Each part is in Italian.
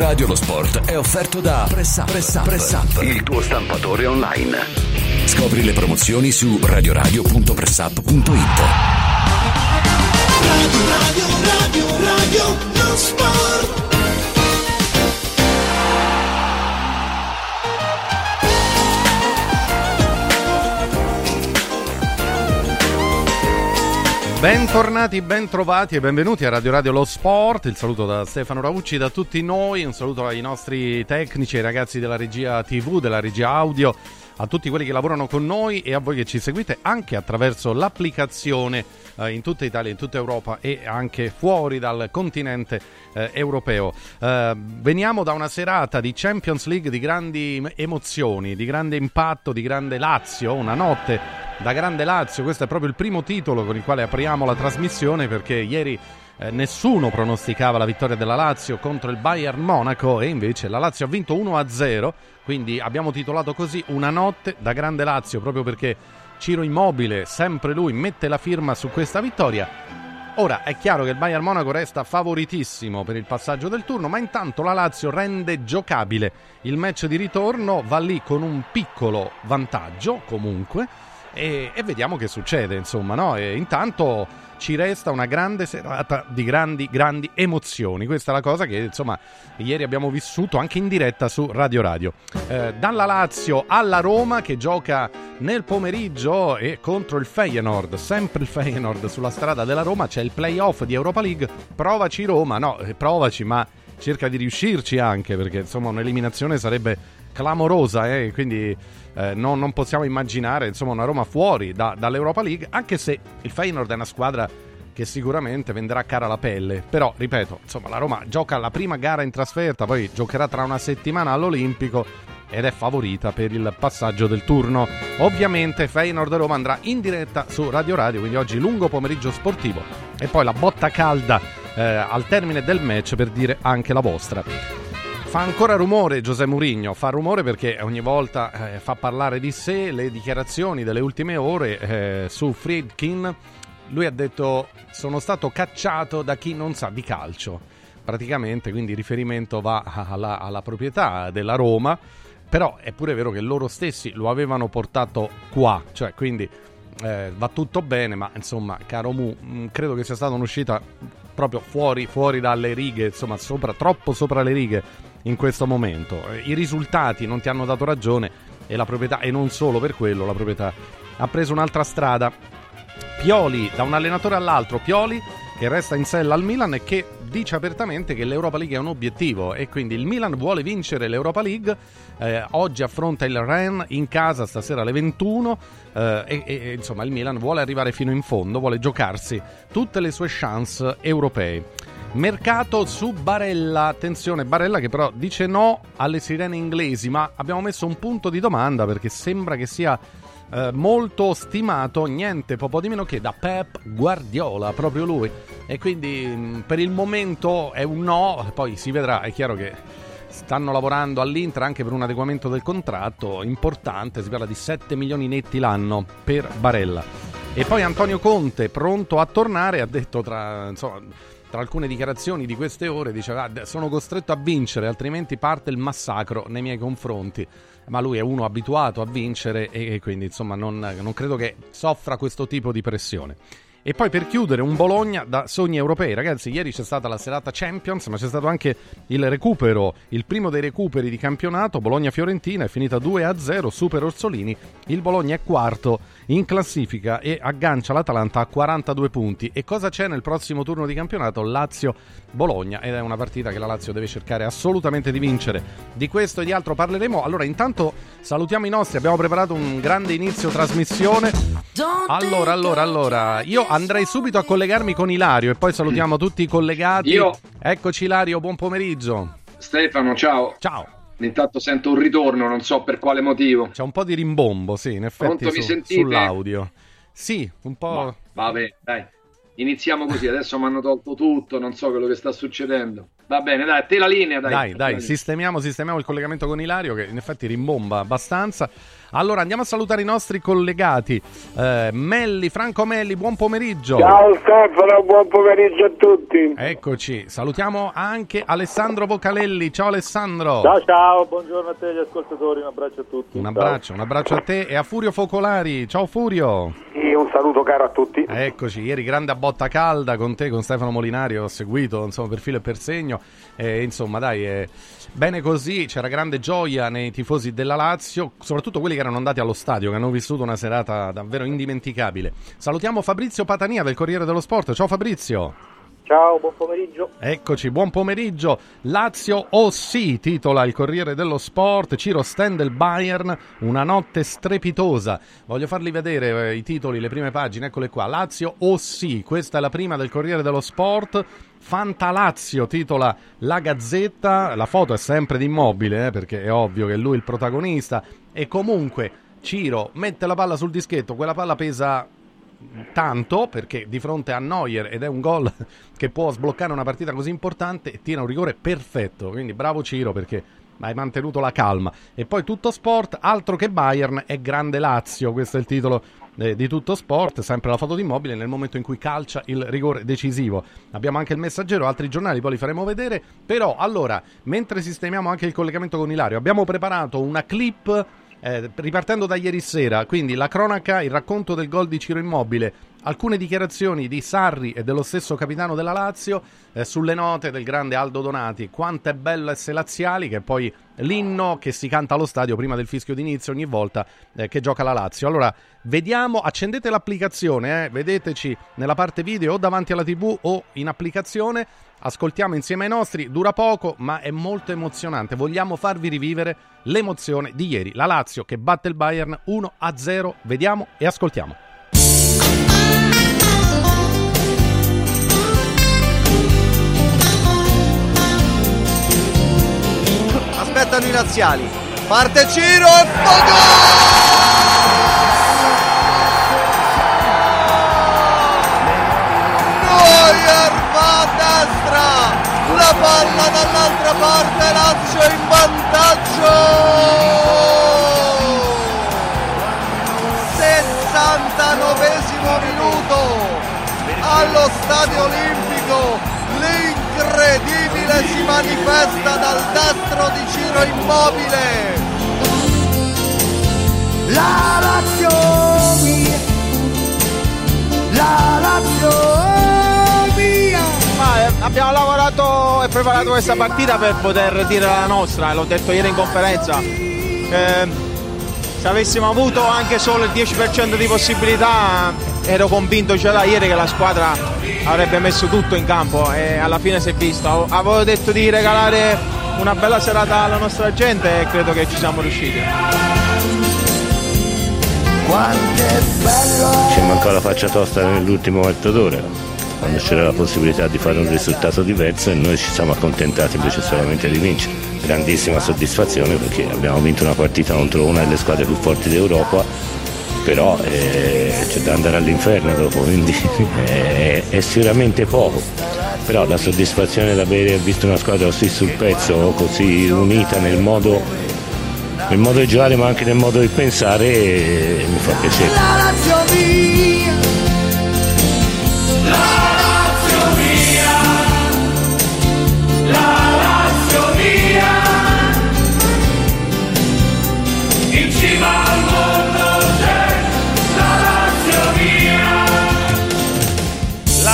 Radio lo sport è offerto da Press Up, Press Up, Press Up, il tuo stampatore online. Scopri le promozioni su radioradio.pressup.it. Radio, radio, radio, radio, lo sport. Bentornati, bentrovati e benvenuti a Radio Radio Lo Sport. Il saluto da Stefano Raucci, da tutti noi. Un saluto ai nostri tecnici, ai ragazzi della regia TV, della regia audio, a tutti quelli che lavorano con noi e a voi che ci seguite anche attraverso l'applicazione eh, in tutta Italia, in tutta Europa e anche fuori dal continente eh, europeo. Eh, veniamo da una serata di Champions League di grandi emozioni, di grande impatto, di grande Lazio, una notte da grande Lazio. Questo è proprio il primo titolo con il quale apriamo la trasmissione perché ieri eh, nessuno pronosticava la vittoria della Lazio contro il Bayern Monaco e invece la Lazio ha vinto 1-0, quindi abbiamo titolato così Una notte da grande Lazio proprio perché Ciro Immobile, sempre lui, mette la firma su questa vittoria. Ora è chiaro che il Bayern Monaco resta favoritissimo per il passaggio del turno, ma intanto la Lazio rende giocabile il match di ritorno, va lì con un piccolo vantaggio comunque e, e vediamo che succede, insomma, no? Intanto ci resta una grande serata di grandi, grandi emozioni. Questa è la cosa che, insomma, ieri abbiamo vissuto anche in diretta su Radio Radio. Eh, dalla Lazio alla Roma che gioca nel pomeriggio e contro il Feyenoord, sempre il Feyenoord sulla strada della Roma, c'è il playoff di Europa League. Provaci Roma, no, eh, provaci, ma cerca di riuscirci anche perché, insomma, un'eliminazione sarebbe clamorosa, eh? quindi eh, non, non, possiamo immaginare insomma, una Roma fuori da, dall'Europa League, anche se il Feyenoord è una squadra che sicuramente venderà cara la pelle. Però, ripeto, insomma, la Roma gioca la prima gara in trasferta, poi giocherà tra una settimana all'Olimpico ed è favorita per il passaggio del turno. Ovviamente Feyenoord Roma andrà in diretta su Radio Radio, quindi oggi lungo pomeriggio sportivo e poi la botta calda eh, al termine del match per dire anche la vostra. Fa ancora rumore Giuseppe Mourinho, fa rumore perché ogni volta eh, fa parlare di sé le dichiarazioni delle ultime ore eh, su Friedkin. Lui ha detto sono stato cacciato da chi non sa di calcio. Praticamente, quindi riferimento va alla, alla proprietà della Roma, però è pure vero che loro stessi lo avevano portato qua, cioè quindi eh, va tutto bene, ma insomma, caro Mu, mm, credo che sia stata un'uscita proprio fuori, fuori dalle righe, insomma, sopra, troppo sopra le righe in questo momento. I risultati non ti hanno dato ragione e la proprietà, e non solo per quello, la proprietà ha preso un'altra strada. Pioli, da un allenatore all'altro, Pioli che resta in sella al Milan e che dice apertamente che l'Europa League è un obiettivo e quindi il Milan vuole vincere l'Europa League. Eh, oggi affronta il Ren in casa stasera alle 21 eh, e, e, insomma il Milan vuole arrivare fino in fondo, vuole giocarsi tutte le sue chance europee. Mercato su Barella, attenzione Barella che però dice no alle sirene inglesi, ma abbiamo messo un punto di domanda perché sembra che sia eh, molto stimato, niente po' di meno che da Pep Guardiola, proprio lui. E quindi mh, mm, per il momento è un no, poi si vedrà, è chiaro che stanno lavorando all'Inter anche per un adeguamento del contratto importante, si parla di 7 milioni netti l'anno per Barella. E poi Antonio Conte, pronto a tornare, ha detto tra... Insomma, tra alcune dichiarazioni di queste ore diceva ah, sono costretto a vincere altrimenti parte il massacro nei miei confronti. Ma lui è uno abituato a vincere e, quindi insomma non, non credo che soffra questo tipo di pressione e poi per chiudere un Bologna da sogni europei. Ragazzi, ieri c'è stata la serata Champions, ma c'è stato anche il recupero, il primo dei recuperi di campionato. Bologna-Fiorentina è finita 2-0, super Orsolini. Il Bologna è quarto in classifica e aggancia l'Atalanta a 42 punti. E cosa c'è nel prossimo turno di campionato? Lazio-Bologna ed è una partita che la Lazio deve cercare assolutamente di vincere. Di questo e di altro parleremo. Allora, intanto salutiamo i nostri, abbiamo preparato un grande inizio trasmissione. Allora, allora, allora, io andrei subito a collegarmi con Ilario e poi salutiamo tutti i collegati. Io. Eccoci Ilario, buon pomeriggio. Stefano, ciao. Ciao. Intanto sento un ritorno, non so per quale motivo. C'è un po' di rimbombo, sì, in effetti Pronto, su- sull'audio. Sì, un po'... Ma, vabbè, dai. iniziamo così, adesso mi hanno tolto tutto, non so quello che sta succedendo. Va bene, dai, te la linea, dai. Dai, dai, sistemiamo, sistemiamo il collegamento con Ilario che in effetti rimbomba abbastanza. Allora andiamo a salutare i nostri collegati. Eh, Melli, Franco Melli, buon pomeriggio. Ciao Stefano, buon pomeriggio a tutti. Eccoci, salutiamo anche Alessandro Vocalelli. Ciao Alessandro. Ciao ciao, buongiorno a te gli ascoltatori, un abbraccio a tutti. Un abbraccio, ciao. un abbraccio a te e a Furio Focolari. Ciao Furio. Sì, un saluto caro a tutti. Eccoci, ieri grande a botta calda con te, con Stefano Molinari, ho seguito insomma, per filo e per segno. E, insomma, dai, eh, bene così, c'era grande gioia nei tifosi della Lazio, soprattutto quelli che erano andati allo stadio, che hanno vissuto una serata davvero indimenticabile. Salutiamo Fabrizio Patania del Corriere dello Sport. Ciao Fabrizio. Ciao, buon pomeriggio. Eccoci, buon pomeriggio. Lazio o sì, titola il Corriere dello Sport. Ciro Stendel Bayern, una notte strepitosa. Voglio farli vedere eh, i titoli, le prime pagine, eccole qua. Lazio o sì, questa è la prima del Corriere dello Sport. Fantalazio titola La Gazzetta, la foto è sempre di immobile eh, perché è ovvio che è lui il protagonista. E comunque Ciro mette la palla sul dischetto, quella palla pesa tanto perché di fronte a Neuer ed è un gol che può sbloccare una partita così importante tira un rigore perfetto. Quindi bravo Ciro perché hai mantenuto la calma. E poi tutto sport altro che Bayern è grande Lazio questo è il titolo eh, di tutto sport sempre la foto di immobile nel momento in cui calcia il rigore decisivo. Abbiamo anche il messaggero altri giornali poi li faremo vedere. Però allora mentre sistemiamo anche il collegamento con Ilario abbiamo preparato una clip eh, ripartendo da ieri sera, quindi la cronaca, il racconto del gol di Ciro Immobile, alcune dichiarazioni di Sarri e dello stesso capitano della Lazio eh, sulle note del grande Aldo Donati. Quanto è bello essere laziali, che è poi l'inno che si canta allo stadio prima del fischio d'inizio ogni volta eh, che gioca la Lazio. Allora, vediamo, accendete l'applicazione, eh, vedeteci nella parte video o davanti alla TV o in applicazione. Ascoltiamo insieme ai nostri, dura poco ma è molto emozionante. Vogliamo farvi rivivere l'emozione di ieri. La Lazio che batte il Bayern 1-0. Vediamo e ascoltiamo. Aspettano i laziali. Parte Ciro e poi Neuer va a destra. La palla dall'altra parte, Lazio in vantaggio. 69 minuto allo Stadio Olimpico l'incredibile si manifesta dal destro di Ciro Immobile La Lazio mia, la Lazio mia. Ma eh, abbiamo lavorato e preparato questa partita per poter dire la nostra, l'ho detto ieri in conferenza. Eh, se avessimo avuto anche solo il 10% di possibilità, ero convinto già da ieri che la squadra avrebbe messo tutto in campo e alla fine si è visto. Avevo detto di regalare una bella serata alla nostra gente e credo che ci siamo riusciti. Quanto è bello Ci mancò la faccia tosta nell'ultimo quarto d'ora, quando c'era la possibilità di fare un risultato diverso e noi ci siamo accontentati invece solamente di vincere. Grandissima soddisfazione perché abbiamo vinto una partita contro una delle squadre più forti d'Europa, però eh, c'è da andare all'inferno dopo, quindi è, è sicuramente poco. Però la soddisfazione di aver visto una squadra così sul pezzo, così unita nel modo, nel modo di giocare ma anche nel modo di pensare eh, mi fa piacere.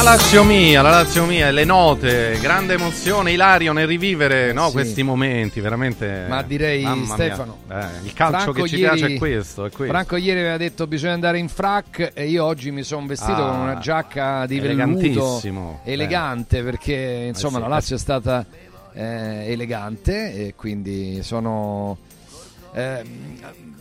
Lazio mia. La Lazio mia, le note, grande emozione, Ilario nel rivivere no, Sì. questi momenti, veramente. Ma direi. Stefano, Eh, il calcio Franco che ci ieri- piace è questo, è questo. Franco ieri aveva detto bisogna andare in frac e io oggi mi sono vestito Ah, con una giacca di velluto elegantissimo. elegante perché insomma Eh sì, la Lazio è stata eh, elegante e quindi sono eh,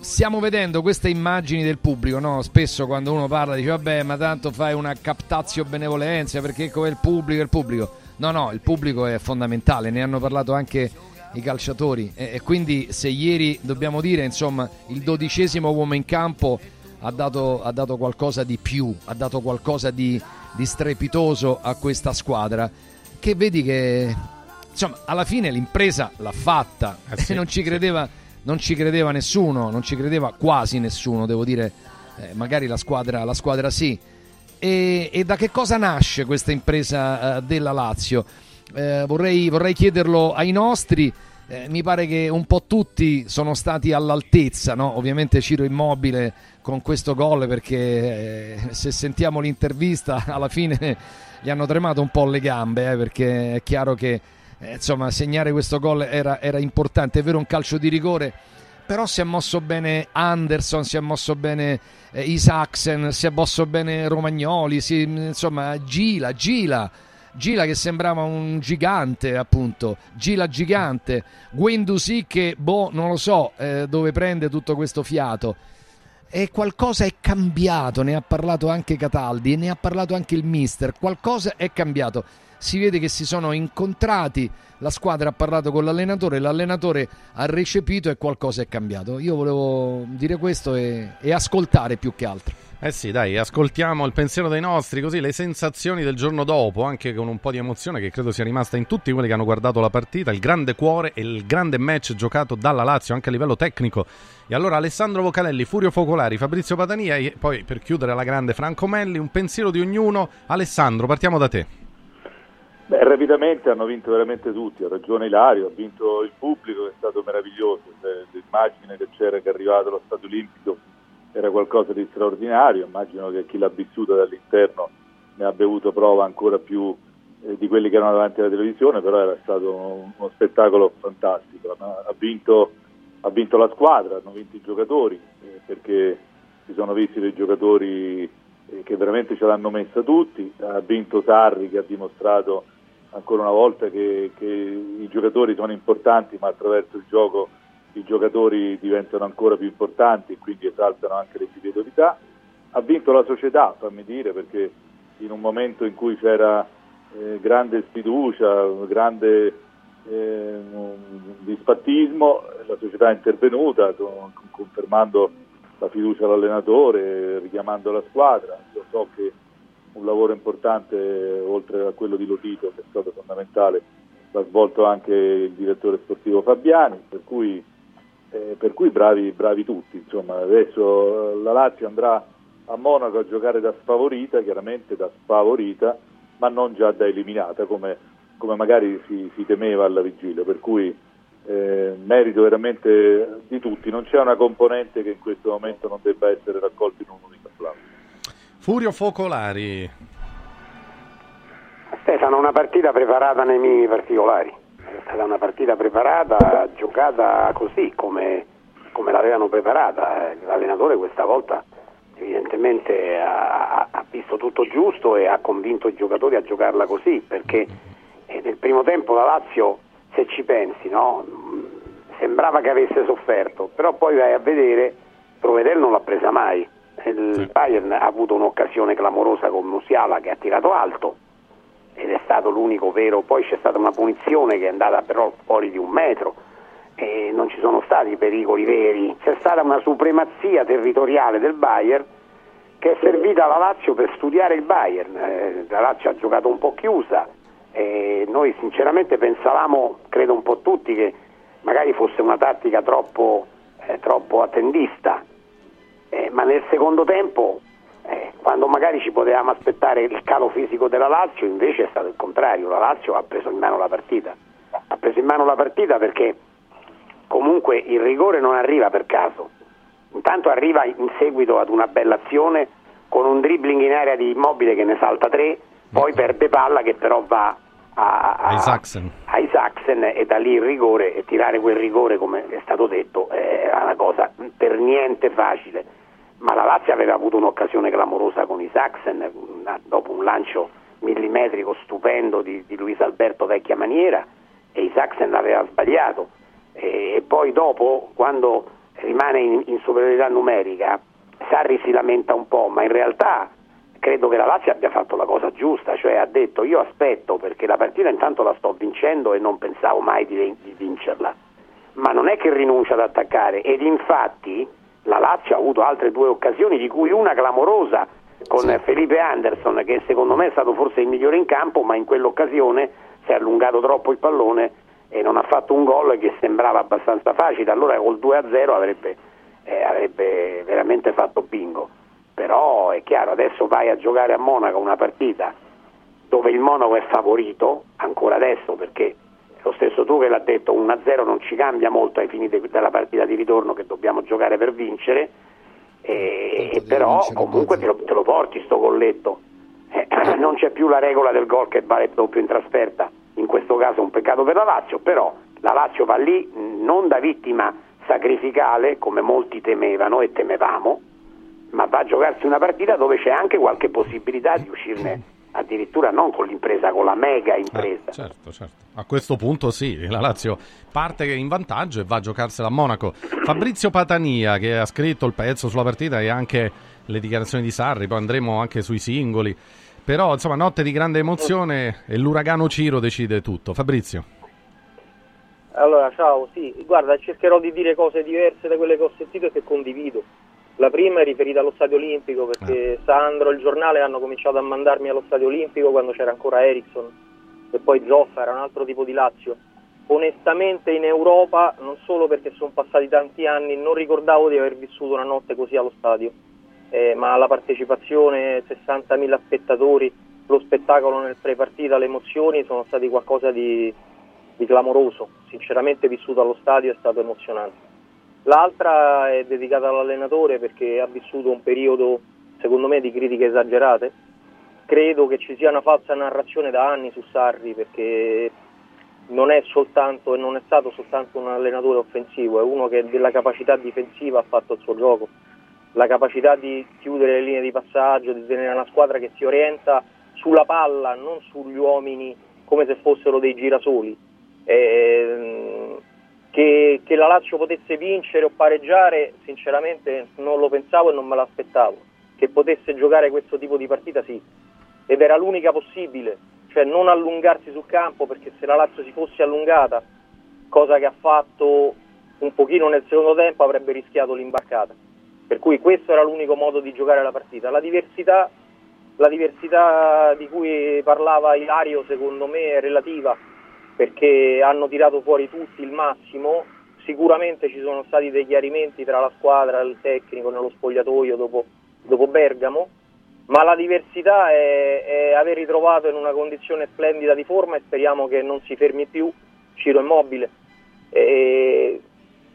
stiamo vedendo queste immagini del pubblico no? spesso quando uno parla dice vabbè ma tanto fai una captazio benevolenza perché come il pubblico il pubblico. No no il pubblico è fondamentale ne hanno parlato anche i calciatori. E, e quindi se ieri dobbiamo dire insomma il dodicesimo uomo in campo ha dato, ha dato qualcosa di più, ha dato qualcosa di, di strepitoso a questa squadra. Che vedi che insomma alla fine l'impresa l'ha fatta. Eh sì, non ci credeva, non ci credeva nessuno, non ci credeva quasi nessuno, devo dire, eh, magari la squadra, la squadra sì. E, e da che cosa nasce questa impresa eh, della Lazio? Eh, vorrei, vorrei chiederlo ai nostri. Eh, mi pare che un po' tutti sono stati all'altezza, no? ovviamente Ciro Immobile con questo gol perché eh, se sentiamo l'intervista alla fine gli hanno tremato un po' le gambe eh, perché è chiaro che eh, insomma segnare questo gol era, era importante, è vero un calcio di rigore però si è mosso bene Anderson, si è mosso bene eh, Isaacsen, si è mosso bene Romagnoli, si- insomma Gila, Gila, Gila che sembrava un gigante appunto, Gila gigante, Guendouzi che boh non lo so eh, dove prende tutto questo fiato e qualcosa è cambiato, ne ha parlato anche Cataldi e ne ha parlato anche il mister, qualcosa è cambiato. Si vede che si sono incontrati, la squadra ha parlato con l'allenatore, l'allenatore ha recepito e qualcosa è cambiato. Io volevo dire questo e, e ascoltare più che altro. Eh sì, dai, ascoltiamo il pensiero dei nostri, così le sensazioni del giorno dopo, anche con un po' di emozione che credo sia rimasta in tutti quelli che hanno guardato la partita, il grande cuore e il grande match giocato dalla Lazio anche a livello tecnico. E allora Alessandro Vocalelli, Furio Focolari, Fabrizio Patania e poi per chiudere la grande Franco Melli, un pensiero di ognuno. Alessandro, partiamo da te. Beh, rapidamente hanno vinto veramente tutti, ha ragione Ilario, ha vinto il pubblico che è stato meraviglioso, l'immagine che c'era che è arrivato allo Stato Olimpico era qualcosa di straordinario, immagino che chi l'ha vissuta dall'interno ne abbia avuto prova ancora più eh, di quelli che erano davanti alla televisione, però era stato un- uno spettacolo fantastico, ha vinto, ha vinto la squadra, hanno vinto i giocatori, eh, perché si sono visti dei giocatori eh, che veramente ce l'hanno messa tutti, ha vinto Sarri che ha dimostrato ancora una volta che, che i giocatori sono importanti, ma attraverso il gioco i giocatori diventano ancora più importanti e quindi esaltano anche l'individualità. Ha vinto la società, fammi dire, perché in un momento in cui c'era eh, grande sfiducia, grande eh, disfattismo, la società è intervenuta con- confermando la fiducia all'allenatore, richiamando la squadra. Io so che un lavoro importante, oltre a quello di Lotito, che è stato fondamentale, l'ha svolto anche il direttore sportivo Fabiani, per cui, eh, per cui bravi, bravi tutti. Insomma, adesso eh, la Lazio andrà a Monaco a giocare da sfavorita, chiaramente da sfavorita, ma non già da eliminata, come, come magari si, si temeva alla vigilia. Per cui eh, merito veramente di tutti, non c'è una componente che in questo momento non debba essere raccolta in un unico applauso. Furio Focolari. Stefano, una partita preparata nei minimi particolari. È stata una partita preparata, giocata così come, come l'avevano preparata. L'allenatore questa volta evidentemente ha, ha visto tutto giusto e ha convinto i giocatori a giocarla così, perché eh, nel primo tempo la Lazio, se ci pensi, no? sembrava che avesse sofferto, però poi vai a vedere, Provedel non l'ha presa mai. Il Bayern ha avuto un'occasione clamorosa con Musiala che ha tirato alto ed è stato l'unico vero, poi c'è stata una punizione che è andata però fuori di un metro e non ci sono stati pericoli veri, c'è stata una supremazia territoriale del Bayern che è servita alla Lazio per studiare il Bayern, Eh, la Lazio ha giocato un po' chiusa e noi sinceramente pensavamo, credo un po' tutti, che magari fosse una tattica troppo, eh, troppo attendista, Eh, ma nel secondo tempo eh, quando magari ci potevamo aspettare il calo fisico della Lazio, invece è stato il contrario, la Lazio ha preso in mano la partita. Ha preso in mano la partita perché comunque il rigore non arriva per caso. Intanto arriva in seguito ad una bella azione con un dribbling in area di Immobile che ne salta tre, poi perde palla che però va a, a, Isaacsen. a Isaacsen e da lì il rigore e tirare quel rigore come è stato detto è una cosa per niente facile ma la Lazio aveva avuto un'occasione clamorosa con Isaacsen una- dopo un lancio millimetrico stupendo di, di Luis Alberto vecchia maniera e Isaacsen l'aveva sbagliato. E, e poi dopo quando rimane in, in superiorità numerica Sarri si lamenta un po' ma in realtà credo che la Lazio abbia fatto la cosa giusta, cioè ha detto io aspetto perché la partita intanto la sto vincendo e non pensavo mai di, di vincerla, ma non è che rinuncia ad attaccare ed infatti La Lazio ha avuto altre due occasioni, di cui una clamorosa con Sì. Felipe Anderson, che secondo me è stato forse il migliore in campo, ma in quell'occasione si è allungato troppo il pallone e non ha fatto un gol che sembrava abbastanza facile. Allora col 2-0 avrebbe, eh, avrebbe veramente fatto bingo. Però è chiaro, adesso vai a giocare a Monaco una partita dove il Monaco è favorito, ancora adesso perché lo stesso tu che l'ha detto 1-0 non ci cambia molto ai fini de- della partita di ritorno che dobbiamo giocare per vincere, e, e però comunque te lo, te lo porti sto golletto. Eh, non c'è più la regola del gol che vale doppio in trasferta, in questo caso è un peccato per la Lazio, però la Lazio va lì non da vittima sacrificale come molti temevano e temevamo, ma va a giocarsi una partita dove c'è anche qualche possibilità di uscirne addirittura non con l'impresa, con la mega impresa. Certo, certo. A questo punto sì, la Lazio parte in vantaggio e va a giocarsela a Monaco. Fabrizio Patania che ha scritto il pezzo sulla partita e anche le dichiarazioni di Sarri, poi andremo anche sui singoli. Però insomma, notte di grande emozione e l'uragano Ciro decide tutto. Fabrizio. Allora, ciao, sì, guarda, cercherò di dire cose diverse da quelle che ho sentito e che condivido. La prima è riferita allo Stadio Olimpico perché Sandro e il giornale hanno cominciato a mandarmi allo Stadio Olimpico quando c'era ancora Ericsson e poi Zoffa era un altro tipo di Lazio. Onestamente in Europa, non solo perché sono passati tanti anni, non ricordavo di aver vissuto una notte così allo stadio, Eh, ma la partecipazione, 60.000 spettatori, lo spettacolo nel pre-partita, le emozioni sono stati qualcosa di, di clamoroso. Sinceramente vissuto allo stadio è stato emozionante. L'altra è dedicata all'allenatore perché ha vissuto un periodo, secondo me, di critiche esagerate. Credo che ci sia una falsa narrazione da anni su Sarri perché non è soltanto e non è stato soltanto un allenatore offensivo, è uno che della capacità difensiva ha fatto il suo gioco, la capacità di chiudere le linee di passaggio, di tenere una squadra che si orienta sulla palla, non sugli uomini come se fossero dei girasoli. Ehm, che, che la Lazio potesse vincere o pareggiare, sinceramente non lo pensavo e non me l'aspettavo. Che potesse giocare questo tipo di partita, sì. Ed era l'unica possibile, cioè non allungarsi sul campo perché se la Lazio si fosse allungata, cosa che ha fatto un pochino nel secondo tempo, avrebbe rischiato l'imbarcata. Per cui questo era l'unico modo di giocare la partita. La diversità, la diversità di cui parlava Ilario, secondo me, è relativa perché hanno tirato fuori tutti il massimo. Sicuramente ci sono stati dei chiarimenti tra la squadra il tecnico nello spogliatoio dopo, dopo Bergamo, ma la diversità è, è aver ritrovato in una condizione splendida di forma e speriamo che non si fermi più Ciro Immobile. E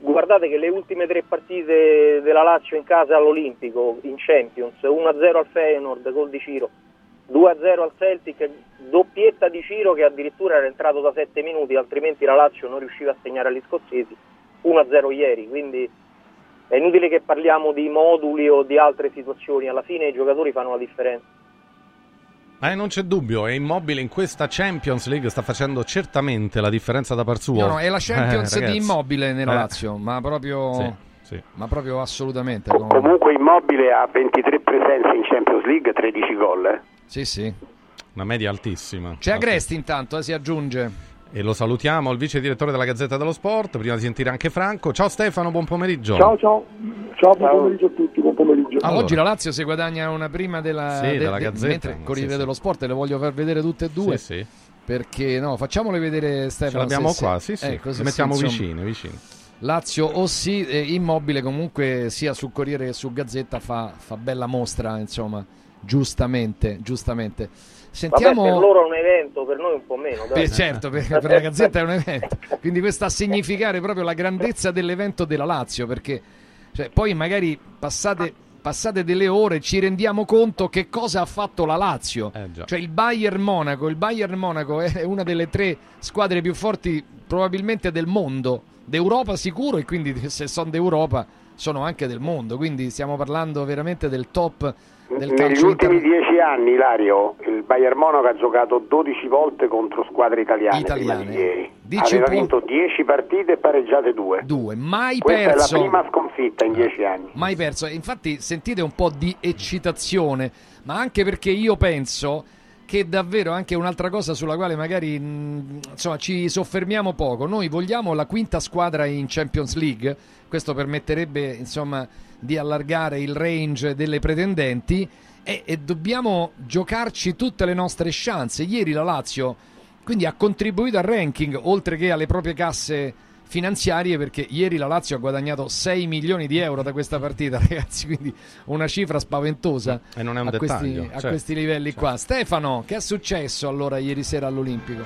guardate che le ultime tre partite della Lazio in casa all'Olimpico, in Champions, 1-0 al Feyenoord, gol di Ciro, 2-0 al Celtic, doppietta di Ciro che addirittura era entrato da 7 minuti, altrimenti la Lazio non riusciva a segnare agli scozzesi, 1-0 ieri, quindi è inutile che parliamo di moduli o di altre situazioni, alla fine i giocatori fanno la differenza. Eh, non c'è dubbio, è immobile in questa Champions League, sta facendo certamente la differenza da par suo. No, no, è la Champions Eh, di. Immobile nella Eh. Lazio, ma proprio, Sì, sì. ma proprio assolutamente. Co- comunque Immobile ha 23 presenze in Champions League, 13 gol. Sì, sì. Una media altissima. C'è Agresti intanto, eh, si aggiunge. E lo salutiamo, il vice direttore della Gazzetta dello Sport, prima di sentire anche Franco. Ciao Stefano, buon pomeriggio. Ciao ciao, ciao, buon pomeriggio a tutti, buon pomeriggio. Ah, oggi la Lazio si guadagna una prima della, Sì, della Gazzetta, mentre Corriere sì, sì. dello Sport le voglio far vedere tutte e due. Sì, sì. Perché no, facciamole vedere Ce Stefano. l'abbiamo se- qua, se- sì, sì. eh, Li mettiamo vicini, vicini. Lazio o sì, eh, immobile comunque sia su Corriere che su Gazzetta fa, fa bella mostra, insomma, giustamente, giustamente. Sentiamo... Vabbè, per loro è un evento, per noi un po' meno. Dai. Per- certo, per, per la Gazzetta è un evento. Quindi questo a significare proprio la grandezza dell'evento della Lazio, perché cioè, poi magari passate, passate delle ore ci rendiamo conto che cosa ha fatto la Lazio. Cioè il Bayern Monaco, il Bayern Monaco è una delle tre squadre più forti probabilmente del mondo, d'Europa sicuro e quindi se sono d'Europa sono anche del mondo, quindi stiamo parlando veramente del top del Negli ultimi internazionale. dieci anni, Ilario, il Bayern Monaco ha giocato 12 volte contro squadre italiane, Italiane. prima di ieri. Dici Aveva vinto 10 partite e pareggiate 2. Due, mai Questa perso. è la prima sconfitta in 10 anni. mai perso. Infatti sentite un po' di eccitazione, ma anche perché io penso che davvero anche un'altra cosa sulla quale magari mh, insomma, ci soffermiamo poco. Noi vogliamo la quinta squadra in Champions League, questo permetterebbe insomma di allargare il range delle pretendenti e, e dobbiamo giocarci tutte le nostre chance. Ieri la Lazio quindi ha contribuito al ranking oltre che alle proprie casse finanziarie perché ieri la Lazio ha guadagnato 6 milioni di euro da questa partita ragazzi quindi una cifra spaventosa E non è un a, questi, dettaglio, a certo, questi livelli qua Stefano che è successo allora ieri sera all'Olimpico?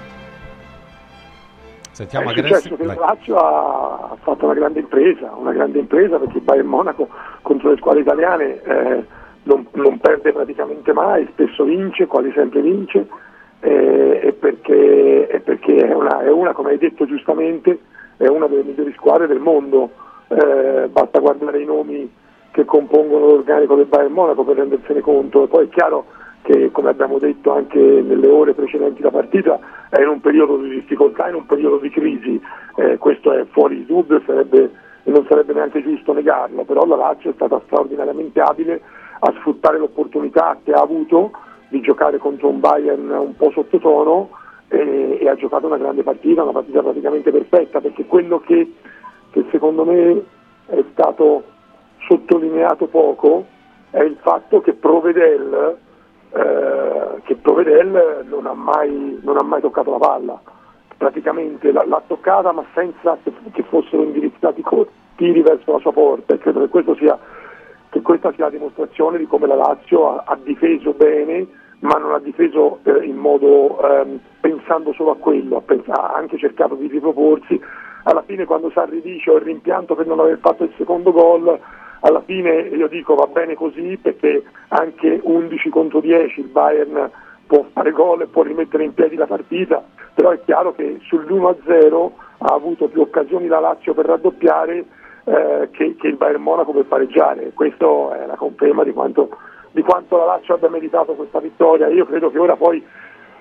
Sentiamo è successo che la Lazio ha fatto una grande impresa, una grande impresa perché il Bayern Monaco contro le squadre italiane eh, non, non perde praticamente mai, spesso vince, quasi sempre vince, eh, e perché, e perché è, una, è una, come hai detto giustamente, è una delle migliori squadre del mondo, Eh, basta guardare i nomi che compongono l'organico del Bayern Monaco per rendersene conto, poi è chiaro che come abbiamo detto anche nelle ore precedenti la partita è in un periodo di difficoltà, in un periodo di crisi, eh, questo è fuori di dubbio e non sarebbe neanche giusto negarlo, però la Lazio è stata straordinariamente abile a sfruttare l'opportunità che ha avuto di giocare contro un Bayern un po' sottotono e, e ha giocato una grande partita, una partita praticamente perfetta, perché quello che, che secondo me è stato sottolineato poco è il fatto che Provedel, eh, che Provedel non, ha mai, non ha mai toccato la palla, praticamente l'ha, l'ha toccata ma senza che, che fossero indirizzati tiri verso la sua porta e credo che, sia, che questa sia la dimostrazione di come la Lazio ha, ha difeso bene ma non ha difeso eh, in modo ehm, pensando solo a quello, ha, pens- ha anche cercato di riproporsi. Alla fine quando Sarri dice ho il rimpianto per non aver fatto il secondo gol, alla fine io dico va bene così perché anche 11 contro 10 il Bayern può fare gol e può rimettere in piedi la partita, però è chiaro che sull'1-0 ha avuto più occasioni la Lazio per raddoppiare eh, che, che il Bayern Monaco per pareggiare. Questo è la conferma di quanto, di quanto la Lazio abbia meritato questa vittoria. Io credo che ora poi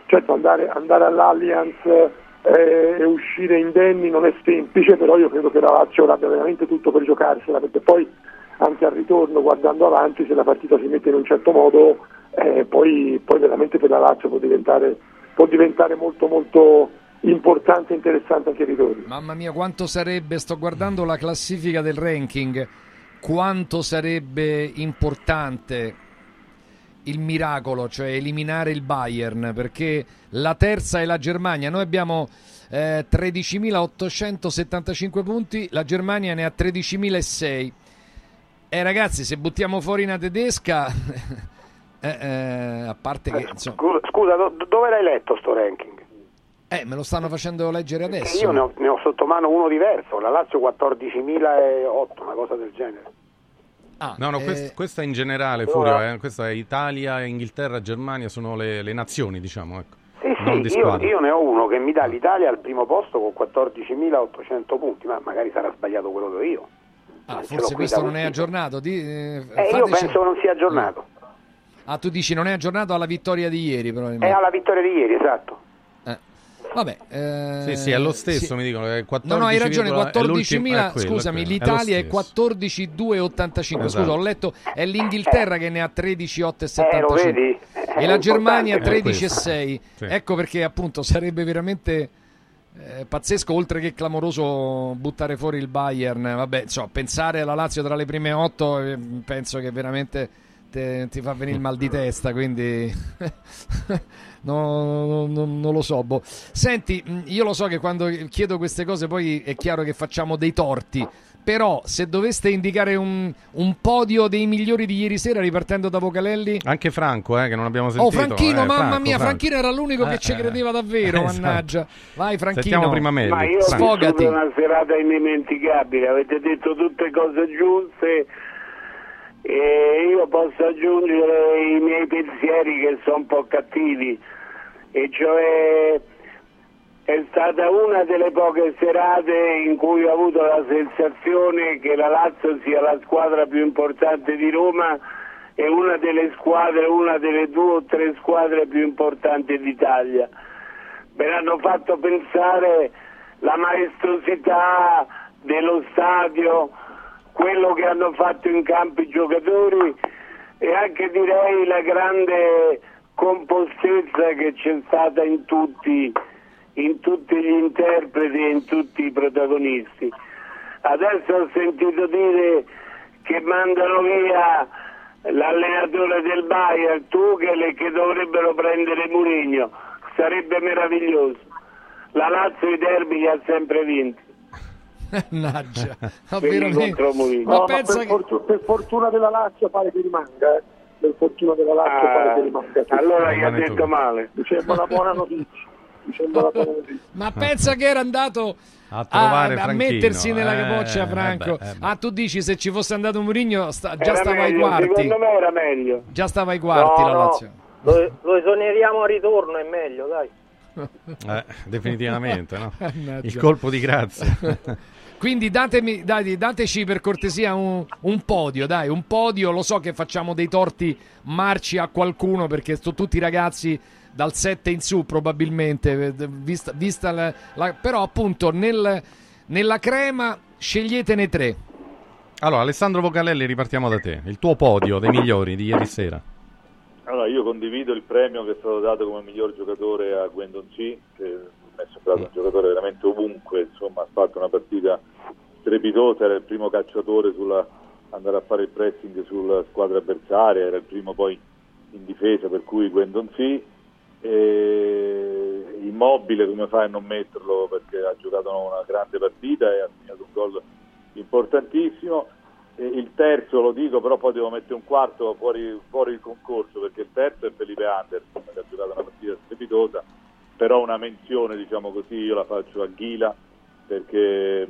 certo andare, andare all'Allianz eh, e uscire indenni non è semplice, però io credo che la Lazio abbia veramente tutto per giocarsela, perché poi anche al ritorno, guardando avanti, se la partita si mette in un certo modo, eh, poi, poi veramente per la Lazio può diventare, può diventare molto molto importante e interessante anche il ritorno. Mamma mia, quanto sarebbe, sto guardando la classifica del ranking, quanto sarebbe importante il miracolo, cioè eliminare il Bayern, perché la terza è la Germania. Noi abbiamo eh, 13.875 punti, la Germania ne ha 13.006. Eh ragazzi, se buttiamo fuori una tedesca, eh, eh, a parte che... Insomma, Scusa, do- dove l'hai letto sto ranking? eh, me lo stanno facendo leggere adesso. io ne ho, ne ho sotto mano uno diverso, la Lazio 14.008, una cosa del genere. Ah, No, no, eh, quest- questa è in generale, Furio, eh, questa è Italia, Inghilterra, Germania, sono le, le nazioni, diciamo, ecco. Sì, non di sì, io, io ne ho uno che mi dà l'Italia al primo posto con 14.800 punti, ma magari sarà sbagliato quello che ho io. Ah, forse questo non è aggiornato. Di, eh, Eh, io penso non sia aggiornato. Ah, tu dici non è aggiornato alla vittoria di ieri, probabilmente. È alla vittoria di ieri, esatto. Vabbè, eh, Sì, sì, è lo stesso, mi dicono. È 14, No, no, hai ragione, è l'ultimo- 14.000, è quello, scusami, l'Italia è è lo stesso. 14.285, scusa, Esatto. ho letto, è l'Inghilterra che ne ha 13.875 Eh, e la Germania importante. 13.6, Sì. ecco perché appunto sarebbe veramente eh, pazzesco, oltre che clamoroso buttare fuori il Bayern, vabbè, insomma, pensare alla Lazio tra le prime 8 penso che veramente te- ti fa venire il mal di testa, quindi no, no, no, non lo so. boh. Senti, mh, io lo so che quando chiedo queste cose poi è chiaro che facciamo dei torti. Però, se doveste indicare un, un podio dei migliori di ieri sera, ripartendo da Vocalelli, Anche Franco, eh, che non abbiamo sentito. Oh, Franchino, eh, mamma Franco, mia, Franco. Franchino era l'unico che Eh, ci eh, credeva davvero, esatto. mannaggia. Vai, Franchino. Sentiamo prima Melli. Ma io. Sfogati. una serata indimenticabile, avete detto tutte cose giuste e io posso aggiungere i miei pensieri che sono un po' cattivi, e cioè è stata una delle poche serate in cui ho avuto la sensazione che la Lazio sia la squadra più importante di Roma e una delle squadre, una delle due o tre squadre più importanti d'Italia. Me l'hanno fatto pensare la maestosità dello stadio, quello che hanno fatto in campo i giocatori e anche direi la grande compostezza che c'è stata in tutti, in tutti gli interpreti e in tutti i protagonisti. Adesso ho sentito dire che mandano via l'allenatore del Bayern, Tuchel e che dovrebbero prendere Mourinho. Sarebbe meraviglioso. La Lazio i derby li ha sempre vinti. Mannaggia, ma veramente. contro Mourinho. Ma No, ma pensa per, che... fortu- per fortuna della Lazio pare che rimanga, eh. Per fortuna della Lazio pare che rimanga. Ah, allora gli ha detto tu. male. Mi sembra una buona notizia. Ma pensa che era andato A trovare a, a mettersi nella eh, capoccia Franco. eh beh, eh beh. Ah, tu dici se ci fosse andato Mourinho sta- già Era stava ai meglio, quarti. Secondo me era meglio. Già stava ai quarti No, la no. Lazio. Lo, lo esoneriamo a ritorno, è meglio, dai. Eh, definitivamente, no? Il colpo di grazia. Quindi datemi, dai, dateci per cortesia un, un podio, dai, un podio. Lo so che facciamo dei torti marci a qualcuno perché sono tutti ragazzi dal 7 in su probabilmente, vista, vista la, la- però appunto nel- nella crema sceglietene tre. Allora, Alessandro Vocalelli, ripartiamo da te. Il tuo podio dei migliori di ieri sera. Allora, io condivido il premio che è stato dato come miglior giocatore a Gwendon C, che mi è sembrato un giocatore veramente ovunque, insomma, ha fatto una partita strepitosa, era il primo cacciatore sulla andare a fare il pressing sulla squadra avversaria, era il primo poi in difesa, per cui Gwendon C. E immobile come fai a non metterlo? Perché ha giocato una grande partita e ha segnato un gol importantissimo. E il terzo lo dico però poi devo mettere un quarto fuori, fuori il concorso perché il terzo è Felipe Anderson che ha giocato una partita strepitosa. Però una menzione diciamo così io la faccio a Ghila perché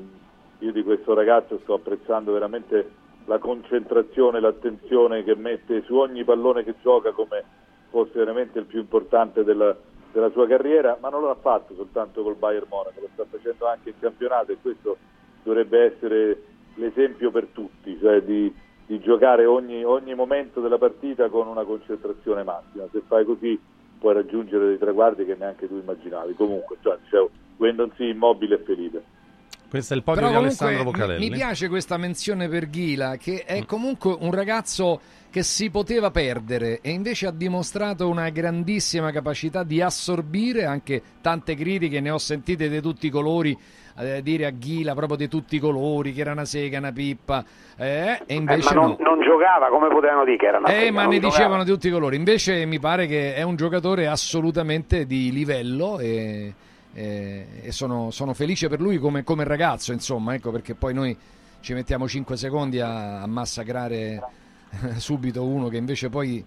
io di questo ragazzo sto apprezzando veramente la concentrazione, l'attenzione che mette su ogni pallone che gioca come fosse veramente il più importante della, della sua carriera, ma non lo ha fatto soltanto col Bayern Monaco, lo sta facendo anche in campionato e questo dovrebbe essere l'esempio per tutti, cioè di, di giocare ogni, ogni momento della partita con una concentrazione massima. Se fai così puoi raggiungere dei traguardi che neanche tu immaginavi. Comunque, cioè, dicevo, Wendon sì, immobile e Felipe. Questo è il podio Però di Alessandro Vocalelli. mi piace questa menzione per Ghila, che è comunque un ragazzo che si poteva perdere e invece ha dimostrato una grandissima capacità di assorbire anche tante critiche, ne ho sentite di tutti i colori, eh, dire a Ghila proprio di tutti i colori, che era una sega, una pippa, eh, e Eh, invece ma non, no. non giocava, come potevano dire che era una Eh, sega, ma non ne giocava. dicevano di tutti i colori. Invece mi pare che è un giocatore assolutamente di livello e, e- e sono, sono felice per lui come, come ragazzo, insomma, ecco perché poi noi ci mettiamo 5 secondi a, a massacrare subito uno che invece poi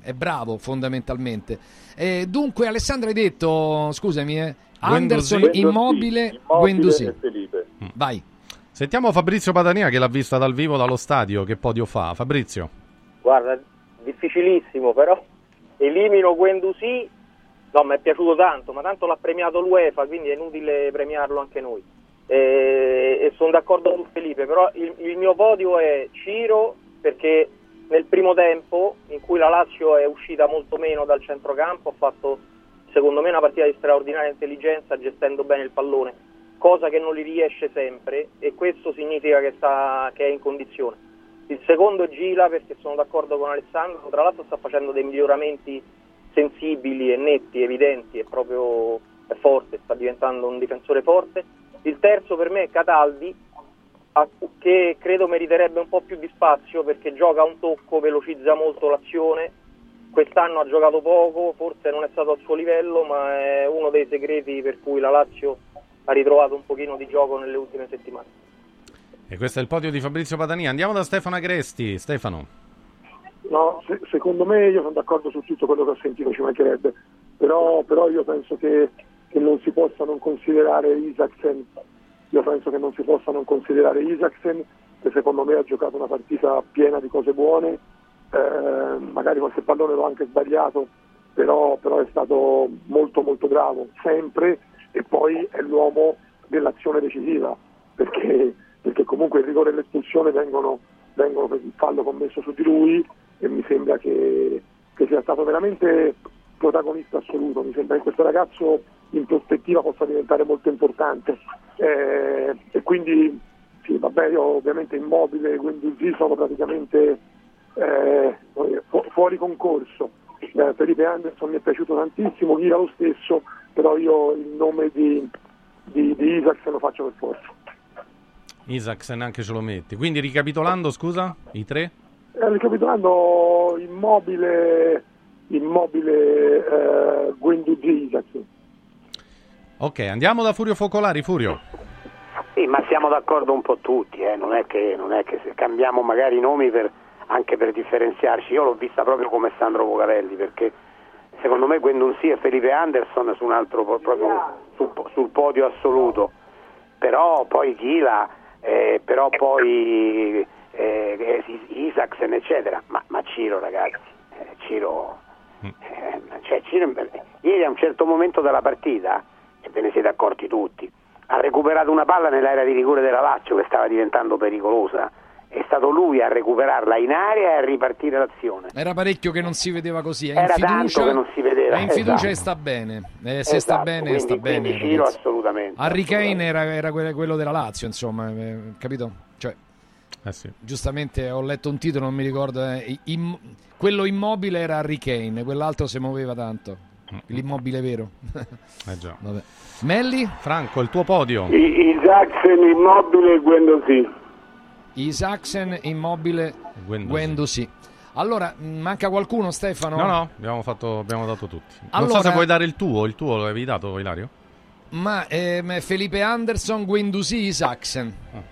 è bravo fondamentalmente. E dunque Alessandro hai detto, scusami, eh, Anderson Guendouzi. immobile, Guendouzi. Felipe. Vai. Sentiamo Fabrizio Padania che l'ha vista dal vivo dallo stadio. Che podio fa? Fabrizio. Guarda, difficilissimo, però elimino Guendouzi. No, mi è piaciuto tanto, ma tanto l'ha premiato l'UEFA, quindi è inutile premiarlo anche noi. E, e sono d'accordo su Felipe, però il, il mio podio è Ciro perché nel primo tempo, in cui la Lazio è uscita molto meno dal centrocampo, ha fatto secondo me una partita di straordinaria intelligenza gestendo bene il pallone, cosa che non gli riesce sempre e questo significa che, sta, che è in condizione. Il secondo è Gila perché sono d'accordo con Alessandro, tra l'altro sta facendo dei miglioramenti sensibili e netti, evidenti, è proprio è forte, sta diventando un difensore forte. Il terzo per me è Cataldi, che credo meriterebbe un po' più di spazio perché gioca un tocco, velocizza molto l'azione. Quest'anno ha giocato poco, forse non è stato al suo livello, ma è uno dei segreti per cui la Lazio ha ritrovato un pochino di gioco nelle ultime settimane. E questo è il podio di Fabrizio Padania. Andiamo da Stefano Agresti. Stefano. No, se- secondo me io sono d'accordo su tutto quello che ho sentito, ci mancherebbe, però, però io penso che, che non si possa non considerare Isaacsen, io penso che non si possa non considerare Isaacsen, che secondo me ha giocato una partita piena di cose buone, eh, magari qualche pallone l'ho anche sbagliato, però, però è stato molto molto bravo, sempre, e poi è l'uomo dell'azione decisiva, perché, perché comunque il rigore e l'espulsione vengono, vengono per il fallo commesso su di lui e mi sembra che, che sia stato veramente protagonista assoluto, mi sembra che questo ragazzo in prospettiva possa diventare molto importante Eh, e quindi sì, vabbè, io ovviamente immobile, quindi sì, sono praticamente eh, fu- fuori concorso. Eh, Felipe Anderson mi è piaciuto tantissimo, Ghira lo stesso, però io il nome di, di, di Isaac se lo faccio per forza. Isaacsen anche ce lo metti. Quindi ricapitolando, scusa, i tre? Eh, ricapitolando, immobile, immobile eh, Guendouzi, Isaacsen. Ok, andiamo da Furio Focolari, Furio. Sì, ma siamo d'accordo un po' tutti, eh, non, è che, non, è che, se cambiamo magari i nomi per, anche per differenziarci. Io l'ho vista proprio come Sandro Vocavelli, perché secondo me Guendouzi e Felipe Anderson su un altro proprio sul, sul podio assoluto. Però poi Ghila, eh, però poi eh, Isaacsen, eccetera. Ma, ma Ciro, ragazzi, eh, Ciro, eh, cioè, Ciro, ieri a un certo momento della partita, ve ne siete accorti tutti, ha recuperato una palla nell'area di rigore della Lazio che stava diventando pericolosa. È stato lui a recuperarla in area e a ripartire l'azione. Era parecchio che non si vedeva così. È in Era fiducia, tanto che non si vedeva. È in fiducia esatto. e sta bene. Eh, se sta Esatto, bene, quindi- sta bene. quindi Ciro ragazzi. assolutamente. Harry Kane era, era que- quello della Lazio, insomma, eh, capito? Cioè, Eh sì. giustamente ho letto un titolo, non mi ricordo. eh, im- quello immobile era Harry Kane, quell'altro si muoveva tanto. L'immobile vero. Eh già. Vabbè. Melli? Franco, il tuo podio. I- Isaacsen, Immobile e. Isaacsen, immobile, Guendouzi. Guendouzi. Allora, mh, manca qualcuno, Stefano? No, no, abbiamo, fatto, abbiamo dato tutti. Non Allora- so se vuoi dare il tuo, il tuo lo avevi dato, Ilario? Ma ehm, Felipe Anderson, Guendouzi, Isaacsen. Ah,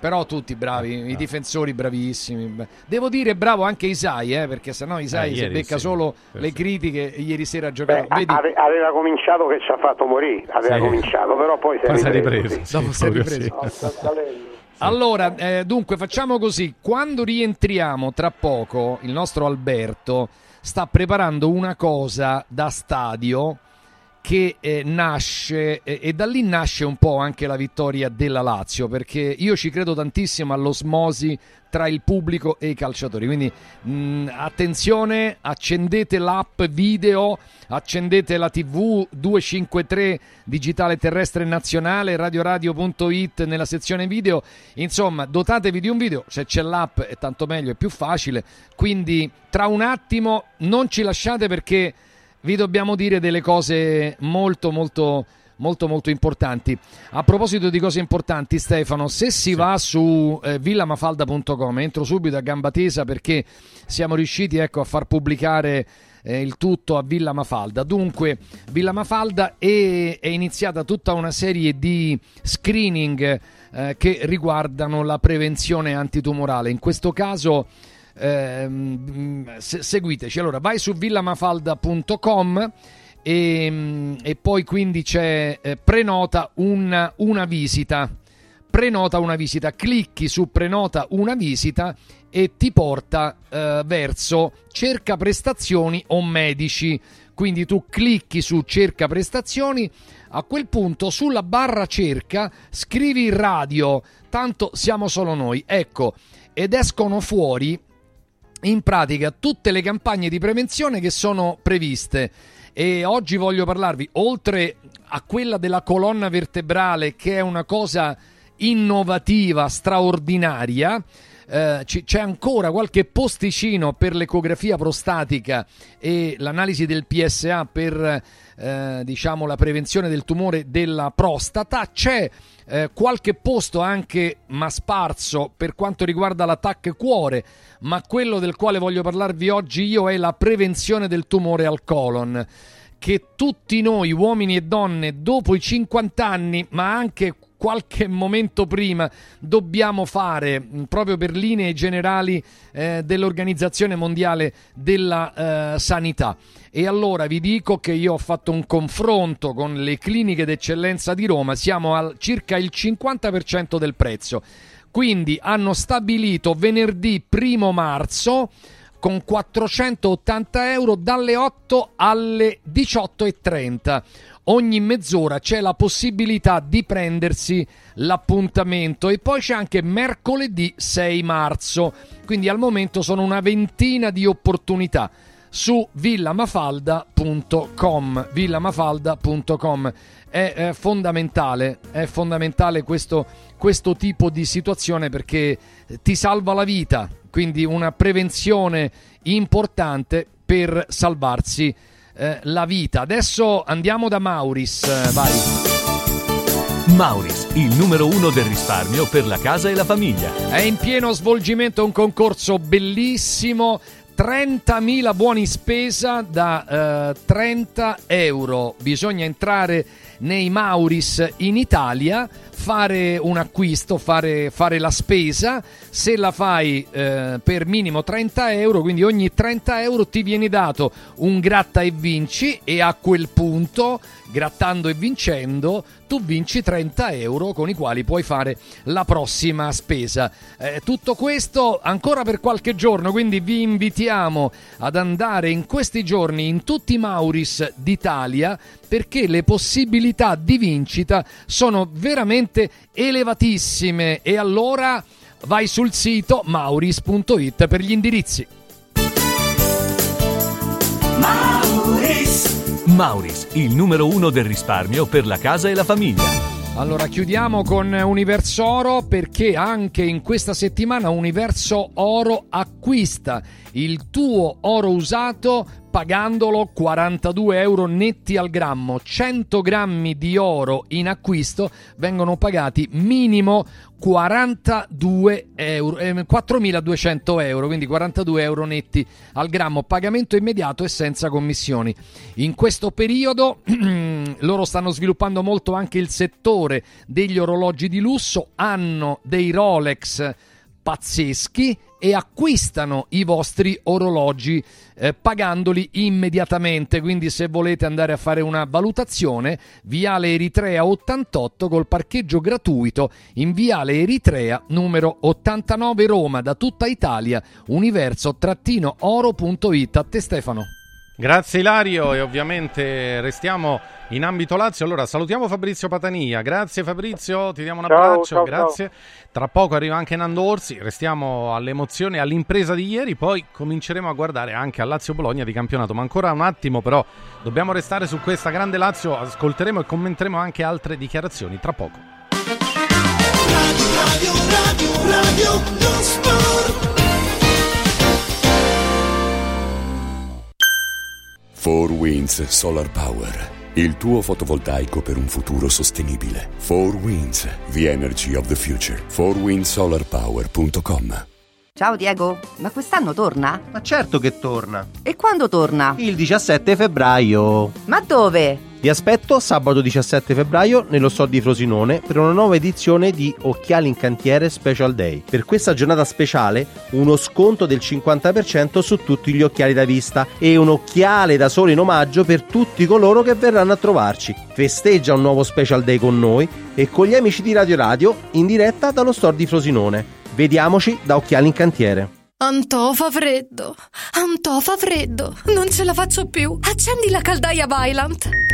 Però tutti bravi, i difensori bravissimi. Beh, Devo dire bravo anche Isai, eh, perché sennò Isai Eh, si becca sì. solo le critiche. Ieri sera ha Beh, giocato. Vedi, ave- aveva cominciato che ci ha fatto morire, aveva Sì. cominciato, però poi si è ripreso. ripreso. sì. Dopo si è ripreso. sì. Allora, eh, dunque, facciamo così. Quando rientriamo tra poco, il nostro Alberto sta preparando una cosa da stadio che eh, nasce eh, e da lì nasce un po' anche la vittoria della Lazio perché io ci credo tantissimo all'osmosi tra il pubblico e i calciatori. Quindi mh, attenzione accendete l'app video accendete la tv 253 digitale terrestre nazionale radioradio.it nella sezione video. Insomma dotatevi di un video. Se c'è l'app è tanto meglio è più facile. Quindi tra un attimo non ci lasciate perché vi dobbiamo dire delle cose molto molto molto molto importanti. A proposito di cose importanti, Stefano, se si va su eh, villamafalda.com, entro subito a gamba tesa perché siamo riusciti ecco, a far pubblicare eh, il tutto a Villa Mafalda. Dunque, Villa Mafalda è, è iniziata tutta una serie di screening eh, che riguardano la prevenzione antitumorale. In questo caso ehm, se- seguiteci. Allora, vai su villamafalda.com e, mm, e poi quindi c'è eh, prenota una, una visita. Prenota una visita, clicchi su prenota una visita e ti porta eh, verso cerca prestazioni o medici. Quindi tu clicchi su cerca prestazioni, a quel punto sulla barra cerca scrivi radio, tanto siamo solo noi. Ecco, ed escono fuori in pratica tutte le campagne di prevenzione che sono previste. E oggi voglio parlarvi, oltre a quella della colonna vertebrale, che è una cosa innovativa, straordinaria, eh, c'è ancora qualche posticino per l'ecografia prostatica e l'analisi del PSA per eh, diciamo la prevenzione del tumore della prostata. C'è eh, qualche posto anche ma sparso per quanto riguarda l'attacco cuore, ma quello del quale voglio parlarvi oggi io è la prevenzione del tumore al colon che tutti noi uomini e donne dopo i 50 anni, ma anche qualche momento prima, dobbiamo fare mh, proprio per linee generali eh, dell'Organizzazione Mondiale della eh, Sanità. E allora vi dico che io ho fatto un confronto con le cliniche d'eccellenza di Roma, siamo al circa il 50% del prezzo. Quindi hanno stabilito venerdì primo marzo con 480 euro dalle 8 alle 18.30. Ogni mezz'ora c'è la possibilità di prendersi l'appuntamento e poi c'è anche mercoledì 6 marzo. Quindi al momento sono una ventina di opportunità su villamafalda.com villamafalda.com è, è fondamentale è fondamentale questo, questo tipo di situazione perché ti salva la vita quindi una prevenzione importante per salvarsi eh, la vita. Adesso andiamo da Mauris eh, vai. Mauris, il numero uno del risparmio per la casa e la famiglia. È in pieno svolgimento un concorso bellissimo 30.000 buoni spesa da eh, 30 euro. Bisogna entrare nei Mauris in Italia, fare un acquisto, fare, fare la spesa. Se la fai eh, per minimo 30 euro, quindi ogni 30 euro ti viene dato un gratta e vinci e a quel punto, grattando e vincendo, tu vinci 30 euro con i quali puoi fare la prossima spesa. Eh, tutto questo ancora per qualche giorno, quindi vi invitiamo ad andare in questi giorni in tutti i Mauris d'Italia perché le possibilità di vincita sono veramente elevatissime e allora vai sul sito mauris.it per gli indirizzi. Mauris. Mauris, il numero uno del risparmio per la casa e la famiglia. Allora chiudiamo con Universo Oro perché anche in questa settimana Universo Oro acquista il tuo oro usato pagandolo 42 euro netti al grammo. 100 grammi di oro in acquisto vengono pagati minimo 42 euro, eh, 4.200 euro, quindi 42 euro netti al grammo, pagamento immediato e senza commissioni. In questo periodo loro stanno sviluppando molto anche il settore degli orologi di lusso, hanno dei Rolex pazzeschi e acquistano i vostri orologi eh, pagandoli immediatamente. Quindi, se volete andare a fare una valutazione, Viale Eritrea 88 col parcheggio gratuito in Viale Eritrea numero 89 Roma da tutta Italia. Universo-oro.it. A te, Stefano. Grazie Ilario e ovviamente restiamo in ambito Lazio. Allora salutiamo Fabrizio Patania. Grazie Fabrizio, ti diamo un Ciao, abbraccio. ciao, grazie. Tra poco arriva anche Nando Orsi. Restiamo all'emozione, all'impresa di ieri. Poi cominceremo a guardare anche a Lazio Bologna di campionato. Ma ancora un attimo, però, dobbiamo restare su questa grande Lazio. Ascolteremo e commenteremo anche altre dichiarazioni tra poco. Radio, radio, radio, lo sport. Four Winds Solar Power. Il tuo fotovoltaico per un futuro sostenibile. Four Winds, the energy of the future. 4windsolarpower.com Ciao Diego, ma quest'anno torna? Ma certo che torna. E quando torna? Il 17 febbraio. Ma dove? Vi aspetto sabato 17 febbraio nello store di Frosinone per una nuova edizione di Occhiali in Cantiere Special Day. Per questa giornata speciale uno sconto del 50% su tutti gli occhiali da vista e un occhiale da sole in omaggio per tutti coloro che verranno a trovarci. Festeggia un nuovo Special Day con noi e con gli amici di Radio Radio in diretta dallo store di Frosinone. Vediamoci da Occhiali in Cantiere. Antò fa freddo, Antò fa freddo, non ce la faccio più. Accendi la caldaia Vylant.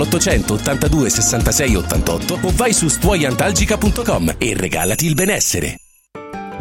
l'800 82 66 88 o vai su stuoiantalgica.com e regalati il benessere.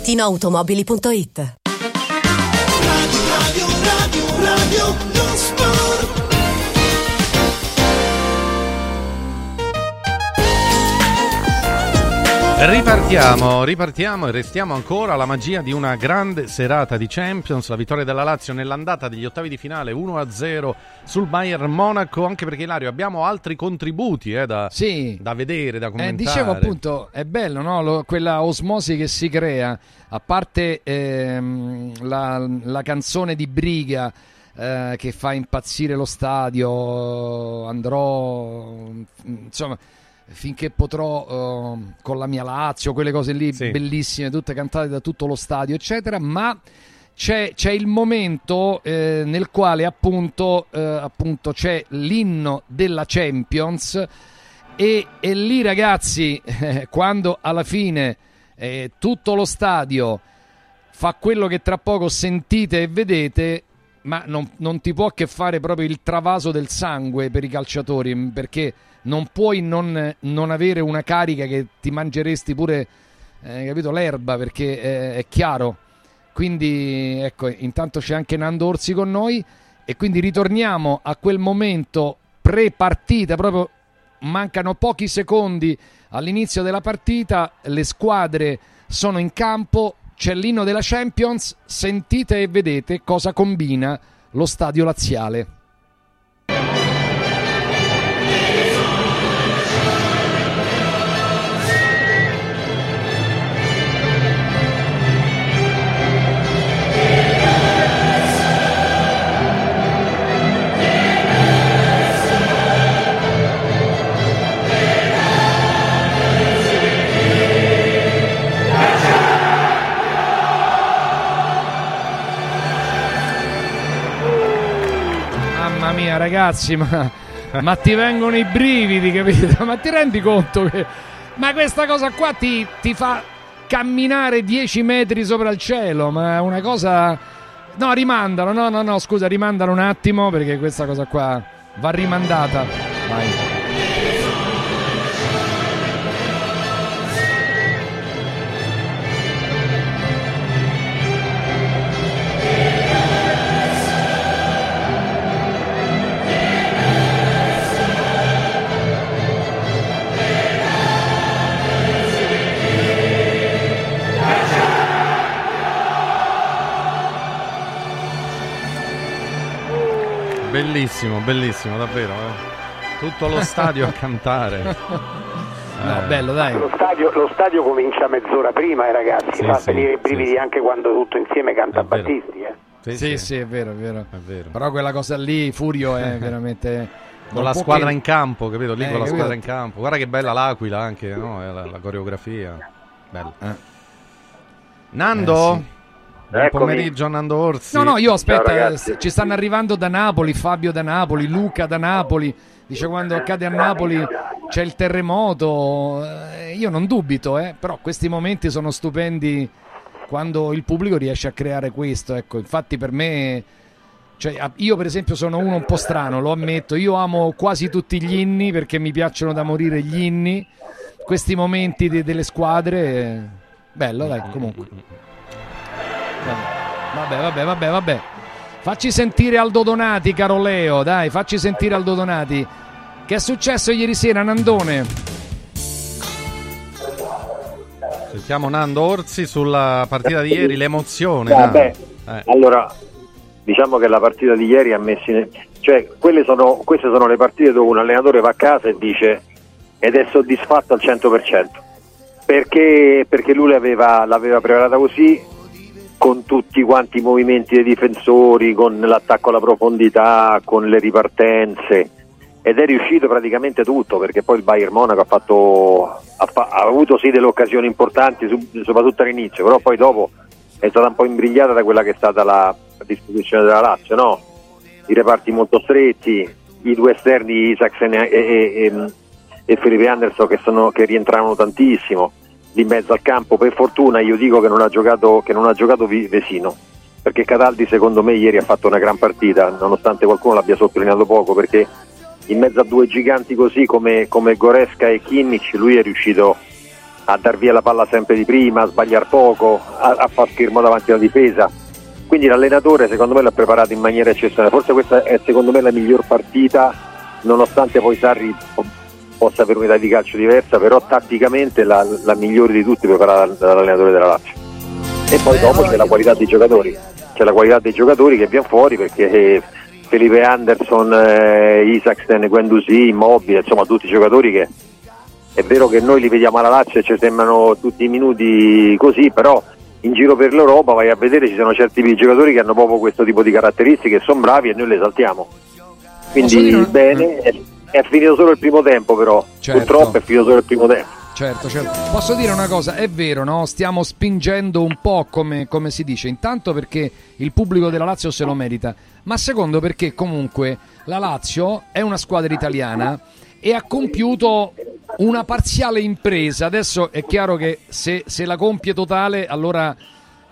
ValentinoAutomobili.it Radio, radio, radio, lo Ripartiamo, ripartiamo e restiamo ancora alla magia di una grande serata di Champions, la vittoria della Lazio nell'andata degli ottavi di finale 1-0 sul Bayern Monaco, anche perché Ilario abbiamo altri contributi eh, da, da vedere, da Eh, commentare. dicevo appunto, è bello no? Lo- quella osmosi che si crea, a parte ehm, la, la canzone di Briga eh, che fa impazzire lo stadio, andrò, mm, insomma, finché potrò eh, con la mia Lazio, quelle cose lì bellissime, tutte cantate da tutto lo stadio, eccetera, ma c'è, c'è il momento eh, nel quale appunto, eh, appunto c'è l'inno della Champions e, e lì ragazzi, eh, quando alla fine eh, tutto lo stadio fa quello che tra poco sentite e vedete, ma non, non ti può che fare proprio il travaso del sangue per i calciatori, perché non puoi non, non avere una carica che ti mangeresti pure, eh, capito, l'erba, perché eh, è chiaro. Quindi, ecco, intanto c'è anche Nando Orsi con noi e quindi ritorniamo a quel momento pre-partita, proprio mancano pochi secondi all'inizio della partita, le squadre sono in campo, c'è l'inno della Champions, sentite e vedete cosa combina lo stadio laziale. Ragazzi, ma, ma ti vengono i brividi, capito? Ma ti rendi conto che. Ma questa cosa qua ti, ti fa camminare 10 metri sopra il cielo, ma è una cosa. No, rimandalo, no, no, no, scusa, rimandalo un attimo perché questa cosa qua va rimandata. Vai. Bellissimo, bellissimo, davvero. eh. Tutto lo stadio a cantare. No, bello, dai. Lo stadio, lo stadio comincia mezz'ora prima, eh, ragazzi, Sì, fa sì, venire i sì, brividi anche quando tutto insieme canta Battisti. Eh. Sì, sì, è vero, è vero. Però quella cosa lì, Furio, è veramente. Con la squadra che- in campo, capito? Lì Eh, con la capito? squadra in campo. Guarda che bella l'aquila anche, no? Eh, La, la coreografia. Bello. Nando? Buon pomeriggio Nando Orsi. No, no, io aspetta, eh, ci stanno arrivando da Napoli, Fabio da Napoli, Luca da Napoli. Dice quando accade a Napoli c'è il terremoto. Eh, io non dubito, eh, però questi momenti sono stupendi quando il pubblico riesce a creare questo. Ecco, infatti per me cioè, io per esempio sono uno un po' strano, lo ammetto. Io amo quasi tutti gli inni perché mi piacciono da morire gli inni. Questi momenti de- delle squadre eh, bello, dai, comunque. Vabbè, vabbè, vabbè, vabbè. Facci sentire Aldo Donati, caro Leo, dai, facci sentire Aldo Donati. Che è successo ieri sera, Nandone? Sentiamo Nando Orsi sulla partita di ieri, l'emozione. Vabbè. Eh. allora diciamo che la partita di ieri ha messo in... cioè quelle sono, queste sono le partite dove un allenatore va a casa e dice ed è soddisfatto al 100% perché, perché lui l'aveva, l'aveva preparata così con tutti quanti i movimenti dei difensori, con l'attacco alla profondità, con le ripartenze ed è riuscito praticamente tutto perché poi il Bayern Monaco ha, fatto, ha, fa- ha avuto sì delle occasioni importanti soprattutto all'inizio però poi dopo è stata un po' imbrigliata da quella che è stata la disposizione della Lazio no? i reparti molto stretti i due esterni Isaacsen e, e, e- e Felipe Anderson che, sono, che rientravano tantissimo di mezzo al campo per fortuna io dico che non ha giocato, che non ha giocato Vesino perché Cataldi secondo me ieri ha fatto una gran partita nonostante qualcuno l'abbia sottolineato poco perché in mezzo a due giganti così come, come Goresca e Kimmich lui è riuscito a dar via la palla sempre di prima, a sbagliare poco, a, a far schermo davanti alla difesa. Quindi l'allenatore secondo me l'ha preparato in maniera eccezionale. Forse questa è secondo me la miglior partita, nonostante poi Sarri possa avere un'età di calcio diversa, però tatticamente la, la migliore di tutti preparata dall'allenatore della Lazio. E poi dopo c'è la qualità dei giocatori, c'è la qualità dei giocatori che viene fuori perché eh, Felipe Anderson, eh, Isaacsen, Guendouzi, Immobile, insomma tutti i giocatori che è vero che noi li vediamo alla Lazio e ci sembrano tutti i minuti così, però in giro per l'Europa vai a vedere ci sono certi giocatori che hanno proprio questo tipo di caratteristiche sono bravi e noi li esaltiamo. Quindi bene, è, finito solo il primo tempo però, Certo. purtroppo è finito solo il primo tempo. Certo, certo. Posso dire una cosa, è vero, no? Stiamo spingendo un po' come, come si dice, intanto perché il pubblico della Lazio se lo merita, ma secondo perché comunque la Lazio è una squadra italiana e ha compiuto una parziale impresa. Adesso è chiaro che se, se la compie totale, allora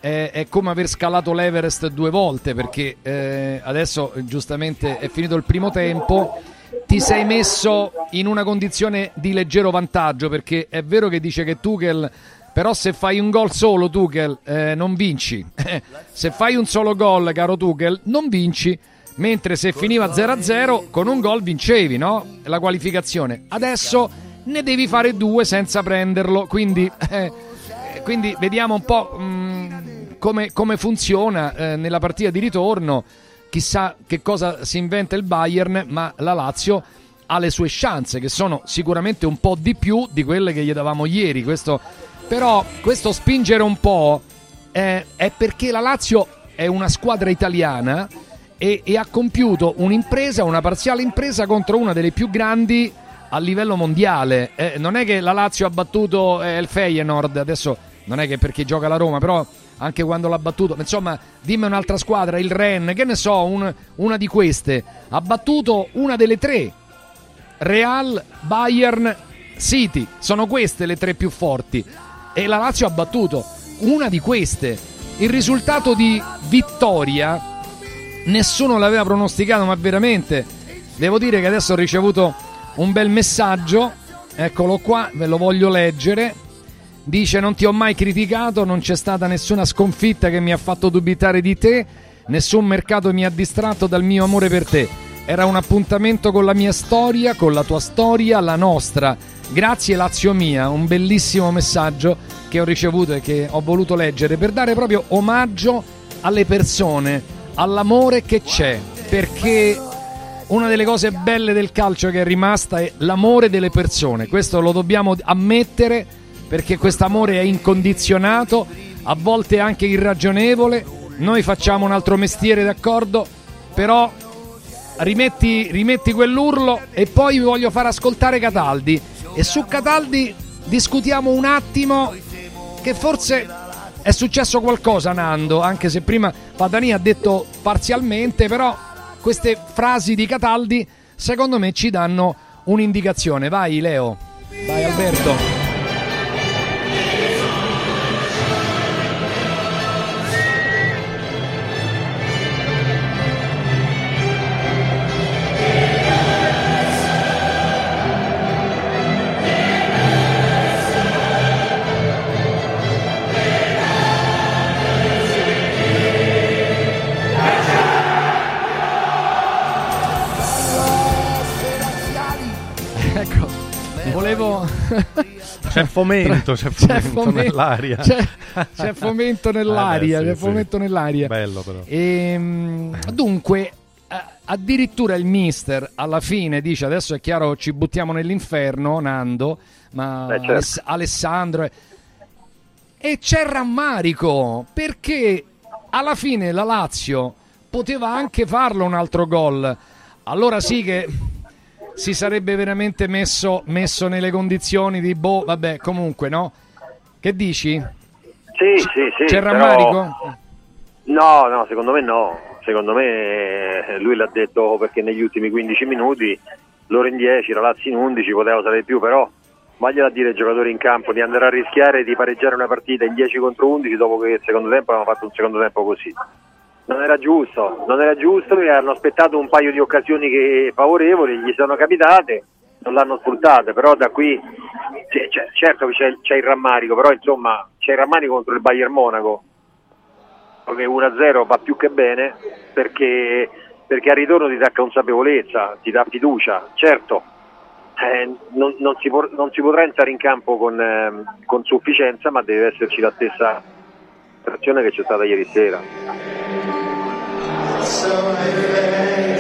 è, è come aver scalato l'Everest due volte, perché eh, adesso giustamente è finito il primo tempo ti sei messo in una condizione di leggero vantaggio perché è vero che dice che Tuchel però se fai un gol solo Tuchel eh, non vinci. Se fai un solo gol caro Tuchel non vinci. Mentre se finiva 0-0 con un gol vincevi no? la qualificazione. Adesso ne devi fare due senza prenderlo. Quindi, eh, quindi vediamo un po' mh, come, come funziona eh, nella partita di ritorno chissà che cosa si inventa il Bayern, ma la Lazio ha le sue chance, che sono sicuramente un po' di più di quelle che gli davamo ieri. Questo, però questo spingere un po' eh, è perché la Lazio è una squadra italiana e, e ha compiuto un'impresa, una parziale impresa contro una delle più grandi a livello mondiale. Eh, non è che la Lazio ha battuto eh, il Feyenoord, adesso non è che perché gioca la Roma, però anche quando l'ha battuto, insomma, dimmi un'altra squadra, il Ren, che ne so, un- una di queste, ha battuto una delle tre. Real, Bayern, City, sono queste le tre più forti e la Lazio ha battuto una di queste. Il risultato di vittoria nessuno l'aveva pronosticato, ma veramente devo dire che adesso ho ricevuto un bel messaggio, eccolo qua, ve lo voglio leggere. Dice non ti ho mai criticato, non c'è stata nessuna sconfitta che mi ha fatto dubitare di te, nessun mercato mi ha distratto dal mio amore per te. Era un appuntamento con la mia storia, con la tua storia, la nostra. Grazie Lazio mia, un bellissimo messaggio che ho ricevuto e che ho voluto leggere per dare proprio omaggio alle persone, all'amore che c'è, perché una delle cose belle del calcio che è rimasta è l'amore delle persone. Questo lo dobbiamo ammettere perché questo amore è incondizionato, a volte anche irragionevole. Noi facciamo un altro mestiere, d'accordo, però rimetti, rimetti quell'urlo e poi vi voglio far ascoltare Cataldi. E su Cataldi discutiamo un attimo che forse è successo qualcosa Nando, anche se prima Padani ha detto parzialmente, però queste frasi di Cataldi secondo me ci danno un'indicazione. Vai Leo, vai Alberto. Volevo... C'è fomento, c'è fomento nell'aria. C'è, c'è fomento nell'aria, Eh beh, sì, c'è fomento sì. nell'aria. Bello però. Ehm, dunque, eh, addirittura il mister alla fine dice adesso è chiaro ci buttiamo nell'inferno, Nando, ma Eh, certo. Aless- Alessandro... E c'è rammarico, perché alla fine la Lazio poteva anche farlo un altro gol. Allora sì che si sarebbe veramente messo, messo nelle condizioni di boh, vabbè, comunque, no? Che dici? Sì, sì, sì. C'è però- rammarico? No, no, secondo me no. Secondo me eh, lui l'ha detto perché negli ultimi 15 minuti loro in 10, la Lazio in 11, poteva usare di più, però vaglielo a dire ai giocatori in campo di andare a rischiare di pareggiare una partita in 10 contro 11 dopo che il secondo tempo avevano fatto un secondo tempo così. Non era giusto, non era giusto e hanno aspettato un paio di occasioni che- favorevoli, gli sono capitate, non l'hanno sfruttate, però da qui sì, c'è- certo c'è, c'è il rammarico, però insomma c'è il rammarico contro il Bayern Monaco che 1-0 va più che bene perché, perché al ritorno ti dà consapevolezza, ti dà fiducia, certo eh, non, non si può- non si potrà entrare in campo con, ehm, con sufficienza ma deve esserci la stessa trazione che c'è stata ieri sera. E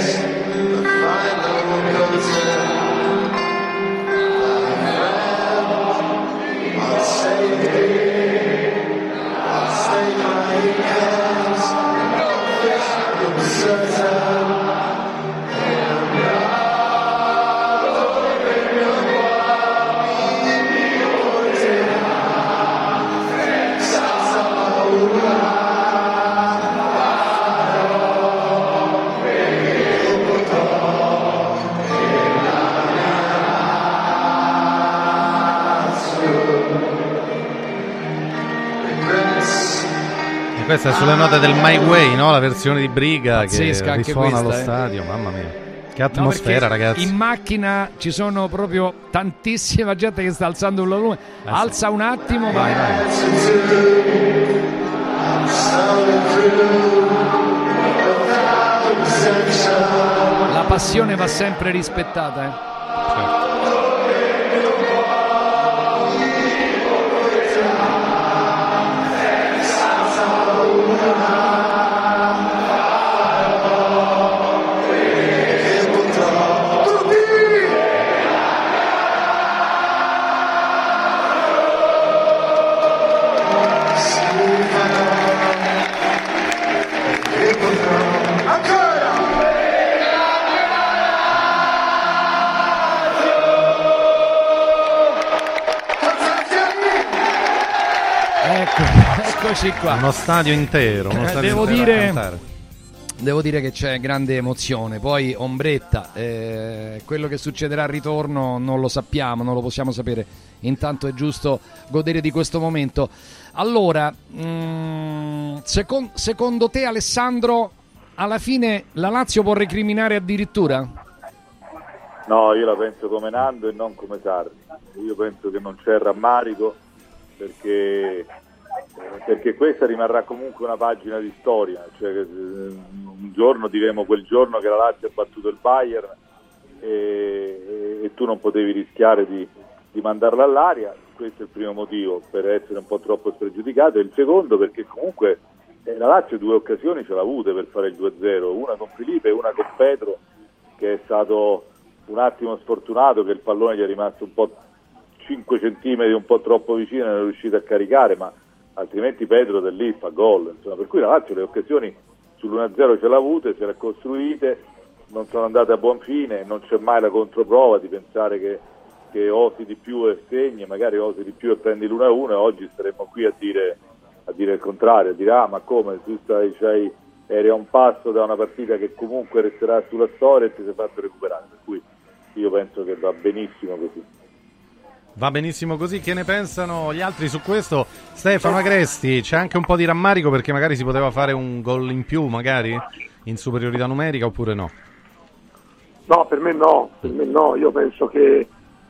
questa è sulle note del My Way, no? La versione di Briga Pazzesca che risuona allo eh. stadio, mamma mia. Che No, atmosfera, perché ragazzi. In macchina ci sono proprio tantissima gente che sta alzando il volume. Alza un attimo, vai. La passione va sempre rispettata, eh. Ecco, eccoci qua. Uno stadio intero, uno Eh, stadio devo intero dire-. Devo dire che c'è grande emozione, poi Ombretta, eh, quello che succederà al ritorno non lo sappiamo, non lo possiamo sapere, intanto è giusto godere di questo momento. Allora, mm, secon- secondo te Alessandro, alla fine la Lazio può recriminare addirittura? No, io la penso come Nando e non come Sarri. Io penso che non c'è rammarico perché, perché questa rimarrà comunque una pagina di storia. Cioè un giorno diremo quel giorno che la Lazio ha battuto il Bayern e, e- e tu non potevi rischiare di, di mandarla all'aria. Questo è il primo motivo per essere un po' troppo spregiudicato. E il secondo perché comunque eh, la Lazio due occasioni ce l'ha avute per fare il 2-0, una con Filippo e una con Petro che è stato un attimo sfortunato che il pallone gli è rimasto un po' 5 centimetri un po' troppo vicino e non è riuscito a caricare ma altrimenti Pedro da lì fa gol insomma, per cui la Lazio le occasioni sull'1-0 ce l'ha avute, se le ha costruite non sono andate a buon fine non c'è mai la controprova di pensare che, che osi di più e segni magari osi di più e prendi l'1-1 e oggi staremmo qui a dire, a dire il contrario, dirà ah, ma come tu stai, c'hai- eri a un passo da una partita che comunque resterà sulla storia e ti sei fatto recuperare, per cui io penso che va benissimo così. Va benissimo così, che ne pensano gli altri su questo? Stefano Agresti, c'è anche un po' di rammarico perché magari si poteva fare un gol in più, magari in superiorità numerica oppure no? No, per me no, per me no. Io penso che,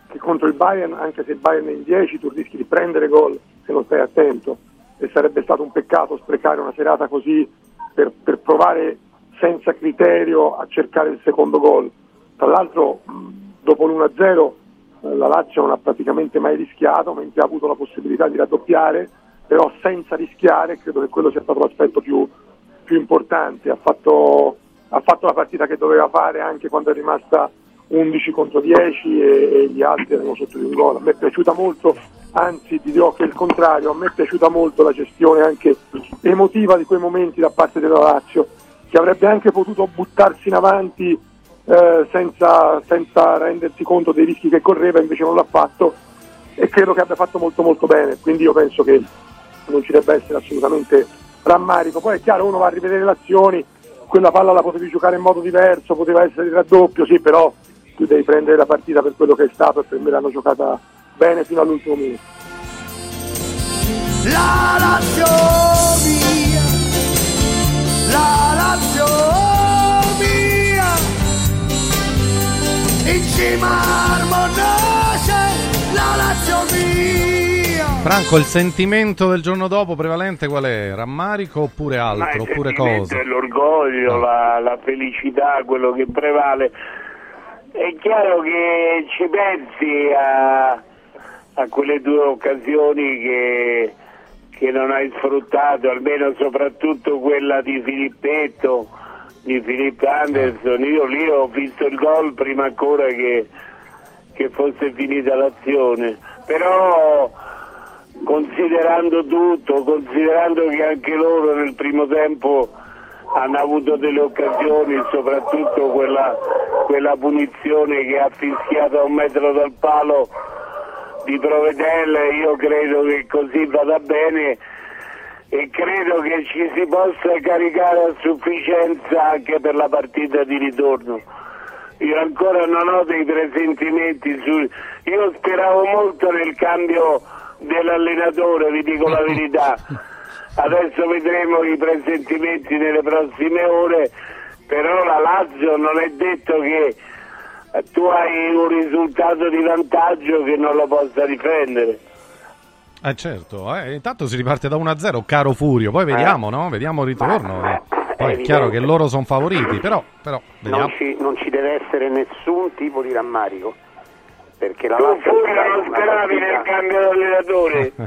che contro il Bayern, anche se il Bayern è in 10, tu rischi di prendere gol se non stai attento. E sarebbe stato un peccato sprecare una serata così per, per provare senza criterio a cercare il secondo gol. Tra l'altro, dopo l'1-0, eh, la Lazio non ha praticamente mai rischiato, mentre ha avuto la possibilità di raddoppiare, però senza rischiare, credo che quello sia stato l'aspetto più, più importante. Ha fatto, ha fatto la partita che doveva fare anche quando è rimasta 11 contro 10 e, e gli altri erano sotto di un gol. A me è piaciuta molto, anzi ti dirò che il contrario, a me è piaciuta molto la gestione anche emotiva di quei momenti da parte della Lazio, che avrebbe anche potuto buttarsi in avanti eh, senza, senza rendersi conto dei rischi che correva, invece non l'ha fatto e credo che abbia fatto molto molto bene, quindi io penso che non ci debba essere assolutamente rammarico. Poi è chiaro, uno va a rivedere le azioni, quella palla la potevi giocare in modo diverso, poteva essere il raddoppio, sì, però tu devi prendere la partita per quello che è stato e per me l'hanno giocata bene fino all'ultimo minuto. La Lazio mia, la Lazio in cima armoniosa, la Lazio mia. Franco, il sentimento del giorno dopo prevalente qual è? Rammarico oppure altro? Oppure cosa? è l'orgoglio, la, la felicità, quello che prevale. È chiaro che ci pensi a, a quelle due occasioni che, che non hai sfruttato, almeno soprattutto quella di Filippetto, di Filippo Anderson. Io lì ho visto il gol prima ancora che, che fosse finita l'azione. Però considerando tutto, considerando che anche loro nel primo tempo hanno avuto delle occasioni, soprattutto quella, quella punizione che ha fischiato a un metro dal palo di Provedelle, io credo che così vada bene e credo che ci si possa caricare a sufficienza anche per la partita di ritorno. Io ancora non ho dei presentimenti su... Io speravo molto nel cambio dell'allenatore, vi dico la verità. Adesso vedremo i presentimenti nelle prossime ore, però la Lazio non è detto che tu hai un risultato di vantaggio che non lo possa difendere. Eh certo, eh, intanto si riparte da 1-0, caro Furio, poi vediamo, no? Vediamo il ritorno. eh. Poi è chiaro che loro sono favoriti, però, però. Non ci, non ci deve essere nessun tipo di rammarico. Perché la Tu Furio è non speravi nel cambio d'allenatore?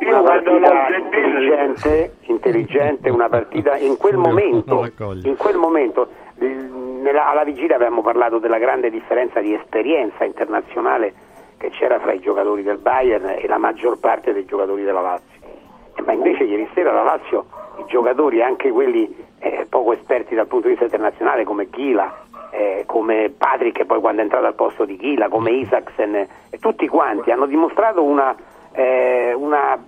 una Io quando l'ho partita sentito intelligente, intelligente, una partita in quel momento, in quel momento nella- alla vigilia avevamo parlato della grande differenza di esperienza internazionale che c'era fra i giocatori del Bayern e la maggior parte dei giocatori della Lazio. Eh, ma invece ieri sera la Lazio, i giocatori, anche quelli eh, poco esperti dal punto di vista internazionale come Ghila, eh, come Patrick che poi quando è entrato al posto di Ghila, come Isaacsen, eh, tutti quanti hanno dimostrato una, eh, una,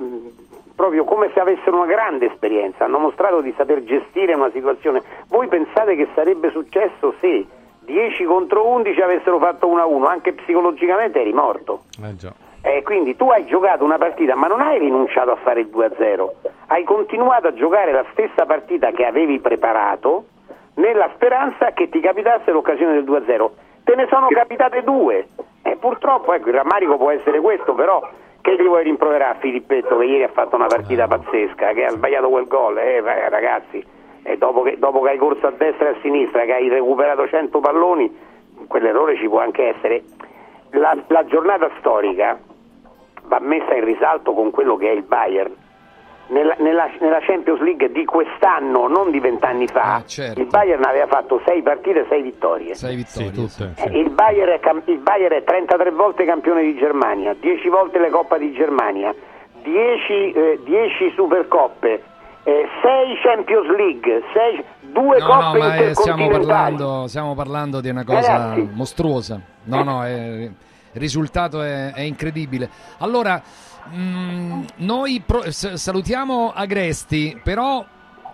proprio come se avessero una grande esperienza, hanno mostrato di saper gestire una situazione. Voi pensate che sarebbe successo se 10 contro 11 avessero fatto 1-1, anche psicologicamente eri morto. Eh già. Eh, quindi tu hai giocato una partita ma non hai rinunciato a fare il 2-0, hai continuato a giocare la stessa partita che avevi preparato nella speranza che ti capitasse l'occasione del 2-0. Te ne sono capitate due e purtroppo ecco, il rammarico può essere questo, però che gli vuoi rimproverare a Filippetto che ieri ha fatto una partita pazzesca, che ha sbagliato quel gol, eh, eh, ragazzi, e dopo che, dopo che hai corso a destra e a sinistra, che hai recuperato 100 palloni, quell'errore ci può anche essere. La, la giornata storica va messa in risalto con quello che è il Bayern. Nella, nella- nella Champions League di quest'anno, non di vent'anni fa, il Bayern aveva fatto 6 partite e 6 vittorie. Sei vittorie. Eh, Il, Bayern è il Bayern è 33 volte campione di Germania, 10 volte le Coppa di Germania, 10, eh, 10 Supercoppe, 6 Champions League, 2 No, no, Coppe ma eh, stiamo parlando, stiamo parlando di una cosa Ragazzi. mostruosa. No, no, è- il risultato è, è incredibile. Allora, mm, noi pro- salutiamo Agresti, però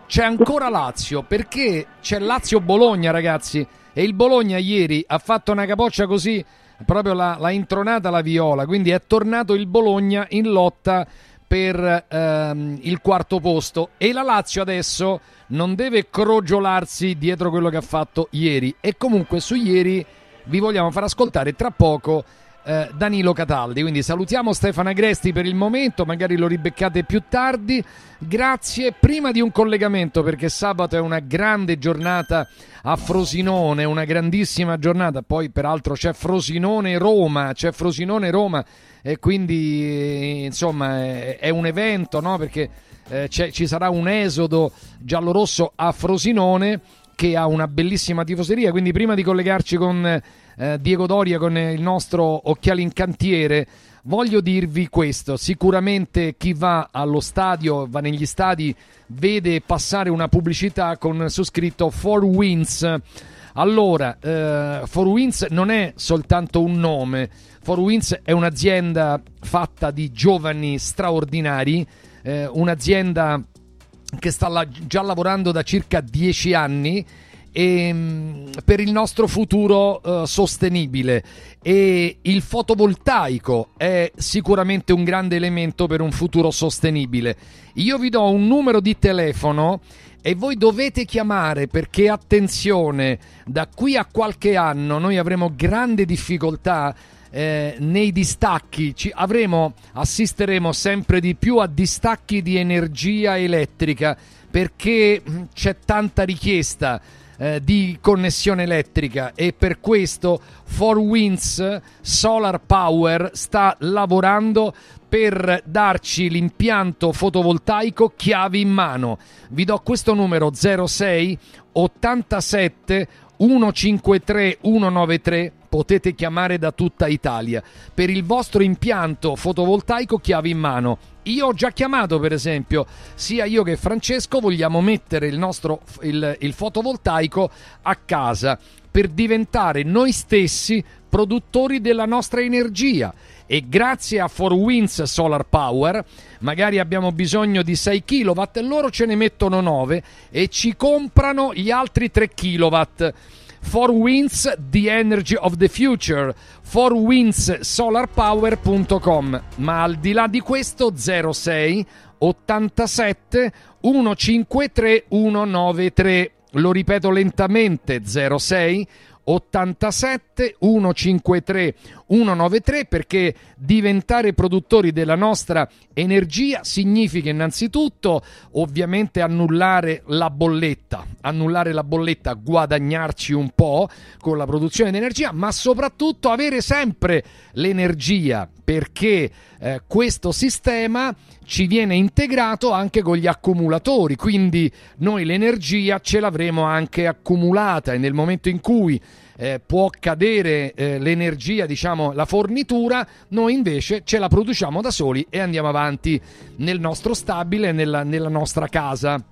c'è ancora Lazio, perché c'è Lazio-Bologna, ragazzi, e il Bologna ieri ha fatto una capoccia così, proprio l'ha, l'ha intronata la viola, quindi è tornato il Bologna in lotta per ehm, il quarto posto. E la Lazio adesso non deve crogiolarsi dietro quello che ha fatto ieri. E comunque su ieri vi vogliamo far ascoltare tra poco eh, Danilo Cataldi. Quindi salutiamo Stefano Agresti per il momento, magari lo ribeccate più tardi. Grazie prima di un collegamento perché sabato è una grande giornata a Frosinone, una grandissima giornata. Poi peraltro c'è Frosinone-Roma, c'è Frosinone-Roma e quindi eh, insomma è, è un evento, no? Perché eh, ci sarà un esodo giallorosso a Frosinone che ha una bellissima tifoseria. Quindi, prima di collegarci con eh, Diego Doria, con il nostro occhiali in cantiere, voglio dirvi questo: sicuramente chi va allo stadio, va negli stadi, vede passare una pubblicità con su scritto For Wins. Allora, eh, For Wins non è soltanto un nome, For Wins è un'azienda fatta di giovani straordinari, eh, un'azienda che sta la- già lavorando da circa dieci anni e, mm, per il nostro futuro eh, sostenibile e il fotovoltaico è sicuramente un grande elemento per un futuro sostenibile. Io vi do un numero di telefono e voi dovete chiamare perché attenzione, da qui a qualche anno noi avremo grande difficoltà eh, nei distacchi ci avremo assisteremo sempre di più a distacchi di energia elettrica perché mh, c'è tanta richiesta eh, di connessione elettrica e per questo 4Winds Solar Power sta lavorando per darci l'impianto fotovoltaico chiavi in mano. Vi do questo numero 06 87 153 193 potete chiamare da tutta Italia per il vostro impianto fotovoltaico chiavi in mano. Io ho già chiamato, per esempio, sia io che Francesco vogliamo mettere il nostro il, il fotovoltaico a casa per diventare noi stessi produttori della nostra energia e grazie a 4Winds Solar Power magari abbiamo bisogno di 6 kW loro ce ne mettono 9 e ci comprano gli altri 3 kW 4Winds The Energy of the Future. 4windsolarpower.com ma al di là di questo 06 87 153 193 lo ripeto lentamente 06 87 153 193 perché diventare produttori della nostra energia significa innanzitutto ovviamente annullare la bolletta, annullare la bolletta, guadagnarci un po' con la produzione di energia, ma soprattutto avere sempre l'energia perché eh, questo sistema ci viene integrato anche con gli accumulatori, quindi noi l'energia ce l'avremo anche accumulata e nel momento in cui eh, può cadere eh, l'energia, diciamo la fornitura, noi invece ce la produciamo da soli e andiamo avanti nel nostro stabile, nella, nella nostra casa.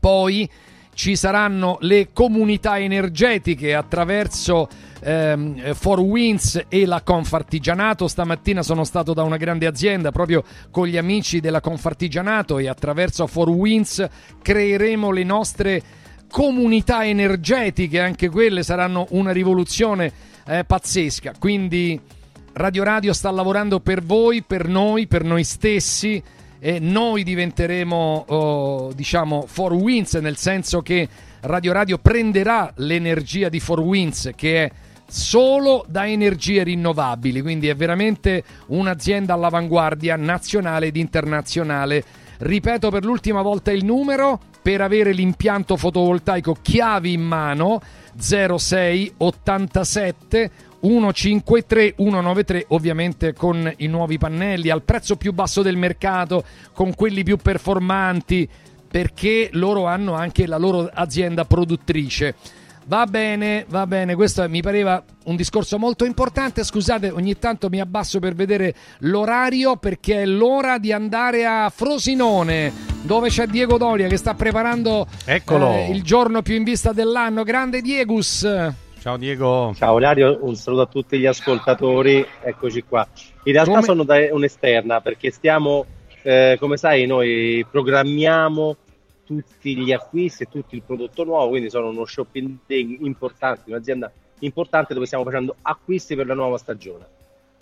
Poi ci saranno le comunità energetiche attraverso ehm, For Winds e la Confartigianato. Stamattina sono stato da una grande azienda proprio con gli amici della Confartigianato e attraverso For Winds creeremo le nostre comunità energetiche, anche quelle saranno una rivoluzione eh, pazzesca. Quindi Radio Radio sta lavorando per voi, per noi, per noi stessi e noi diventeremo oh, diciamo 4Winds nel senso che Radio Radio prenderà l'energia di 4Winds che è solo da energie rinnovabili, quindi è veramente un'azienda all'avanguardia nazionale ed internazionale. Ripeto per l'ultima volta il numero per avere l'impianto fotovoltaico chiavi in mano 06 87 153 193 ovviamente con i nuovi pannelli al prezzo più basso del mercato con quelli più performanti perché loro hanno anche la loro azienda produttrice Va bene, va bene, questo mi pareva un discorso molto importante. Scusate, ogni tanto mi abbasso per vedere l'orario perché è l'ora di andare a Frosinone, dove c'è Diego Doria che sta preparando Eccolo. eh, il giorno più in vista dell'anno. Grande Diegus. Ciao Diego. Ciao Lario, un saluto a tutti gli ascoltatori, eccoci qua. In realtà Come- sono da un'esterna perché stiamo, eh, come sai, noi programmiamo tutti gli acquisti e tutto il prodotto nuovo, quindi sono uno shopping day importante, un'azienda importante dove stiamo facendo acquisti per la nuova stagione.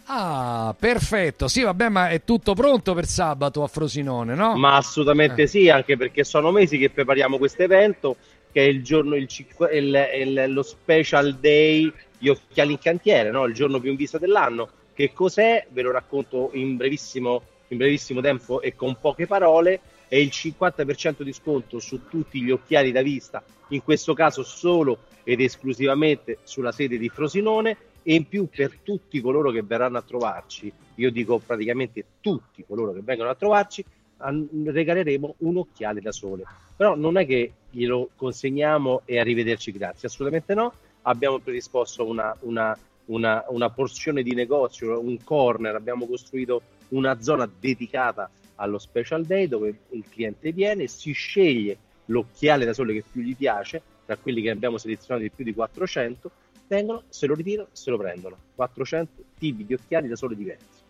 Ah, perfetto. Sì, vabbè, ma è tutto pronto per sabato a Frosinone, no? Ma assolutamente Eh. sì, anche perché sono mesi che prepariamo questo evento, che è il giorno, il il- il- lo special day gli occhiali in cantiere, no? il giorno più in vista dell'anno. Che cos'è? Ve lo racconto in brevissimo, in brevissimo tempo e con poche parole. È il 50% di sconto su tutti gli occhiali da vista, in questo caso solo ed esclusivamente sulla sede di Frosinone e in più per tutti coloro che verranno a trovarci, io dico praticamente tutti coloro che vengono a trovarci, regaleremo un occhiale da sole. Però non è che glielo consegniamo e arrivederci grazie, assolutamente no. Abbiamo predisposto una, una- una- una porzione di negozio, un corner, abbiamo costruito una zona dedicata allo special day dove il cliente viene, si sceglie l'occhiale da sole che più gli piace, tra quelli che abbiamo selezionato di più di 400, vengono, se lo ritirano, se lo prendono. 400 tipi di occhiali da sole diversi.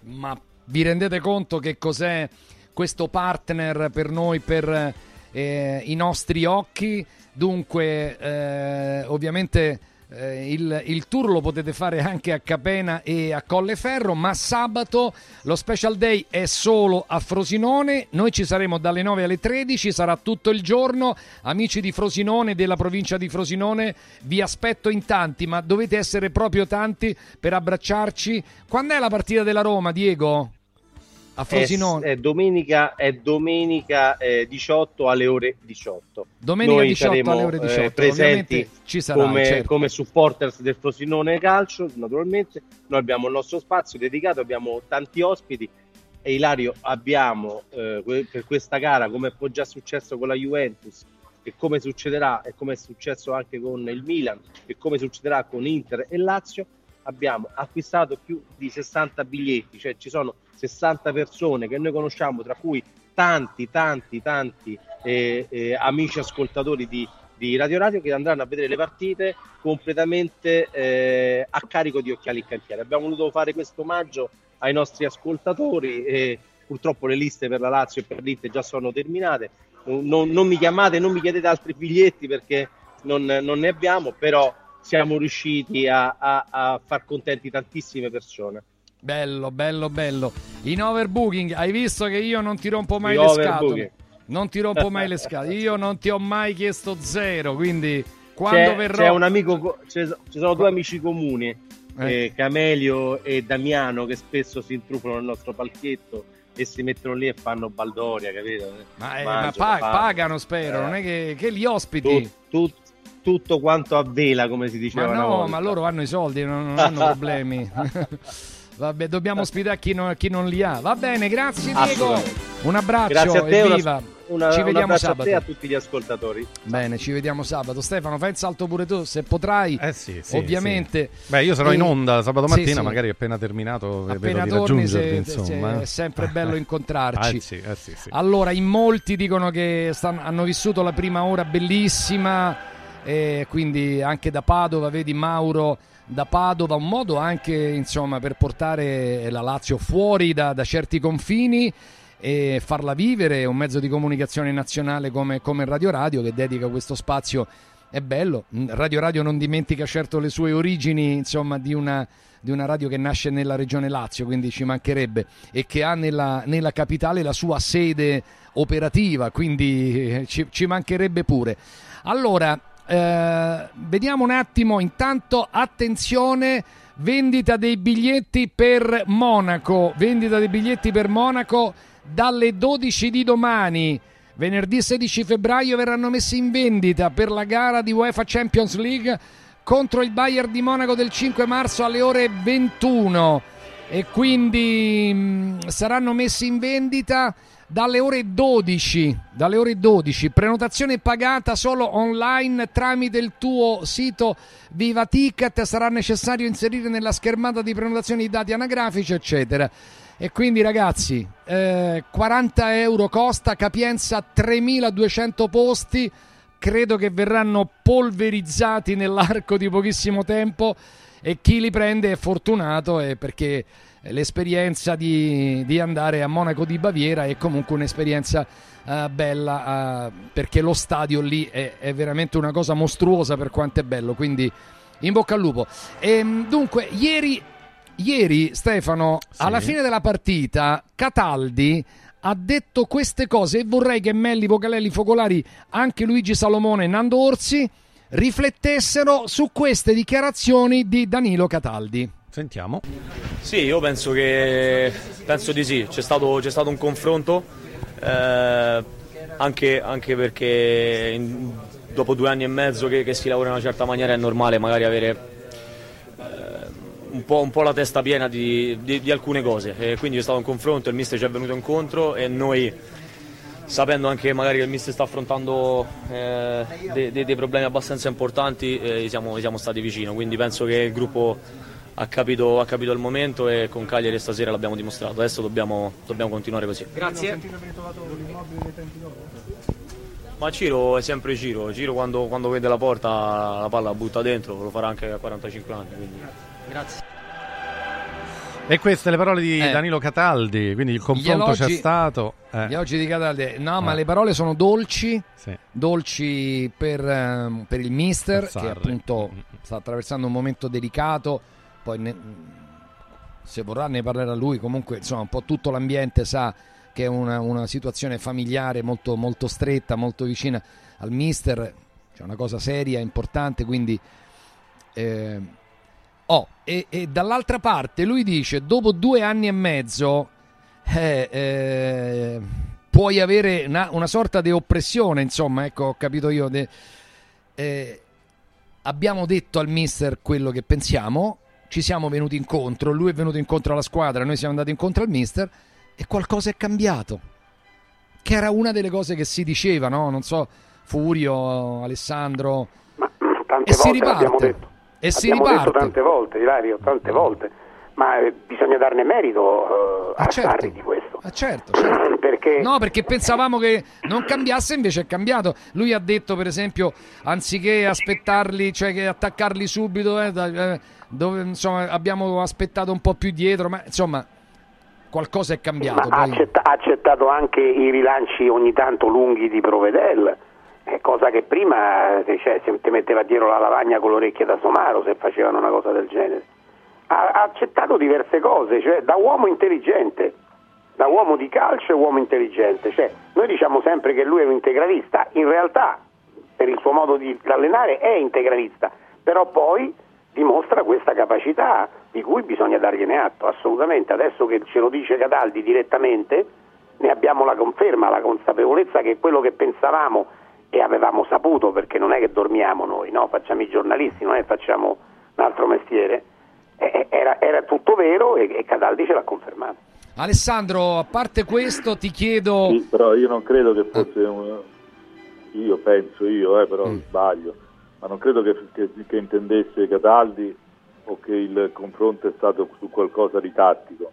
Ma vi rendete conto che cos'è questo partner per noi, per eh, i nostri occhi? Dunque, eh, ovviamente eh, il, il tour lo potete fare anche a Capena e a Colleferro, ma sabato lo special day è solo a Frosinone. Noi ci saremo dalle 9 alle 13, sarà tutto il giorno. Amici di Frosinone, della provincia di Frosinone, vi aspetto in tanti, ma dovete essere proprio tanti per abbracciarci. Quando è la partita della Roma, Diego? A Frosinone. È, è domenica, è domenica eh, 18 alle ore 18. Domenica Noi 18 saremo, alle ore eh, 18, presenti ovviamente ci sarai, come, certo. come supporters del Frosinone Calcio, naturalmente. Noi abbiamo il nostro spazio dedicato, abbiamo tanti ospiti e Ilario abbiamo eh, per questa gara, come è già successo con la Juventus e come succederà e come è successo anche con il Milan e come succederà con Inter e Lazio, abbiamo acquistato più di 60 biglietti, cioè ci sono 60 persone che noi conosciamo, tra cui tanti, tanti, tanti eh, eh, amici ascoltatori di, di Radio Radio che andranno a vedere le partite completamente eh, a carico di occhiali in cantiere. Abbiamo voluto fare questo omaggio ai nostri ascoltatori e purtroppo le liste per la Lazio e per l'Inter già sono terminate. Non, non mi chiamate, non mi chiedete altri biglietti perché non, non ne abbiamo, però siamo riusciti a, a- a far contenti tantissime persone. Bello, bello, bello. In overbooking, hai visto che io non ti rompo mai In le scatole. Non ti rompo mai le scatole. Io non ti ho mai chiesto zero, quindi quando c'è, verrò... c'è un amico, ci sono due amici comuni, eh, Camelio e Damiano, che spesso si intrufano nel nostro palchetto e si mettono lì e fanno baldoria, capito? Ma, eh, Mangiano, ma pa- fanno. pagano, spero, Eh. non è che, che li ospiti. Tu- tu- tutto quanto a vela, come si diceva Ma una no, volta. ma loro hanno i soldi, non, non hanno problemi. Vabbè, dobbiamo ospitare chi non, chi non li ha. Va bene, grazie Diego. Un abbraccio Grazie a te, evviva. una- Ci vediamo sabato. a te e a tutti gli ascoltatori. Bene, ci vediamo sabato. Stefano, fai il salto pure tu, se potrai. Eh sì, ovviamente. Beh, io sarò E- in onda sabato Sì, mattina, sì. magari appena terminato vedo Appena di torni, se- insomma. se- eh. è sempre bello incontrarci. Eh sì, eh sì, sì. Allora, in molti dicono che stanno- hanno vissuto la prima ora bellissima, e quindi anche da Padova, vedi Mauro da Padova, un modo anche insomma per portare la Lazio fuori da, da certi confini e farla vivere, un mezzo di comunicazione nazionale come, come Radio Radio che dedica questo spazio è bello. Mm, Radio Radio non dimentica certo le sue origini, insomma, di una, di una radio che nasce nella regione Lazio, quindi ci mancherebbe, e che ha nella, nella capitale la sua sede operativa, quindi eh, ci, ci mancherebbe pure. Allora, eh, vediamo un attimo, intanto attenzione, vendita dei biglietti per Monaco, vendita dei biglietti per Monaco dalle 12 di domani. Venerdì 16 febbraio verranno messi in vendita per la gara di UEFA Champions League contro il Bayern di Monaco del 5 marzo alle ore 21 e quindi mh, saranno messi in vendita dalle ore 12 dalle ore 12 prenotazione pagata solo online tramite il tuo sito Viva Ticket sarà necessario inserire nella schermata di prenotazione i dati anagrafici eccetera. E quindi ragazzi eh, 40 euro costa capienza 3200 posti. Credo che verranno polverizzati nell'arco di pochissimo tempo e chi li prende è fortunato eh, perché l'esperienza di, di andare a Monaco di Baviera è comunque un'esperienza eh, bella eh, perché lo stadio lì è, è veramente una cosa mostruosa per quanto è bello, quindi in bocca al lupo. Ehm, dunque, ieri, ieri Stefano, alla fine della partita, Cataldi ha detto queste cose e vorrei che Melli, Vocalelli, Focolari, anche Luigi Salomone e Nando Orsi riflettessero su queste dichiarazioni di Danilo Cataldi. Sentiamo. Sì, io penso che penso di sì, c'è stato, c'è stato un confronto, eh, anche, anche perché in- dopo due anni e mezzo che, che si lavora in una certa maniera è normale magari avere eh, un, po', un po' la testa piena di, di- di alcune cose. E quindi c'è stato un confronto, il mister ci è venuto incontro e noi sapendo anche magari che il mister sta affrontando eh, dei, dei- problemi abbastanza importanti, eh, siamo, siamo stati vicino, quindi penso che il gruppo ha capito, ha capito il momento e con Cagliari stasera l'abbiamo dimostrato, adesso dobbiamo, dobbiamo continuare così. Grazie. Ma Ciro è sempre Ciro, Ciro quando, quando vede la porta la palla la butta dentro, lo farà anche a 45 anni. Quindi. Grazie. E queste le parole di Eh. Danilo Cataldi, quindi il confronto elogi- c'è stato. eh. Gli elogi di Cataldi, no, ma Eh. le parole sono dolci, Sì. dolci per, ehm, per il mister Per che appunto sta attraversando un momento delicato, poi ne- se vorrà ne parlerà lui, comunque insomma un po' tutto l'ambiente sa che è una, una situazione familiare molto, molto stretta, molto vicina al mister, c'è una cosa seria, importante, quindi... eh, oh, e, e dall'altra parte lui dice, dopo due anni e mezzo eh, eh, puoi avere una, una sorta di oppressione, insomma, ecco, ho capito io. de- eh, abbiamo detto al mister quello che pensiamo, ci siamo venuti incontro, lui è venuto incontro alla squadra, noi siamo andati incontro al mister e qualcosa è cambiato. Che era una delle cose che si diceva, no? Non so, Furio, Alessandro. Tante e si volte l'abbiamo riparte. detto. E si Abbiamo detto riparte. tante volte, Ilario, tante volte. Ma eh, bisogna darne merito eh, a certo. Sarri di questo. Ah, certo, certo. Perché No, perché pensavamo che non cambiasse, invece è cambiato. Lui ha detto, per esempio, anziché aspettarli, cioè che attaccarli subito, eh, eh, dove, insomma, abbiamo aspettato un po' più dietro, ma insomma, qualcosa è cambiato. Ha, accetta- accettato anche i rilanci ogni tanto lunghi di Provedel, eh, cosa che prima eh, cioè, se ti metteva dietro la lavagna con le orecchie da somaro se facevano una cosa del genere. Ha, ha accettato diverse cose, cioè da uomo intelligente, da uomo di calcio e uomo intelligente. Cioè, noi diciamo sempre che lui è un integralista, in realtà per il suo modo di allenare è integralista, però poi dimostra questa capacità di cui bisogna dargliene atto, assolutamente. Adesso che ce lo dice Cataldi direttamente, ne abbiamo la conferma, la consapevolezza che quello che pensavamo e avevamo saputo, perché non è che dormiamo noi, no? facciamo i giornalisti, non è che facciamo un altro mestiere, era, era tutto vero e, e Cataldi ce l'ha confermato. Alessandro, a parte questo, ti chiedo. Sì, però io non credo che fosse un... io penso io, eh, però sbaglio, ma non credo che, che- che intendesse Cataldi o che il confronto è stato su qualcosa di tattico.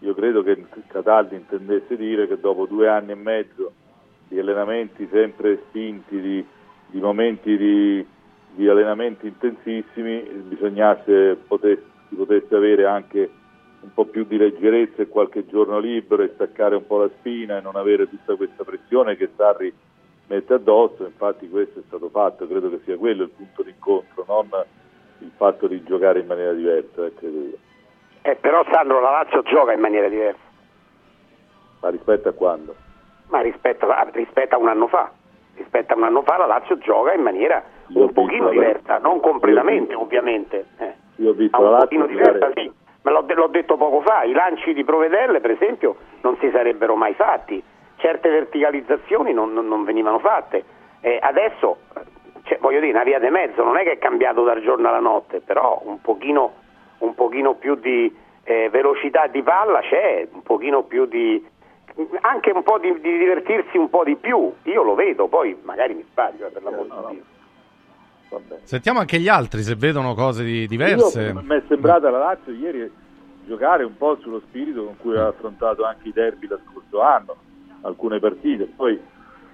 Io credo che Cataldi intendesse dire che dopo due anni e mezzo di allenamenti sempre spinti, di, di momenti di, di allenamenti intensissimi, bisognasse potesse, si potesse avere anche un po' più di leggerezza e qualche giorno libero e staccare un po' la spina e non avere tutta questa pressione che Sarri mette addosso, infatti questo è stato fatto, credo che sia quello il punto d'incontro, non il fatto di giocare in maniera diversa, eh, credo io. Eh, però Sandro la Lazio gioca in maniera diversa, Ma rispetto a quando? ma rispetto a, rispetto a un anno fa. Rispetto a un anno fa la Lazio gioca in maniera un pochino diversa, non completamente ovviamente. eh. Io ho visto Ma la un Lazio pochino diversa, sì. Ma l'ho, l'ho detto poco fa, i lanci di Provedelle, per esempio, non si sarebbero mai fatti. Certe verticalizzazioni non, non- non venivano fatte. Eh, adesso, cioè, voglio dire, una via di mezzo, non è che è cambiato dal giorno alla notte, però un pochino, un pochino più di eh, velocità di palla c'è, un pochino più di... anche un po' di, di divertirsi un po' di più. Io lo vedo, poi magari mi sbaglio, eh, per l'amor di Dio. Sentiamo anche gli altri se vedono cose di- diverse. Io, mi è sembrata la Lazio ieri giocare un po' sullo spirito con cui ha affrontato anche i derby lo scorso anno, alcune partite. Poi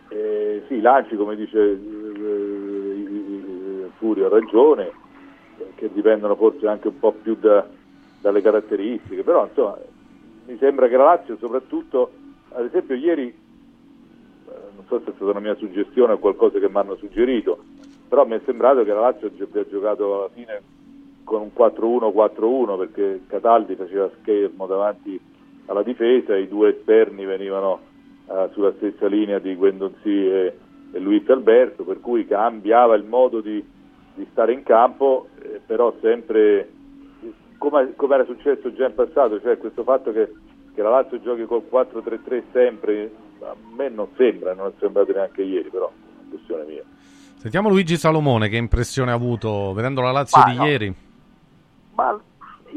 eh, sì, lanci, come dice eh, Furio ha ragione, eh, che dipendono forse anche un po' più da- dalle caratteristiche, però insomma mi sembra che la Lazio soprattutto, ad esempio ieri, eh, non so se è stata una mia suggestione o qualcosa che mi hanno suggerito, però mi è sembrato che la Lazio abbia giocato alla fine con un 4-1-4-1 perché Cataldi faceva schermo davanti alla difesa i due esterni venivano eh, sulla stessa linea di Guendonzi e, e Luis Alberto, per cui cambiava il modo di, di stare in campo, eh, però sempre come, come era successo già in passato, cioè questo fatto che, che la Lazio giochi col 4-3-3 sempre, a me non sembra, non è sembrato neanche ieri, però è una questione mia. Sentiamo Luigi Salomone, che impressione ha avuto vedendo la Lazio Ma di no. ieri. Ma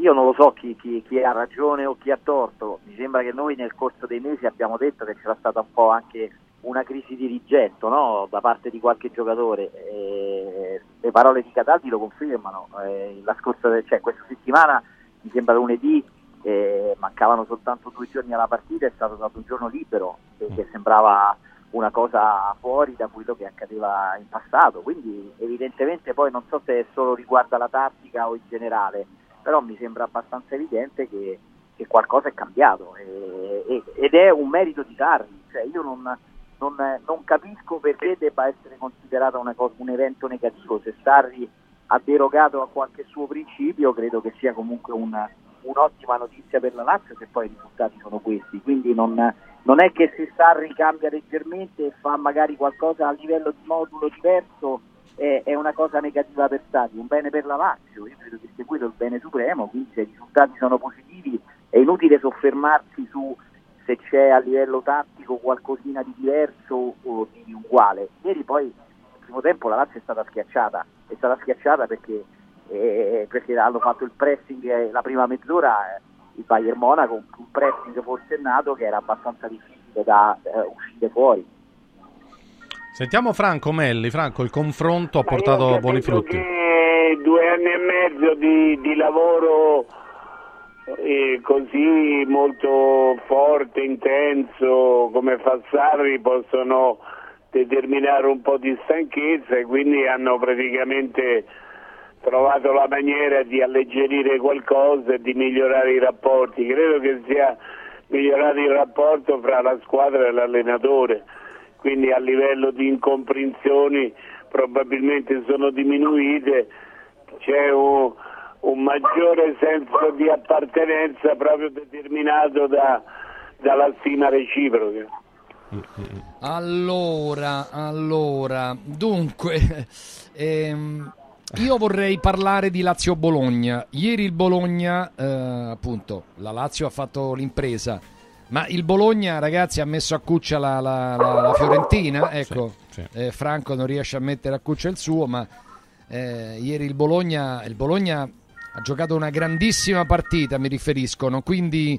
io non lo so chi, chi- chi ha ragione o chi ha torto, mi sembra che noi nel corso dei mesi abbiamo detto che c'era stata un po' anche una crisi di rigetto no? da parte di qualche giocatore. E le parole di Cataldi lo confermano. Eh, la scorsa, cioè, questa settimana, mi sembra lunedì, eh, mancavano soltanto due giorni alla partita, è stato dato un giorno libero, eh, che sembrava una cosa fuori da quello che accadeva in passato. Quindi evidentemente poi non so se solo riguarda la tattica o in generale, però mi sembra abbastanza evidente che, che qualcosa è cambiato e- e- ed è un merito di Sarri. Cioè, io non, non, non capisco perché debba essere considerata una cosa- un evento negativo. Se Sarri ha derogato a qualche suo principio, credo che sia comunque una- un'ottima notizia per la Lazio se poi i risultati sono questi. Quindi non, non è che se Sarri cambia leggermente e fa magari qualcosa a livello di modulo diverso è, una cosa negativa per Sarri, un bene per la Lazio. Io credo che sia quello il bene supremo, quindi se i risultati sono positivi è inutile soffermarsi su se c'è a livello tattico qualcosina di diverso o di uguale. Ieri poi nel primo tempo la Lazio è stata schiacciata, è stata schiacciata perché, eh, perché hanno fatto il pressing eh, la prima mezz'ora, eh, il Bayern Monaco, un pressing forsennato che era abbastanza difficile da eh, uscire fuori. Sentiamo Franco Melli. Franco, il confronto ha portato buoni frutti. due anni e mezzo di, di lavoro eh, così molto forte, intenso come fa Sarri possono determinare un po' di stanchezza e quindi hanno praticamente trovato la maniera di alleggerire qualcosa e di migliorare i rapporti. Credo che sia migliorato il rapporto fra la squadra e l'allenatore, quindi a livello di incomprensioni probabilmente sono diminuite, c'è un, un maggiore senso di appartenenza proprio determinato da- dalla stima reciproca. Allora, allora, dunque, ehm, io vorrei parlare di Lazio-Bologna. Ieri il Bologna, eh, appunto, la Lazio ha fatto l'impresa, ma il Bologna, ragazzi, ha messo a cuccia la, la- la- la Fiorentina. Ecco, Sì, eh, Franco non riesce a mettere a cuccia il suo, ma eh, ieri il Bologna, il Bologna ha giocato una grandissima partita, mi riferiscono, quindi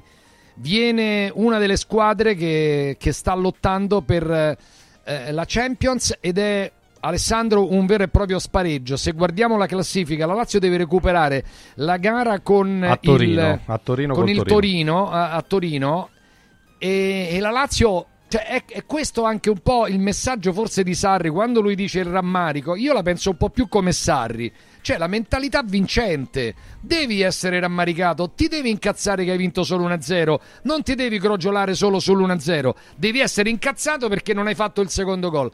viene una delle squadre che, che sta lottando per eh, la Champions ed è Alessandro un vero e proprio spareggio. Se guardiamo la classifica, la Lazio deve recuperare la gara con A Torino, il, a Torino con il Torino. Torino, a, a Torino e, e la Lazio cioè, è, è questo anche un po' il messaggio forse di Sarri quando lui dice il rammarico. Io la penso un po' più come Sarri, cioè la mentalità vincente. Devi essere rammaricato, ti devi incazzare che hai vinto solo 1-0, non ti devi crogiolare solo sull'1-0, devi essere incazzato perché non hai fatto il secondo gol.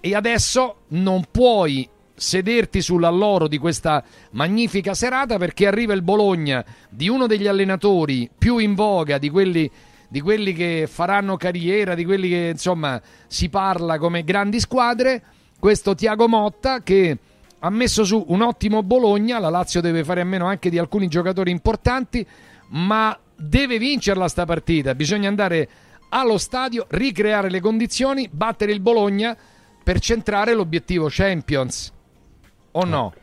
E adesso non puoi sederti sull'alloro di questa magnifica serata perché arriva il Bologna di uno degli allenatori più in voga di quelli di quelli che faranno carriera, di quelli che insomma si parla come grandi squadre, questo Tiago Motta che ha messo su un ottimo Bologna, la Lazio deve fare a meno anche di alcuni giocatori importanti, ma deve vincerla sta partita, bisogna andare allo stadio, ricreare le condizioni, battere il Bologna per centrare l'obiettivo Champions. O no?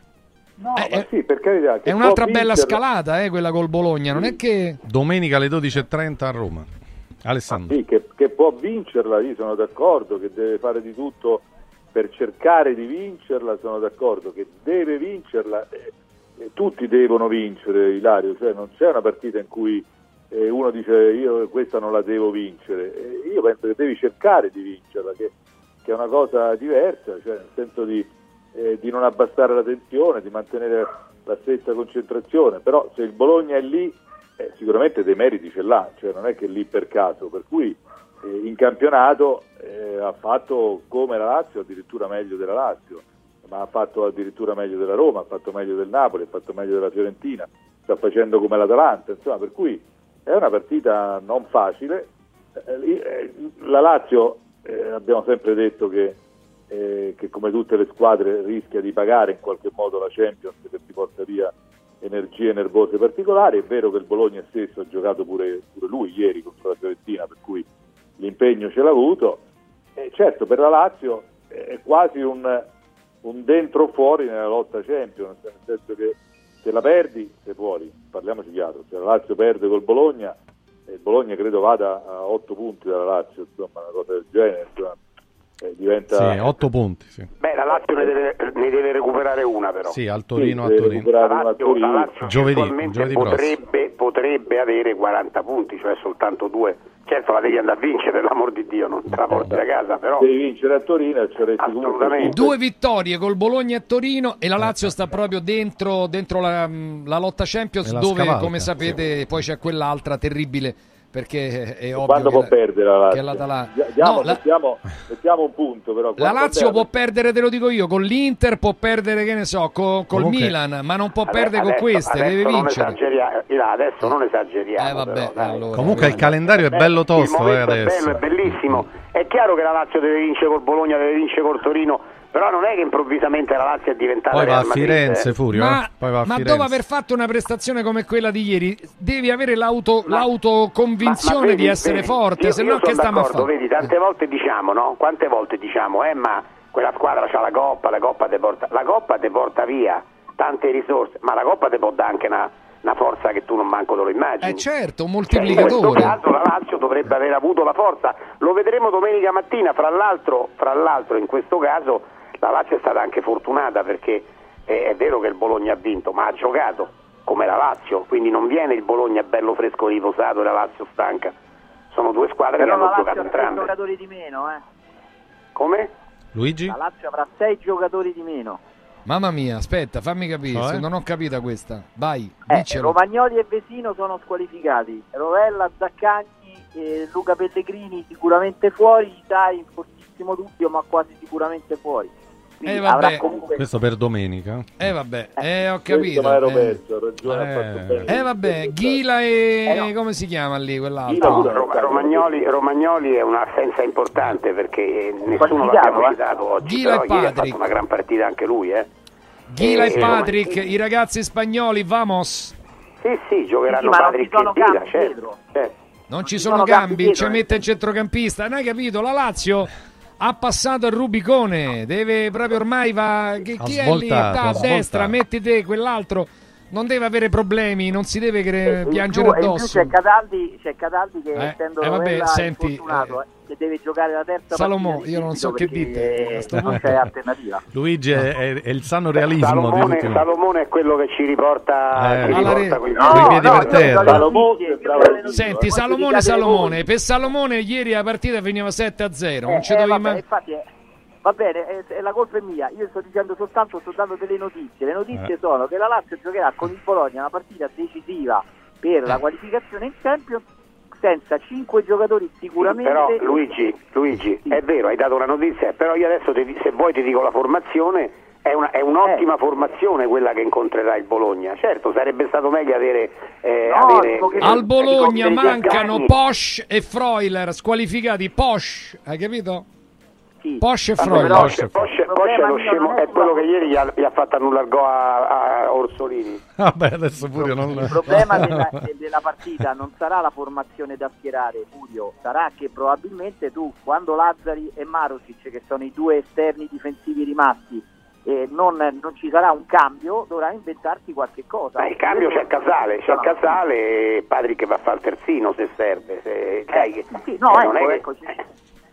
No, Eh, ma eh, sì, per carità. È un'altra bella vincerla- scalata, eh, quella col Bologna, non è che Domenica alle 12.30 a Roma. Alessandro. Sì, che, che può vincerla, io sono d'accordo, che deve fare di tutto per cercare di vincerla, sono d'accordo, che deve vincerla, eh, eh, tutti devono vincere, Ilario, cioè non c'è una partita in cui eh, uno dice io questa non la devo vincere, Eh, io penso che devi cercare di vincerla, che, che è una cosa diversa, cioè nel senso di, eh, di non abbassare la tensione, di mantenere la stessa concentrazione, però se il Bologna è lì eh, sicuramente dei meriti ce l'ha, cioè non è che lì per caso, per cui eh, in campionato eh, ha fatto come la Lazio, addirittura meglio della Lazio, ma ha fatto addirittura meglio della Roma, ha fatto meglio del Napoli, ha fatto meglio della Fiorentina, sta facendo come l'Atalanta, insomma, per cui è una partita non facile. Eh, eh, la Lazio eh, abbiamo sempre detto che, eh, che come tutte le squadre rischia di pagare in qualche modo la Champions che si porta via energie nervose particolari. È vero che il Bologna stesso ha giocato pure, pure lui ieri contro la Fiorentina, per cui l'impegno ce l'ha avuto. E certo, per la Lazio è quasi un, un dentro fuori nella lotta Champions, nel senso che se la perdi sei fuori, parliamoci chiaro, se la Lazio perde col Bologna, il Bologna credo vada a 8 punti dalla Lazio, insomma una cosa del genere, insomma, eh, diventa... Sì, 8 punti, sì. Beh, la Lazio ne deve, ne deve recuperare una però. Sì, al Torino, Sì, a Torino. La Lazio, la. Lazio Giovedì, giovedì prossimo. potrebbe, potrebbe avere 40 punti, cioè soltanto due. Certo la devi andare a vincere, per l'amor di Dio, non te la porti a casa, però Devi vincere a Torino e Assolutamente. Due vittorie col Bologna e Torino e la Lazio sta proprio dentro, dentro la, la lotta Champions la dove scavalca, come sapete poi c'è quell'altra terribile perché è ovvio Quando può la- perdere la Lazio? l'Atalanta- Dia- diamo- No, la- mettiamo, mettiamo un punto però. La Lazio perde- può perdere, te lo dico io, con l'Inter può perdere, che ne so, co- col Comunque- Milan, ma non può Adesso- perdere con adesso- queste, adesso deve non vincere. esageria- Ila, adesso non esageriamo. Eh vabbè, però, allora. Comunque il calendario è bello il tosto eh, momento è adesso. bello, è bellissimo. È chiaro che la Lazio deve vincere col Bologna, deve vincere col Torino, però non è che improvvisamente la Lazio è diventata Poi va a Firenze, eh. Furio. Ma, eh. Poi va a ma Firenze. dopo aver fatto una prestazione come quella di ieri, devi avere l'auto, l'autoconvinzione Ma- ma vedi, di essere vedi, forte, io- se no che stiamo a d'accordo, fare? Vedi, tante volte diciamo, no? Quante volte diciamo, eh, ma quella squadra c'ha la coppa, la coppa te porta, la coppa te porta via tante risorse, ma la coppa te può dare anche una, una forza che tu non manco te lo immagini. Eh certo, un Cioè, in questo moltiplicatore. caso la Lazio dovrebbe aver avuto la forza, lo vedremo domenica mattina, fra l'altro, fra l'altro in questo caso la Lazio è stata anche fortunata perché eh, è vero che il Bologna ha vinto, ma ha giocato come la Lazio, quindi non viene il Bologna bello fresco riposato e la Lazio stanca. Sono due squadre Però che hanno la Lazio giocato entrambe. giocatori di meno, eh. Come? Luigi? La Lazio avrà sei giocatori di meno. Mamma mia, aspetta, fammi capire, Cioè? se non ho capita questa. Vai, Eh, diccelo. Romagnoli e Vesino sono squalificati. Rovella, Zaccagni e Luca Pellegrini sicuramente fuori. Dai, in fortissimo dubbio, ma quasi sicuramente fuori. Quindi Eh, vabbè. avrà comunque Questo per domenica. Eh vabbè, eh, ho Questo capito. me l'ero Eh. perso, ha ragione, ha fatto Eh. bene. Eh vabbè, Ghila e... Eh, no. come si chiama lì No, quell'altro? Ro- Romagnoli, Romagnoli è un'assenza importante perché nessuno l'abbiamo eh. citato oggi, Ghila e ieri ha Patrick. fatto una gran partita anche lui, eh. Ghila Eh, e Patrick, i ragazzi spagnoli, vamos. Sì, sì, giocheranno Sì, ma non Patrick ci sono e Ghila, cambi certo, certo. Non ci sono sono cambi ci eh. mette il centrocampista. Non hai capito? La Lazio ha passato il Rubicone, deve proprio ormai va... Ha chi è lì? Sta ha a destra, metti te quell'altro. Non deve avere problemi, non si deve cre- E in piangere più- in più addosso. c'è Cataldi, c'è Cataldi che Eh, essendo eh, vabbè, senti, eh, che deve giocare la terza Salomò, io non so che dite non c'è alternativa. Luigi è, è- è il sano realismo Salomone. Salomone è quello che ci riporta, Eh, riporta re- piedi per terra. Salomone Senti, Salomone, Salomone, voi. per Salomone ieri la partita finiva 7 a 0, non Eh, ci eh, dovevi vabbè, ma- infatti è- va bene, è, è la colpa è mia, io sto dicendo soltanto, sto dando delle notizie, le notizie Eh. sono che la Lazio giocherà con il Bologna una partita decisiva per la Eh. qualificazione in Champions senza cinque giocatori sicuramente Però Luigi, Luigi, Sì. è vero, hai dato una notizia, però io adesso ti- se vuoi ti dico la formazione, è, una- è un'ottima Eh. formazione quella che incontrerà il Bologna. Certo, sarebbe stato meglio avere... eh, No, avere Al Bologna mancano. Posch e Freuler, squalificati Posch, hai capito? Sì. Posch e però Porsche, Porsche, Porsche, è lo scemo, è quello che ieri gli ha, gli ha fatto annullare il gol a, a Orsolini. Vabbè, adesso pure non... Il problema della, della partita non sarà la formazione da schierare, Furio, sarà che probabilmente tu, quando Lazzari e Marosic, che sono i due esterni difensivi rimasti, eh, non, non ci sarà un cambio, dovrai inventarti qualche cosa. Ma il cambio c'è Casale, c'è Casale e Patrick va a fare il terzino se serve. Se, sai che- Sì, no, eh, non ecco, è che- ecco, ci-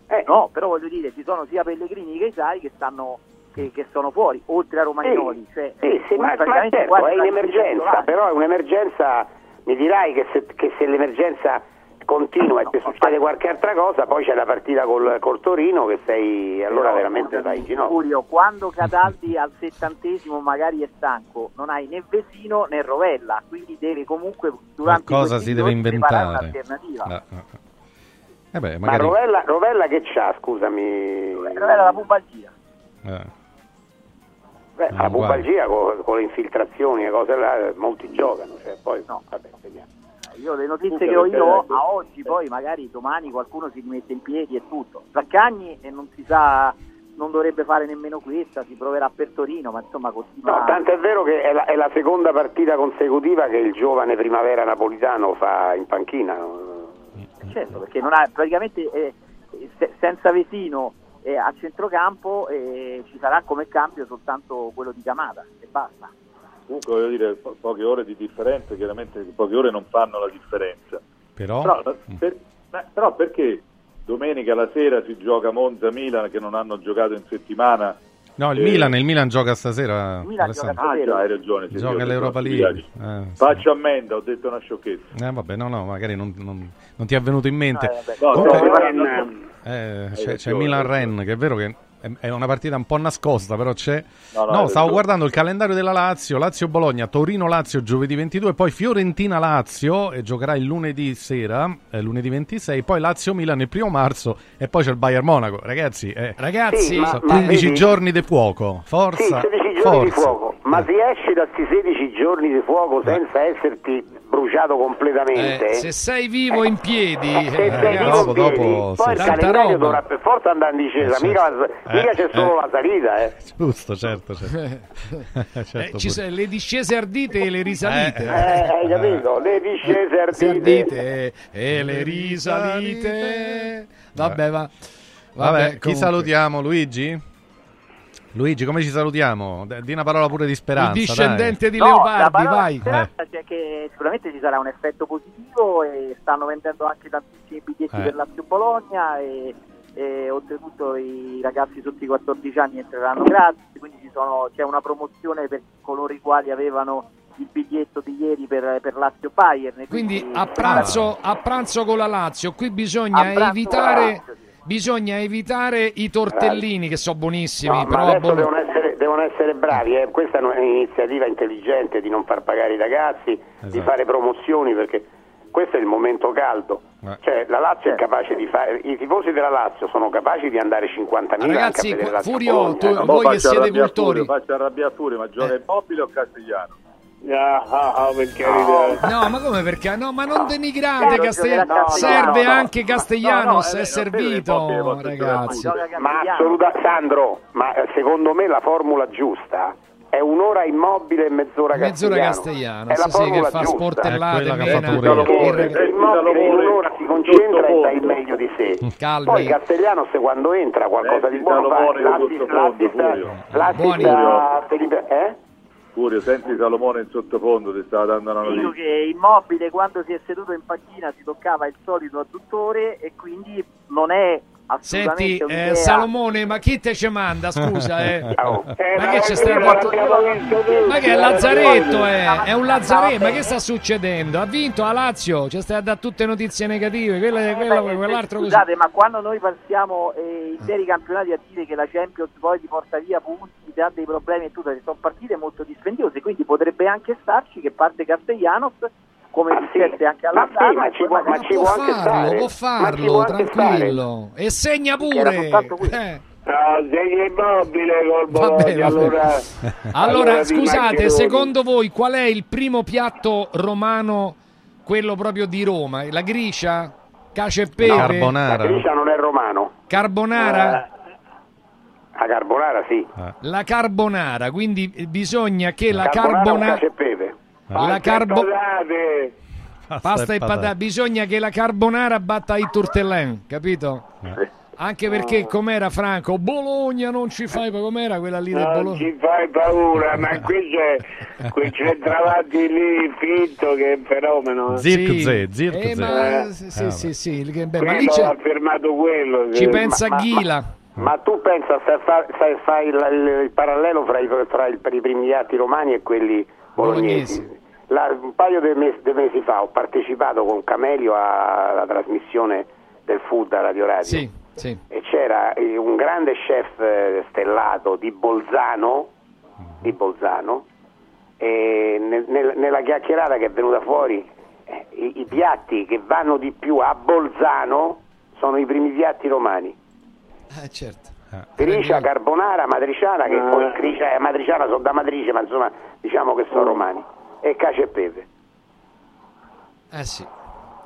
eh, no, però voglio dire, ci sono sia Pellegrini che Isai che stanno che, che sono fuori, oltre a Romagnoli. Sì, cioè, sì, sì, ma, ma certo, è un'emergenza, però è un'emergenza, mi dirai che se, che se l'emergenza continua e ti succede qualche altra cosa, poi c'è la partita col, col Torino che sei allora Però, veramente in ginocchio. Furio, quando Cataldi al settantesimo magari è stanco, non hai né Vesino né Rovella, quindi deve comunque durante Qualcosa si deve inventare. un'alternativa. Eh, eh. Eh beh, Ma magari... Rovella, Rovella che c'ha, scusami? Rovella la pubalgia. eh. Beh, la pubalgia con, con le infiltrazioni e cose là, molti giocano, cioè, poi vabbè, vediamo. Io le notizie Comunque, che ho io a oggi, poi magari domani qualcuno si rimette in piedi e tutto. Zaccagni e non si sa, non dovrebbe fare nemmeno questa, si proverà per Torino, ma insomma continua. No, tanto è vero che è la, è la seconda partita consecutiva che il giovane primavera napolitano fa in panchina. Certo, perché non ha, praticamente eh, se- senza Vesino eh, a centrocampo eh, ci sarà come cambio soltanto quello di Camada e basta. Comunque voglio dire, po- poche ore di differenza, chiaramente poche ore non fanno la differenza. Però, Però, per- beh, però perché domenica la sera si gioca Monza-Milan che non hanno giocato in settimana? No, il Eh, Milan, il Milan gioca stasera. Milan Alessandro. Ah già, hai ragione. Gioca l'Europa League. Eh, sì. Faccio ammenda, ho detto una sciocchezza. Eh, vabbè, no, no, magari non, non- non ti è venuto in mente. No, eh. No, Comunque, no, Ren- eh, c'è, c'è Milan-Ren, che è vero che è, una partita un po' nascosta, però c'è... No, no, No, stavo guardando il calendario della Lazio, Lazio-Bologna, Torino-Lazio giovedì 22, poi Fiorentina-Lazio, e giocherà il lunedì sera, eh, lunedì 26, poi Lazio-Milan il primo marzo, e poi c'è il Bayern-Monaco. Ragazzi, eh, Ragazzi, Sì, ma- sono ma 15 vedi- giorni di fuoco, Sì, forza, 16 giorni di fuoco, ma si esce da questi 16 giorni di fuoco senza esserti bruciato completamente? Eh, se sei vivo in piedi, Se eh, sei ragazzi, vivo dopo- in piedi, dopo, poi il calendario roba. dovrà per forza andare in discesa, Eh, mica, certo. mica Eh, c'è solo eh. la salita. Eh. Giusto, certo, certo. Eh, Certo, sono le discese ardite e le risalite. Eh, hai capito? Le discese ardite. Ardite e le risalite. Vabbè, va. Vabbè, Vabbè, chi salutiamo? Luigi? Luigi, come ci salutiamo? Di una parola pure di speranza. Il discendente di No, Leopardi, vai. di speranza c'è che sicuramente ci sarà un effetto positivo e stanno vendendo anche tantissimi biglietti Eh. per Lazio Bologna e, e oltretutto i ragazzi sotto i 14 anni entreranno gratis, quindi ci sono- c'è una promozione per coloro i quali avevano il biglietto di ieri per, per Lazio Bayern. e Quindi a pranzo, a pranzo con la Lazio, qui bisogna evitare, Lazio, bisogna evitare i tortellini che sono buonissimi, No, ma però a adesso Bologna- devono essere, devono essere bravi, eh. questa è un'iniziativa intelligente di non far pagare i ragazzi, di Esatto. fare promozioni perché questo è il momento caldo. Eh. Cioè, la Lazio è capace di fare, i tifosi della Lazio sono capaci di andare 50.000 Ragazzi, anche a Furio, tu- eh. Voi che siete cultori. Faccio arrabbiare Furio, ma gioca Eh. immobile o castigliano? Ah, ah, ah. No, ma come perché? No, ma non denigrate No, Castellano. no, no, Serve anche Castellanos, No, no, è eh, non servito, che ragazzi. Ma Castigliano. assoluta, Sandro, ma eh, secondo me la formula giusta è un'ora immobile e mezz'ora Mezz'ora castigliano. Castellano, è la sì, sì, che formula fa giusta. sportellate, È che mena. fatto pure Eh, Immobile in un'ora si concentra e dà il meglio di sé. Calmi. Poi Castellanos quando entra qualcosa di buono fa. L'assist, sottofondo, l'assist, Furio. l'assist Furio, senti Salomone in sottofondo, ti stava dando una Dico notizia. che Immobile quando si è seduto in panchina si toccava il solito adduttore e quindi non è Senti, eh, Salomone, ma chi te ci manda? Scusa, eh. Ciao. Ma che c'è sta Ma che è Lazzaretto, eh? È un Lazzaretto, ma che sta succedendo? Ha vinto a Lazio, ci stai a dare tutte notizie negative, quella, Eh, quella, quell'altro così. Scusate, ma quando noi passiamo eh, interi campionati a dire che la Champions poi ti porta via punti, ti ha dei problemi e tutto, sono partite molto dispendiose, quindi potrebbe anche starci che parte Castellanos, come Ma sì, succede anche ma all'Azzaro, sì, ma ci può- Ma ci può può anche farlo, stare. può Ma ci farlo, può tranquillo. E segna pure. Eh. No, sei immobile col Bologna, allora... Scusate, secondo voi qual è il primo piatto romano, quello proprio di Roma? La gricia? Cacio e pepe? La Carbonara. Gricia non è romano. Carbonara? La carbonara sì. La carbonara, quindi bisogna che la carbonara carbonara... e. La carbo... Patate. Pasta e patate. Bisogna che la carbonara batta i turtellin, capito? Anche perché com'era Franco? Bologna non ci fai, com'era quella lì del Non Bologna? ci fai paura, ma qui c'è quel centravanti lì finto che è un fenomeno. Zirkzee, Sì. Zirkzee. Eh, ma, Eh. sì, sì, Eh, sì, sì, che beh, ma lì Quello c'è- ha fermato quello. ci che- pensa ma- ma- Ghila. Ma tu pensa, se fai, se fai il, il- il parallelo fra i, fra i primi piatti romani e quelli bolognesi. Bolognesi. La- un paio di mesi, di mesi fa ho partecipato con Camelio alla trasmissione del food a Radio Radio Sì, sì. e c'era eh, un grande chef eh, stellato di Bolzano, di Bolzano e nel- nel- nella chiacchierata che è venuta fuori eh, i, i piatti che vanno di più a Bolzano sono i primi piatti romani. Eh, certo. Gricia, carbonara, matriciana, che Ah. poi gricia e matriciana sono da matrice, ma insomma diciamo che sono romani. E cacio e pepe. Eh sì.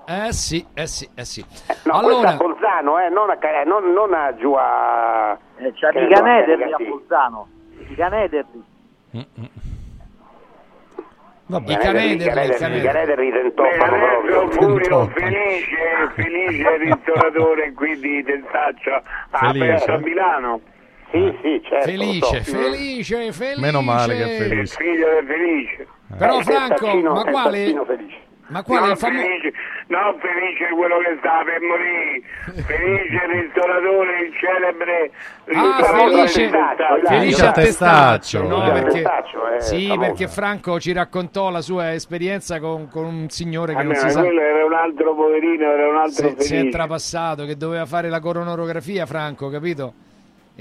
Eh sì, eh sì, eh sì. No, allora, a Bolzano, eh, non, a, eh, non, non a giù a... Eh, di ne so, a. Bolzano. Di Canederli. Vabbè. I Canederli, i Canederli. I Canederli tentoffano proprio. Furio felice, felice il ristoratore e quindi tentaccia a Milano. Sì, sì, certo. Felice, so. felice, felice. Meno male che è Il felice. figlio è felice. Però Eh, Franco, testaccino- ma quale, testaccino felice. ma quale non famo- felice, non felice quello che sta per morire, felice il ristoratore, il celebre Ah, ristoratore felice, del felice a testaccio, no, Felice a perché, Testaccio, eh, sì, famoso. perché Franco ci raccontò la sua esperienza con, con un signore che Ah, non no, si sa quello era un altro poverino, era un altro se, si è felice. trapassato, che doveva fare la coronografia, Franco, capito?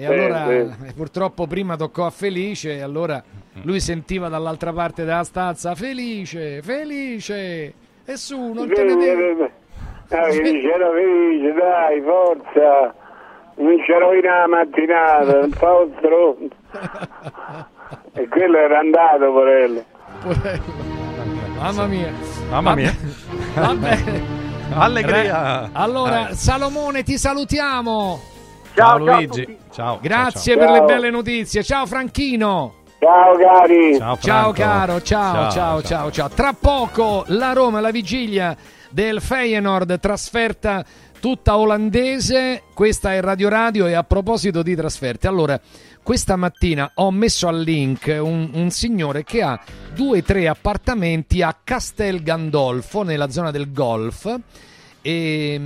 E allora eh, purtroppo prima toccò a Felice e allora lui sentiva dall'altra parte della stanza Felice, Felice, e su, non te ne devi... Ah, felice, era felice, dai, forza. Non ci rovina la mattinata, un po' stronzo. E quello era andato, porello. Mamma mia. Mamma mia. Va bene. Allegria. Allora. Salomone, ti salutiamo. Ciao, Luigi. Ciao. Grazie ciao, per Ciao. le belle notizie. Ciao Franchino. Ciao cari. Ciao, Ciao caro, ciao, ciao, ciao, ciao. Tra poco la Roma, la vigilia del Feyenoord, trasferta tutta olandese. Questa è Radio Radio e a proposito di trasferte, allora, questa mattina ho messo al link un, un signore che ha due o tre appartamenti a Castel Gandolfo, nella zona del golf, e,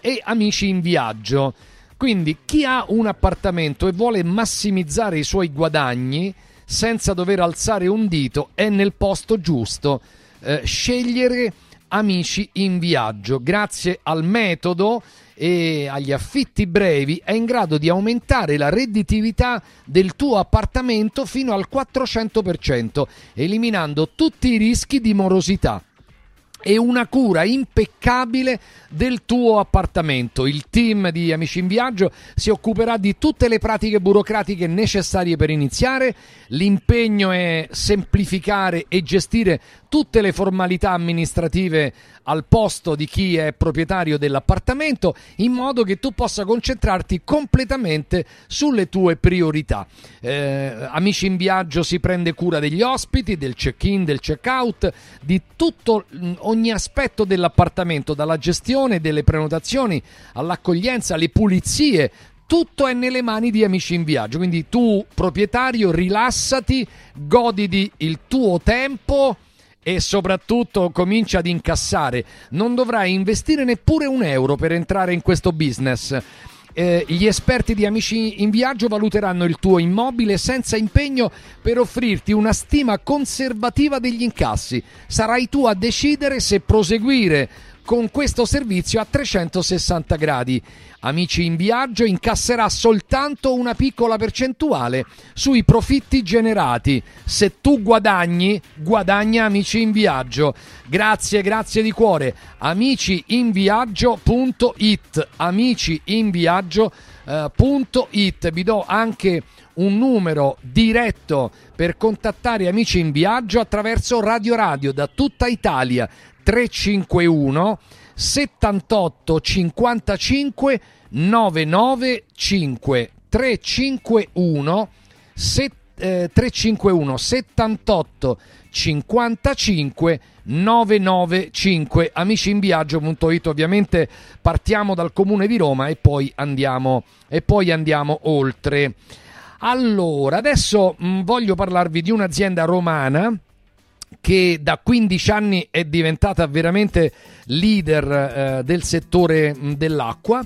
e amici in viaggio. Quindi chi ha un appartamento e vuole massimizzare i suoi guadagni senza dover alzare un dito è nel posto giusto. Eh, scegliere amici in viaggio grazie al metodo e agli affitti brevi è in grado di aumentare la redditività del tuo appartamento fino al 400%, eliminando tutti i rischi di morosità e una cura impeccabile del tuo appartamento. Il team di Amici in Viaggio si occuperà di tutte le pratiche burocratiche necessarie per iniziare. L'impegno è semplificare e gestire tutte le formalità amministrative al posto di chi è proprietario dell'appartamento in modo che tu possa concentrarti completamente sulle tue priorità. Eh, Amici in Viaggio si prende cura degli ospiti, del check-in, del check-out, di tutto mh, ogni aspetto dell'appartamento, dalla gestione delle prenotazioni all'accoglienza, alle pulizie. Tutto è nelle mani di Amici in Viaggio, quindi tu proprietario rilassati, goditi il tuo tempo e soprattutto comincia ad incassare. Non dovrai investire neppure un euro per entrare in questo business. Eh, gli esperti di Amici in Viaggio valuteranno il tuo immobile senza impegno per offrirti una stima conservativa degli incassi. Sarai tu a decidere se proseguire con questo servizio a 360 gradi. Amici in viaggio incasserà soltanto una piccola percentuale sui profitti generati. Se tu guadagni, guadagna Amici in viaggio. Grazie, grazie di cuore. Amiciinviaggio.it. Amiciinviaggio.it. Vi do anche un numero diretto per contattare Amici in Viaggio attraverso Radio Radio da tutta Italia 351 78 55 995 351 set- eh, 351 78 55 995 amiciinviaggio.it ovviamente partiamo dal comune di Roma e poi andiamo e poi andiamo oltre. Allora adesso mh, voglio parlarvi di un'azienda romana che da 15 anni è diventata veramente leader eh, del settore dell'acqua.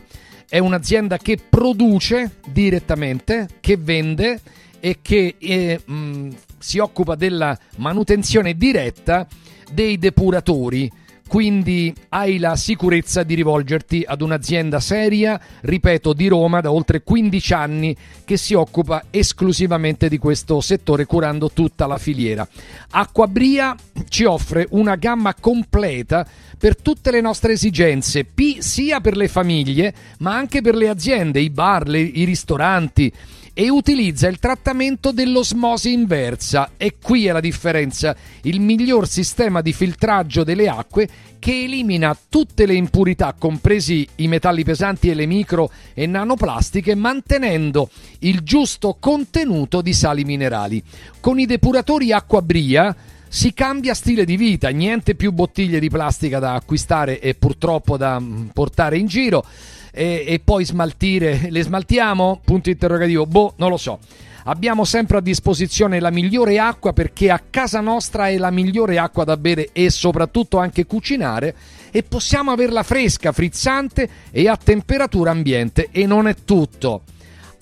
È un'azienda che produce direttamente, che vende e che eh, mh, si occupa della manutenzione diretta dei depuratori. Quindi hai la sicurezza di rivolgerti ad un'azienda seria, ripeto, di Roma da oltre 15 anni che si occupa esclusivamente di questo settore curando tutta la filiera. Acquabria ci offre una gamma completa per tutte le nostre esigenze, sia per le famiglie ma anche per le aziende, i bar, i ristoranti e utilizza il trattamento dell'osmosi inversa. E qui è la differenza, il miglior sistema di filtraggio delle acque che elimina tutte le impurità, compresi i metalli pesanti e le micro e nanoplastiche, mantenendo il giusto contenuto di sali minerali. Con i depuratori Acquabria si cambia stile di vita, niente più bottiglie di plastica da acquistare e purtroppo da mm, portare in giro e, e poi smaltire. Le smaltiamo? Punto interrogativo. Boh, non lo so. Abbiamo sempre a disposizione la migliore acqua perché a casa nostra è la migliore acqua da bere e soprattutto anche cucinare e possiamo averla fresca, frizzante e a temperatura ambiente e non è tutto.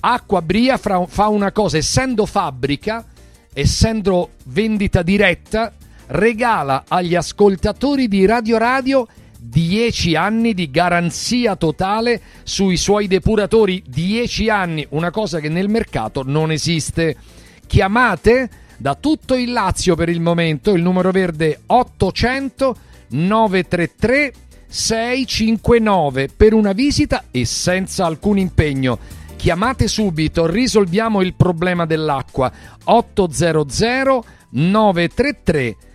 Acqua Bria fa una cosa, essendo fabbrica, essendo vendita diretta, regala agli ascoltatori di Radio Radio 10 anni di garanzia totale sui suoi depuratori. 10 anni, una cosa che nel mercato non esiste. Chiamate da tutto il Lazio per il momento il numero verde 800 933 659 per una visita e senza alcun impegno. Chiamate subito, risolviamo il problema dell'acqua. 800 933 659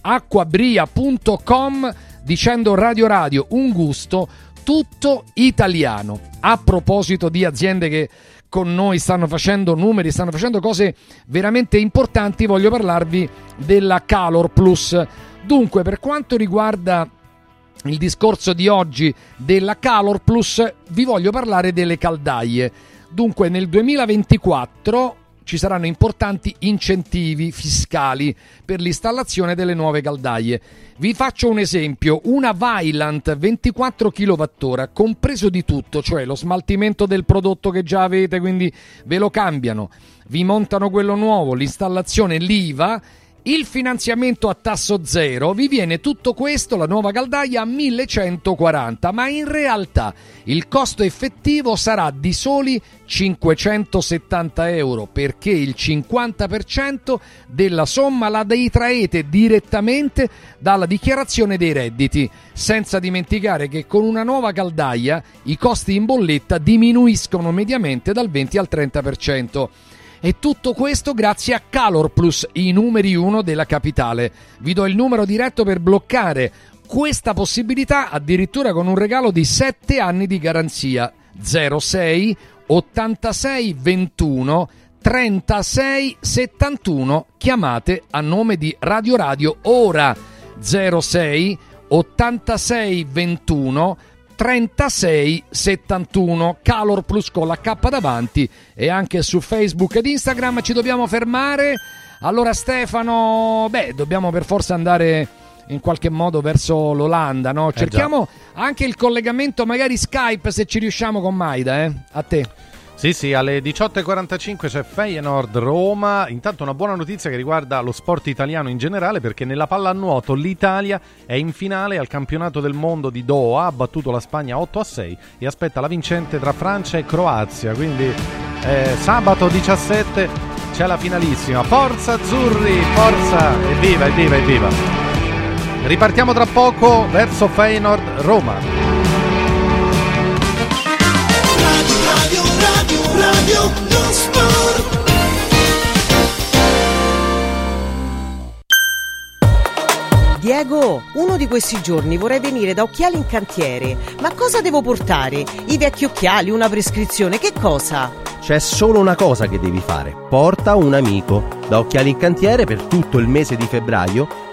acquabria.com dicendo Radio Radio, un gusto tutto italiano. A proposito di aziende che con noi stanno facendo numeri, stanno facendo cose veramente importanti, voglio parlarvi della Calor Plus. Dunque, per quanto riguarda il discorso di oggi della Calor Plus, vi voglio parlare delle caldaie. Dunque, nel 2024 ci saranno importanti incentivi fiscali per l'installazione delle nuove caldaie. Vi faccio un esempio, una Vylant 24 kWh, compreso di tutto, cioè lo smaltimento del prodotto che già avete, quindi ve lo cambiano, vi montano quello nuovo, l'installazione, l'IVA il finanziamento a tasso zero vi viene tutto questo, la nuova caldaia, a 1140, ma in realtà il costo effettivo sarà di soli 570 euro perché il 50% della somma la detraete direttamente dalla dichiarazione dei redditi, senza dimenticare che con una nuova caldaia i costi in bolletta diminuiscono mediamente dal 20 al 30%. E tutto questo grazie a Calor Plus, i numeri 1 della capitale. Vi do il numero diretto per bloccare questa possibilità addirittura con un regalo di 7 anni di garanzia. 06 86 21 36 71 chiamate a nome di Radio Radio ora 06 86 21 36 71 Calor Plus con la K davanti. E anche su Facebook ed Instagram ci dobbiamo fermare. Allora Stefano beh dobbiamo per forza andare in qualche modo verso l'Olanda no? cerchiamo anche il collegamento magari Skype se ci riusciamo con Maida eh? a te Sì, sì, alle 18.45 c'è Feyenoord Roma. Intanto una buona notizia che riguarda lo sport italiano in generale perché nella pallanuoto l'Italia è in finale al campionato del mondo di Doha, ha battuto la Spagna 8 a 6 e aspetta la vincente tra Francia e Croazia. Quindi eh, sabato 17 c'è la finalissima. Forza Azzurri, forza! Evviva, evviva, evviva! Ripartiamo tra poco verso Feyenoord Roma. Radio, lo sport. Diego, uno di questi giorni vorrei venire da Occhiali in Cantiere. Ma cosa devo portare? I vecchi occhiali, una prescrizione, che cosa? C'è solo una cosa che devi fare. Porta un amico. Da Occhiali in Cantiere per tutto il mese di febbraio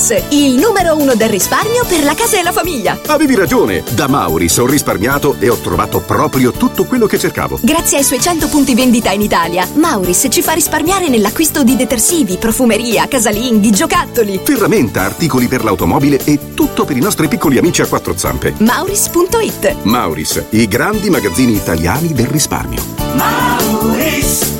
Mauris, il numero uno del risparmio per la casa e la famiglia. Avevi ragione, da Mauris ho risparmiato e ho trovato proprio tutto quello che cercavo. Grazie ai suoi 100 punti vendita in Italia, Mauris ci fa risparmiare nell'acquisto di detersivi, profumeria, casalinghi, giocattoli. Ferramenta, articoli per l'automobile e tutto per i nostri piccoli amici a quattro zampe. Mauris.it Mauris, i grandi magazzini italiani del risparmio. Mauris.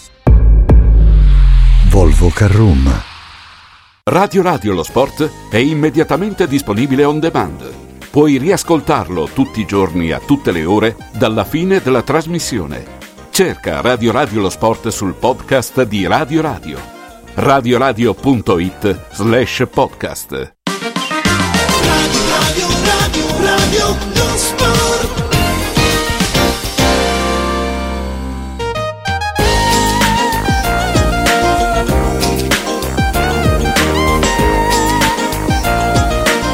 Volvo Carroom. Radio Radio Lo Sport è immediatamente disponibile on demand. Puoi riascoltarlo tutti i giorni a tutte le ore dalla fine della trasmissione. Cerca Radio Radio Lo Sport sul podcast di Radio Radio. radioradio.it slash podcast. Radio, radio, radio, lo sport.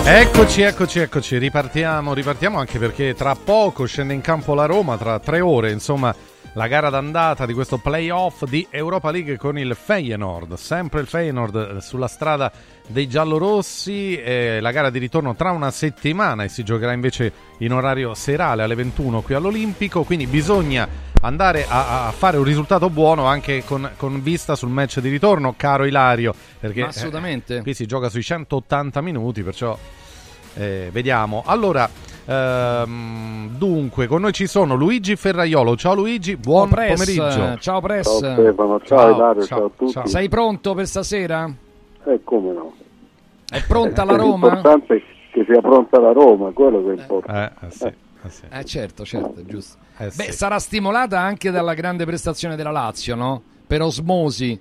Eccoci, eccoci, eccoci, ripartiamo, ripartiamo anche perché tra poco scende in campo la Roma, tra tre ore, insomma, la gara d'andata di questo playoff di Europa League con il Feyenoord, sempre il Feyenoord sulla strada dei giallorossi, eh, la gara di ritorno tra una settimana e si giocherà invece in orario serale alle 21 qui all'Olimpico, quindi bisogna andare a, a fare un risultato buono anche con, con vista sul match di ritorno, caro Ilario, perché Ma assolutamente. eh, qui si gioca sui 180 minuti, perciò eh, vediamo. Allora, ehm, dunque, con noi ci sono Luigi Ferraiolo. Ciao Luigi, buon Press, pomeriggio. Ciao Press. Ciao Stefano, ciao Ilario, ciao a tutti. Sei pronto per stasera? Eh, come no? È pronta la Eh, Roma? L'importante è che sia pronta la Roma, quello che importa. Eh, sì. Eh certo, certo, è giusto. Eh, Beh, sì. sarà stimolata anche dalla grande prestazione della Lazio, no? Per osmosi.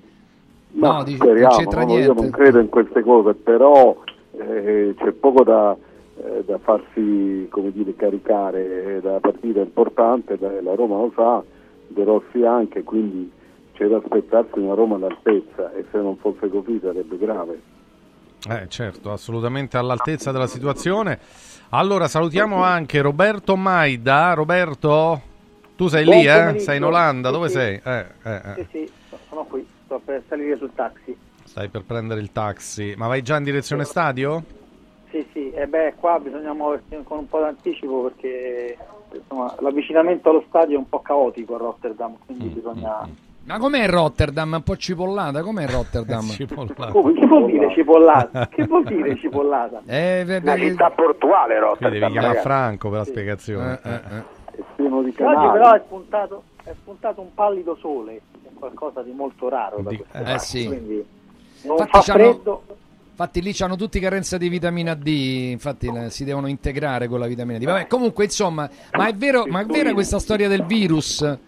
Ma no, di- non speriamo, c'entra no, io non credo in queste cose, però eh, c'è poco da, eh, da farsi come dire, caricare da partita importante, la la Roma lo sa, De Rossi anche, quindi c'è da aspettarsi una Roma all'altezza e se non fosse così sarebbe grave. Eh, certo, assolutamente all'altezza della situazione. Allora, salutiamo anche Roberto Maida. Roberto, tu sei Buon lì, eh? Sei in Olanda, Sì, dove sì. sei? Eh, eh, eh. Sì, sì, sono qui, sto per salire sul taxi. Stai per prendere il taxi, ma vai già in direzione stadio? Sì, sì, e beh, qua bisogna muoversi con un po' d'anticipo perché insomma, l'avvicinamento allo stadio è un po' caotico a Rotterdam, Mm, quindi bisogna... Ma com'è Rotterdam? Un po' cipollata? Com'è Rotterdam? Come, che vuol dire cipollata? che vuol dire cipollata? Eh, beh, Una beh, città portuale Qui devi chiamare ragazzi. Franco per la spiegazione. Eh, eh, Eh. Oggi però è spuntato, è spuntato un pallido sole, è qualcosa di molto raro da queste eh, parti, sì. quindi non Infatti fa freddo. Infatti lì hanno tutti carenza di vitamina D, infatti la- si devono integrare con la vitamina D. Vabbè, comunque insomma, ma è, vero, ma è vera questa storia del virus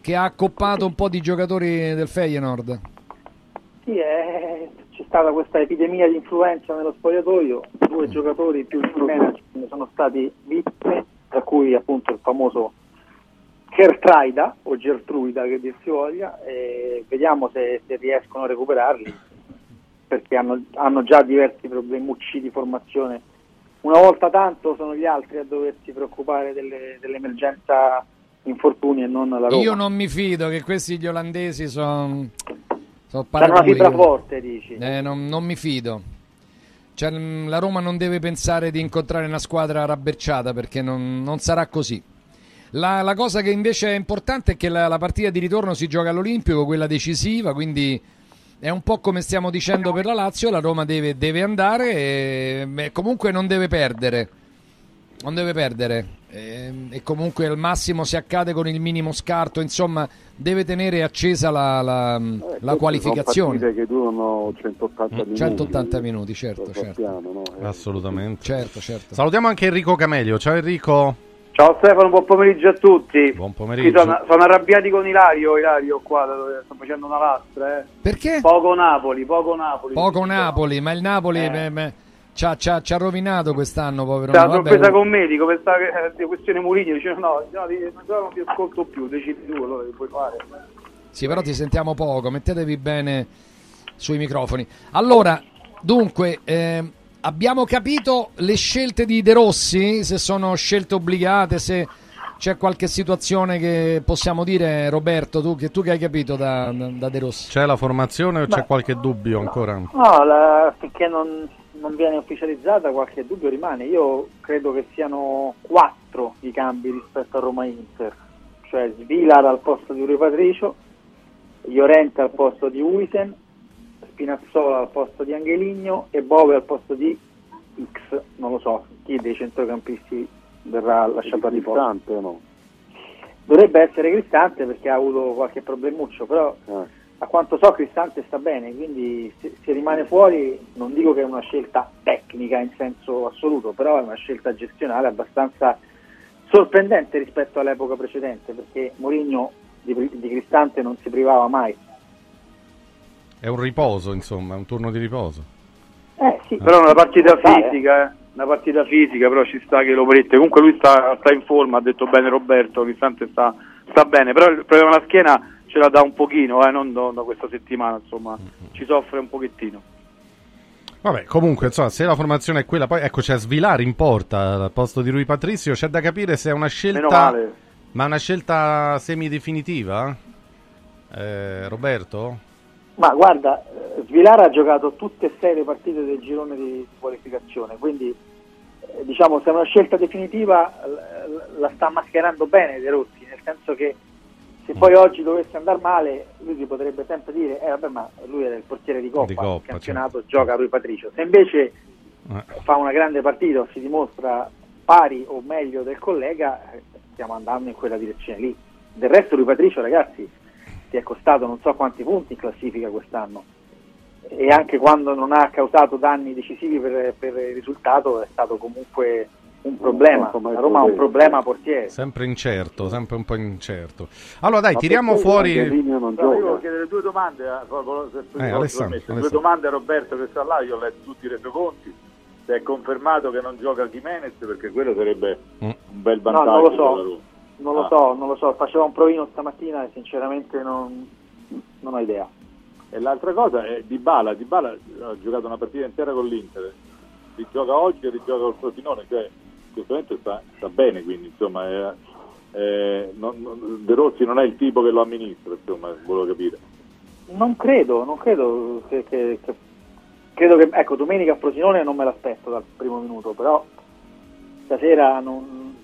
che ha accoppato un po' di giocatori del Feyenoord? Sì, è- c'è stata questa epidemia di influenza nello spogliatoio, due giocatori più il manager ne sono stati vittime, tra cui appunto il famoso Gertruida o Gertruida che dir si voglia, e vediamo se, se riescono a recuperarli perché hanno, hanno già diversi problemucci di formazione. Una volta tanto sono gli altri a doversi preoccupare delle- dell'emergenza infortuni e non la Roma. Io non mi fido che questi gli olandesi sono sono una fibra forte, dici. Eh, non, non mi fido. Cioè, mm, la Roma non deve pensare di incontrare una squadra rabberciata perché non, non sarà così. La, la cosa che invece è importante è che la, la partita di ritorno si gioca all'Olimpico, quella decisiva, quindi è un po' come stiamo dicendo per la Lazio, la Roma deve, deve andare e beh, comunque non deve perdere. Non deve perdere e, e comunque al massimo se accade con il minimo scarto, insomma, deve tenere accesa la, la- la qualificazione. Sono che durano 180 minuti. 180 minuti, certo, certo. sappiamo, no? Eh, Assolutamente. Certo, certo. Salutiamo anche Enrico Camelio. Ciao Enrico. Ciao Stefano, buon pomeriggio a tutti. Buon pomeriggio. sono, sono arrabbiati con Ilario, Ilario qua, sto facendo una lastra. Eh. Perché? Poco Napoli, poco Napoli. Poco Napoli, ma il Napoli beh, ci, ha, rovinato quest'anno, povero Napoli. sorpresa Vabbè, con me, dico, per sta eh, questione Mourinho, dice no, no, no, non ti ascolto più, decidi tu allora che puoi fare. Sì, però ti sentiamo poco, mettetevi bene sui microfoni. Allora, dunque, ehm, abbiamo capito le scelte di De Rossi, se sono scelte obbligate, se c'è qualche situazione che possiamo dire, Roberto, tu che, tu che hai capito da, da De Rossi. C'è la formazione o c'è Beh. qualche dubbio ancora? No, la- finché non, non viene ufficializzata qualche dubbio rimane. Io credo che siano quattro i cambi rispetto a Roma-Inter, cioè Svilar al posto di Uri Patricio, Llorente al posto di Uisen, Spinazzola al posto di Angeligno e Bove al posto di X, non lo so, chi dei centrocampisti verrà lasciato a riposo. Cristante o no? Dovrebbe essere Cristante perché ha avuto qualche problemuccio, però Eh. a quanto so Cristante sta bene, quindi se, se rimane fuori non dico che è una scelta tecnica in senso assoluto, però è una scelta gestionale abbastanza sorprendente rispetto all'epoca precedente, perché Mourinho di, di Cristante non si privava mai. È un riposo, insomma, è un turno di riposo. Eh sì, Però è una partita eh. fisica, eh. una partita fisica, però ci sta che lo prende. Comunque lui sta, sta in forma, ha detto bene Roberto, Cristante sta, sta bene, però il problema alla schiena ce la dà un pochino, eh, non da, questa settimana, insomma, ci soffre un pochettino. Vabbè, comunque, insomma, se la formazione è quella, poi ecco c'è Svilar in porta al posto di Rui Patrizio, c'è da capire se è una Meno scelta male. ma è una scelta semidefinitiva? Eh, Roberto? Ma guarda, eh, Svilar ha giocato tutte e sei le partite del girone di qualificazione, quindi eh, diciamo se è una scelta definitiva la sta mascherando bene De Rossi, nel senso che se poi oggi dovesse andare male lui si potrebbe sempre dire eh vabbè ma lui era il portiere di Coppa, Di Coppa, il campionato gioca Rui Patricio, se invece Eh. fa una grande partita o si dimostra pari o meglio del collega eh, stiamo andando in quella direzione lì. Del resto Rui Patricio ragazzi è costato non so quanti punti in classifica quest'anno e anche quando non ha causato danni decisivi per, per il risultato è stato comunque un problema. La Roma ha un problema portiere. Sempre incerto, sempre un po' incerto. Allora dai, Ma tiriamo fuori... Io volevo chiedere due domande, se Eh, posso Alessandro, due Alessandro. domande a Roberto che sta là, io ho letto tutti i resoconti, se è confermato che non gioca Jimenez perché quello sarebbe Mm. un bel No, vantaggio non lo so. Non lo Ah. so, non lo so, faceva un provino stamattina e sinceramente non, non ho idea. E l'altra cosa è Dybala, Dybala ha giocato una partita intera con l'Inter, rigioca oggi e rigioca col Frosinone, cioè in questo momento sta, sta bene, quindi insomma è- è- non- non- De Rossi non è il tipo che lo amministra, insomma, volevo capire. Non credo, non credo che, che- che- credo che ecco, domenica a Frosinone non me l'aspetto dal primo minuto, però stasera non,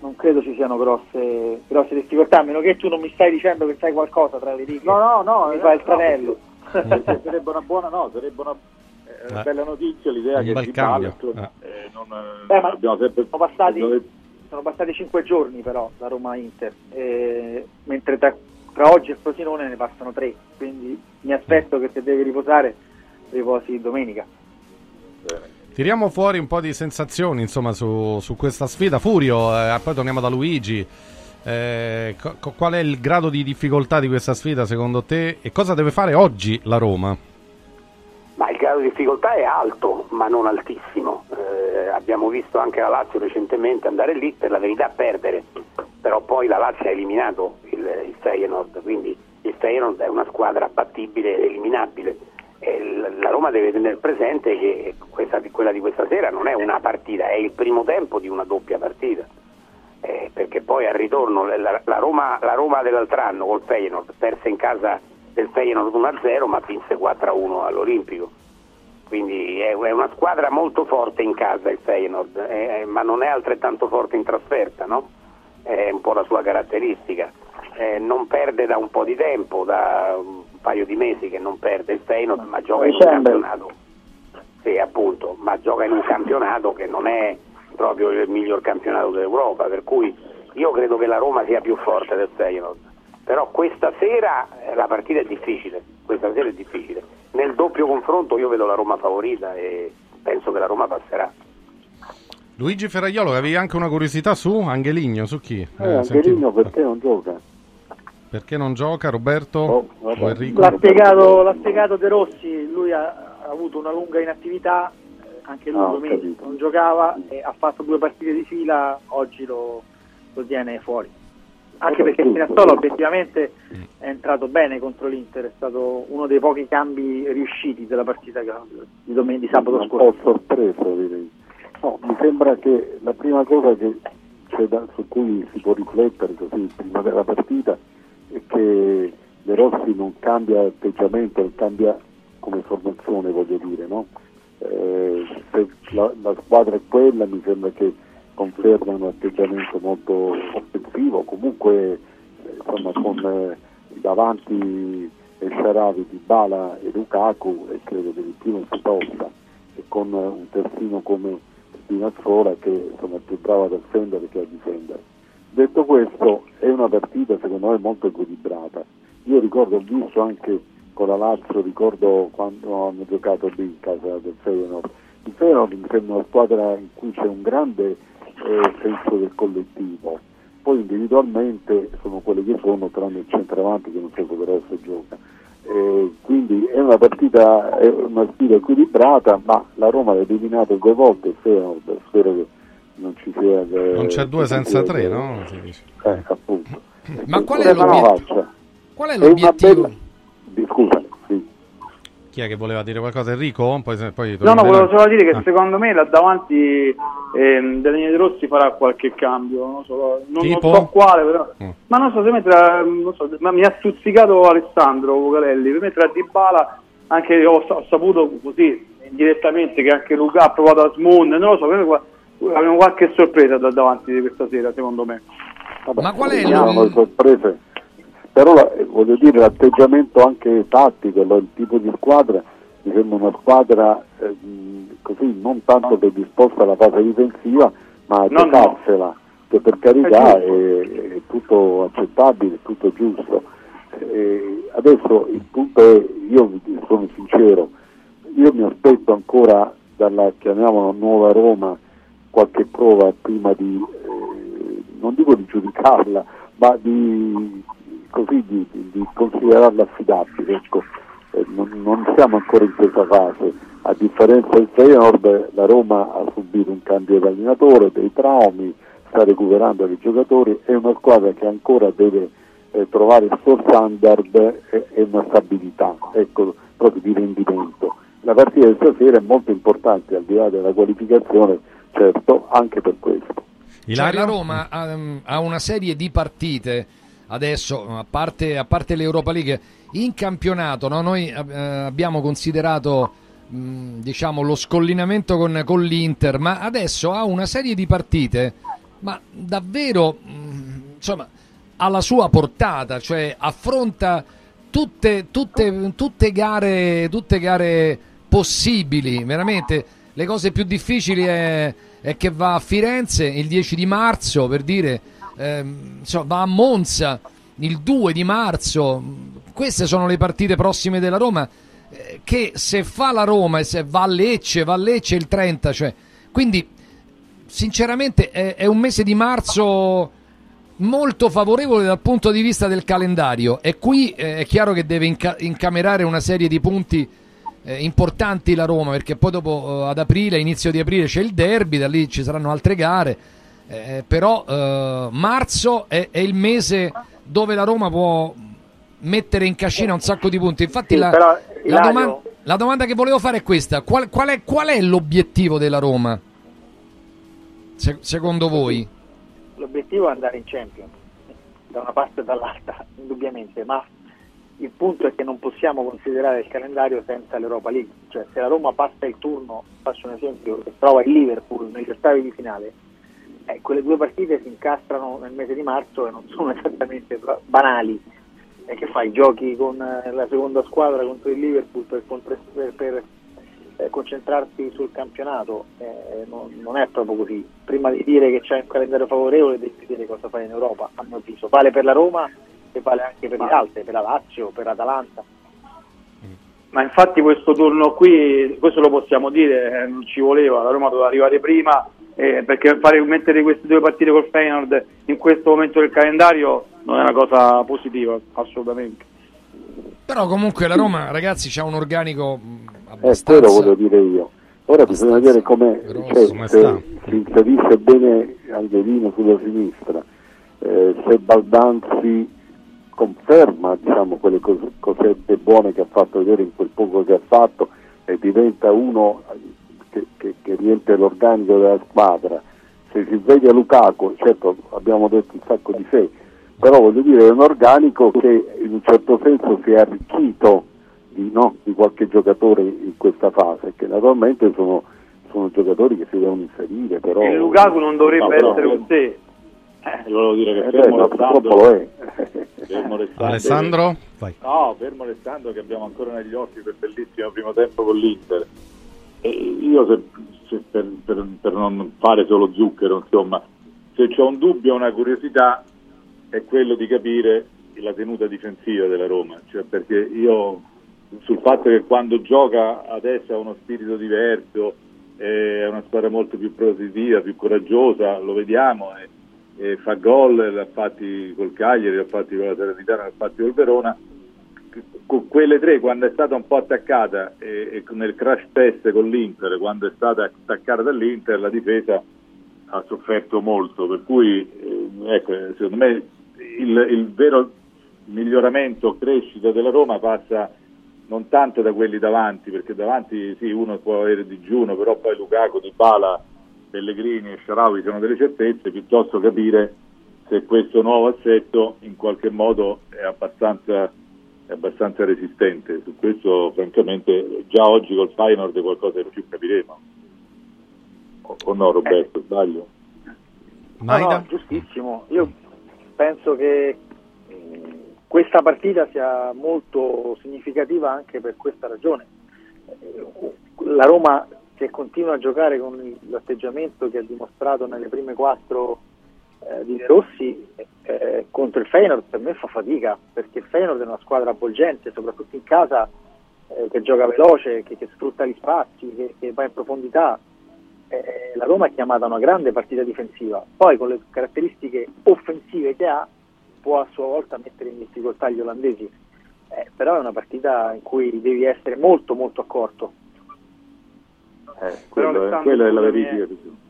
non credo ci siano grosse, grosse difficoltà, a meno che tu non mi stai dicendo che sai qualcosa tra le righe. No, no, no, Mi eh, fa il no, tranello. perché sarebbe una buona, no, sarebbe una, eh, una Eh. bella notizia l'idea che si parla, eh, non, eh, Beh, ma abbiamo sempre sono passati, dove- sono passati cinque giorni però da Roma a Inter, eh, mentre tra, tra oggi e Frosinone ne passano tre, quindi mi aspetto che se devi riposare riposi domenica. Tiriamo fuori un po' di sensazioni insomma su, su questa sfida. Furio, eh, poi torniamo da Luigi. Eh, co- qual è il grado di difficoltà di questa sfida secondo te e cosa deve fare oggi la Roma? Ma il grado di difficoltà è alto, ma non altissimo. Eh, abbiamo visto anche la Lazio recentemente andare lì, per la verità perdere, però poi la Lazio ha eliminato il, il Feyenoord, quindi il Feyenoord è una squadra battibile eliminabile. E l- la Roma deve tenere presente che questa, quella di questa sera non è una partita, è il primo tempo di una doppia partita. Eh, perché poi al ritorno la, la Roma, la Roma dell'altro anno col Feyenoord perse in casa del Feyenoord 1-0 ma vinse 4-1 all'Olimpico quindi è, è una squadra molto forte in casa il Feyenoord eh, ma non è altrettanto forte in trasferta no? è un po' la sua caratteristica Eh, non perde da un po' di tempo da un paio di mesi che non perde il Feyenoord ma gioca in un campionato sì appunto ma gioca in un campionato che non è proprio il miglior campionato d'Europa, per cui io credo che la Roma sia più forte del Feyenoord. Però questa sera eh, la partita è difficile, questa sera è difficile. Nel doppio confronto io vedo la Roma favorita e penso che la Roma passerà. Luigi Ferraiolo, avevi anche una curiosità su Angeligno, su chi? Eh, Eh, Angelino sentivo. perché non gioca? Perché non gioca Roberto Oh? L'ha spiegato, l'ha spiegato De Rossi, lui ha, ha avuto una lunga inattività, eh, anche lui Ah, capito. non giocava e ha fatto due partite di fila, oggi lo, lo tiene fuori. Anche perché Spinazzola obiettivamente è entrato bene contro l'Inter, è stato uno dei pochi cambi riusciti della partita di, domen- di sabato un po' scorso. sorpreso direi. No, mi sembra che la prima cosa che c'è da- su cui si può riflettere così prima della partita è che De Rossi non cambia atteggiamento, non cambia come formazione voglio dire, no? Eh, se la, la squadra è quella mi sembra che conferma un atteggiamento molto offensivo, comunque eh, insomma con eh, davanti El Sharawi, Dybala e Lukaku e credo che di più non si possa e con eh, un terzino come Spinazzola che insomma, è più bravo a difendere che a difendere. Detto questo è una partita secondo me molto equilibrata. Io ricordo, ho visto anche con la Lazio, ricordo quando hanno giocato lì in casa del Feyenoord. Il Feyenoord mi sembra una squadra in cui c'è un grande eh, senso del collettivo. Poi individualmente sono quelli che sono, tranne il centravanti che non so però se gioca. Eh, quindi è una partita, è una sfida equilibrata, ma la Roma l'ha eliminato due volte il Feyenoord, spero che non ci sia... che- Non c'è due senza tre, no? Si dice. Eh, appunto. Ma qual è. Qual è l'obiettivo? bella- di- Scusami, sì. Chi è che voleva dire qualcosa? Enrico? Poi, poi No, no, volevo solo dire che Ah. secondo me là davanti ehm, Daniele De Rossi farà qualche cambio, non so, non, non so quale, però. Mm. Ma non so se metterà, non so, ma mi ha stuzzicato Alessandro Vocalelli, per mettere a Dybala, anche ho, ho saputo così indirettamente che anche Luca ha provato a Smon, non lo so, abbiamo qualche sorpresa da davanti di questa sera, secondo me. Vabbè, Ma qual è lo- le sorprese. Però la- voglio dire l'atteggiamento anche tattico, il tipo di squadra, mi sembra una squadra eh, così non tanto predisposta alla fase difensiva, ma a No, no. giocarsela, che per carità è, è tutto accettabile, è tutto giusto. Eh, adesso il punto è, io sono sincero, io mi aspetto ancora dalla chiamiamola nuova Roma qualche prova prima di eh, non dico di giudicarla ma di così di, di- considerarla affidabile ecco. Eh, non, non siamo ancora in questa fase a differenza del Feyenoord la Roma ha subito un cambio di allenatore dei traumi sta recuperando i giocatori è una squadra che ancora deve eh, trovare il suo standard e, e una stabilità ecco, proprio di rendimento la partita di stasera è molto importante al di là della qualificazione certo anche per questo Cioè, la Roma ha, ha una serie di partite adesso, a parte, a parte l'Europa League, in campionato no? noi eh, abbiamo considerato mh, diciamo, lo scollinamento con, con l'Inter, ma adesso ha una serie di partite, ma davvero mh, insomma, alla sua portata, cioè affronta tutte, tutte, tutte, gare, tutte gare possibili, veramente. Le cose più difficili è, è che va a Firenze il 10 di marzo, per dire, ehm, insomma, va a Monza il 2 di marzo. Queste sono le partite prossime della Roma eh, che se fa la Roma e se va a Lecce, va a Lecce il 30, cioè, quindi sinceramente è, è un mese di marzo molto favorevole dal punto di vista del calendario e qui eh, è chiaro che deve inca- incamerare una serie di punti eh, importanti la Roma perché poi dopo eh, ad aprile, inizio di aprile c'è il derby, da lì ci saranno altre gare, eh, però eh, marzo è, è, il mese dove la Roma può mettere in cascina un sacco di punti. Infatti Sì, la, però, la Ilario- doman- la domanda che volevo fare è questa, qual, qual è, qual è l'obiettivo della Roma? Se- secondo voi? L'obiettivo è andare in Champions, da una parte e dall'altra, indubbiamente, ma il punto è che non possiamo considerare il calendario senza l'Europa League, cioè se la Roma passa il turno, faccio un esempio, e trova il Liverpool negli ottavi di finale, eh, quelle due partite si incastrano nel mese di marzo e non sono esattamente ba- banali. E che fai? Giochi con eh, la seconda squadra contro il Liverpool per, per- per, eh, concentrarti sul campionato? Eh, non, non è proprio così. Prima di dire che c'è un calendario favorevole devi vedere cosa fai in Europa, a mio avviso. Vale per la Roma e vale anche per le altre, per la Lazio, per Atalanta. Ma infatti questo turno qui, questo lo possiamo dire, eh, non ci voleva, la Roma doveva arrivare prima, eh, perché fare, mettere queste due partite col Feyenoord in questo momento del calendario non è una cosa positiva, assolutamente. Però comunque la Roma, ragazzi, c'ha un organico mh, Eh, abbastanza... quello voglio dire io. Ora bisogna vedere come cioè, se si inserisce bene Angelino sulla sinistra, eh, se Baldanzi conferma diciamo, quelle cos- cosette buone che ha fatto vedere in quel poco che ha fatto e diventa uno che, che- che riempie l'organico della squadra. Se si sveglia Lukaku, certo abbiamo detto un sacco di sé, però voglio dire è un organico che in un certo senso si è arricchito di, no, di qualche giocatore in questa fase, che naturalmente sono, sono giocatori che si devono inserire, però... Il Lukaku non dovrebbe No, però- essere con te. Eh, volevo dire che Eh, fermo ma restando, lo è. fermo restando- Alessandro? Vai. No, fermo restando che abbiamo ancora negli occhi quel bellissimo primo tempo con l'Inter. E io se- se per, per- per non fare solo zucchero, insomma, se c'ho un dubbio, una curiosità, è quello di capire la tenuta difensiva della Roma, cioè perché io sul fatto che quando gioca adesso ha uno spirito diverso, è una squadra molto più positiva, più coraggiosa, lo vediamo, e, e fa gol, l'ha fatti col Cagliari, l'ha fatti con la Salernitana, l'ha fatti col Verona, con quelle tre quando è stata un po' attaccata e, e nel crash test con l'Inter, quando è stata attaccata dall'Inter, la difesa ha sofferto molto, per cui eh, ecco, secondo me il, il vero miglioramento, crescita della Roma passa non tanto da quelli davanti, perché davanti sì, uno può avere digiuno, però poi Lukaku, Di Bala, Pellegrini e Sharawi sono delle certezze, piuttosto capire se questo nuovo assetto in qualche modo è abbastanza, è abbastanza resistente. Su questo francamente già oggi col Feyenoord qualcosa di più capiremo. O, o no Roberto, sbaglio? No, no, giustissimo. Io penso che mh, questa partita sia molto significativa anche per questa ragione. Eh, La Roma se continua a giocare con l'atteggiamento che ha dimostrato nelle prime quattro eh, di De Rossi eh, contro il Feyenoord per me fa fatica perché il Feyenoord è una squadra avvolgente soprattutto in casa eh, che gioca veloce, che, che sfrutta gli spazi, che, che va in profondità. Eh, la Roma è chiamata a una grande partita difensiva, poi con le caratteristiche offensive che ha può a sua volta mettere in difficoltà gli olandesi, Eh, però è una partita in cui devi essere molto molto accorto. Però, quello, è, Alessandro, quella è la verifica. eh,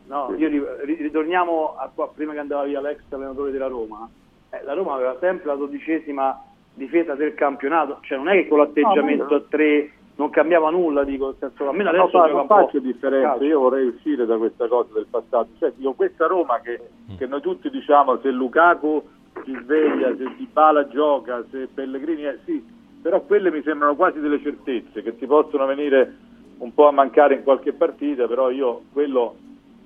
No, io ri- ri- ritorniamo a qua, prima che andava via l'ex allenatore della Roma. Eh, la Roma aveva sempre la dodicesima difesa del campionato, cioè non è che con l'atteggiamento No, a tre non cambiava nulla, dico, nel senso, almeno adesso gioca non un po'. faccio differenza, calcio. io vorrei uscire da questa cosa del passato. Cioè, dico, questa Roma che, che noi tutti diciamo se Lukaku si sveglia, se Dybala gioca, se Pellegrini è, sì, però quelle mi sembrano quasi delle certezze che ti possono venire un po' a mancare in qualche partita, però io quello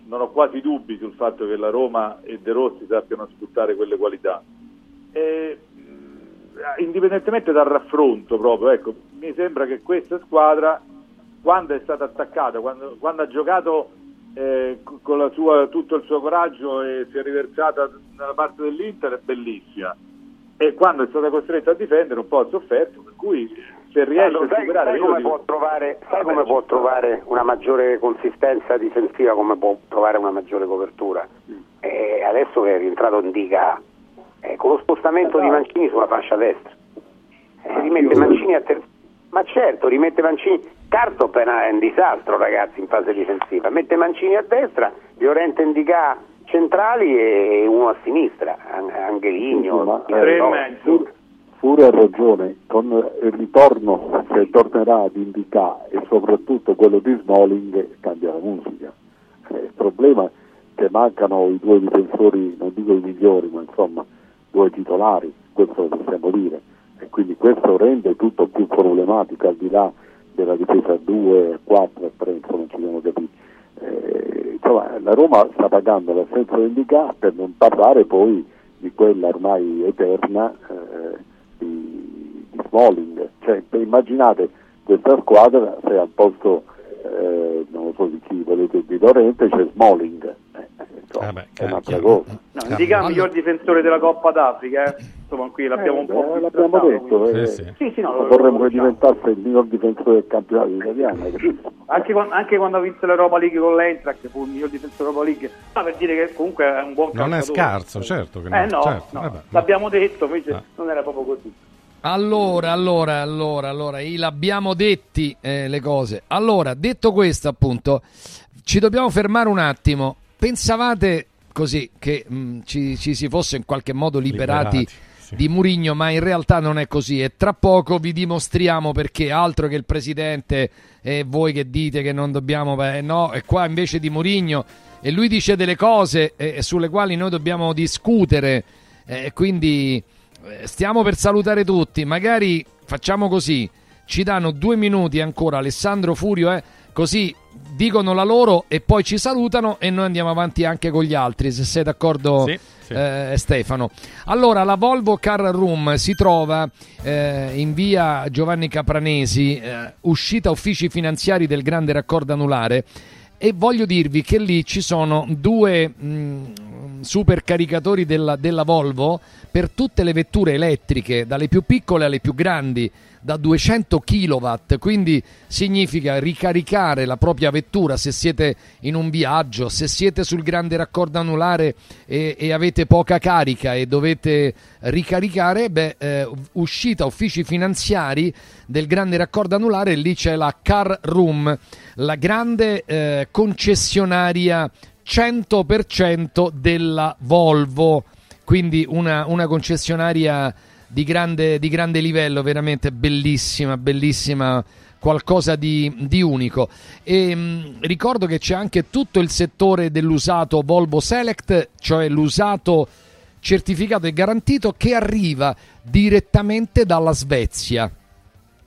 non ho quasi dubbi sul fatto che la Roma e De Rossi sappiano sfruttare quelle qualità. E, mh, indipendentemente dal raffronto proprio, ecco, mi sembra che questa squadra, quando è stata attaccata, quando, quando ha giocato eh, co- con sua- tutto il suo coraggio e si è riversata nella parte dell'Inter, è bellissima. E quando è stata costretta a difendere un po' ha sofferto, per cui se riesce Allora, a sai, superare... sai io come, dico- può trovare, sai come può trovare una maggiore consistenza difensiva, come può trovare una maggiore copertura? Eh, adesso che è rientrato in diga eh, con lo spostamento di Mancini sulla fascia destra. Eh, rimette Mancini a ter- Ma certo, rimette Mancini. Cartop è un disastro, ragazzi, in fase difensiva. Mette Mancini a destra, Llorente in diga centrali e uno a sinistra, An- Angeligno. Ma, Di eh, Matteo. Fur- Fure ha ragione, con il ritorno che tornerà ad Indica e soprattutto quello di Smalling cambia la musica. Eh, il problema è che mancano i due difensori, non dico i migliori, ma insomma due titolari, questo lo possiamo dire. E quindi questo rende tutto più problematico al di là della difesa a 2, 4 e 3, insomma ci siamo capiti. Eh, insomma, la Roma sta pagando l'assenza di Indica per non parlare poi di quella ormai eterna eh, di, di Smalling. Cioè, immaginate questa squadra se al posto eh, non so di chi volete di Dorente c'è Smalling. Eh, insomma, è un'altra cosa. No, Indica il miglior difensore della Coppa d'Africa, eh. insomma qui l'abbiamo un po' Eh, l'abbiamo detto, eh. Sì, sì, no, lo- vorremmo lo che diventasse il miglior difensore del campionato italiano. Anche quando, anche quando ha vinto l'Europa League con l'Eintracht fu il miglior difensore dell'Europa League ma per dire che comunque è un buon Non è calciatore. scarso, certo che no. eh no, certo, no, vabbè. l'abbiamo detto invece Ah. non era proprio così Allora, allora, allora, allora, i l'abbiamo detti eh, le cose. Allora, detto questo, appunto, ci dobbiamo fermare un attimo. Pensavate così che mh, ci, ci si fosse in qualche modo liberati, Liberati, di Murigno, ma in realtà non è così. E tra poco vi dimostriamo perché altro che il presidente e voi che dite che non dobbiamo, beh, no, e qua invece di Murigno e lui dice delle cose eh, sulle quali noi dobbiamo discutere. eh, quindi eh, stiamo per salutare tutti. Magari facciamo così: ci danno due minuti ancora. Alessandro Furio, eh, così dicono la loro e poi ci salutano e noi andiamo avanti anche con gli altri. Se sei d'accordo, Sì, sì. eh, Stefano. Allora, la Volvo Car Room si trova eh, in via Giovanni Capranesi, eh, uscita uffici finanziari del grande raccordo anulare. E voglio dirvi che lì ci sono due mh, supercaricatori della, della Volvo per tutte le vetture elettriche, dalle più piccole alle più grandi, da 200 kW, quindi significa ricaricare la propria vettura se siete in un viaggio, se siete sul grande raccordo anulare e, e avete poca carica e dovete ricaricare, beh, eh, uscita uffici finanziari del grande raccordo anulare, lì c'è la Car Room, la grande eh, concessionaria 100% della Volvo, quindi una, una concessionaria di grande, di grande livello, veramente bellissima, bellissima, qualcosa di, di unico. E mh, ricordo che c'è anche tutto il settore dell'usato Volvo Select, cioè l'usato certificato e garantito che arriva direttamente dalla Svezia.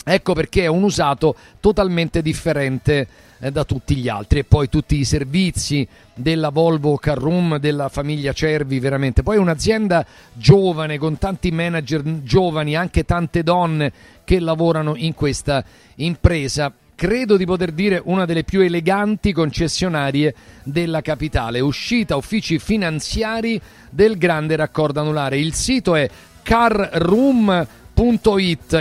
Ecco perché è un usato totalmente differente da tutti gli altri e poi tutti i servizi della Volvo Car Room, della famiglia Cervi, veramente. Poi un'azienda giovane con tanti manager giovani, anche tante donne che lavorano in questa impresa. Credo di poter dire una delle più eleganti concessionarie della capitale, uscita uffici finanziari del grande raccordo anulare. Il sito è carroom.it,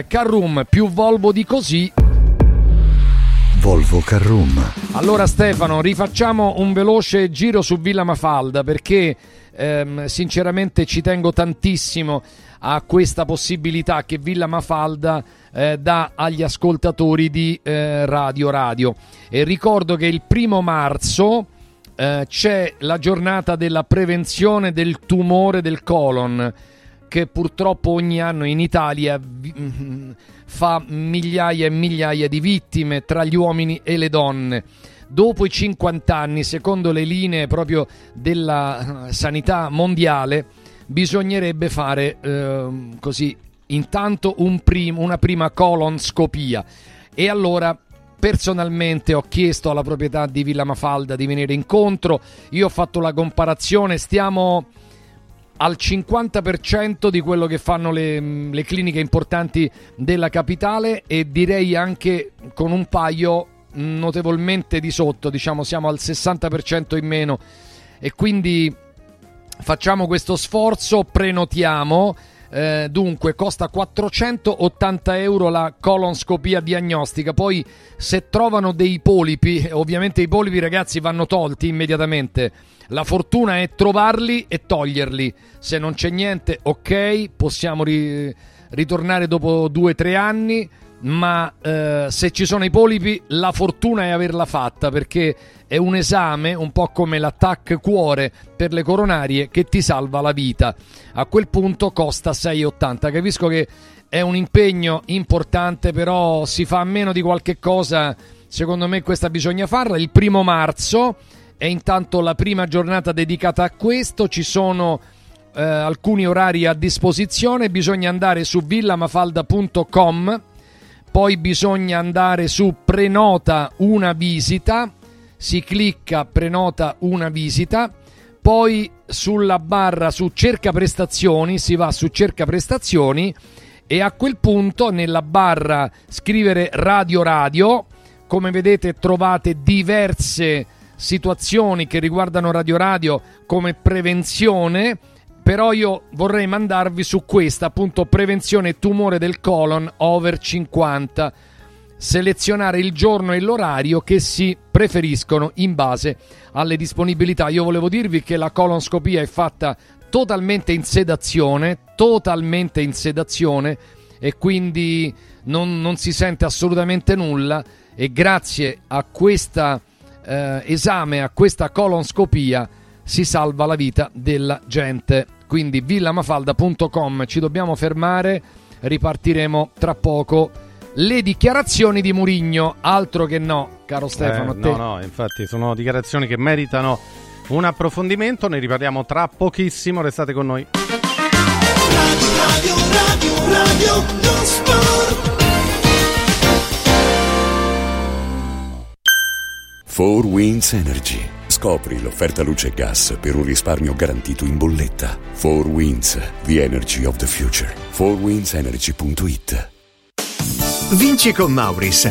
Carroom più Volvo di così. Volvo Carroom. Allora Stefano, rifacciamo un veloce giro su Villa Mafalda perché ehm, sinceramente ci tengo tantissimo a questa possibilità che Villa Mafalda eh, dà agli ascoltatori di eh, Radio Radio. E ricordo che il primo marzo eh, c'è la giornata della prevenzione del tumore del colon che purtroppo ogni anno in Italia fa migliaia e migliaia di vittime tra gli uomini e le donne. Dopo i 50 anni, secondo le linee proprio della eh, sanità mondiale, bisognerebbe fare ehm, così intanto un prim- una prima colonscopia. E allora personalmente ho chiesto alla proprietà di Villa Mafalda di venire incontro. Io ho fatto la comparazione, stiamo al 50% di quello che fanno le, le cliniche importanti della capitale e direi anche con un paio notevolmente di sotto, diciamo siamo al 60% in meno e quindi facciamo questo sforzo, prenotiamo. Eh, dunque costa 480 euro la colonscopia diagnostica. Poi, se trovano dei polipi, ovviamente i polipi, ragazzi, vanno tolti immediatamente. La fortuna è trovarli e toglierli. Se non c'è niente, ok, possiamo ri- ritornare dopo due o tre anni. Ma eh, se ci sono i polipi, la fortuna è averla fatta perché è un esame, un po' come l'attack cuore per le coronarie, che ti salva la vita. A quel punto costa 6,80. Capisco che è un impegno importante, però si fa a meno di qualche cosa. Secondo me questa bisogna farla. Il primo marzo è intanto la prima giornata dedicata a questo. Ci sono eh, alcuni orari a disposizione. Bisogna andare su villamafalda.com. Poi bisogna andare su prenota una visita si clicca prenota una visita, poi sulla barra su cerca prestazioni si va su cerca prestazioni e a quel punto nella barra scrivere radio radio, come vedete trovate diverse situazioni che riguardano radio radio come prevenzione, però io vorrei mandarvi su questa appunto prevenzione tumore del colon over 50 selezionare il giorno e l'orario che si preferiscono in base alle disponibilità. Io volevo dirvi che la colonscopia è fatta totalmente in sedazione, totalmente in sedazione e quindi non, non si sente assolutamente nulla e grazie a questo eh, esame, a questa colonscopia si salva la vita della gente. Quindi villamafalda.com ci dobbiamo fermare, ripartiremo tra poco le dichiarazioni di Murigno, altro che no, caro Stefano. Eh, te. no, no, infatti sono dichiarazioni che meritano un approfondimento, ne riparliamo tra pochissimo, restate con noi. Radio, radio, radio, 4 Winds Energy. Scopri l'offerta luce e gas per un risparmio garantito in bolletta. 4 Winds, the energy of the future. 4windsenergy.it Vinci con Mauris.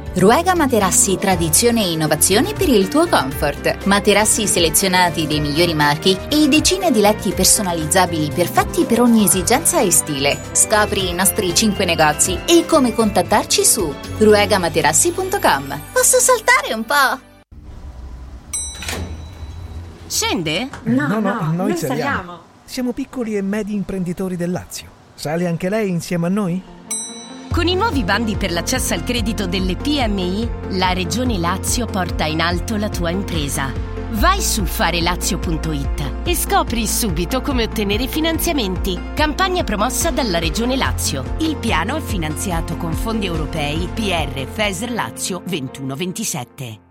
Ruega Materassi tradizione e innovazione per il tuo comfort. Materassi selezionati dei migliori marchi e decine di letti personalizzabili perfetti per ogni esigenza e stile. Scopri i nostri 5 negozi e come contattarci su ruegamaterassi.com. Posso saltare un po'? Scende? No, no, no, noi saliamo. Siamo piccoli e medi imprenditori del Lazio. Sale anche lei insieme a noi? Con i nuovi bandi per l'accesso al credito delle PMI, la Regione Lazio porta in alto la tua impresa. Vai su farelazio.it e scopri subito come ottenere finanziamenti. Campagna promossa dalla Regione Lazio. Il piano è finanziato con fondi europei PR FESR Lazio 2127.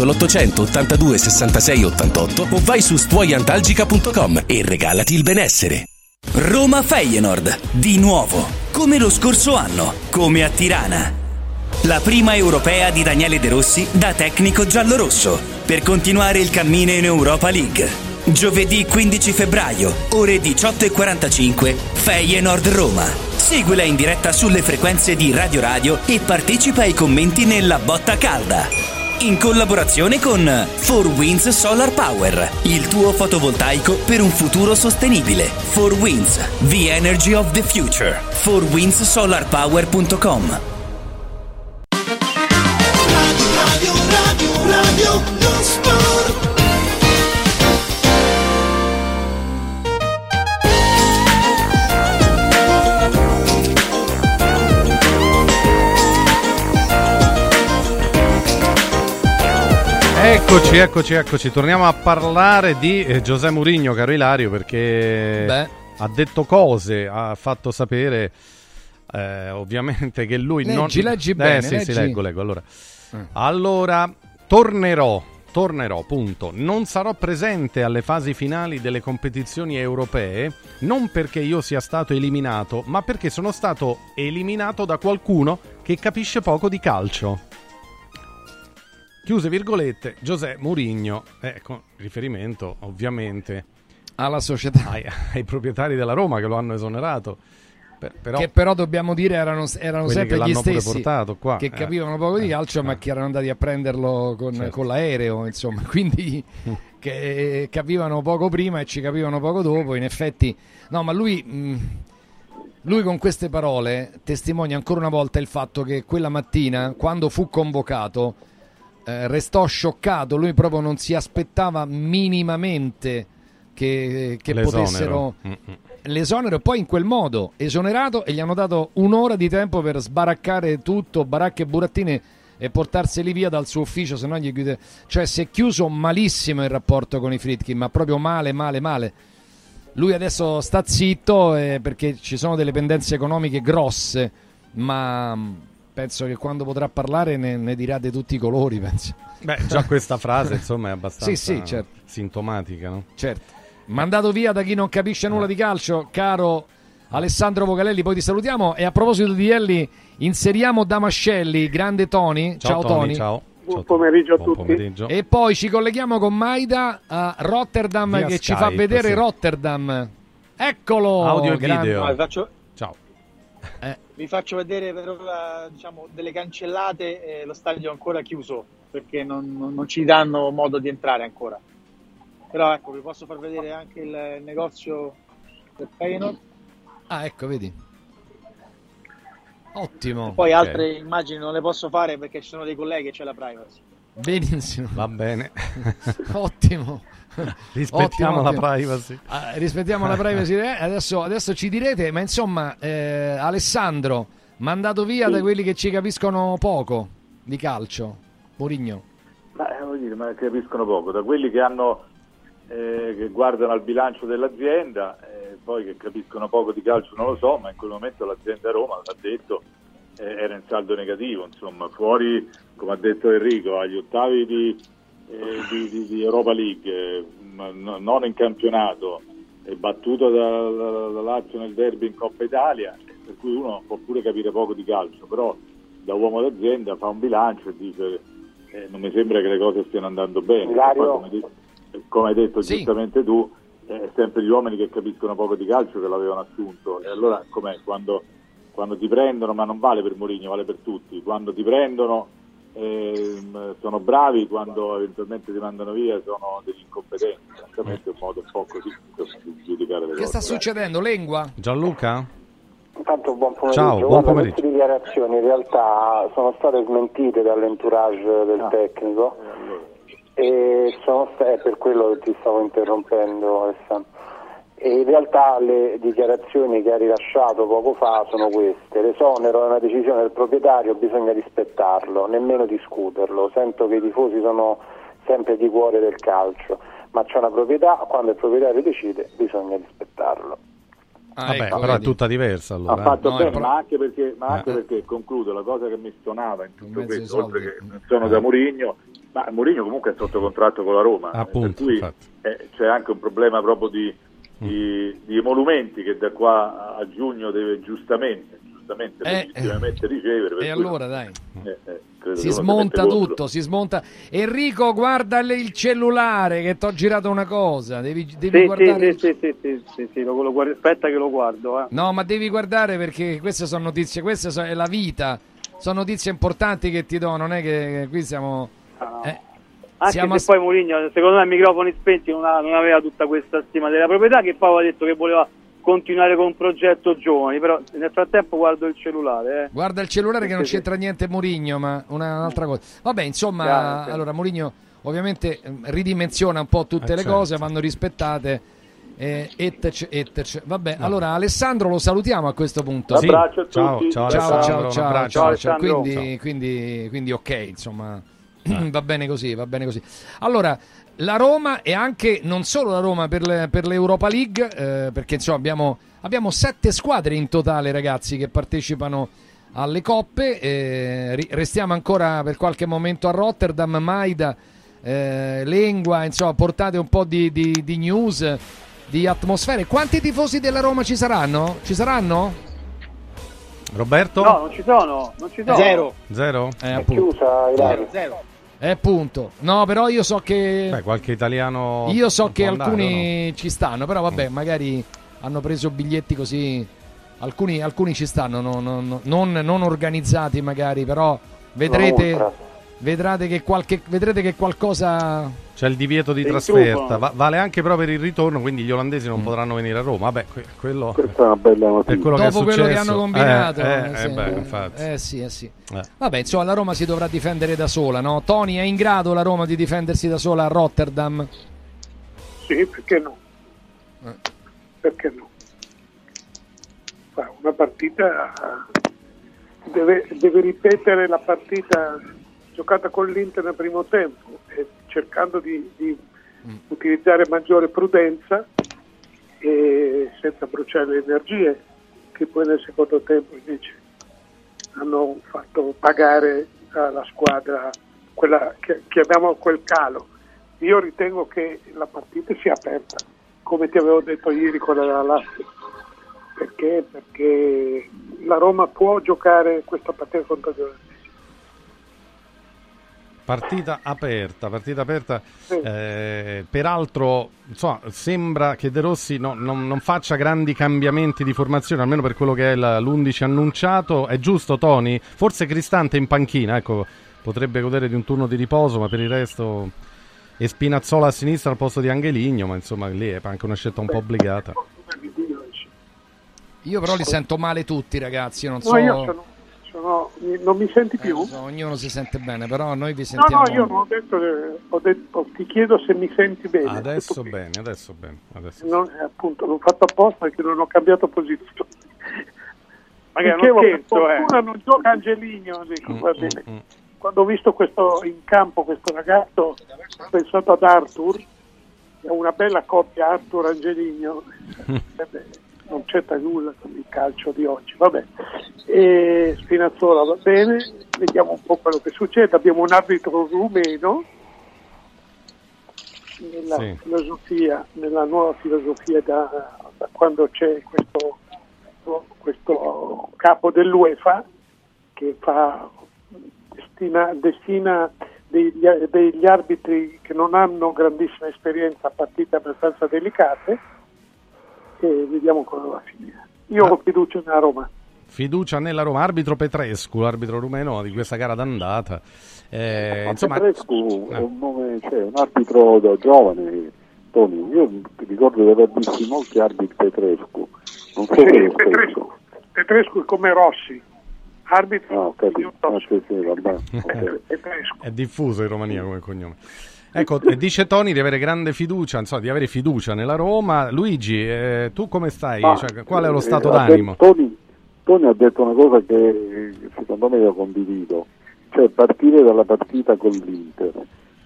l'800 82 66 88 o vai su stuoiantalgica.com e regalati il benessere. Roma Feyenoord, di nuovo, come lo scorso anno, come a Tirana. La prima europea di Daniele De Rossi da tecnico giallorosso per continuare il cammino in Europa League. Giovedì 15 febbraio, ore 18.45, Feyenoord Roma. Seguila in diretta sulle frequenze di Radio Radio e partecipa ai commenti nella botta calda in collaborazione con 4Winds Solar Power, il tuo fotovoltaico per un futuro sostenibile. 4Winds, the energy of the future. 4windsolarpower.com Radio, radio, radio, lo sport. Eccoci, eccoci, eccoci. Torniamo a parlare di eh, Giuseppe Mourinho, caro Ilario, perché Beh. ha detto cose, ha fatto sapere eh, ovviamente che lui non... Leggi, leggi eh, bene, sì, sì, leggi. leggo, leggo. Allora, allora tornerò, tornerò, punto. Non sarò presente alle fasi finali delle competizioni europee, non perché io sia stato eliminato, ma perché sono stato eliminato da qualcuno che capisce poco di calcio. Chiuse virgolette, Giuseppe Mourinho, eh, con riferimento ovviamente alla società, ai, ai proprietari della Roma che lo hanno esonerato. Per- però, che però dobbiamo dire erano, erano sempre gli stessi qua, che eh. capivano poco di calcio ma che erano andati a prenderlo con, Certo. con l'aereo insomma quindi che capivano poco prima e ci capivano poco dopo in effetti no ma lui mh, lui con queste parole testimonia ancora una volta il fatto che quella mattina quando fu convocato eh, restò scioccato lui proprio non si aspettava minimamente che, che L'esonero. potessero Mm, mm. l'esonero e poi in quel modo esonerato e gli hanno dato un'ora di tempo per sbaraccare tutto, baracche e burattine e portarseli via dal suo ufficio, se no gli chiude... Cioè si è chiuso malissimo il rapporto con i Fritkin, ma proprio male, male, male. Lui adesso sta zitto eh, perché ci sono delle pendenze economiche grosse, ma penso che quando potrà parlare ne, ne dirà di tutti i colori, penso. Beh, già questa frase insomma è abbastanza Sì, sì, certo. sintomatica, no? Certo. Mandato via da chi non capisce nulla di calcio, caro Alessandro Vocalelli, poi ti salutiamo. E a proposito di Elli, inseriamo Damascelli, grande Tony. Ciao, Tony. ciao. Buon pomeriggio a Buon tutti. pomeriggio. E poi ci colleghiamo con Maida a Rotterdam Via che ci Skype, fa vedere sì. Rotterdam. Eccolo! Audio e grande- video. Faccio, Ciao. Vi faccio vedere per ora diciamo, delle cancellate e lo stadio è ancora chiuso perché non, non- ci danno modo di entrare ancora. Però ecco, vi posso far vedere anche il negozio del Feyenoord. Ah, ecco, vedi. Ottimo. Poi Ok. altre immagini non le posso fare perché ci sono dei colleghi e c'è la privacy. Benissimo. Va bene. Ottimo. Rispettiamo Ottimo, la ottimo. privacy. Ah, rispettiamo la privacy. Eh, Adesso, adesso ci direte, ma insomma, eh, Alessandro, mandato via da quelli che ci capiscono poco di calcio. Mourinho. Ma, eh, voglio dire, ma capiscono poco, da quelli che hanno eh, che guardano al bilancio dell'azienda, eh, poi che capiscono poco di calcio non lo so, ma in quel momento l'azienda Roma l'ha detto eh, era in saldo negativo, insomma, fuori, come ha detto Enrico, agli ottavi di, di- di- di Europa League, eh, non in campionato, e battuto da, da- da Lazio nel derby in Coppa Italia, per cui uno può pure capire poco di calcio, però da uomo d'azienda fa un bilancio e dice eh, non mi sembra che le cose stiano andando bene. Poi, come, di- come hai detto Sì. giustamente tu, eh, è sempre gli uomini che capiscono poco di calcio che l'avevano assunto. E allora com'è? Quando, quando ti prendono, ma non vale per Mourinho, vale per tutti, quando ti prendono ehm, sono bravi, quando eventualmente ti mandano via sono degli incompetenti. Francamente è un modo un po' così di giudicare le Che cose. sta succedendo? Lengua? Gianluca? Intanto buon pomeriggio. Ciao, buon Guarda, pomeriggio. Queste dichiarazioni in realtà sono state smentite dall'entourage Ah. del tecnico e sono è per quello che ti stavo interrompendo Alessandro. E in realtà le dichiarazioni che ha rilasciato poco fa sono queste. L'esonero è una decisione del proprietario, bisogna rispettarlo, nemmeno discuterlo. Sento che i tifosi sono sempre di cuore del calcio, ma c'è una proprietà, quando il proprietario decide bisogna rispettarlo. Vabbè, ecco, però è vedi. tutta diversa allora. Ha fatto eh. bene, No, ma anche perché, ma anche Eh. perché concludo la cosa che mi stonava in tutto questo, oltre che non sono da Mourinho, ma Mourinho comunque è sotto contratto con la Roma, eh, Appunto, per cui eh, c'è anche un problema proprio di. Di- di emolumenti che da qua a giugno deve giustamente, giustamente Eh, legittimamente ricevere. E allora dai. eh, eh, Si smonta tutto, si smonta. Enrico, guarda il- il cellulare che ti ho girato una cosa. Devi, devi Sì, guardare. sì, sì, sì, sì, sì, sì, lo- lo guardo- aspetta che lo guardo. Eh. No, ma devi guardare perché queste sono notizie, queste so- è la vita. Sono notizie importanti che ti do, non è che qui siamo. eh, Anche siamo se poi Mourinho, secondo me, a microfoni spenti non, ha- non aveva tutta questa stima della proprietà, che poi aveva detto che voleva continuare con un progetto giovani, però nel frattempo guardo il cellulare. Eh. Guarda il cellulare che non c'entra niente Mourinho, ma una- un'altra cosa. Vabbè, insomma, Chiaro, sì. allora Mourinho ovviamente ehm, ridimensiona un po' tutte Eh, le certo. cose, vanno rispettate. Eh, ettec, ettec. Vabbè, allora Alessandro lo salutiamo a questo punto. Sì. Abbraccio a Ciao, tutti. ciao, ciao, ciao, ciao, ciao, Ciao. Quindi, quindi, quindi ok, insomma, va bene così, va bene così. Allora, la Roma e anche non solo la Roma per, le- per l'Europa League, eh, perché insomma abbiamo, abbiamo sette squadre in totale, ragazzi, che partecipano alle coppe. eh, restiamo ancora per qualche momento a Rotterdam, Maida, eh, Lengua, insomma, portate un po' di, di- di news, di atmosfere. Quanti tifosi della Roma ci saranno? Ci saranno? Roberto? No, non ci sono, non ci sono. Zero. Zero? Eh, appunto. Chiusa Ilario. Zero. Eh, appunto. No, però io so che Beh, qualche italiano. io so che andare, alcuni ci stanno, però vabbè, magari hanno preso biglietti così alcuni, alcuni ci stanno, no- no- no- non, non organizzati magari, però vedrete. Vedrete che qualche vedrete che qualcosa? C'è il divieto di trasferta, va- vale anche però per il ritorno, quindi gli olandesi Mm. non potranno venire a Roma. Vabbè, que- quello Questa è una bella notizia. quello che è dopo quello che hanno combinato. Eh, eh, sì. eh, beh, infatti. Eh, sì, eh sì. Eh. Vabbè, insomma, la Roma si dovrà difendere da sola, no? Tony è in grado la Roma di difendersi da sola a Rotterdam? Sì, perché no? Eh. Perché no? Fa Una partita deve, deve ripetere la partita giocata con l'Inter nel primo tempo, e cercando di, di utilizzare maggiore prudenza e senza bruciare le energie che poi nel secondo tempo invece hanno fatto pagare alla squadra quella che chiamiamo quel calo. Io ritengo che la partita sia aperta, come ti avevo detto ieri con la Lazio. Perché? Perché la Roma può giocare questa partita contro gli olandesi. Partita aperta, partita aperta. Eh, peraltro, insomma, sembra che De Rossi no- non, non faccia grandi cambiamenti di formazione, almeno per quello che è la- l'11 annunciato. È giusto, Tony? Forse Cristante in panchina, ecco, potrebbe godere di un turno di riposo, ma per il resto. E Spinazzola a sinistra al posto di Angeligno, ma insomma lì è anche una scelta un po' obbligata. Io però li sento male tutti, ragazzi, io non No, so... io sono, sono- non mi senti più? Eh, so, ognuno si sente bene, però noi vi No, sentiamo... no, io non ho detto, eh, ho detto, ti chiedo se mi senti bene. Adesso bene, adesso bene. Adesso. Non, eh, appunto, l'ho fatto apposta perché non ho cambiato posizione. Magari Dicevo, non per scherzo, eh. fortuna non gioca Angeligno, dico, Mm, va mm, bene. mm. Quando ho visto questo in campo questo ragazzo, ho pensato ad Arthur, è una bella coppia Arthur-Angeligno, Non c'entra nulla con il calcio di oggi, vabbè. E Spinazzola va bene, vediamo un po' quello che succede, abbiamo un arbitro rumeno nella Sì. filosofia, nella nuova filosofia da, da quando c'è questo, questo capo dell'UEFA che fa, destina, destina degli, degli arbitri che non hanno grandissima esperienza a partite abbastanza delicate e vediamo come va a finire. Io ho fiducia nella Roma. Fiducia nella Roma, arbitro Petrescu, arbitro rumeno di questa gara d'andata. Eh, Ma insomma, Petrescu è un, nome, cioè, un arbitro da giovane, Tony. Io ricordo di aver visto molti arbitri Petrescu. Non so Sì, Petrescu, Petrescu è come Rossi, arbitro Ah, ho capito. Ah, sì, sì, vabbè. Petrescu. è diffuso in Romania come cognome. Ecco, dice Tony di avere grande fiducia, insomma, di avere fiducia nella Roma. Luigi, eh, tu come stai? Ma, Cioè, qual è lo eh, stato ha d'animo? detto- Tony, Tony ha detto una cosa che eh, secondo me io condivido, cioè partire dalla partita con l'Inter.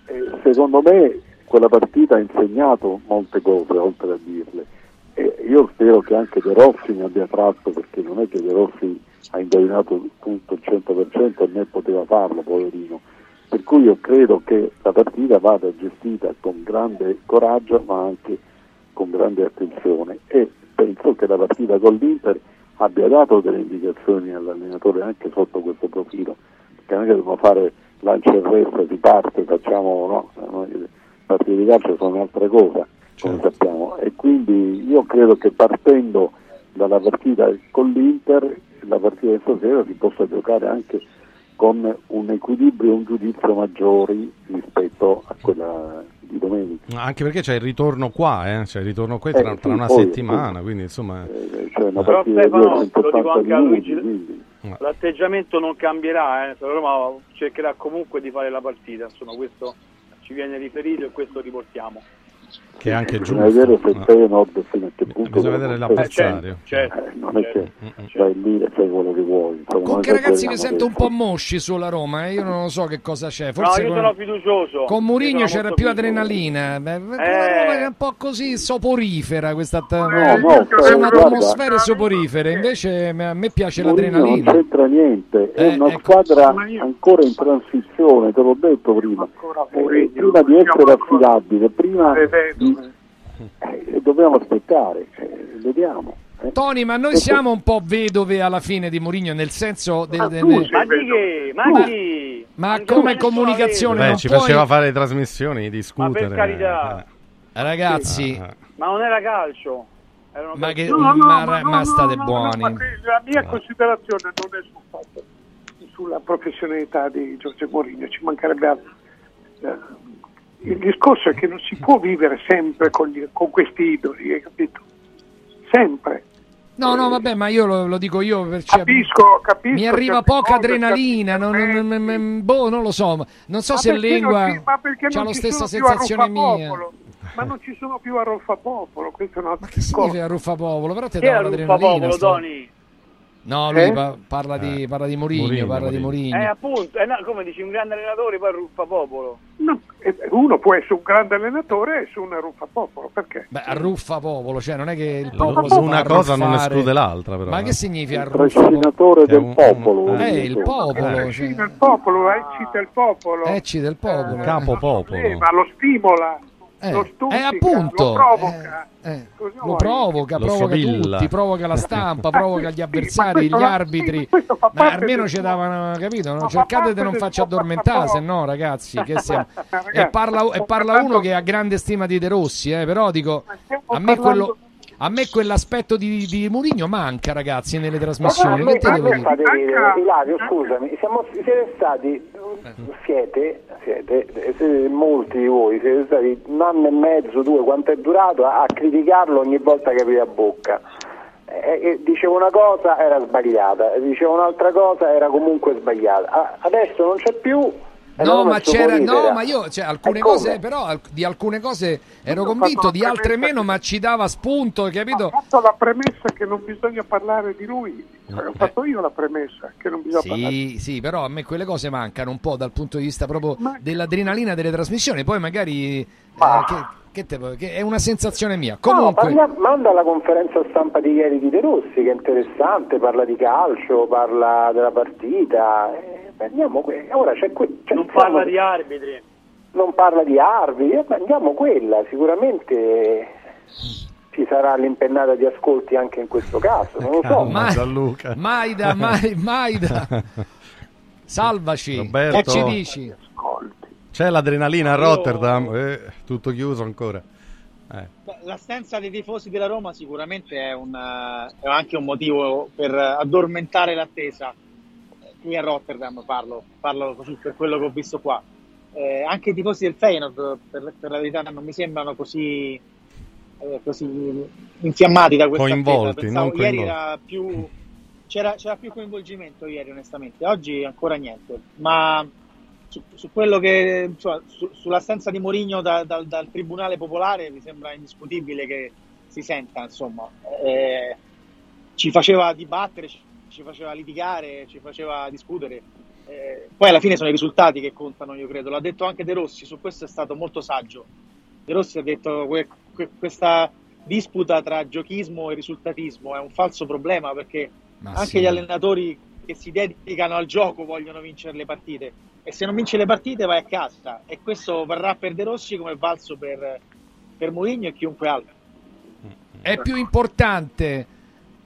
E secondo me quella partita ha insegnato molte cose, oltre a dirle. E io spero che anche De Rossi ne abbia tratto, perché non è che De Rossi ha indovinato tutto il 100% e né poteva farlo, poverino. Per cui io credo che la partita vada gestita con grande coraggio ma anche con grande attenzione. E penso che la partita con l'Inter abbia dato delle indicazioni all'allenatore anche sotto questo profilo, perché non è che dobbiamo fare lancia e resto, si parte, facciamo no, partite di calcio sono un'altra cosa, come sappiamo, e quindi io credo che partendo dalla partita con l'Inter, la partita di stasera si possa giocare anche con un equilibrio e un giudizio maggiori rispetto a quella di domenica. Anche perché c'è il ritorno qua, eh? c'è il ritorno qui tra, Eh, tra sì, una poi, settimana, quindi insomma... Cioè una Però Stefano, lo dico 280 anche a Luigi, quindi... l'atteggiamento non cambierà, eh. Roma cercherà comunque di fare la partita, insomma questo ci viene riferito e questo riportiamo. Che è anche Bisogna giusto. vedere se fino a che punto Bisogna vedere l'avversario. Certo, Eh, non è che vai lì e fai quello che vuoi. Insomma, Comunque ragazzi mi sento un po' mosci sulla Roma, eh, io non lo so che cosa c'è. No, Forse io con, sono fiducioso. con Io Mourinho sono c'era più fiducioso. adrenalina. Beh, con Eh. Roma è un po' così soporifera questa no, eh, sono guarda. atmosfere soporifere, invece a me piace Mourinho non l'adrenalina. c'entra niente, è Eh, una ecco. squadra ancora in transizione, te l'ho detto prima. Eh, prima di essere affidabile, prima Di- eh, dobbiamo aspettare, eh, vediamo. eh. Tony, ma noi siamo un po' vedove alla fine di Mourinho, nel senso del, del- Ma di che? Ma chi? ma come comunicazione Beh, non ci puoi- faceva fare le trasmissioni, discutere. Ma per carità. Ragazzi, Ah, Ma non era calcio. Era una ma, che, No, no, ma, ma no, ma no, state no, no, buoni. ma la mia considerazione non è sul fatto, sulla professionalità di Giorgio Mourinho, ci mancherebbe altro. Il discorso è che non si può vivere sempre con, gli- con questi idoli, hai capito? Sempre. No, no, vabbè, ma io lo, lo dico io per cioè, Capisco, capisco. Mi arriva poca cose, adrenalina, non, non- non- non- boh, non lo so, ma non so Ma se lingua non ma non la ci stessa sono più a sensazione mia. Ruffapopolo? Ma non ci sono più a Roffapopolo, questo è un altro Che significa Ruffapopolo? Però ti dà il l'adrenalina. Popolo, sto- Tony? No, lui Eh? pa- parla di, parla di Mourinho, Mourinho, parla di Mourinho. Eh, appunto, eh, no, come dici, un grande allenatore poi ruffa popolo. No, eh, uno può essere un grande allenatore e su una Ruffapopolo, perché? Beh, arruffa popolo, cioè non è che il popolo L- una cosa non esclude l'altra, però. Ma eh. che significa Il arruffa? trascinatore È del popolo. un- Eh, il popolo, Eh, cioè, del popolo, eccita il popolo, ecci del popolo. Capo popolo. eh, ma lo stimola, Eh, lo stuzzica, eh, appunto, lo provoca. eh, eh, lo provoca, Lo provoca sfavilla. tutti, provoca la stampa, provoca gli sì, avversari, ma questo gli arbitri. sì, Ma parte almeno ci davano, capito? No? ma Cercate di non farci addormentare, se no, ragazzi, che siamo... Ragazzi, E parla, e parla parlando- uno che ha grande stima di De Rossi, eh, però dico, a me, quello, a me quell'aspetto di, di Murigno manca, ragazzi, nelle trasmissioni. Ma Che te devo me dire? fate ridere. Ilario, scusami, siamo, siete stati, siete, siete, siete- molti di voi, siete stati un anno e mezzo, due, quanto è durato, a, a criticarlo ogni volta che apri a bocca. E, e dicevo una cosa era sbagliata, dicevo un'altra cosa era comunque sbagliata. A- adesso non c'è più. E No, ma c'era, no, ma io, cioè, alcune E come? cose, però, al- di alcune cose ero Io convinto, di altre meno, che- ma ci dava spunto, capito? Ho fatto la premessa che non bisogna parlare di lui, Cioè, ho fatto io la premessa che non bisogna parlare di Sì, sì, però a me quelle cose mancano un po' dal punto di vista proprio dell'adrenalina delle trasmissioni. Poi magari eh, che, che te- che è una sensazione mia. No, Comunque, parla- manda la conferenza stampa di ieri di De Rossi, che è interessante, parla di calcio, parla della partita. eh, andiamo que- ora c'è que- c'è- Non parla di arbitri. non parla di arbitri, eh, andiamo quella, sicuramente ci sarà l'impennata di ascolti anche in questo caso, non lo so. Ma- Gianluca. Maida, mai, Maida, salvaci. Roberto. Che ci dici? ascolti. C'è l'adrenalina a Rotterdam, eh, tutto chiuso ancora. Eh. L'assenza dei tifosi della Roma sicuramente è, un, eh, è anche un motivo per addormentare l'attesa. Eh, Qui a Rotterdam parlo, parlo così per quello che ho visto qua. Eh, anche i tifosi del Feyenoord, per, per la verità, non mi sembrano così, eh, così infiammati da questa Coinvolti. Pensavo ieri coinvolti. era più, c'era, c'era più coinvolgimento ieri, onestamente. Oggi ancora niente. Ma su, su quello che insomma, su- sull'assenza di Mourinho da- dal- dal Tribunale Popolare mi sembra indiscutibile che si senta, insomma. Eh, ci faceva dibattere, ci, ci faceva litigare, ci faceva discutere. Eh, poi alla fine sono i risultati che contano, io credo. L'ha detto anche De Rossi, su questo è stato molto saggio. De Rossi ha detto che questa disputa tra giochismo e risultatismo è un falso problema perché Ma anche sì. gli allenatori che si dedicano al gioco vogliono vincere le partite e se non vinci le partite vai a casa e questo varrà per De Rossi come valso per, per Mourinho e chiunque altro. È più importante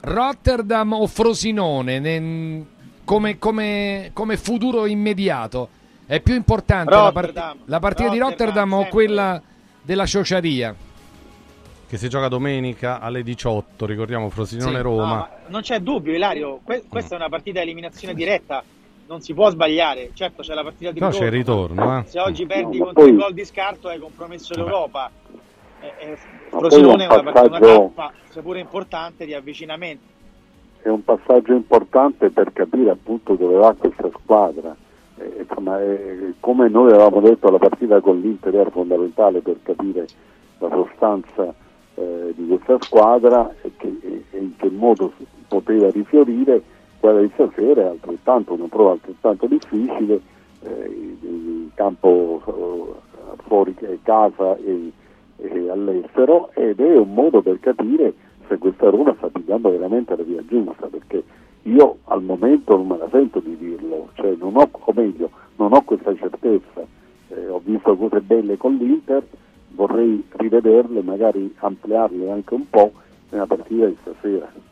Rotterdam o Frosinone ne- come, come- come futuro immediato? È più importante la, part- Rotterdam. la partita di Rotterdam o quella della Ciociaria? Che si gioca domenica alle 18, ricordiamo Frosinone Sì. Roma. No, ma non c'è dubbio, Ilario, que- questa è una partita a eliminazione diretta, non si può sbagliare. Certo, c'è la partita di No, c'è il ritorno, eh. Se oggi perdi No, contro poi- il gol di scarto hai compromesso l'Europa. Eh, eh, Frosinone è una, un partita, una passaggio- tappa, seppure importante, di avvicinamento. è un passaggio importante per capire appunto dove va questa squadra. Eh, insomma, eh, come noi avevamo detto, la partita con l'Inter era fondamentale per capire la sostanza eh, di questa squadra e, che- e- e in che modo si poteva rifiorire. Quella di stasera è altrettanto una prova altrettanto difficile, eh, in campo eh, fuori casa e, e all'estero ed è un modo per capire se questa Roma sta pigliando veramente la via giusta, perché io al momento non me la sento di dirlo, cioè non ho, o meglio, non ho questa certezza. Eh, ho visto cose belle con l'Inter, vorrei rivederle, magari ampliarle anche un po' nella partita di stasera.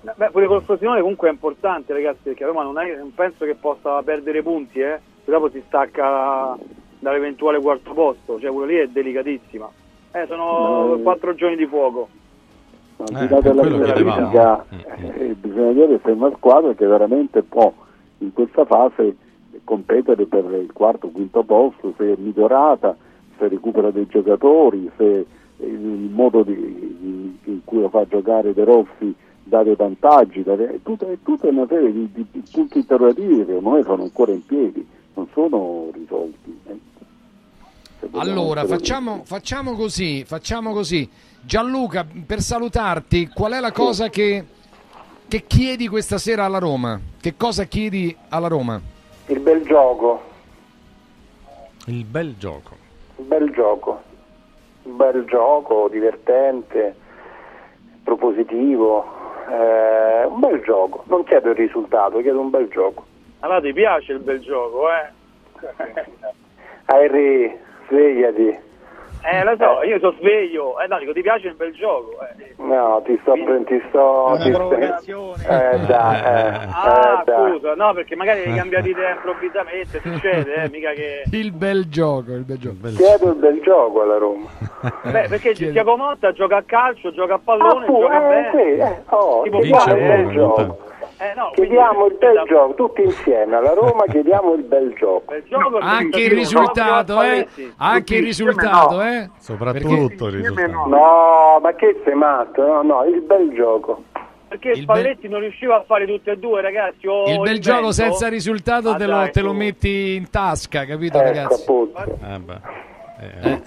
Beh, pure col Frosinone comunque è importante, ragazzi, perché Roma non, è- non penso che possa perdere punti, eh. Dopo si stacca dall'eventuale quarto posto, cioè quello lì è delicatissima. Eh, sono Eh. quattro giorni di fuoco. Al Eh, di là per della quello chiedevamo. classifica, eh, bisogna vedere se è una squadra che veramente può in questa fase competere per il quarto o quinto posto, se è migliorata, se recupera dei giocatori, se il modo di- di- in cui lo fa giocare De Rossi dei vantaggi, dei- tutta, è tutta una serie di, di- di punti interrogativi che ormai sono ancora in piedi, non sono risolti. eh. Allora, facciamo, facciamo così, facciamo così. Gianluca, per salutarti, qual è la cosa che, che chiedi questa sera alla Roma? Che cosa chiedi alla Roma? Il bel gioco, Il bel gioco. il bel gioco, un bel gioco divertente, propositivo, eh, un bel gioco. Non chiedo il risultato, chiedo un bel gioco. Allora ti piace il bel gioco, eh? Henry, svegliati. Eh, lo so, io sono sveglio. Eh, no, dico, ti piace il bel gioco? Eh. No, ti sto ti sto. Una ti sto- provocazione. Eh già, eh, Ah, eh, già. scusa, no, perché magari hai cambiato idea improvvisamente, succede, eh, mica che... Il bel gioco, il bel gioco. Chiedo il bel gioco alla Roma. Beh, perché Tiago Motta gioca a calcio, gioca a pallone, Ah, pu- gioca eh, bene. sì, eh, oh, Tipo chiediamo fare, il bel gioco. Eh, no, Chiediamo il bel gioco, tutti insieme alla Roma chiediamo il bel gioco. Anche il risultato, eh? Anche il risultato, eh? Soprattutto il risultato. No, ma che sei matto? No, no, il bel gioco. Perché Spalletti non riusciva a fare tutte e due, ragazzi. o Il bel invento. gioco senza risultato Ah, te lo, dai, te lo metti in tasca, capito Ecco, ragazzi? appunto. Eh beh. Eh.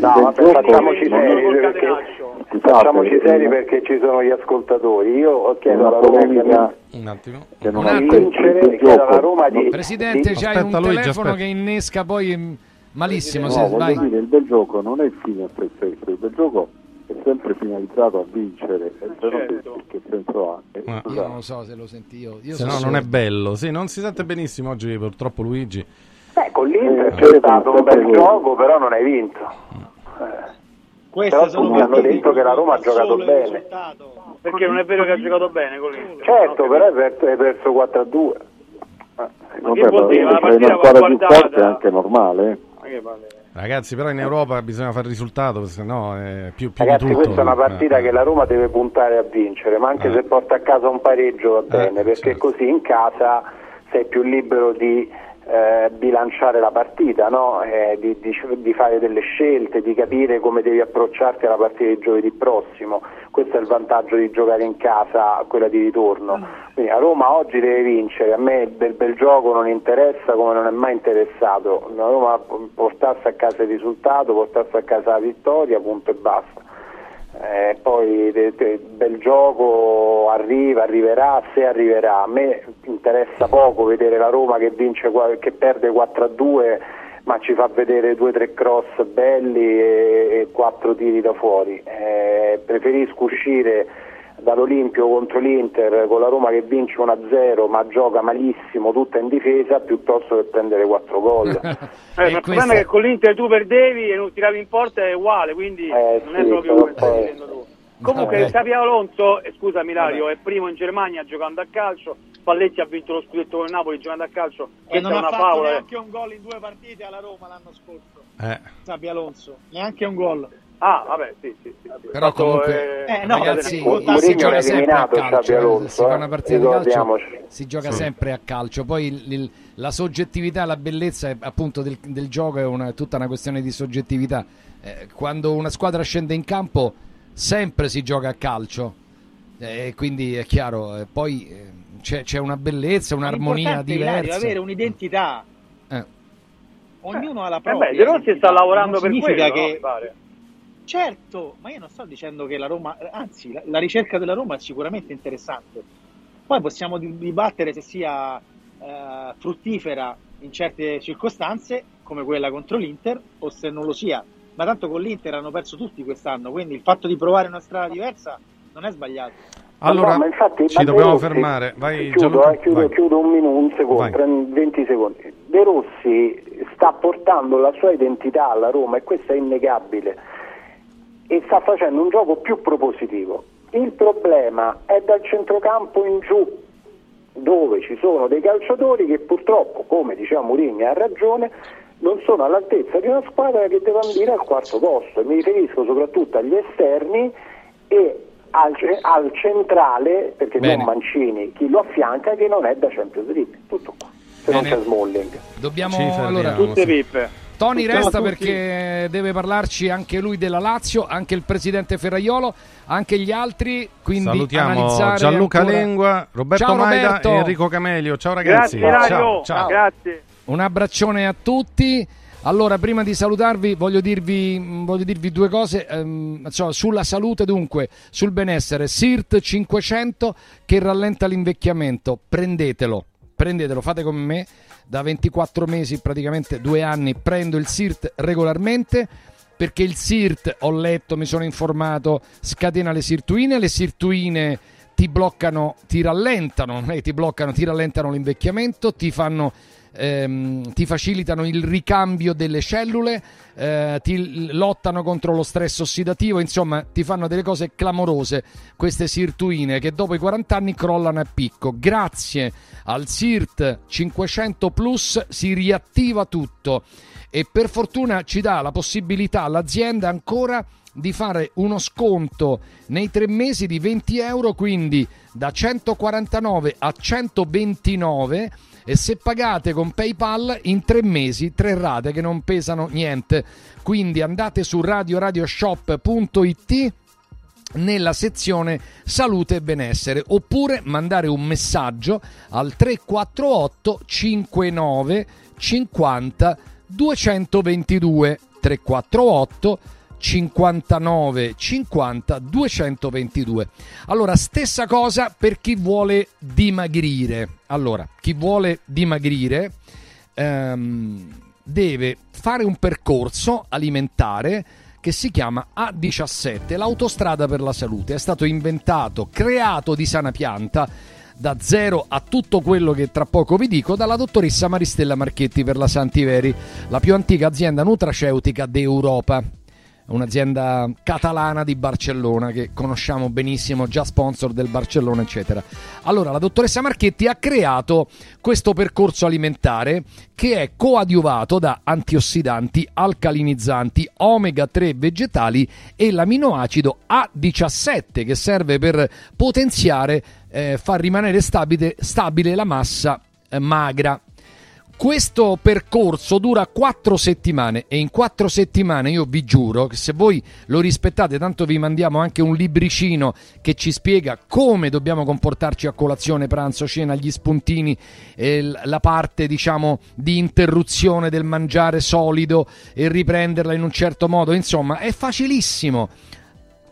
No, vabbè, facciamoci seri perché, facciamoci seri eh, perché ci sono gli ascoltatori. Io chiedo alla Roma polemica Un attimo. che non Un il chiedo alla. Roma di... Presidente, di- c'hai un Luigi, telefono aspetta. che innesca poi mm, malissimo. No, se- vai. dire, il bel gioco non è fine a se stesso, il bel gioco è sempre finalizzato a vincere, certo. che, che senso ha? Eh. Io non lo so se lo senti io. io Se no non è bello. Sì, non si sente benissimo oggi purtroppo Luigi. Beh, con l'Inter Eh, c'è certo, stato un bel gioco, però non hai vinto. Eh, Però sono tutti hanno detto che la Roma ha giocato bene. Perché non è vero che ha giocato bene con l'Inter. Certo, però hai perso, hai perso 4 a 2. Ma che Vabbè, vuol ma dire? La partita una squadra più forte è anche normale. Ma che palle. Ragazzi, però in Europa bisogna fare il risultato, se no è più, più Ragazzi, di tutto. questa è una partita Eh. che la Roma deve puntare a vincere, ma anche Eh. se porta a casa un pareggio va bene, perché così in casa sei più libero di eh, bilanciare la partita, no? Eh, di, di- di fare delle scelte, di capire come devi approcciarti alla partita di giovedì prossimo. Questo è il vantaggio di giocare in casa, quella di ritorno. Quindi a Roma oggi deve vincere, a me del bel gioco non interessa come non è mai interessato. La Roma portasse a casa il risultato, portasse a casa la vittoria, punto e basta. Eh, poi de- de- bel gioco arriva, arriverà, se arriverà. A me interessa poco vedere la Roma che, vince, che perde 4-2 ma ci fa vedere due o tre cross belli e, e quattro tiri da fuori. Eh, preferisco uscire dall'Olimpio contro l'Inter con la Roma che vince 1-0 ma gioca malissimo tutta in difesa piuttosto che prendere 4 gol. Eh, ma il problema è che con l'Inter tu perdevi e non tiravi in porta è uguale, quindi Eh, non è sì, proprio però come stai dicendo tu. Comunque Vabbè. Xabi Alonso, eh, scusa Milario, è primo in Germania giocando a calcio, Spalletti ha vinto lo scudetto con il Napoli giocando a calcio, E non è ha una fatto favola. neanche un gol in due partite alla Roma l'anno scorso. Eh. Sabi Alonso, neanche un gol. Ah, vabbè, sì, sì, sì. Però comunque, eh, eh, no, ragazzi, Mourinho si gioca sempre a calcio, eh, Alonso, si fa eh, una partita di calcio, si gioca Sì. sempre a calcio. Poi il- il- la soggettività, la bellezza è, appunto del, del gioco è una- tutta una questione di soggettività. Eh, quando una squadra scende in campo, sempre si gioca a calcio. Eh, quindi è chiaro, eh, poi eh, c'è, c'è una bellezza, un'armonia diversa. avere un'identità. Eh. Ognuno ha la Vabbè, propria. De Rossi sta lavorando Non per quello, no? che Mi pare. Certo, ma io non sto dicendo che la Roma, anzi, la, la ricerca della Roma è sicuramente interessante. Poi possiamo di- dibattere se sia eh, fruttifera in certe circostanze, come quella contro l'Inter, o se non lo sia. Ma tanto con l'Inter hanno perso tutti quest'anno, quindi il fatto di provare una strada diversa non è sbagliato. Allora, No, ma infatti, ci ma dobbiamo Rossi- fermare. Vai, chiudo, eh, chiudo, vai. chiudo un minuto, un secondo, Vai. prendo 20 secondi. De Rossi sta portando la sua identità alla Roma e questo è innegabile e sta facendo un gioco più propositivo. Il problema è dal centrocampo in giù, dove ci sono dei calciatori che purtroppo, come diceva Mourinho, ha ragione, non sono all'altezza di una squadra che deve ambire al quarto posto. E mi riferisco soprattutto agli esterni e al, al centrale, perché Bene. non Mancini, chi lo affianca che non è da Champions League. Tutto qua. Se non Bene. c'è Smalling. Dobbiamo allora Tutte sì. pippe. Tony Ciao resta perché deve parlarci anche lui della Lazio, anche il presidente Ferraiolo, anche gli altri. Quindi Salutiamo analizzare Gianluca ancora- Lengua, Roberto Ciao, Maida Roberto. e Enrico Camelio. Ciao ragazzi. Grazie ciao, ciao. grazie. Un abbraccione a tutti. Allora, prima di salutarvi, voglio dirvi, voglio dirvi due cose ehm, insomma, sulla salute, dunque, sul benessere. SIRT 500 che rallenta l'invecchiamento. Prendetelo, prendetelo, fate come me. Da 24 mesi, praticamente due anni, prendo il SIRT regolarmente perché il SIRT, ho letto, mi sono informato, scatena le sirtuine, le sirtuine ti bloccano, ti rallentano, che ti bloccano, ti rallentano l'invecchiamento, ti fanno ehm, ti facilitano il ricambio delle cellule, eh, ti lottano contro lo stress ossidativo, insomma ti fanno delle cose clamorose queste sirtuine che dopo i 40 anni crollano a picco. Grazie al SIRT 500 Plus si riattiva tutto e per fortuna ci dà la possibilità all'azienda ancora di fare uno sconto nei tre mesi di 20 euro, quindi da 149 a 129 e se pagate con PayPal in tre mesi, tre rate che non pesano niente. Quindi andate su radioradioshop.it nella sezione salute e benessere oppure mandare un messaggio al 348 59 50 222 348 59 50 222 allora stessa cosa per chi vuole dimagrire allora chi vuole dimagrire ehm, deve fare un percorso alimentare che si chiama A17, l'autostrada per la salute. È stato inventato, creato di sana pianta da zero a tutto quello che tra poco vi dico dalla dottoressa Maristella Marchetti per la Santiveri, la più antica azienda nutraceutica d'Europa. Un'azienda catalana di Barcellona che conosciamo benissimo, già sponsor del Barcellona, eccetera. Allora, la dottoressa Marchetti ha creato questo percorso alimentare che è coadiuvato da antiossidanti, alcalinizzanti, omega 3 vegetali e l'aminoacido A17 che serve per potenziare, eh, far rimanere stabile, stabile la massa eh, magra. Questo percorso dura quattro settimane e in quattro settimane io vi giuro che se voi lo rispettate, tanto vi mandiamo anche un libricino che ci spiega come dobbiamo comportarci a colazione, pranzo, cena, gli spuntini, eh, la parte diciamo di interruzione del mangiare solido e riprenderla in un certo modo, insomma è facilissimo.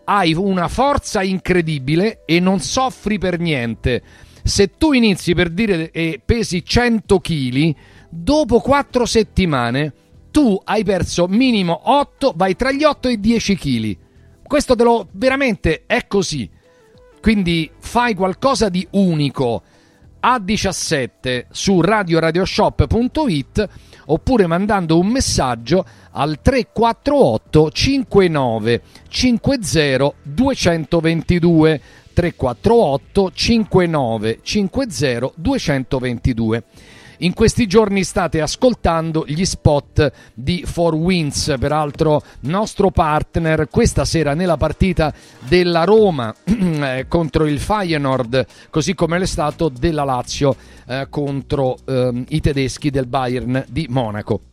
Hai una forza incredibile e non soffri per niente. Se tu inizi per dire e pesi 100 kg, dopo 4 settimane tu hai perso minimo 8, vai tra gli 8 e i 10 kg. Questo te lo veramente è così. Quindi fai qualcosa di unico a 17 su radioradioshop.it oppure mandando un messaggio al 348 59 50 222 348 59 50 222. In questi giorni state ascoltando gli spot di Four Winds, peraltro nostro partner questa sera nella partita della Roma eh, contro il Feyenoord, così come l'è stato della Lazio eh, contro eh, i tedeschi del Bayern di Monaco.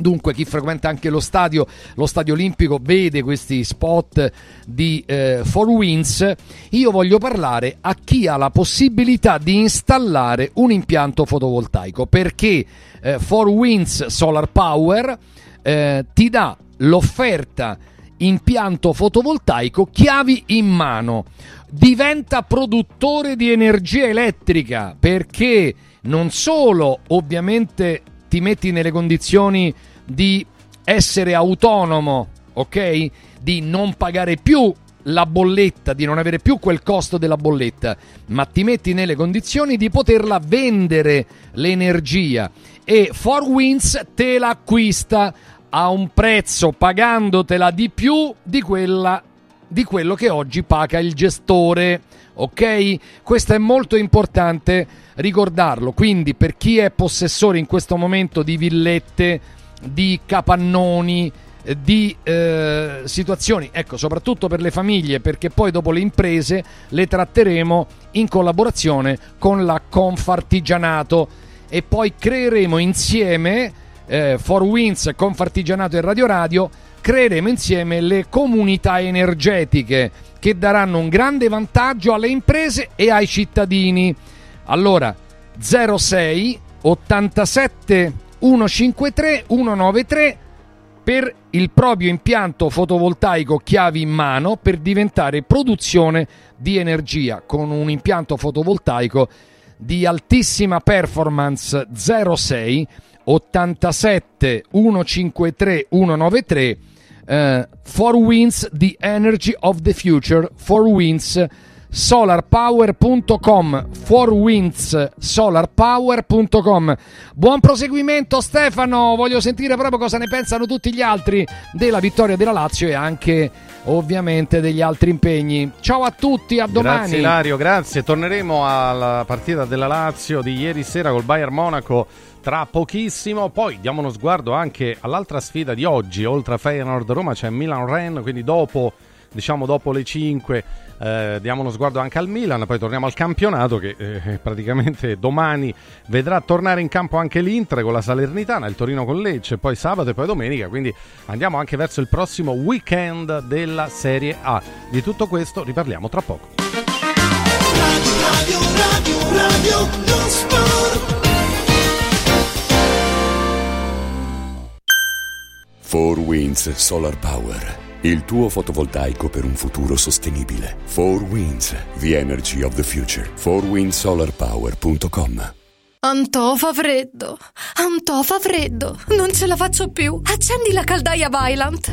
Dunque chi frequenta anche lo stadio, lo stadio olimpico, vede questi spot di eh, Four Winds. Io voglio parlare a chi ha la possibilità di installare un impianto fotovoltaico perché eh, Four Winds Solar Power eh, ti dà l'offerta impianto fotovoltaico chiavi in mano. Diventa produttore di energia elettrica perché non solo ovviamente ti metti nelle condizioni di essere autonomo, ok? Di non pagare più la bolletta, di non avere più quel costo della bolletta, ma ti metti nelle condizioni di poterla vendere l'energia e 4Winds te l'acquista a un prezzo pagandotela di più di quella di quello che oggi paga il gestore. Ok? Questo è molto importante ricordarlo. Quindi, per chi è possessore in questo momento di villette, di capannoni, di eh, situazioni, ecco, soprattutto per le famiglie, perché poi dopo le imprese le tratteremo in collaborazione con la Confartigianato e poi creeremo insieme eh, For Winds, Confartigianato e Radio Radio, creeremo insieme le comunità energetiche che daranno un grande vantaggio alle imprese e ai cittadini. Allora, 06 87 153 193 per il proprio impianto fotovoltaico chiavi in mano per diventare produzione di energia con un impianto fotovoltaico di altissima performance 06 87 153 193 uh, 4 Winds the Energy of the Future. 4 Winds solarpower.com 4winds solarpower.com buon proseguimento Stefano. Voglio sentire proprio cosa ne pensano tutti gli altri della vittoria della Lazio e anche ovviamente degli altri impegni. Ciao a tutti a domani. Grazie Ilario, grazie. Torneremo alla partita della Lazio di ieri sera col Bayern Monaco tra pochissimo. Poi diamo uno sguardo anche all'altra sfida di oggi, oltre a Feyenoord Roma c'è Milan-Ren, quindi dopo diciamo dopo le 5 eh, diamo uno sguardo anche al Milan, poi torniamo al campionato che eh, praticamente domani vedrà tornare in campo anche l'Inter con la Salernitana, il Torino con Lecce, poi sabato e poi domenica, quindi andiamo anche verso il prossimo weekend della Serie A. Di tutto questo riparliamo tra poco. Radio, radio, radio, sport. 4 Winds Solar Power. Il tuo fotovoltaico per un futuro sostenibile. 4 Winds, the energy of the future. 4windsolarpower.com Antò fa freddo. Antò fa freddo. Non ce la faccio più. Accendi la caldaia Vylant.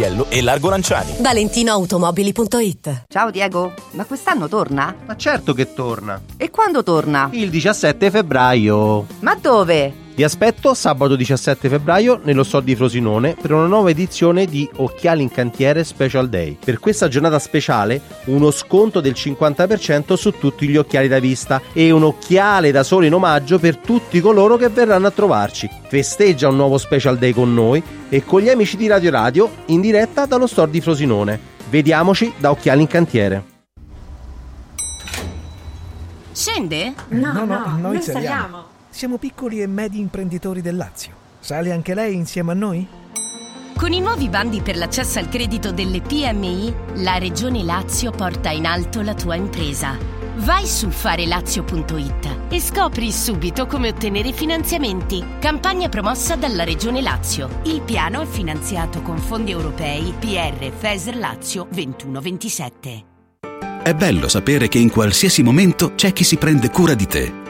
Paisiello e Largo Lanciani. ValentinoAutomobili.it Ciao Diego, ma quest'anno torna? Ma certo che torna. E quando torna? Il 17 febbraio. Ma dove? Vi aspetto sabato 17 febbraio nello store di Frosinone per una nuova edizione di Occhiali in Cantiere Special Day. Per questa giornata speciale uno sconto del 50% su tutti gli occhiali da vista e un occhiale da sole in omaggio per tutti coloro che verranno a trovarci. Festeggia un nuovo Special Day con noi e con gli amici di Radio Radio in diretta dallo store di Frosinone. Vediamoci da Occhiali in Cantiere. Scende? No, no, no, noi saliamo. Siamo piccoli e medi imprenditori del Lazio. Sale anche lei insieme a noi? Con i nuovi bandi per l'accesso al credito delle PMI, la Regione Lazio porta in alto la tua impresa. Vai su farelazio.it e scopri subito come ottenere finanziamenti. Campagna promossa dalla Regione Lazio. Il piano è finanziato con fondi europei PR FESR Lazio 2127. È bello sapere che in qualsiasi momento c'è chi si prende cura di te.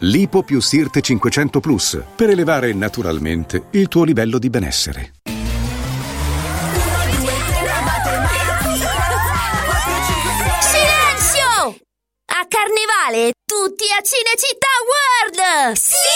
Lipo più Sirte 500 Plus per elevare naturalmente il tuo livello di benessere. Silenzio! A Carnevale tutti a Cinecittà World! Sì!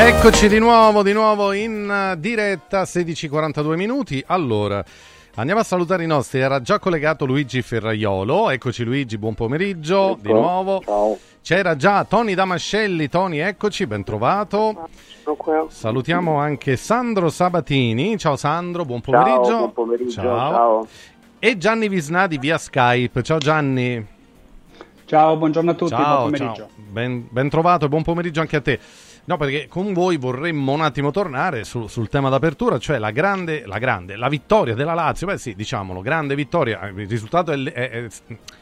Eccoci di nuovo, di nuovo in eh, diretta, 16:42 minuti. Allora, andiamo a salutare i nostri. Era già collegato Luigi Ferraiolo. Eccoci Luigi, buon pomeriggio di Ecco, nuovo. ciao. C'era già Tony Damascelli. Tony, eccoci, ben trovato. Salutiamo anche Sandro Sabatini. Ciao Sandro, buon pomeriggio. Ciao, buon pomeriggio, ciao. E Gianni Visnadi via Skype. Ciao Gianni. Ciao, buongiorno a tutti, Ciao, buon pomeriggio. ciao. Ben, ben trovato e buon pomeriggio anche a te. No, perché con voi vorremmo un attimo tornare su- sul tema d'apertura, cioè la grande, la grande, la vittoria della Lazio. Beh sì, diciamolo, grande vittoria. Il risultato è, è-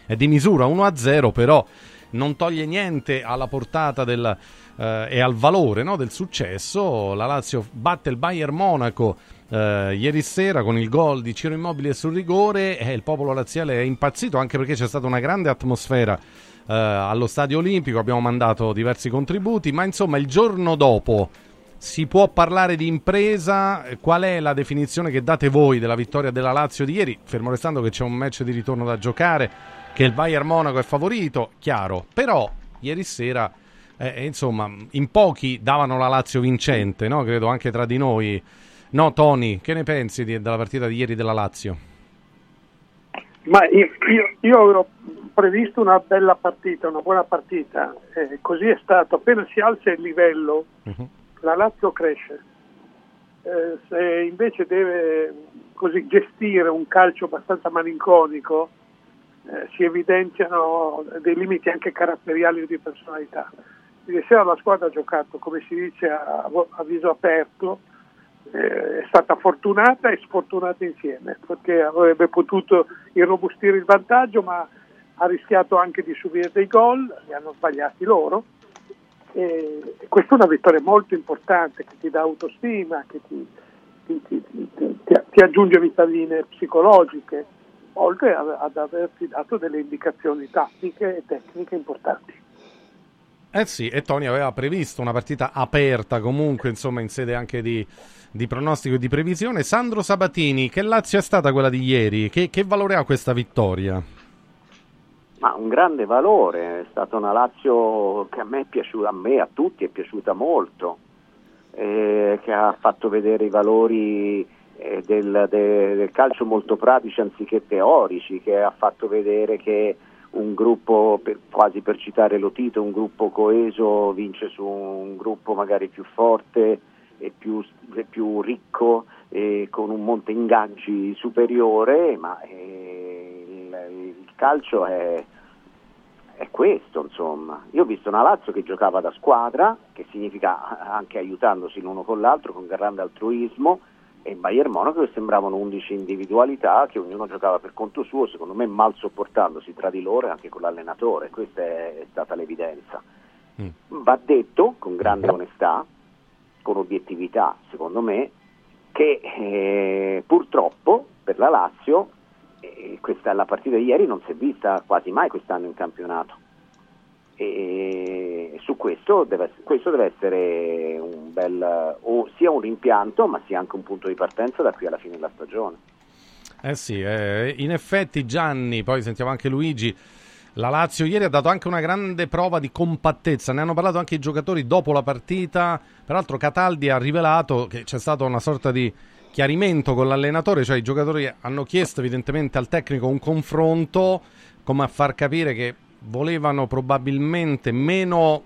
è- di misura 1-0, però non toglie niente alla portata del, eh, e al valore no, del successo. La Lazio batte il Bayern Monaco eh, ieri sera con il gol di Ciro Immobile sul rigore e il popolo laziale è impazzito anche perché c'è stata una grande atmosfera eh, allo Stadio Olimpico, abbiamo mandato diversi contributi, ma insomma il giorno dopo si può parlare di impresa, qual è la definizione che date voi della vittoria della Lazio di ieri, fermo restando che c'è un match di ritorno da giocare, che il Bayern Monaco è favorito, chiaro, però ieri sera eh, insomma in pochi davano la Lazio vincente, no? credo anche tra di noi. No, Tony, che ne pensi di- della partita di ieri della Lazio? Ma io, io, io previsto una bella partita, una buona partita, eh, così è stato. Appena si alza il livello, la Lazio cresce. Eh, se invece deve così gestire un calcio abbastanza malinconico, eh, si evidenziano dei limiti anche caratteriali di personalità. Ieri sera la squadra ha giocato, come si dice, a, a viso aperto, eh, è stata fortunata e sfortunata insieme, perché avrebbe potuto irrobustire il vantaggio, ma ha rischiato anche di subire dei gol, li hanno sbagliati loro. E questa è una vittoria molto importante che ti dà autostima, che ti, ti- ti- ti- aggiunge vitamine psicologiche, oltre ad averti dato delle indicazioni tattiche e tecniche importanti. Eh sì, e Tony aveva previsto una partita aperta comunque, insomma, in sede anche di, di pronostico e di previsione. Sandro Sabatini, che Lazio è stata quella di ieri? Che, che valore ha questa vittoria? Ma un grande valore, è stata una Lazio che a me è piaciuta, a me, a tutti è piaciuta molto, eh, che ha fatto vedere i valori eh, del, de- del calcio molto pratici anziché teorici, che ha fatto vedere che un gruppo, per- quasi per citare Lotito, un gruppo coeso vince su un gruppo magari più forte e più, e più ricco e con un monte ingaggi superiore, ma eh, il, il calcio è, è questo, insomma. Io ho visto una Lazio che giocava da squadra, che significa anche aiutandosi l'uno con l'altro, con grande altruismo, e Bayern Monaco che sembravano 11 individualità che ognuno giocava per conto suo, secondo me mal sopportandosi tra di loro e anche con l'allenatore, questa è, è stata l'evidenza. Va detto con grande onestà, con obiettività, secondo me, che eh, purtroppo per la Lazio eh, questa, la partita di ieri non si è vista quasi mai quest'anno in campionato. E su questo deve, questo deve essere un bel, o sia un rimpianto, ma sia anche un punto di partenza da qui alla fine della stagione. Eh sì, eh, in effetti Gianni, poi sentiamo anche Luigi, la Lazio ieri ha dato anche una grande prova di compattezza, ne hanno parlato anche i giocatori dopo la partita, peraltro Cataldi ha rivelato che c'è stata una sorta di chiarimento con l'allenatore, cioè i giocatori hanno chiesto evidentemente al tecnico un confronto come a far capire che volevano probabilmente meno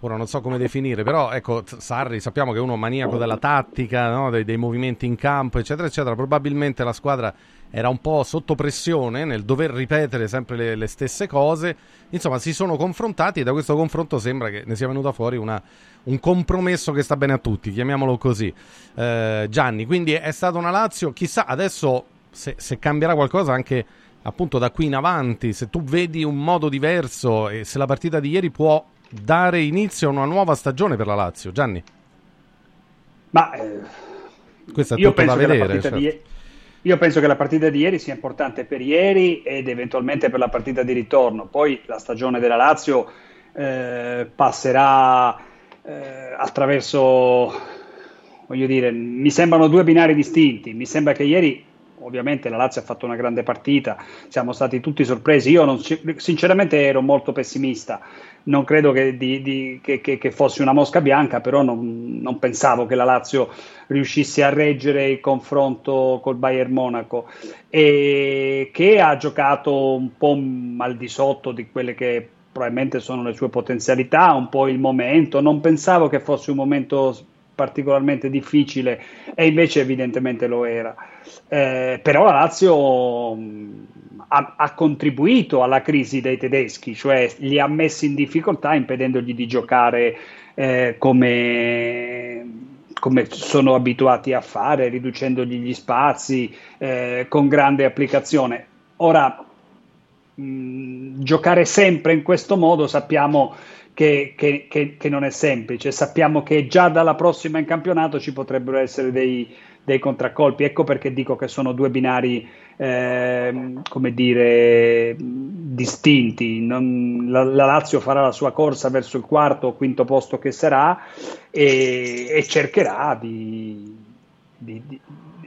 ora non so come definire, però ecco, Sarri sappiamo che è uno maniaco della tattica, no? dei, dei movimenti in campo, eccetera, eccetera. Probabilmente la squadra era un po' sotto pressione nel dover ripetere sempre le, le stesse cose. Insomma, si sono confrontati e da questo confronto sembra che ne sia venuta fuori una- un compromesso che sta bene a tutti, chiamiamolo così. Eh, Gianni, quindi è stata una Lazio, chissà adesso se, se cambierà qualcosa anche appunto da qui in avanti, se tu vedi un modo diverso e se la partita di ieri può dare inizio a una nuova stagione per la Lazio. Gianni, Ma eh, questo è tutto da penso, che la vedere. certo. di, io penso che la partita di ieri sia importante per ieri ed eventualmente per la partita di ritorno. Poi la stagione della Lazio eh, passerà eh, attraverso, voglio dire, mi sembrano due binari distinti. Mi sembra che ieri ovviamente la Lazio ha fatto una grande partita, siamo stati tutti sorpresi. Io non- sinceramente ero molto pessimista, non credo che, di- di- che- che- che fosse una mosca bianca, però non, non pensavo che la Lazio riuscisse a reggere il confronto col Bayern Monaco e che ha giocato un po' al di sotto di quelle che probabilmente sono le sue potenzialità, un po' il momento. Non pensavo che fosse un momento particolarmente difficile e invece evidentemente lo era. Eh, però la Lazio ha, ha contribuito alla crisi dei tedeschi, cioè li ha messi in difficoltà impedendogli di giocare eh, come, come sono abituati a fare, riducendogli gli spazi eh, con grande applicazione. Ora, mh, giocare sempre in questo modo sappiamo che, che- che- che non è semplice, sappiamo che già dalla prossima in campionato ci potrebbero essere dei, dei contraccolpi, ecco perché dico che sono due binari, ehm, come dire, distinti. Non- la, la Lazio farà la sua corsa verso il quarto o quinto posto che sarà e, e cercherà di, di- di-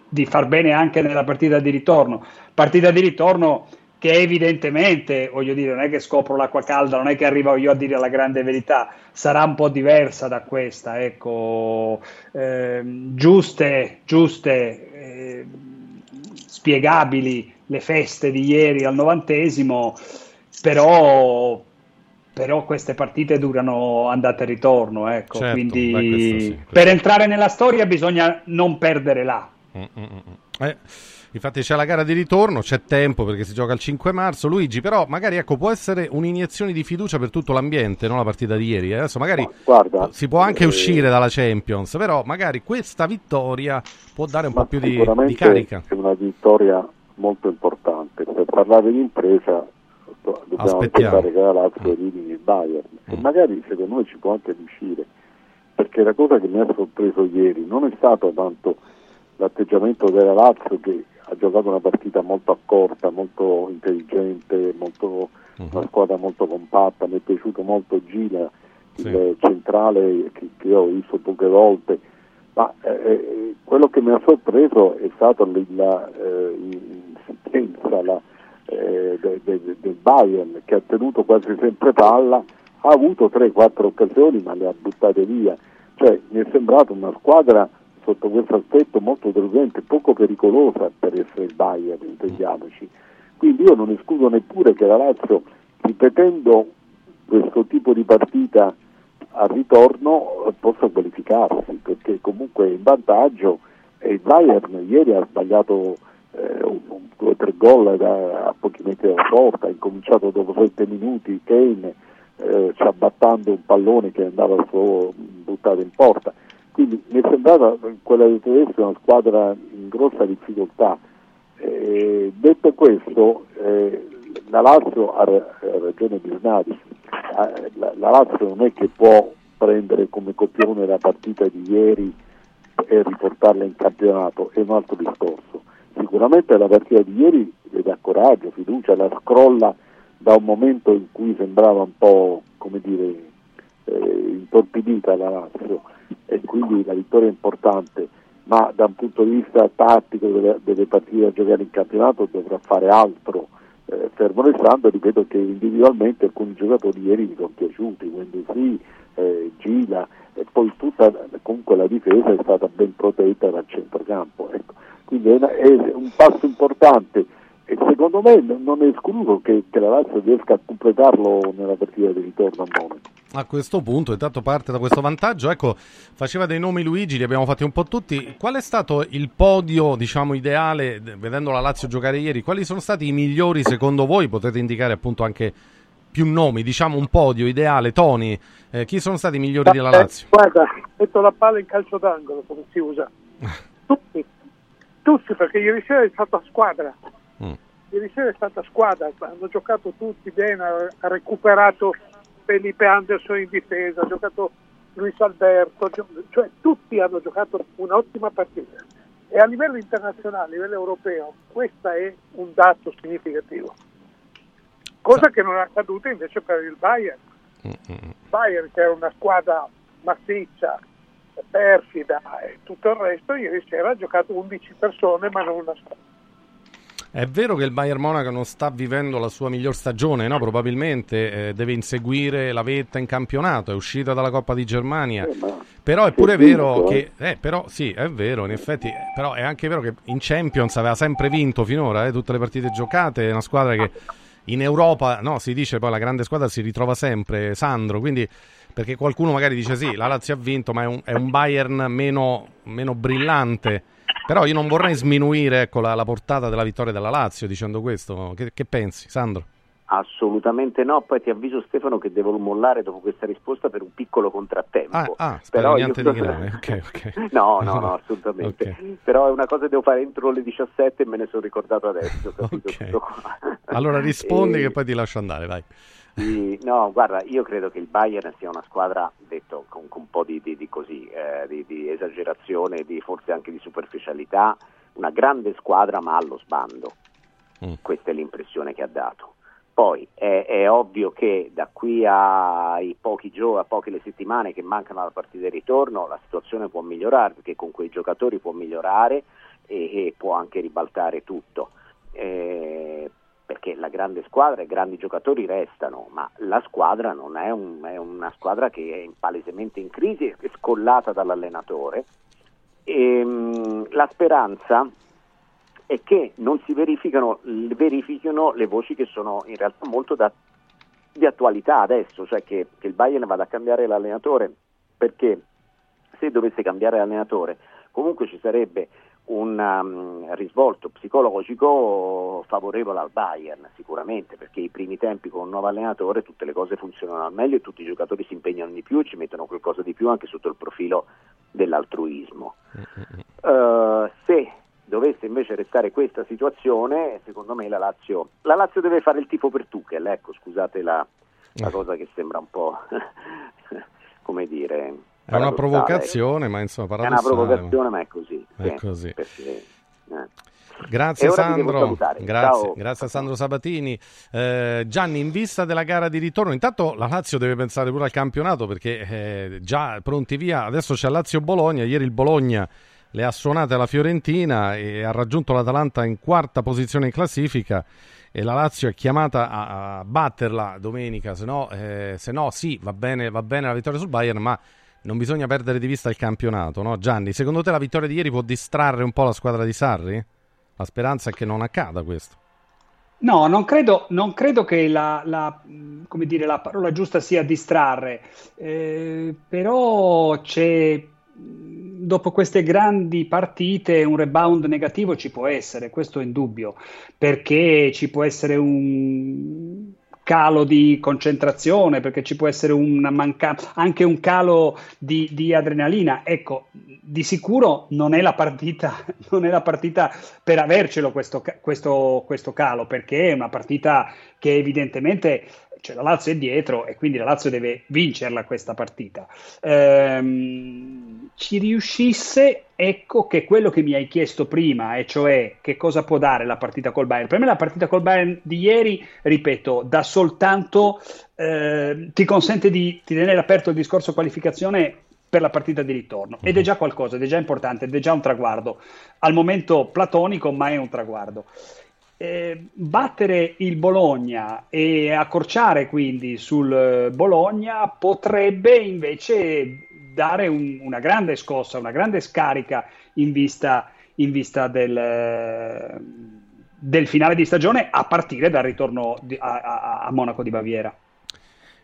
di far bene anche nella partita di ritorno. Partita di ritorno che evidentemente, voglio dire, non è che scopro l'acqua calda, non è che arrivo io a dire la grande verità, sarà un po' diversa da questa, ecco, ehm, giuste, giuste, eh, spiegabili le feste di ieri al novantesimo, però, però queste partite durano andata e ritorno, ecco, Certo, quindi beh, questo sì, questo per entrare nella storia bisogna non perdere là. Mm, mm, mm. Eh, infatti c'è la gara di ritorno, c'è tempo perché si gioca il 5 marzo. Luigi, però magari ecco, può essere un'iniezione di fiducia per tutto l'ambiente, no? la partita di ieri. eh. Adesso magari Guarda, si può anche eh, uscire dalla Champions, però magari questa vittoria può dare un po' più di, di carica. è una vittoria molto importante. Per parlare di impresa do- dobbiamo Aspettiamo. aspettare che la Lazio elimini il Bayern e magari secondo me ci può anche riuscire perché la cosa che mi ha sorpreso ieri non è stato tanto l'atteggiamento della Lazio che ha giocato una partita molto accorta, molto intelligente, molto, una squadra molto compatta, mi è piaciuto molto Gila, il centrale che, che ho visto poche volte, ma eh, quello che mi ha sorpreso è stato l- la eh, eh, de- de- del Bayern che ha tenuto quasi sempre palla, ha avuto 3-4 occasioni ma le ha buttate via, cioè mi è sembrata una squadra sotto questo aspetto molto deludente, poco pericolosa per essere il Bayern, intendiamoci. Quindi io non escludo neppure che la Lazio, ripetendo questo tipo di partita al ritorno, possa qualificarsi, perché comunque è in vantaggio e il Bayern ieri ha sbagliato eh, un, un, due o tre gol a pochi metri dalla porta, ha incominciato dopo sette minuti Kane eh, ci abbattando un pallone che andava solo buttato in porta. Quindi mi è sembrata quella di tedesco una squadra in grossa difficoltà. Eh, detto questo, eh, la Lazio ha, ra- ha ragione Eh, la, la Lazio non è che può prendere come copione la partita di ieri e riportarla in campionato, è un altro discorso. Sicuramente la partita di ieri le dà coraggio, fiducia, la scrolla da un momento in cui sembrava un po' come dire eh, intorpidita la Lazio e quindi la vittoria è importante, ma da un punto di vista tattico delle, delle partite da giocare in campionato dovrà fare altro. Eh, fermo restando, ripeto che individualmente alcuni giocatori ieri mi sono piaciuti, quindi sì, eh, Gila e poi tutta comunque la difesa è stata ben protetta dal centrocampo. Ecco. Quindi è, una- è un passo importante e secondo me non non è escluso che, che la Lazio riesca a completarlo nella partita di ritorno a Monaco. A questo punto, intanto parte da questo vantaggio, ecco, faceva dei nomi Luigi, li abbiamo fatti un po' tutti. Qual è stato il podio, diciamo, ideale, vedendo la Lazio giocare ieri? Quali sono stati i migliori secondo voi? Potete indicare appunto anche più nomi, diciamo un podio ideale. Tony, eh, chi sono stati i migliori della Eh, Lazio? guarda, metto la palla in calcio d'angolo come si usa. Tutti, tutti perché ieri sera è stata squadra. Mm. Ieri sera è stata squadra, hanno giocato tutti bene, ha recuperato Felipe Anderson in difesa, ha giocato Luis Alberto, cioè tutti hanno giocato un'ottima partita. E a livello internazionale, a livello europeo, questo è un dato significativo. Cosa che non è accaduta invece per il Bayern. Bayern che era una squadra massiccia, perfida e tutto il resto, ieri sera ha giocato 11 persone ma non una squadra. È vero che il Bayern Monaco non sta vivendo la sua miglior stagione, no? Probabilmente eh, deve inseguire la vetta in campionato, è uscita dalla Coppa di Germania. Però è pure vero che, eh, però sì, è vero, in effetti, eh, però è anche vero che in Champions aveva sempre vinto finora, eh, tutte le partite giocate, è una squadra che in Europa, no, si dice poi la grande squadra si ritrova sempre, Sandro, quindi perché qualcuno magari dice sì, la Lazio ha vinto, ma è un, è un Bayern meno, meno brillante. Però io non vorrei sminuire ecco, la, la portata della vittoria della Lazio dicendo questo. Che, che pensi, Sandro? Assolutamente no, poi ti avviso Stefano che devo mollare dopo questa risposta per un piccolo contrattempo. Ah, ah Però niente io- di grave. Ok, ok. No, no, no, assolutamente. Ok. Però è una cosa che devo fare entro le 17 e me ne sono ricordato adesso. Allora rispondi E- che poi ti lascio andare, vai. Sì, no, guarda, io credo che il Bayern sia una squadra, detto con, con un po' di, di- di così, eh, di, di esagerazione, di, forse anche di superficialità, una grande squadra ma allo sbando. Mm. Questa è l'impressione che ha dato. Poi è, è ovvio che da qui ai pochi giorni, a poche le settimane che mancano alla partita di ritorno, la situazione può migliorare, perché con quei giocatori può migliorare e, e può anche ribaltare tutto. Eh, perché la grande squadra e i grandi giocatori restano, ma la squadra non è, un, è una squadra che è palesemente in crisi e scollata dall'allenatore. E, mh, la speranza è che non si verificano, verifichino le voci che sono in realtà molto da, di attualità adesso, cioè che, che il Bayern vada a cambiare l'allenatore, perché se dovesse cambiare l'allenatore comunque ci sarebbe un um, risvolto psicologico favorevole al Bayern sicuramente perché i primi tempi con un nuovo allenatore tutte le cose funzionano al meglio e tutti i giocatori si impegnano di più e ci mettono qualcosa di più anche sotto il profilo dell'altruismo. Uh, se dovesse invece restare questa situazione secondo me la Lazio, la Lazio deve fare il tifo per Tuchel ecco scusate la, la cosa che sembra un po' come dire è una provocazione, ma insomma È una provocazione, ma è così. È sì, così. perché, eh. Grazie Sandro, grazie, grazie Sandro Sabatini. Eh, Gianni, in vista della gara di ritorno, intanto la Lazio deve pensare pure al campionato perché eh, già pronti via, adesso c'è Lazio-Bologna, ieri il Bologna le ha suonate alla Fiorentina e ha raggiunto l'Atalanta in quarta posizione in classifica e la Lazio è chiamata a, a batterla domenica, se no, eh, se no sì, va bene, va bene la vittoria sul Bayern, ma non bisogna perdere di vista il campionato, no? Gianni, secondo te la vittoria di ieri può distrarre un po' la squadra di Sarri? La speranza è che non accada questo. No, non credo, non credo che la, la- dire, la parola giusta sia distrarre, Eh, però c'è, dopo queste grandi partite un rebound negativo ci può essere, questo è indubbio, perché ci può essere un calo di concentrazione, perché ci può essere una manca- anche un calo di, di adrenalina. Ecco, di sicuro non è la partita, non è la partita per avercelo questo, questo- questo calo, perché è una partita che evidentemente cioè, la Lazio è dietro e quindi la Lazio deve vincerla questa partita. Ehm, ci riuscisse, ecco che quello che mi hai chiesto prima, e cioè che cosa può dare la partita col Bayern. Per me la partita col Bayern di ieri, ripeto, dà soltanto, eh, ti consente di, di tenere aperto il discorso qualificazione per la partita di ritorno ed è già qualcosa, ed è già importante, ed è già un traguardo. Al momento platonico, ma è un traguardo. Eh, battere il Bologna e accorciare quindi sul eh, Bologna potrebbe invece dare un- una grande scossa, una grande scarica in vista, in vista del, del finale di stagione a partire dal ritorno di- a, a- Monaco di Baviera.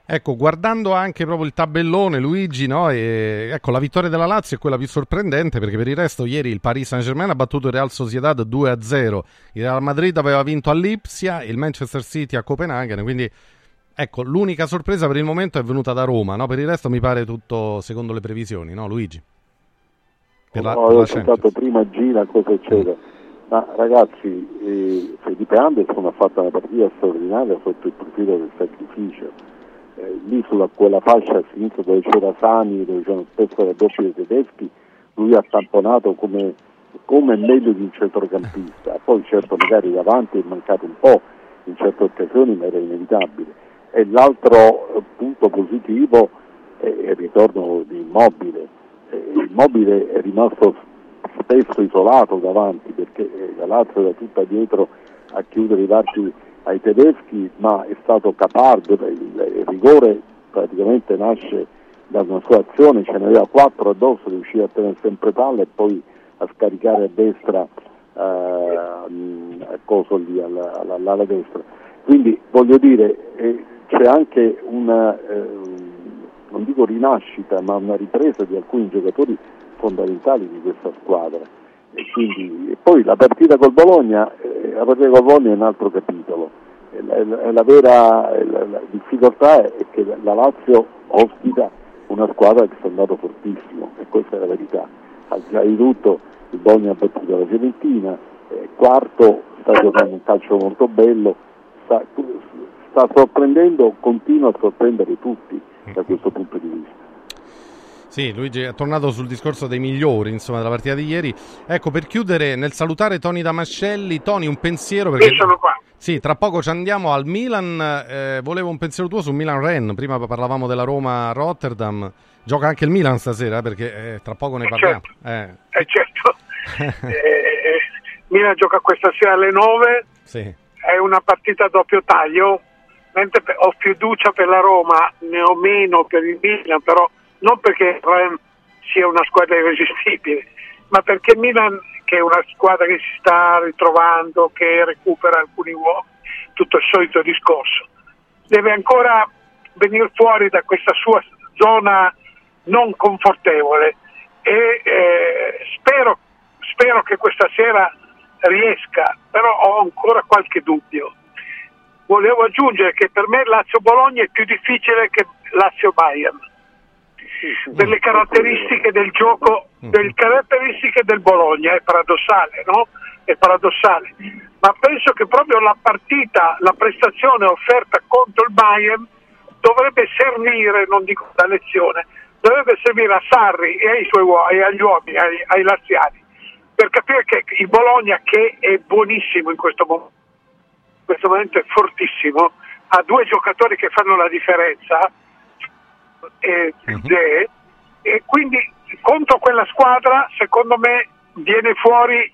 Ecco, guardando anche proprio il tabellone, Luigi, no? E, ecco, la vittoria della Lazio è quella più sorprendente perché per il resto ieri il Paris Saint-Germain ha battuto il Real Sociedad 2-0, il Real Madrid aveva vinto a Lipsia, il Manchester City a Copenaghen, quindi ecco, l'unica sorpresa per il momento è venuta da Roma, no? Per il resto mi pare tutto secondo le previsioni, no Luigi? Per la, No, per ho pensato prima Gira cosa succede. Ma ragazzi, eh, Felipe Anderson ha fatto una partita straordinaria sotto il profilo del sacrificio. Eh, lì sulla quella fascia a sinistra dove c'era Sani, dove c'erano spesso le doppie dei tedeschi, lui ha tamponato come, come meglio di un centrocampista. Poi certo magari davanti è mancato un po' in certe occasioni, ma era inevitabile. E l'altro punto positivo è il ritorno di Immobile. Eh, Immobile è rimasto spesso isolato davanti perché eh, la Lazio era tutta dietro a chiudere i varchi ai tedeschi, ma è stato capardo, il, rigore praticamente nasce da una sua azione, ce ne aveva quattro addosso, riusciva a tenere sempre palla e poi a scaricare a destra eh, a coso lì alla, alla- all'ala destra. Quindi voglio dire, eh, c'è anche una, eh, non dico rinascita, ma una ripresa di alcuni giocatori fondamentali di questa squadra. E, quindi, e poi la partita col Bologna, eh, la partita col Bologna è un altro capitolo. La, la- la vera eh, la- difficoltà è che la Lazio ospita una squadra che sta andando fortissimo e questa è la verità. Al di là di tutto il Bologna ha battuto la Fiorentina, eh, quarto sta giocando un calcio molto bello, sta, sta sorprendendo, continua a sorprendere tutti da questo punto di vista. Sì, Luigi è tornato sul discorso dei migliori, insomma, della partita di ieri. Ecco, per chiudere, nel salutare Tony Damascelli, Tony, un pensiero perché... Io sono qua. Sì, tra poco ci andiamo al Milan. Eh, volevo un pensiero tuo su Milan-Ren. Prima parlavamo della Roma-Rotterdam. Gioca anche il Milan stasera, eh, perché eh, tra poco ne Eh, parliamo. certo. Eh, Eh, certo. Eh, Milan gioca questa sera alle 9, sì. è una partita a doppio taglio, mentre ho fiducia per la Roma, ne ho meno per il Milan, però non perché Ren sia una squadra irresistibile, ma perché il Milan, che è una squadra che si sta ritrovando, che recupera alcuni uomini, tutto il solito discorso, deve ancora venire fuori da questa sua zona non confortevole e eh, spero, spero che questa sera riesca, però ho ancora qualche dubbio. Volevo aggiungere che per me Lazio-Bologna è più difficile che Lazio-Bayern per le caratteristiche del gioco, delle caratteristiche del Bologna, è paradossale, no? È paradossale. Ma penso che proprio la partita, la prestazione offerta contro il Bayern dovrebbe servire, non dico da lezione, dovrebbe servire a Sarri e ai suoi uo- e agli uomini, ai, ai laziali, per capire che il Bologna, che è buonissimo in questo momento, in questo momento è fortissimo, ha due giocatori che fanno la differenza, e, Zé, e quindi contro quella squadra secondo me viene fuori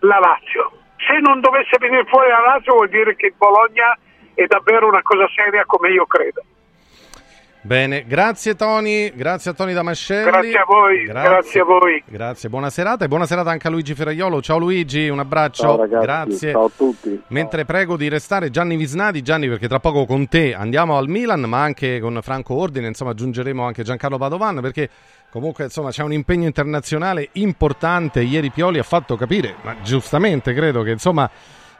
la Lazio. Se non dovesse venire fuori la Lazio vuol dire che il Bologna è davvero una cosa seria come io credo. Bene, grazie Tony, grazie a Tony Damascelli. Grazie a voi, grazie a voi. Grazie, buona serata e buona serata anche a Luigi Ferraiolo. Ciao Luigi, un abbraccio. Ciao ragazzi, grazie. ciao a tutti. Mentre prego di restare Gianni Visnadi, Gianni perché tra poco con te andiamo al Milan, ma anche con Franco Ordine, insomma aggiungeremo anche Giancarlo Padovan perché comunque insomma c'è un impegno internazionale importante. Ieri Pioli ha fatto capire, ma giustamente credo che insomma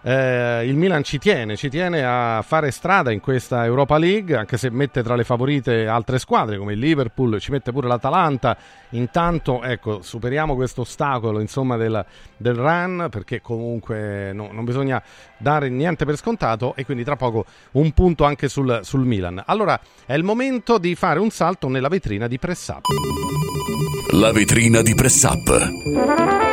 eh, il Milan ci tiene, ci tiene a fare strada in questa Europa League, anche se mette tra le favorite altre squadre come il Liverpool, ci mette pure l'Atalanta. Intanto, ecco, superiamo questo ostacolo insomma del, del run, perché comunque no- non bisogna dare niente per scontato e quindi tra poco un punto anche sul, sul Milan. Allora, è il momento di fare un salto nella vetrina di Press Up. La vetrina di Press Up.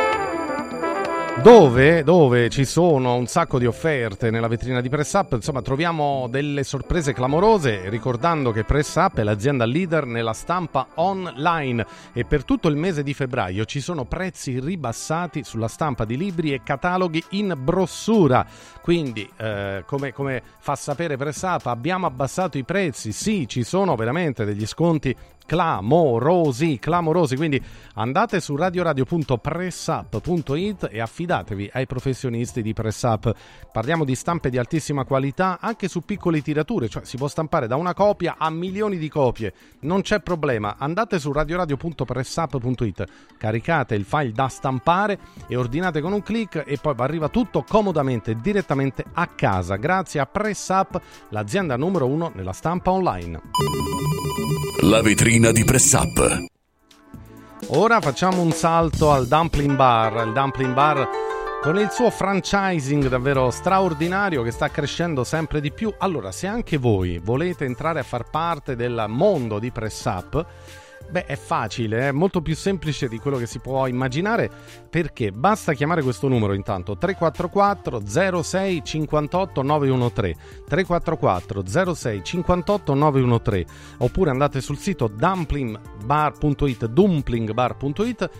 Dove, dove? Ci sono un sacco di offerte nella vetrina di Press Up, insomma troviamo delle sorprese clamorose, ricordando che Press Up è l'azienda leader nella stampa online. E per tutto il mese di febbraio ci sono prezzi ribassati sulla stampa di libri e cataloghi in brossura. Quindi, eh, come, come fa sapere Press Up, abbiamo abbassato i prezzi, sì, ci sono veramente degli sconti clamorosi, clamorosi. Quindi andate su radioradio.pressup.it e affidatevi ai professionisti di PressUp. Parliamo di stampe di altissima qualità anche su piccole tirature, cioè si può stampare da una copia a milioni di copie. Non c'è problema. Andate su radioradio.pressup.it, caricate il file da stampare e ordinate con un clic e poi arriva tutto comodamente direttamente a casa grazie a PressUp, l'azienda numero uno nella stampa online. La vetrina di Press Up. Ora facciamo un salto al Dumpling Bar, il Dumpling Bar con il suo franchising davvero straordinario che sta crescendo sempre di più. Allora, se anche voi volete entrare a far parte del mondo di Press Up, Beh, è facile, è molto più semplice di quello che si può immaginare. Perché? Basta chiamare questo numero intanto 344 06 58 913 344 06 58 913 oppure andate sul sito dumplingbar.it dumplingbar.it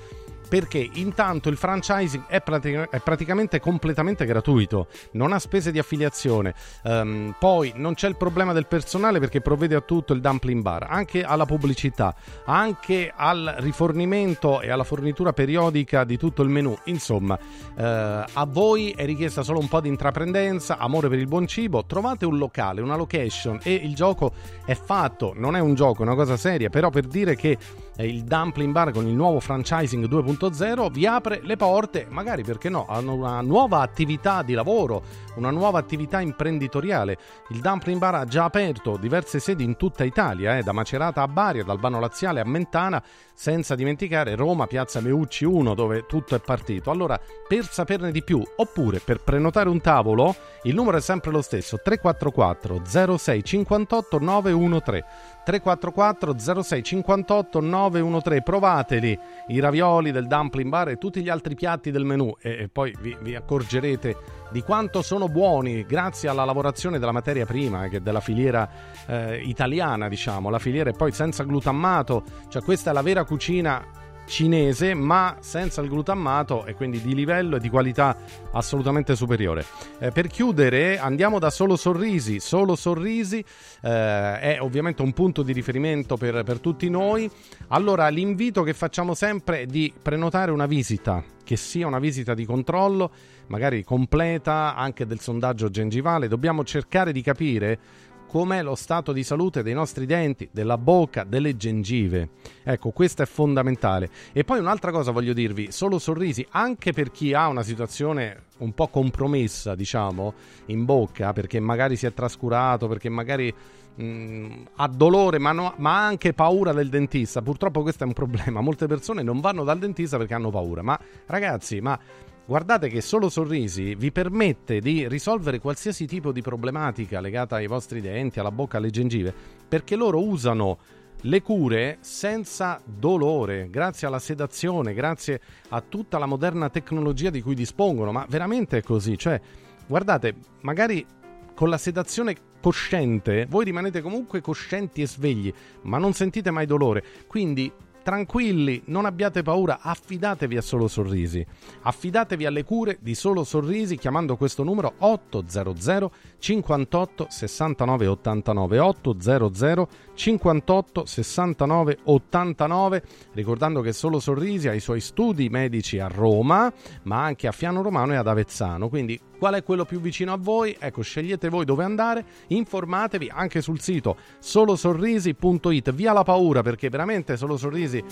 perché intanto il franchising è, pratica- è praticamente completamente gratuito, non ha spese di affiliazione, Ehm, poi non c'è il problema del personale perché provvede a tutto il dumpling bar, anche alla pubblicità, anche al rifornimento e alla fornitura periodica di tutto il menù, insomma eh, a voi è richiesta solo un po' di intraprendenza, amore per il buon cibo, trovate un locale, una location e il gioco è fatto, non è un gioco, è una cosa seria, però per dire che il Dumpling Bar con il nuovo franchising 2.0 vi apre le porte, magari perché no, a una nuova attività di lavoro, una nuova attività imprenditoriale. Il Dumpling Bar ha già aperto diverse sedi in tutta Italia, eh, da Macerata a Bari, da Albano Laziale a Mentana, senza dimenticare Roma, Piazza Meucci 1, dove tutto è partito. Allora, per saperne di più, oppure per prenotare un tavolo, il numero è sempre lo stesso, 344 06 58 913. 344 06 58 913. Provateli, i ravioli del dumpling bar e tutti gli altri piatti del menù. E, e poi vi, vi accorgerete di quanto sono buoni grazie alla lavorazione della materia prima, che della filiera eh, italiana, diciamo, la filiera è poi senza glutammato, cioè questa è la vera cucina cinese ma senza il glutammato e quindi di livello e di qualità assolutamente superiore. Eh, per chiudere andiamo da Solo Sorrisi, Solo Sorrisi eh, è ovviamente un punto di riferimento per, per tutti noi, allora l'invito che facciamo sempre è di prenotare una visita, che sia una visita di controllo, magari completa anche del sondaggio gengivale, dobbiamo cercare di capire com'è lo stato di salute dei nostri denti, della bocca, delle gengive. Ecco, questo è fondamentale. E poi un'altra cosa voglio dirvi, solo sorrisi, anche per chi ha una situazione un po' compromessa, diciamo, in bocca, perché magari si è trascurato, perché magari mh, ha dolore, ma, no, ma anche paura del dentista. Purtroppo questo è un problema. Molte persone non vanno dal dentista perché hanno paura. Ma ragazzi, ma Guardate che solo sorrisi vi permette di risolvere qualsiasi tipo di problematica legata ai vostri denti, alla bocca, alle gengive, perché loro usano le cure senza dolore, grazie alla sedazione, grazie a tutta la moderna tecnologia di cui dispongono, ma veramente è così, cioè guardate, magari con la sedazione cosciente voi rimanete comunque coscienti e svegli, ma non sentite mai dolore. Quindi Tranquilli, non abbiate paura, affidatevi a Solo Sorrisi. Affidatevi alle cure di Solo Sorrisi chiamando questo numero 800 58 69 89 800 58 69 89 ricordando che Solo Sorrisi ha i suoi studi medici a Roma ma anche a Fiano Romano e ad Avezzano quindi qual è quello più vicino a voi? Ecco, scegliete voi dove andare, informatevi anche sul sito solosorrisi.it. Via la paura perché veramente Solo Sorrisi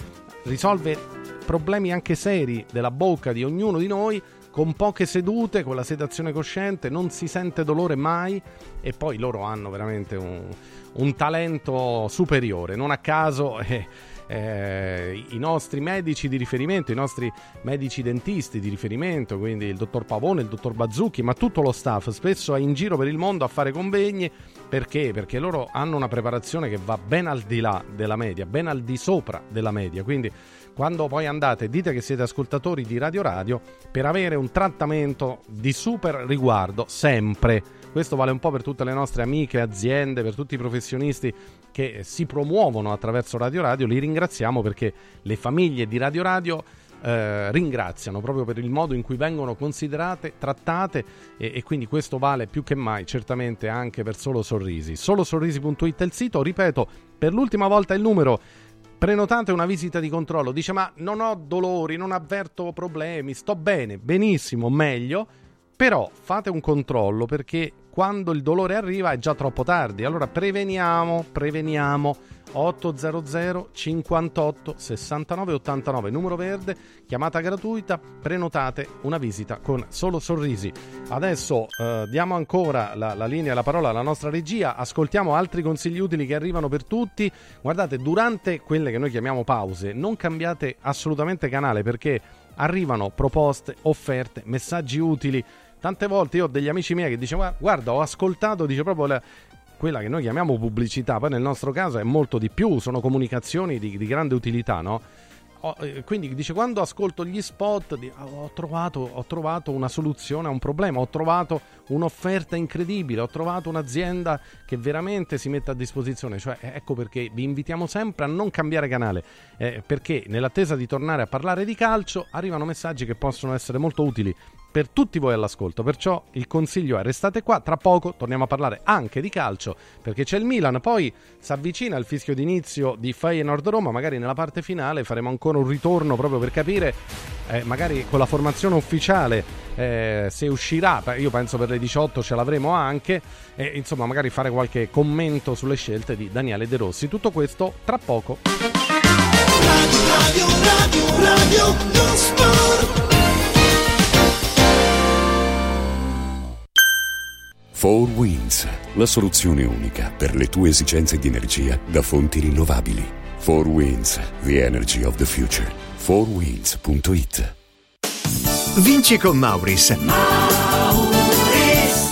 risolve problemi anche seri della bocca di ognuno di noi con poche sedute, con la sedazione cosciente, non si sente dolore mai e poi loro hanno veramente un, un talento superiore. Non a caso eh, eh, i nostri medici di riferimento, i nostri medici dentisti di riferimento, quindi il dottor Pavone, il dottor Bazzucchi, ma tutto lo staff spesso è in giro per il mondo a fare convegni perché? Perché loro hanno una preparazione che va ben al di là della media, ben al di sopra della media, quindi quando poi andate dite che siete ascoltatori di Radio Radio per avere un trattamento di super riguardo sempre. Questo vale un po' per tutte le nostre amiche, aziende, per tutti i professionisti che si promuovono attraverso Radio Radio. Li ringraziamo perché le famiglie di Radio Radio eh, ringraziano proprio per il modo in cui vengono considerate, trattate e, e, quindi questo vale più che mai certamente anche per Solo Sorrisi. Solosorrisi.it è il sito, ripeto, per l'ultima volta il numero prenotate una visita di controllo, dice ma non ho dolori, non avverto problemi, sto bene, benissimo, meglio, però fate un controllo perché quando il dolore arriva è già troppo tardi, allora preveniamo, preveniamo. 800 58 69 89 numero verde chiamata gratuita prenotate una visita con solo sorrisi. Adesso eh, diamo ancora la, la linea la parola alla nostra regia. Ascoltiamo altri consigli utili che arrivano per tutti. Guardate durante quelle che noi chiamiamo pause non cambiate assolutamente canale perché arrivano proposte offerte messaggi utili Tante volte io ho degli amici miei che dicono guarda ho ascoltato, dice proprio la, quella che noi chiamiamo pubblicità, poi nel nostro caso è molto di più, sono comunicazioni di, di grande utilità, no? Eh, quindi dice quando ascolto gli spot ho trovato, ho trovato, una soluzione a un problema, ho trovato un'offerta incredibile, ho trovato un'azienda che veramente si mette a disposizione, cioè ecco perché vi invitiamo sempre a non cambiare canale, eh, perché nell'attesa di tornare a parlare di calcio arrivano messaggi che possono essere molto utili per tutti voi all'ascolto. Perciò il consiglio è restate qua, tra poco torniamo a parlare anche di calcio, perché c'è il Milan, poi si avvicina il fischio d'inizio di Feyenoord Roma, magari nella parte finale faremo ancora un ritorno proprio per capire, eh, magari con la formazione ufficiale, eh, se uscirà, io penso per le 18 ce l'avremo anche, e insomma magari fare qualche commento sulle scelte di Daniele De Rossi. Tutto questo tra poco. Radio, radio, radio, 4 Winds, la soluzione unica per le tue esigenze di energia da fonti rinnovabili. 4 Winds, the energy of the future. 4winds.it Vinci con Mauris. Mauris.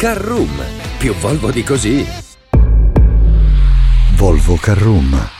Carroom, più Volvo di così. Volvo Carroom.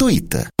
dumplingbar.it.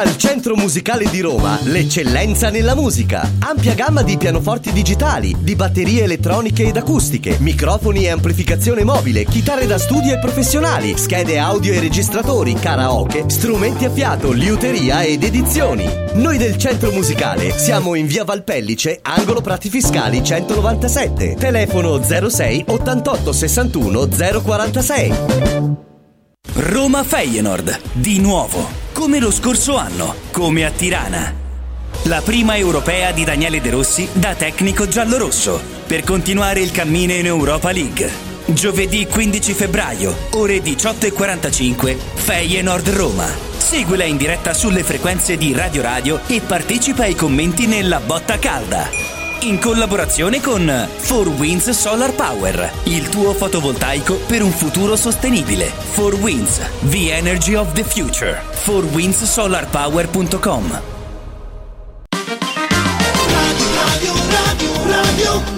Al Centro Musicale di Roma, l'eccellenza nella musica. Ampia gamma di pianoforti digitali, di batterie elettroniche ed acustiche, microfoni e amplificazione mobile, chitarre da studio e professionali, schede audio e registratori, karaoke, strumenti a fiato, liuteria ed edizioni. Noi del Centro Musicale siamo in via Valpellice, angolo Prati Fiscali 197. Telefono 06 88 61 046. Roma Feyenoord, di nuovo, come lo scorso anno, come a Tirana. La prima europea di Daniele De Rossi da tecnico giallorosso, per continuare il cammino in Europa League. Giovedì 15 febbraio, ore 18.45, Feyenoord Roma. Seguila in diretta sulle frequenze di Radio Radio e partecipa ai commenti nella botta calda in collaborazione con 4Winds Solar Power, il tuo fotovoltaico per un futuro sostenibile. 4Winds, the energy of the future. 4windsolarpower.com Radio, radio, radio, lo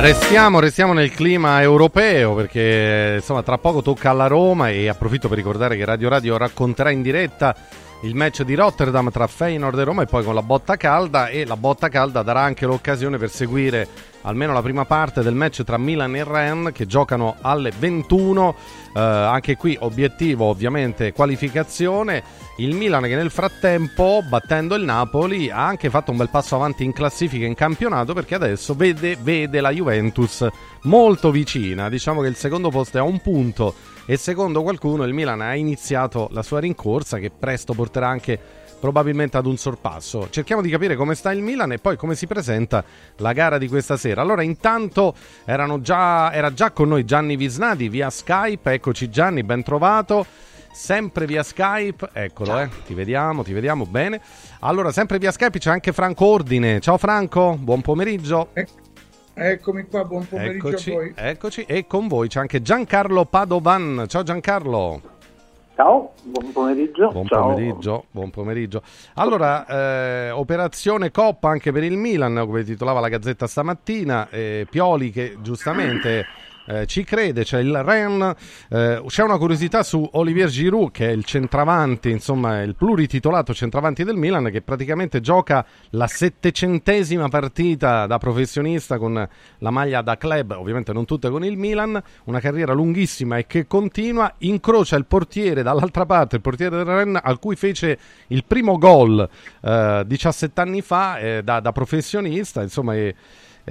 Restiamo, restiamo nel clima europeo perché insomma tra poco tocca alla Roma e approfitto per ricordare che Radio Radio racconterà in diretta il match di Rotterdam tra Feyenoord e Roma e poi con la botta calda e la botta calda darà anche l'occasione per seguire almeno la prima parte del match tra Milan e Rennes che giocano alle 21 eh, anche qui obiettivo ovviamente qualificazione. Il Milan che nel frattempo battendo il Napoli ha anche fatto un bel passo avanti in classifica in campionato perché adesso vede, vede la Juventus molto vicina. Diciamo che il secondo posto è a un punto e secondo qualcuno il Milan ha iniziato la sua rincorsa che presto porterà anche probabilmente ad un sorpasso. Cerchiamo di capire come sta il Milan e poi come si presenta la gara di questa sera. Allora, intanto già, era già con noi Gianni Visnadi via Skype. Eccoci Gianni, ben trovato. sempre via Skype. Eccolo, eh, ti vediamo, ti vediamo bene. Allora, sempre via Skype c'è anche Franco Ordine. Ciao Franco, buon pomeriggio. Eccomi qua, buon pomeriggio Eccoci, a voi. eccoci. E con voi c'è anche Giancarlo Padovan. Ciao Giancarlo. Ciao, buon pomeriggio. Buon Ciao. pomeriggio, buon pomeriggio. Allora, eh, operazione Coppa anche per il Milan, come titolava la Gazzetta stamattina. eh, Pioli che giustamente eh, ci crede, c'è il Ren. eh, c'è una curiosità su Olivier Giroud, che è il centravanti, insomma, il plurititolato centravanti del Milan, che praticamente gioca la settecentesima partita da professionista con la maglia da club, ovviamente non tutte con il Milan, una carriera lunghissima e che continua, incrocia il portiere dall'altra parte, il portiere del Ren, a cui fece il primo gol eh, 17 anni fa eh, da, da professionista, insomma... e-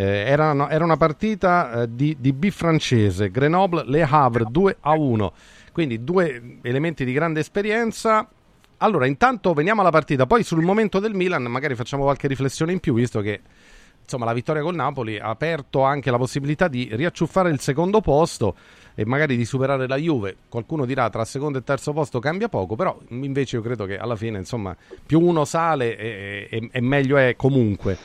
era, una- era una partita eh, di, di B francese, Grenoble-Le Havre 2 a 1. Quindi due elementi di grande esperienza. Allora, intanto veniamo alla partita, poi sul momento del Milan magari facciamo qualche riflessione in più, visto che insomma, la vittoria col Napoli ha aperto anche la possibilità di riacciuffare il secondo posto e magari di superare la Juve. Qualcuno dirà tra secondo e terzo posto cambia poco, però invece io credo che alla fine, insomma, più uno sale e, e- e meglio è comunque.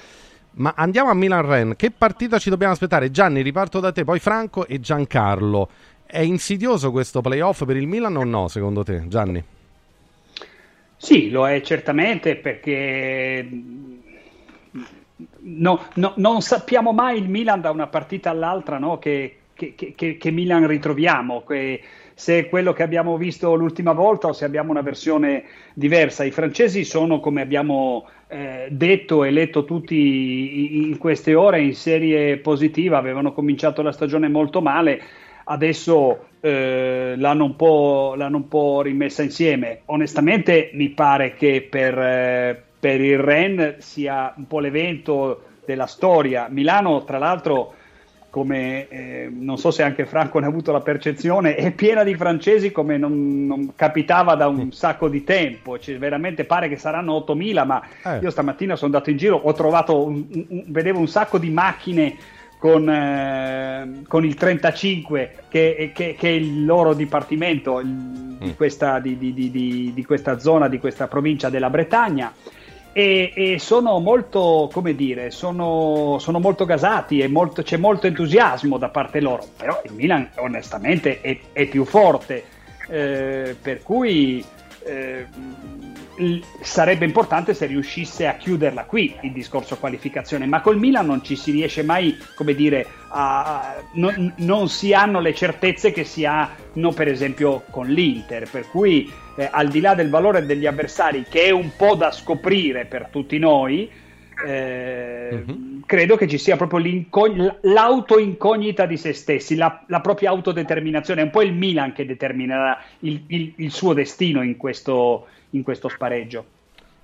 Ma andiamo a Milan-Ren. Che partita ci dobbiamo aspettare? Gianni, riparto da te, poi Franco e Giancarlo. È insidioso questo playoff per il Milan o no, secondo te, Gianni? Sì, lo è certamente perché no- no- non sappiamo mai il Milan da una partita all'altra no? che, che- che- che- Milan ritroviamo, che- se è quello che abbiamo visto l'ultima volta o se abbiamo una versione diversa. I francesi sono, come abbiamo eh, detto e letto tutti in queste ore, in serie positiva, avevano cominciato la stagione molto male, adesso eh, l'hanno, un po', l'hanno un po' rimessa insieme. Onestamente mi pare che per, eh, per il Ren sia un po' l'evento della storia. Milano, tra l'altro, come eh, non so se anche Franco ne ha avuto la percezione, è piena di francesi come non, non capitava da un sacco di tempo. Cioè, veramente pare che saranno 8.000, ma Eh. io stamattina sono andato in giro, ho trovato, un- un- vedevo un sacco di macchine con, eh, con il 35 che, che- che è il loro dipartimento il- di, questa, di- di- di- di- di questa zona, di questa provincia della Bretagna. E, e sono molto, come dire, sono, sono molto gasati e molto- c'è molto entusiasmo da parte loro, però il Milan onestamente è, è più forte, eh, per cui eh, sarebbe importante se riuscisse a chiuderla qui il discorso qualificazione, ma col Milan non ci si riesce mai, come dire, a, non, non si hanno le certezze che si hanno per esempio con l'Inter, per cui eh, al di là del valore degli avversari che è un po' da scoprire per tutti noi, eh, credo che ci sia proprio l'auto-incognita di se stessi, la, la propria autodeterminazione. È un po' il Milan che determinerà il, il- il suo destino in questo, in questo spareggio.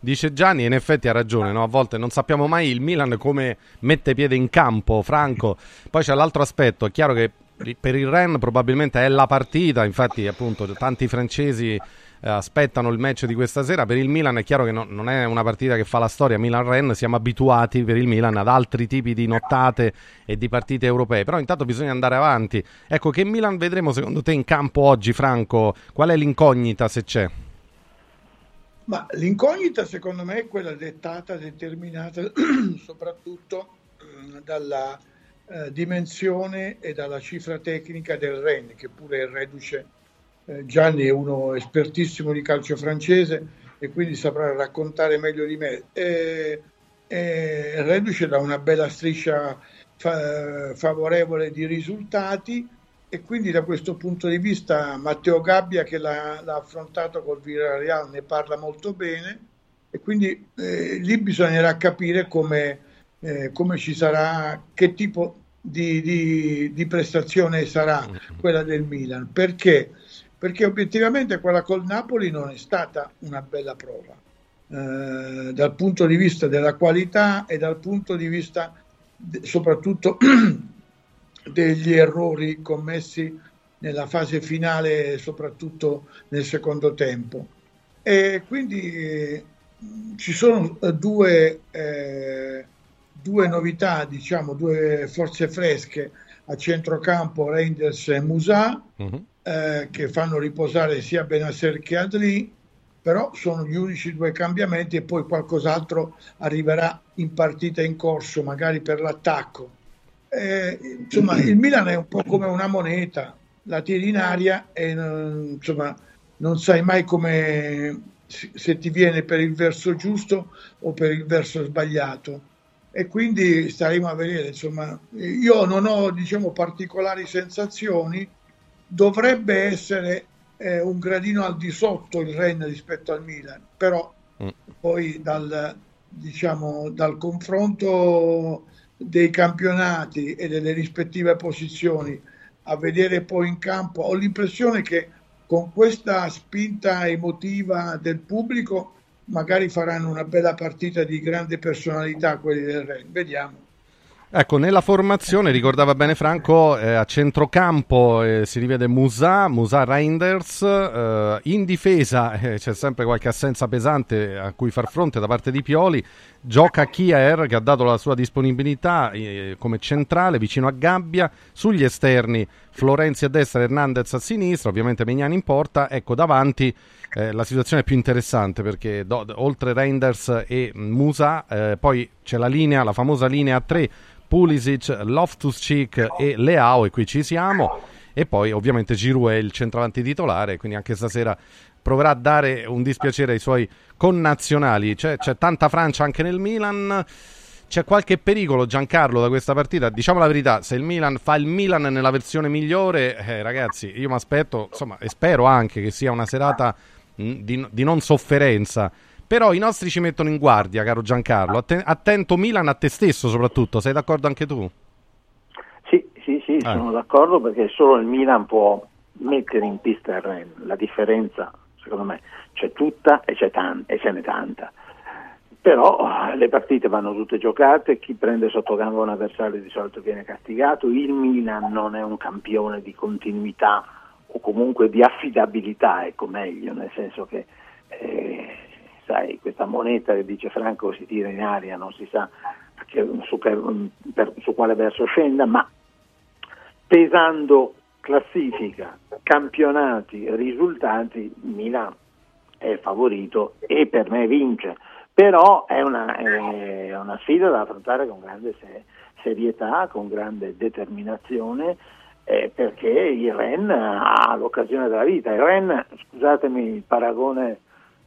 Dice Gianni, in effetti ha ragione, no? a volte non sappiamo mai il Milan come mette piede in campo, Franco. Poi c'è l'altro aspetto, è chiaro che per il Ren probabilmente è la partita, infatti appunto tanti francesi eh, aspettano il match di questa sera, per il Milan è chiaro che no- non è una partita che fa la storia Milan-Ren, siamo abituati per il Milan ad altri tipi di nottate e di partite europee, però intanto bisogna andare avanti. Ecco, che Milan vedremo secondo te in campo oggi, Franco? Qual è l'incognita se c'è? Ma l'incognita secondo me è quella dettata, determinata soprattutto eh, dalla eh, dimensione e dalla cifra tecnica del Ren, che pure è reduce. eh, Gianni è uno espertissimo di calcio francese e quindi saprà raccontare meglio di me. Eh, reduce da una bella striscia fa- favorevole di risultati e quindi da questo punto di vista Matteo Gabbia che l'ha, l'ha affrontato col Villarreal ne parla molto bene e quindi eh, lì bisognerà capire come, eh, come ci sarà, che tipo di, di- di prestazione sarà quella del Milan. Perché? Perché obiettivamente quella col Napoli non è stata una bella prova eh, dal punto di vista della qualità e dal punto di vista de- soprattutto degli errori commessi nella fase finale, soprattutto nel secondo tempo. E quindi eh, ci sono eh, due, eh, due novità, diciamo, due forze fresche a centrocampo Reinders e Musa Mhm. eh, che fanno riposare sia Benasser che Adli, però sono gli unici due cambiamenti e poi qualcos'altro arriverà in partita in corso, magari per l'attacco. Eh, insomma, il Milan è un po' come una moneta, la tiri in aria e non- insomma, non sai mai come se ti viene per il verso giusto o per il verso sbagliato. E quindi staremo a vedere, insomma, io non ho diciamo particolari sensazioni, dovrebbe essere eh, un gradino al di sotto il Rennes rispetto al Milan, però Mm. poi dal, diciamo, dal confronto dei campionati e delle rispettive posizioni a vedere poi in campo, ho l'impressione che con questa spinta emotiva del pubblico magari faranno una bella partita di grande personalità quelli del Rennes, vediamo. Ecco, nella formazione, ricordava bene Franco, eh, a centrocampo eh, si rivede Musa, Musa Reinders, eh, in difesa eh, c'è sempre qualche assenza pesante a cui far fronte da parte di Pioli, gioca Kier che ha dato la sua disponibilità eh, come centrale vicino a Gabbia, sugli esterni Florenzi a destra, Hernandez a sinistra, ovviamente Megnani in porta, ecco davanti eh, la situazione è più interessante perché do- oltre Reinders e Musa eh, poi c'è la linea, la famosa linea a tre Pulisic, Loftus-Cheek e Leao e qui ci siamo. E poi ovviamente Giroud è il centravanti titolare quindi anche stasera proverà a dare un dispiacere ai suoi connazionali. C'è, c'è tanta Francia anche nel Milan. C'è qualche pericolo Giancarlo da questa partita? Diciamo la verità se il Milan fa il Milan nella versione migliore eh, ragazzi io mi aspetto insomma e spero anche che sia una serata di, di non sofferenza però i nostri ci mettono in guardia, caro Giancarlo. Atten- attento Milan a te stesso soprattutto, sei d'accordo anche tu? Sì, sì, sì, sono d'accordo perché solo il Milan può mettere in pista il Rennes. La differenza, secondo me, c'è tutta e, c'è tan- e ce n'è tanta. Però eh, le partite vanno tutte giocate, chi prende sotto gamba un avversario di solito viene castigato, il Milan non è un campione di continuità o comunque di affidabilità, ecco meglio, nel senso che eh, sai, questa moneta che dice Franco si tira in aria, non si sa che- su, che- per- su quale verso scenda, ma pesando classifica, campionati, risultati, Milan è favorito e per me vince, però è una, è una sfida da affrontare con grande se- serietà, con grande determinazione, eh, perché il Ren ha l'occasione della vita. Il Ren, scusatemi il paragone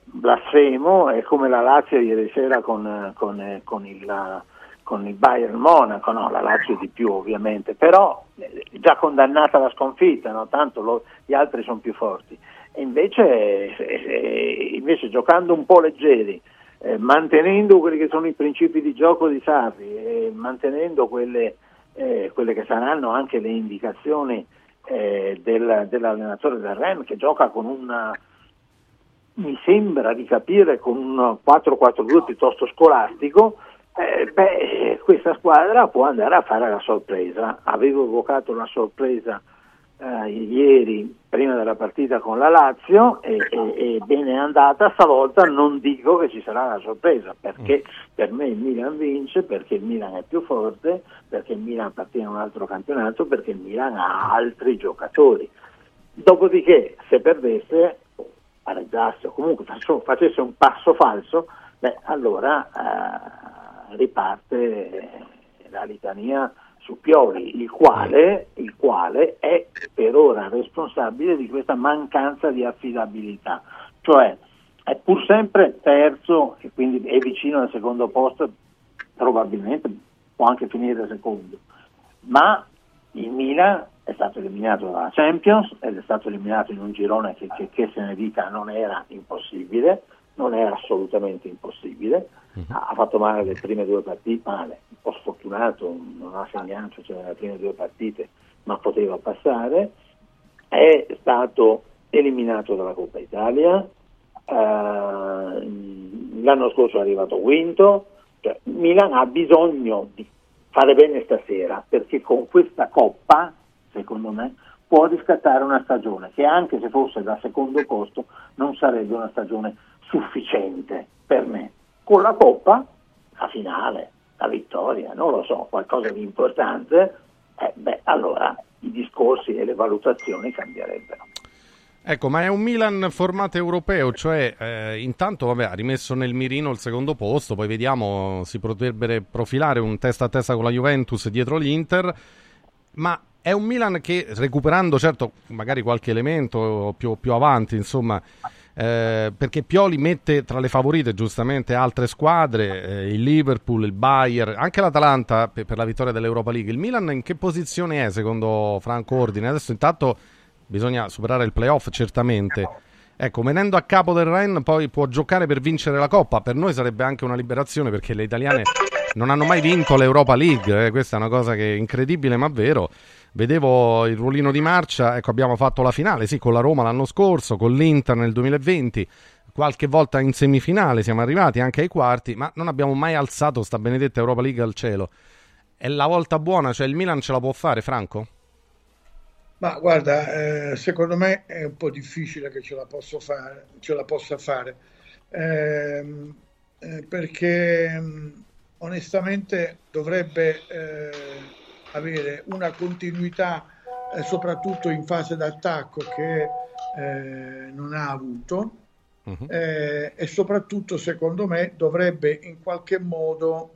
blasfemo, è come la Lazio ieri sera con, con, eh, con il, con il Bayern Monaco, no, la Lazio di più ovviamente, però eh, già condannata alla sconfitta, no? tanto lo- gli altri sono più forti. E invece, eh, eh, invece giocando un po' leggeri, eh, mantenendo quelli che sono i principi di gioco di Sarri e mantenendo quelle, eh, quelle che saranno anche le indicazioni eh, del- dell'allenatore del Ren che gioca con una mi sembra di capire con un 4-4-2 piuttosto scolastico, eh, beh, questa squadra può andare a fare la sorpresa. Avevo evocato la sorpresa eh, ieri prima della partita con la Lazio e, e, e bene è andata, stavolta non dico che ci sarà la sorpresa perché per me il Milan vince, perché il Milan è più forte, perché il Milan appartiene a un altro campionato, perché il Milan ha altri giocatori. Dopodiché se perdesse pareggiasse o comunque facesse- facesse un passo falso, beh, allora eh, riparte la litania su Pioli, il quale, il quale è per ora responsabile di questa mancanza di affidabilità, cioè è pur sempre terzo e quindi è vicino al secondo posto, probabilmente può anche finire secondo, ma il Milan è stato eliminato dalla Champions ed è stato eliminato in un girone che, che- che se ne dica non era impossibile, non era assolutamente impossibile, ha, ha fatto male le prime due partite, male, un po' sfortunato, non ha segnato cioè, nelle prime due partite, ma poteva passare, è stato eliminato dalla Coppa Italia, eh, l'anno scorso è arrivato quinto, cioè, Milan ha bisogno di fare bene stasera perché con questa coppa, secondo me, può riscattare una stagione che anche se fosse da secondo posto non sarebbe una stagione sufficiente per me. Con la coppa, la finale, la vittoria, non lo so, qualcosa di importante, eh, beh, allora i discorsi e le valutazioni cambierebbero. Ecco, ma è un Milan formato europeo, cioè eh, intanto vabbè, ha rimesso nel mirino il secondo posto, poi vediamo, si potrebbe profilare un testa a testa con la Juventus dietro l'Inter, ma è un Milan che recuperando certo magari qualche elemento più, più avanti, insomma, eh, perché Pioli mette tra le favorite giustamente altre squadre, eh, il Liverpool, il Bayern, anche l'Atalanta per, per la vittoria dell'Europa League. Il Milan in che posizione è secondo Franco Ordine? Adesso intanto bisogna superare il playoff certamente. Ecco, venendo a capo del Ren poi può giocare per vincere la Coppa, per noi sarebbe anche una liberazione perché le italiane non hanno mai vinto l'Europa League, eh. questa è una cosa che è incredibile ma vero. Vedevo il ruolino di marcia, ecco abbiamo fatto la finale, sì, con la Roma l'anno scorso, con l'Inter nel 2020, qualche volta in semifinale siamo arrivati anche ai quarti, ma non abbiamo mai alzato sta benedetta Europa League al cielo. È la volta buona, cioè il Milan ce la può fare, Franco? Ma guarda, eh, secondo me è un po' difficile che ce la, fare, ce la possa fare, eh, eh, perché mm, onestamente dovrebbe eh, avere una continuità, eh, soprattutto in fase d'attacco, che eh, non ha avuto. Uh-huh. e soprattutto secondo me dovrebbe in qualche modo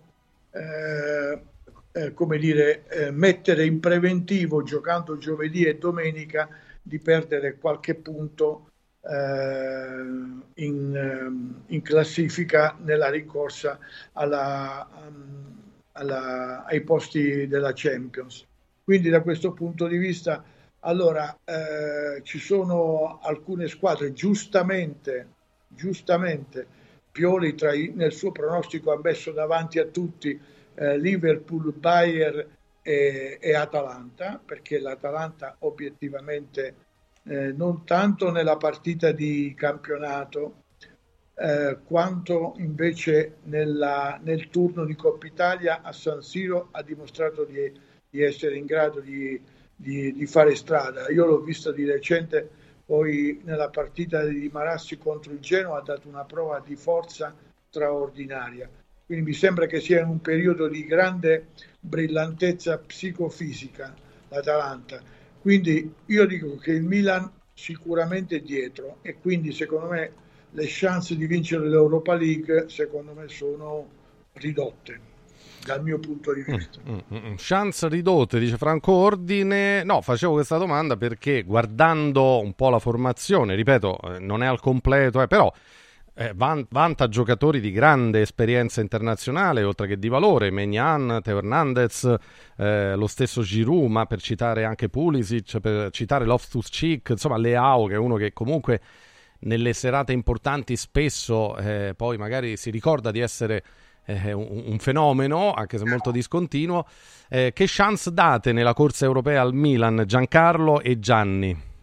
eh, come dire, eh, mettere in preventivo giocando giovedì e domenica di perdere qualche punto eh, in, ehm, in, classifica nella ricorsa alla, um, alla, ai posti della Champions. Quindi da questo punto di vista, allora, eh, ci sono alcune squadre giustamente, giustamente, Pioli i, nel suo pronostico ha messo davanti a tutti eh, Liverpool, Bayern e, e, Atalanta, perché l'Atalanta obiettivamente eh, non tanto nella partita di campionato eh, quanto invece nella, nel turno di Coppa Italia a San Siro ha dimostrato di, di essere in grado di, di, di, fare strada. Io l'ho visto di recente poi nella partita di Marassi contro il Genoa ha dato una prova di forza straordinaria quindi mi sembra che sia in un periodo di grande brillantezza psicofisica l'Atalanta. Quindi io dico che il Milan sicuramente è dietro e quindi secondo me le chance di vincere l'Europa League secondo me sono ridotte dal mio punto di vista. Mm, mm, mm. Chance ridotte, dice Franco Ordine. No, facevo questa domanda perché guardando un po' la formazione, ripeto, eh, non è al completo, eh, però eh, vanta giocatori di grande esperienza internazionale, oltre che di valore, Megnan, Teo Hernandez, eh, lo stesso Giroud, ma per citare anche Pulisic, per citare Loftus Cheek, insomma Leao, che è uno che comunque nelle serate importanti spesso eh, poi magari si ricorda di essere eh, un, un, fenomeno, anche se molto discontinuo. Eh, che chance date nella corsa europea al Milan, Giancarlo e Gianni?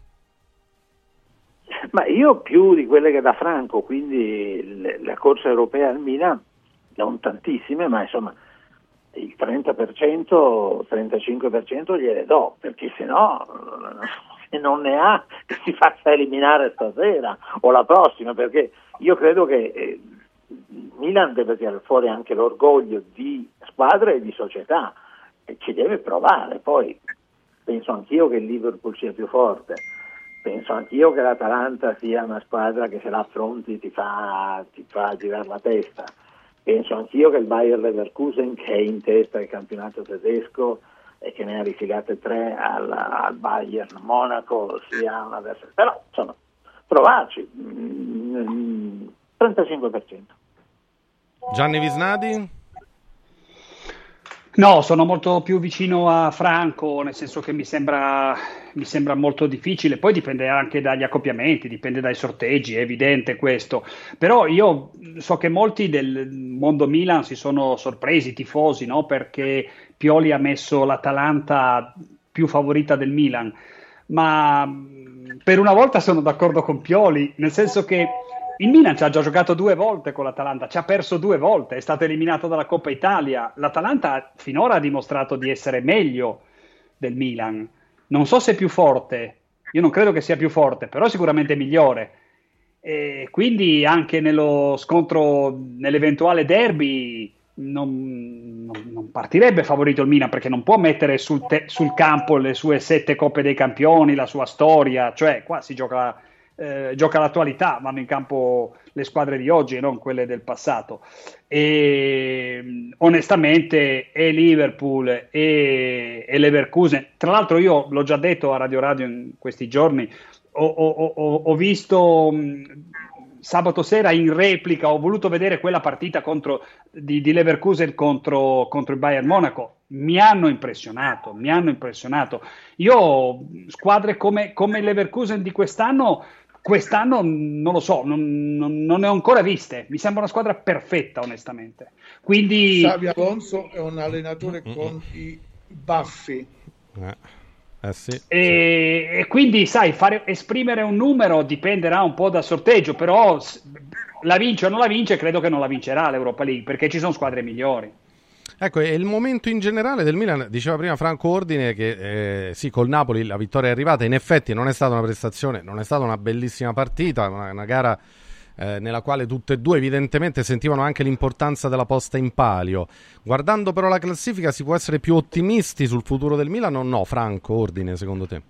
Ma io più di quelle che da Franco, quindi la corsa europea al Milan, non tantissime, ma insomma il 30%, 35% gliele do, perché se no, se non ne ha, che si faccia eliminare stasera o la prossima, perché io credo che eh, Milan deve tirare fuori anche l'orgoglio di squadra e di società e ci deve provare. Poi penso anch'io che il Liverpool sia più forte penso anch'io che l'Atalanta sia una squadra che se la affronti ti fa, ti fa girare la testa. Penso anch'io che il Bayer Leverkusen, che è in testa del campionato tedesco e che ne ha rifilate tre al, al Bayern Monaco, sia una versa. Però, insomma, provarci. Mm, 35%. Gianni Visnadi? No, sono molto più vicino a Franco, nel senso che mi sembra, mi sembra, molto difficile. Poi dipende anche dagli accoppiamenti, dipende dai sorteggi, è evidente questo. Però io so che molti del mondo Milan si sono sorpresi, tifosi, no? perché Pioli ha messo l'Atalanta più favorita del Milan. Ma per una volta sono d'accordo con Pioli, nel senso che il Milan ci ha già giocato due volte con l'Atalanta, ci ha perso due volte, è stato eliminato dalla Coppa Italia. L'Atalanta finora ha dimostrato di essere meglio del Milan. Non so se è più forte, io non credo che sia più forte, però sicuramente migliore. E quindi anche nello scontro, nell'eventuale derby, non, non, partirebbe favorito il Milan perché non può mettere sul, te- sul, campo le sue sette coppe dei campioni, la sua storia, cioè qua si gioca, eh, gioca l'attualità, vanno in campo le squadre di oggi e non quelle del passato. E onestamente è Liverpool e, e Leverkusen, tra l'altro io l'ho già detto a Radio Radio in questi giorni, ho, ho, ho, ho visto sabato sera in replica ho voluto vedere quella partita contro, di, di, Leverkusen contro, contro il Bayern Monaco. Mi hanno impressionato, mi hanno impressionato. Io squadre come, come Leverkusen di quest'anno, quest'anno non lo so, non, non, non, ne ho ancora viste. Mi sembra una squadra perfetta, onestamente. Quindi... Xavi Alonso è un allenatore con i baffi. Eh. Eh sì, e, sì. e, quindi, sai, fare, esprimere un numero dipenderà un po' dal sorteggio, però la vince o non la vince, credo che non la vincerà l'Europa League, perché ci sono squadre migliori. Ecco, è il momento in generale del Milan, diceva prima Franco Ordine che eh, sì, col Napoli la vittoria è arrivata, in effetti non è stata una prestazione, non è stata una bellissima partita, una, una gara eh, nella quale tutte e due evidentemente sentivano anche l'importanza della posta in palio. Guardando però la classifica si può essere più ottimisti sul futuro del Milan o no, Franco, ordine secondo te?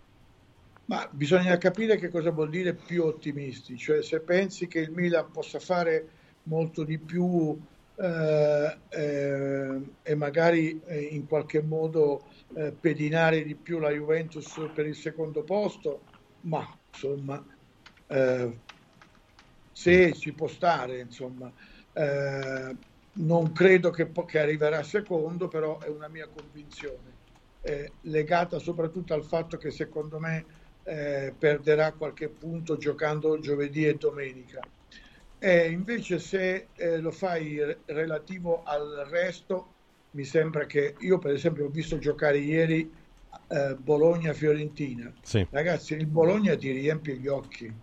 Ma bisogna capire che cosa vuol dire più ottimisti, cioè se pensi che il Milan possa fare molto di più eh, eh, e magari eh, in qualche modo eh, pedinare di più la Juventus per il secondo posto, ma insomma eh, se ci può stare, insomma. Eh, non credo che, che, arriverà secondo, però è una mia convinzione, eh, legata soprattutto al fatto che secondo me eh, perderà qualche punto giocando giovedì e domenica. E invece se eh, lo fai relativo al resto, mi sembra che io per esempio ho visto giocare ieri eh, Bologna-Fiorentina. Sì. Ragazzi, il Bologna ti riempie gli occhi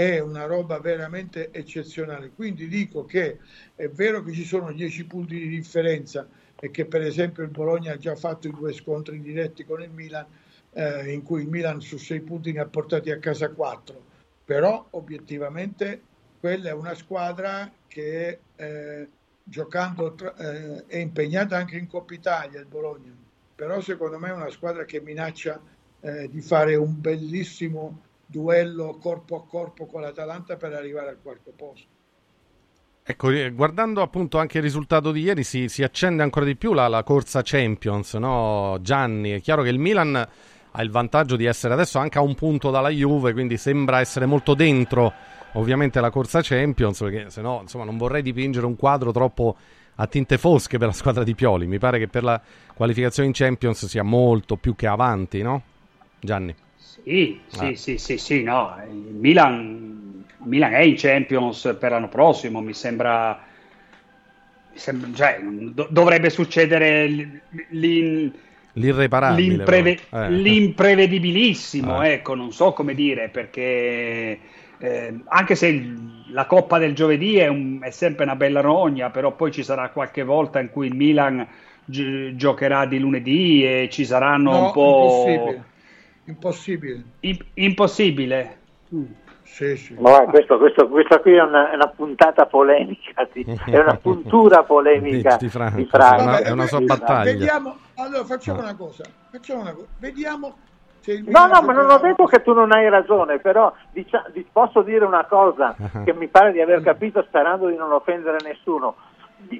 è una roba veramente eccezionale. Quindi dico che è vero che ci sono 10 punti di differenza e che per esempio il Bologna ha già fatto i due scontri diretti con il Milan, eh, in cui il Milan su 6 punti ne ha portati a casa 4. Però obiettivamente quella è una squadra che eh, giocando tra, eh, è impegnata anche in Coppa Italia il Bologna. Però secondo me è una squadra che minaccia eh, di fare un bellissimo duello corpo a corpo con l'Atalanta per arrivare al quarto posto. Ecco, eh, guardando appunto anche il risultato di ieri si, si accende ancora di più la, la, corsa Champions, no? Gianni, è chiaro che il Milan ha il vantaggio di essere adesso anche a un punto dalla Juve, quindi sembra essere molto dentro ovviamente la corsa Champions, perché se no insomma non vorrei dipingere un quadro troppo a tinte fosche per la squadra di Pioli, mi pare che per la qualificazione in Champions sia molto più che avanti, no? Gianni. Sì, sì, ah. sì, sì, sì, no. Il Milan, Milan è in Champions per l'anno prossimo, mi sembra... Mi sembra cioè, do, dovrebbe succedere l'in, l'irreparabile, l'impreve, eh. l'imprevedibilissimo, eh. ecco, non so come dire, perché eh, anche se la Coppa del giovedì è, un, è, sempre una bella rogna, però poi ci sarà qualche volta in cui il Milan gi- giocherà di lunedì e ci saranno no, un po'... Impossibile Impossibile. I- impossibile. Mm. Sì, sì. Ma questo, questo, questa qui è una, è una, puntata polemica, di, è una puntura polemica di, Franco. Di Franco. Vabbè, è una sua battaglia. Vediamo, allora facciamo una cosa, facciamo una cosa. vediamo No, no, ma non ho detto che tu non hai ragione, però dicia- posso dire una cosa che mi pare di aver capito sperando di non offendere nessuno.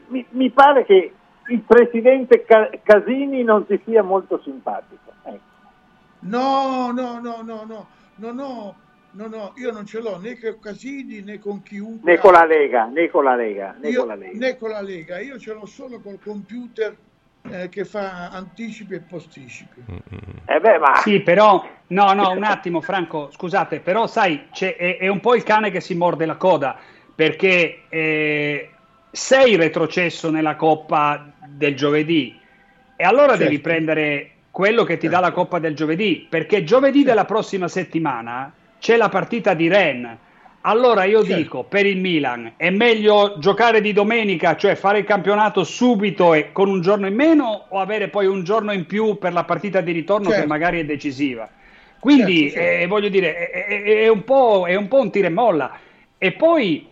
Mi, mi pare che il presidente Casini non ti sia molto simpatico. No, no, no, no, no, no, no, no, no, io non ce l'ho né con Casini né con chiunque. Né con la Lega, né con la Lega, né, io, con, la Lega. né con la Lega. Io ce l'ho solo col computer eh, che fa anticipi e posticipi. Eh beh, ma... Sì, però, no, no, un attimo Franco, scusate, però sai, è, è, un po' il cane che si morde la coda, perché eh, sei retrocesso nella Coppa del giovedì e allora certo. devi prendere quello che ti dà la Coppa del giovedì, perché giovedì della prossima settimana c'è la partita di Rennes. Allora io certo. dico, per il Milan è meglio giocare di domenica, cioè fare il campionato subito e con un giorno in meno o avere poi un giorno in più per la partita di ritorno certo. che magari è decisiva. Quindi certo, certo. eh, voglio dire, è, è, è, un è, un po', un tiro e molla. E poi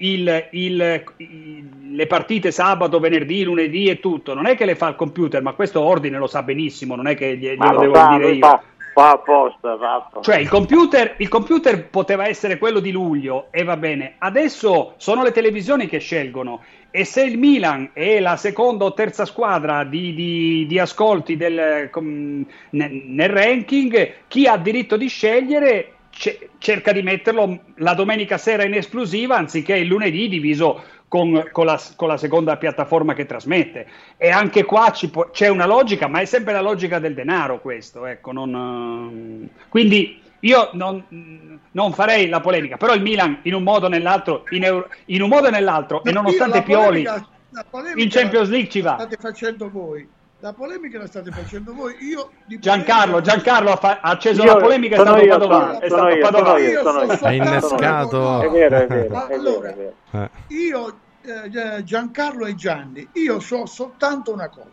il, il, il, le partite sabato, venerdì, lunedì e tutto, non è che le fa il computer, ma questo ordine lo sa benissimo, non è che glielo lo devo fa, dire io. fa, fa apposta, esatto. Cioè il computer, il computer poteva essere quello di luglio e va bene, adesso sono le televisioni che scelgono e se il Milan è la seconda o terza squadra di, di- di ascolti del, com- ne- nel ranking, chi ha diritto di scegliere ce- cerca di metterlo la domenica sera in esclusiva anziché il lunedì diviso con, con la, con la seconda piattaforma che trasmette. E anche qua può- c'è una logica, ma è sempre la logica del denaro questo. Ecco, non, quindi io non, non farei la polemica, però il Milan in un modo o nell'altro, in, Euro- in un modo o nell'altro, e nonostante Pioli polemica- polemica in Champions League ci va. state facendo voi. La polemica la state facendo voi. Io di Giancarlo, polemica- Giancarlo ha, fa- ha acceso Io- la polemica, è sono stato io, Padovano. sono- È sono stato io, Padovano. sono io, sono io. Hai innescato. È vero, è vero, Ma è vero, allora, vero. Eh. Io, eh, Giancarlo e Gianni, io so soltanto una cosa,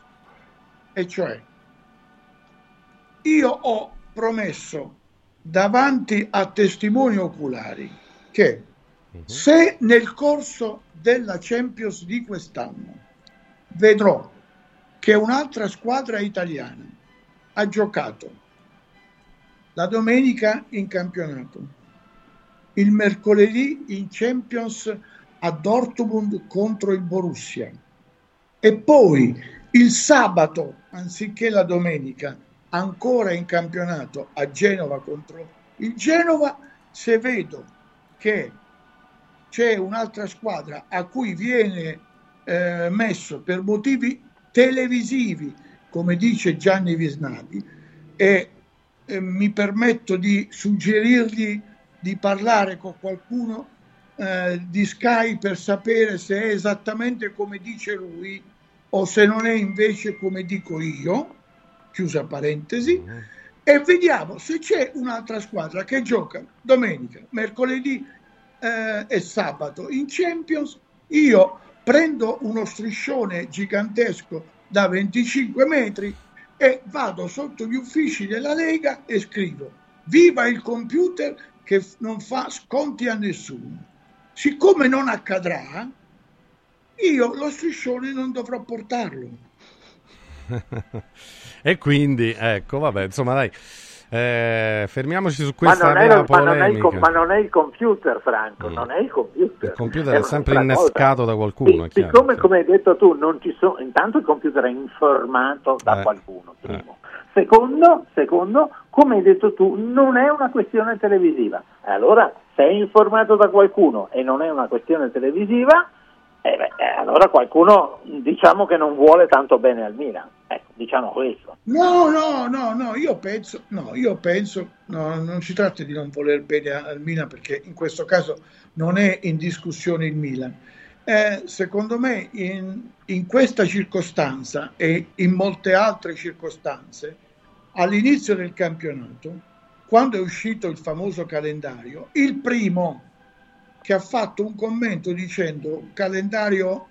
e cioè io ho promesso davanti a testimoni oculari che se nel corso della Champions di quest'anno vedrò che un'altra squadra italiana ha giocato la domenica in campionato, il mercoledì in Champions a Dortmund contro il Borussia e poi il sabato, anziché la domenica, ancora in campionato a Genova contro il Genova, se vedo che c'è un'altra squadra a cui viene eh, messo per motivi televisivi, come dice Gianni Visnadi, e eh, mi permetto di suggerirgli di parlare con qualcuno eh, di Sky per sapere se è esattamente come dice lui o se non è invece come dico io, chiusa parentesi, e vediamo se c'è un'altra squadra che gioca domenica, mercoledì eh, e sabato in Champions, io prendo uno striscione gigantesco da 25 metri e vado sotto gli uffici della Lega e scrivo viva il computer che non fa sconti a nessuno. Siccome non accadrà, io lo striscione non dovrò portarlo. e quindi, ecco, vabbè, insomma, dai. Eh, fermiamoci su Ma questa non, è, ma, non è il, ma non è il computer, Franco, non è il computer. Il computer È è sempre innescato cosa. da qualcuno, Sì, chiaro. siccome, come hai detto tu, non ci sono, intanto il computer è informato da Eh, qualcuno, primo. Secondo, secondo, come hai detto tu, non è una questione televisiva. E Allora, se è informato da qualcuno e non è una questione televisiva, eh beh, eh, allora qualcuno diciamo che non vuole tanto bene al Milan. Ecco, diciamo questo. No, no, no, no, io penso, no, io penso, no, non si tratta di non voler bene al Milan perché in questo caso non è in discussione il Milan. Eh, secondo me in, in questa circostanza e in molte altre circostanze, all'inizio del campionato, quando è uscito il famoso calendario, il primo che ha fatto un commento dicendo calendario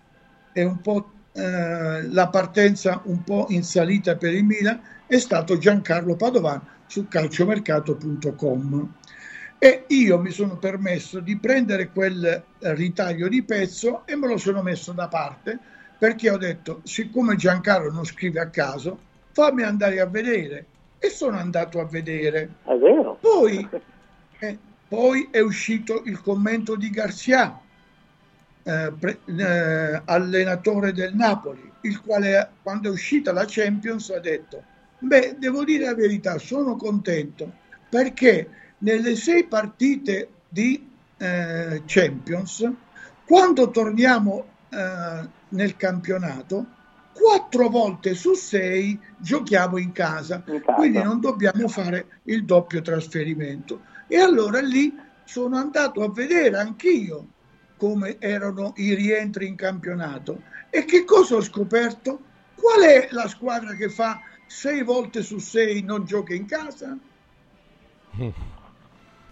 è un po' eh, la partenza un po' in salita per il Milan è stato Giancarlo Padovan su calciomercato.com e io mi sono permesso di prendere quel ritaglio di pezzo e me lo sono messo da parte perché ho detto siccome Giancarlo non scrive a caso fammi andare a vedere. E sono andato a vedere. È vero. poi, eh, poi è uscito il commento di Garcia eh, pre- eh, allenatore del Napoli, il quale quando è uscita la Champions ha detto, beh, devo dire la verità, sono contento perché nelle sei partite di eh, Champions, quando torniamo eh, nel campionato, quattro volte su sei giochiamo in casa, quindi non dobbiamo fare il doppio trasferimento. E allora lì sono andato a vedere anch'io come erano i rientri in campionato. E che cosa ho scoperto? Qual è la squadra che fa sei volte su sei non gioca in casa?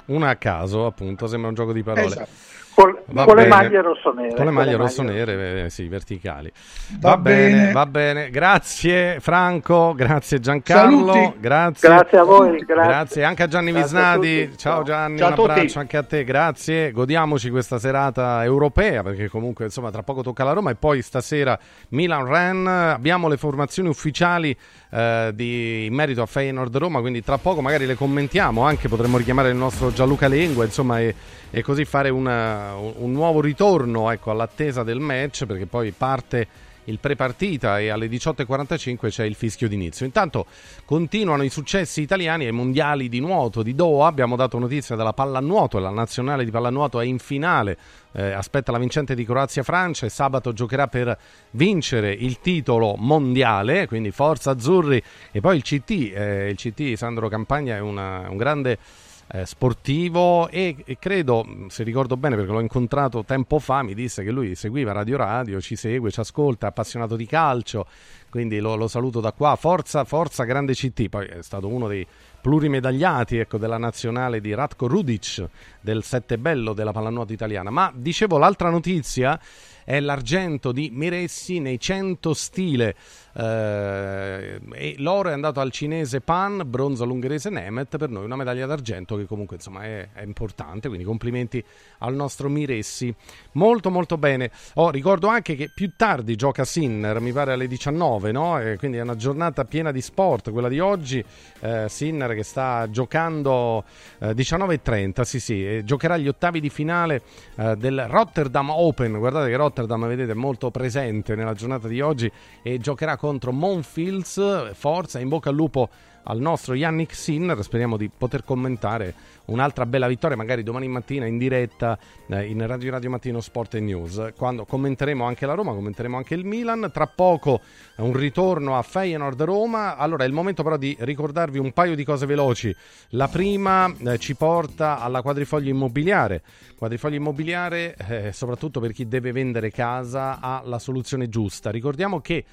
Una a caso, appunto, sembra un gioco di parole. Esatto. Con, Va con le bene. maglie rossonere. Con le maglie rossonere, eh, sì, verticali. Va, bene. va bene. Grazie Franco, grazie Giancarlo, Saluti. grazie. Grazie a voi, grazie. anche a Gianni Grazie a Visnadi. tutti. Ciao. Gianni, Ciao a un tutti. abbraccio anche a te, grazie. Godiamoci questa serata europea perché comunque insomma tra poco tocca la Roma e poi stasera Milan-Ren. Abbiamo le formazioni ufficiali eh, di, in merito a Feyenoord Roma, quindi tra poco magari le commentiamo, anche potremmo richiamare il nostro Gianluca Lengua, insomma, e, e così fare una- un, nuovo ritorno ecco, all'attesa del match, perché poi parte il prepartita e alle 18.45 c'è il fischio d'inizio. Intanto continuano i successi italiani ai mondiali di nuoto di Doha. Abbiamo dato notizia della pallanuoto, la nazionale di pallanuoto è in finale. eh, aspetta la vincente di Croazia-Francia e sabato giocherà per vincere il titolo mondiale. Quindi forza azzurri. E poi il CT, eh, il CT Sandro Campagna è una- un grande eh, sportivo e, e credo, mh, se ricordo bene perché l'ho incontrato tempo fa, mi disse che lui seguiva Radio Radio, ci segue, ci ascolta, è appassionato di calcio, quindi lo, lo saluto da qua, forza, forza grande CT, poi è stato uno dei plurimedagliati ecco, della nazionale di Ratko Rudic, del sette bello della pallanuoto italiana, ma dicevo l'altra notizia è l'argento di Miressi nei 100 stile eh, e l'oro è andato al cinese Pan, bronzo all'ungherese Nemeth, per noi una medaglia d'argento che comunque insomma è, è importante, quindi complimenti al nostro Miressi. Molto molto bene. Oh, ricordo anche che più tardi gioca Sinner, mi pare alle 19, no? E quindi è una giornata piena di sport, quella di oggi. Eh, Sinner che sta giocando eh, 19.30, sì sì, giocherà gli ottavi di finale eh, del Rotterdam Open. Guardate che Rotterdam, vedete, è molto presente nella giornata di oggi e giocherà contro Monfils. Forza, in bocca al lupo al nostro Yannick Sinner. Speriamo di poter commentare un'altra bella vittoria, magari domani mattina in diretta eh, in Radio Radio Mattino Sport e News, quando commenteremo anche la Roma, commenteremo anche il Milan. Tra poco eh, un ritorno a Feyenoord Roma. Allora è il momento però di ricordarvi un paio di cose veloci. La prima eh, ci porta alla quadrifoglio immobiliare. Quadrifoglio immobiliare, eh, soprattutto per chi deve vendere casa, ha la soluzione giusta. Ricordiamo che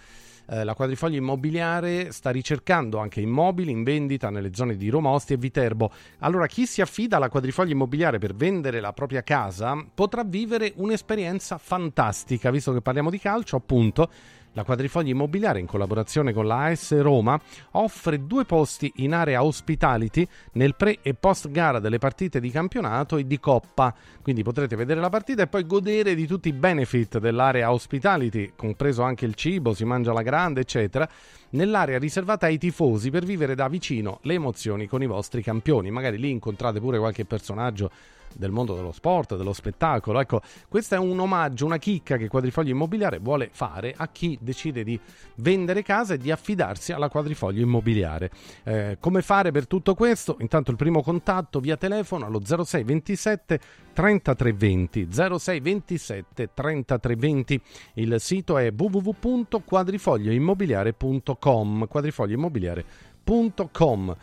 eh, la quadrifoglio immobiliare sta ricercando anche immobili in vendita nelle zone di Roma, Ostia e Viterbo. Allora, chi si affida alla quadrifoglio immobiliare per vendere la propria casa potrà vivere un'esperienza fantastica, visto che parliamo di calcio, appunto. La quadrifoglio immobiliare, in collaborazione con la AS Roma, offre due posti in area hospitality nel pre e post gara delle partite di campionato e di coppa. Quindi potrete vedere la partita e poi godere di tutti i benefit dell'area hospitality, compreso anche il cibo, si mangia alla grande, eccetera, nell'area riservata ai tifosi per vivere da vicino le emozioni con i vostri campioni. Magari lì incontrate pure qualche personaggio del mondo dello sport, dello spettacolo. Ecco, questo è un omaggio, una chicca che Quadrifoglio Immobiliare vuole fare a chi decide di vendere casa e di affidarsi alla Quadrifoglio Immobiliare. Eh, come fare per tutto questo? Intanto il primo contatto via telefono allo 0627 3320 0627 3320. Il sito è www.quadrifoglioimmobiliare.com quadrifoglioimmobiliare.com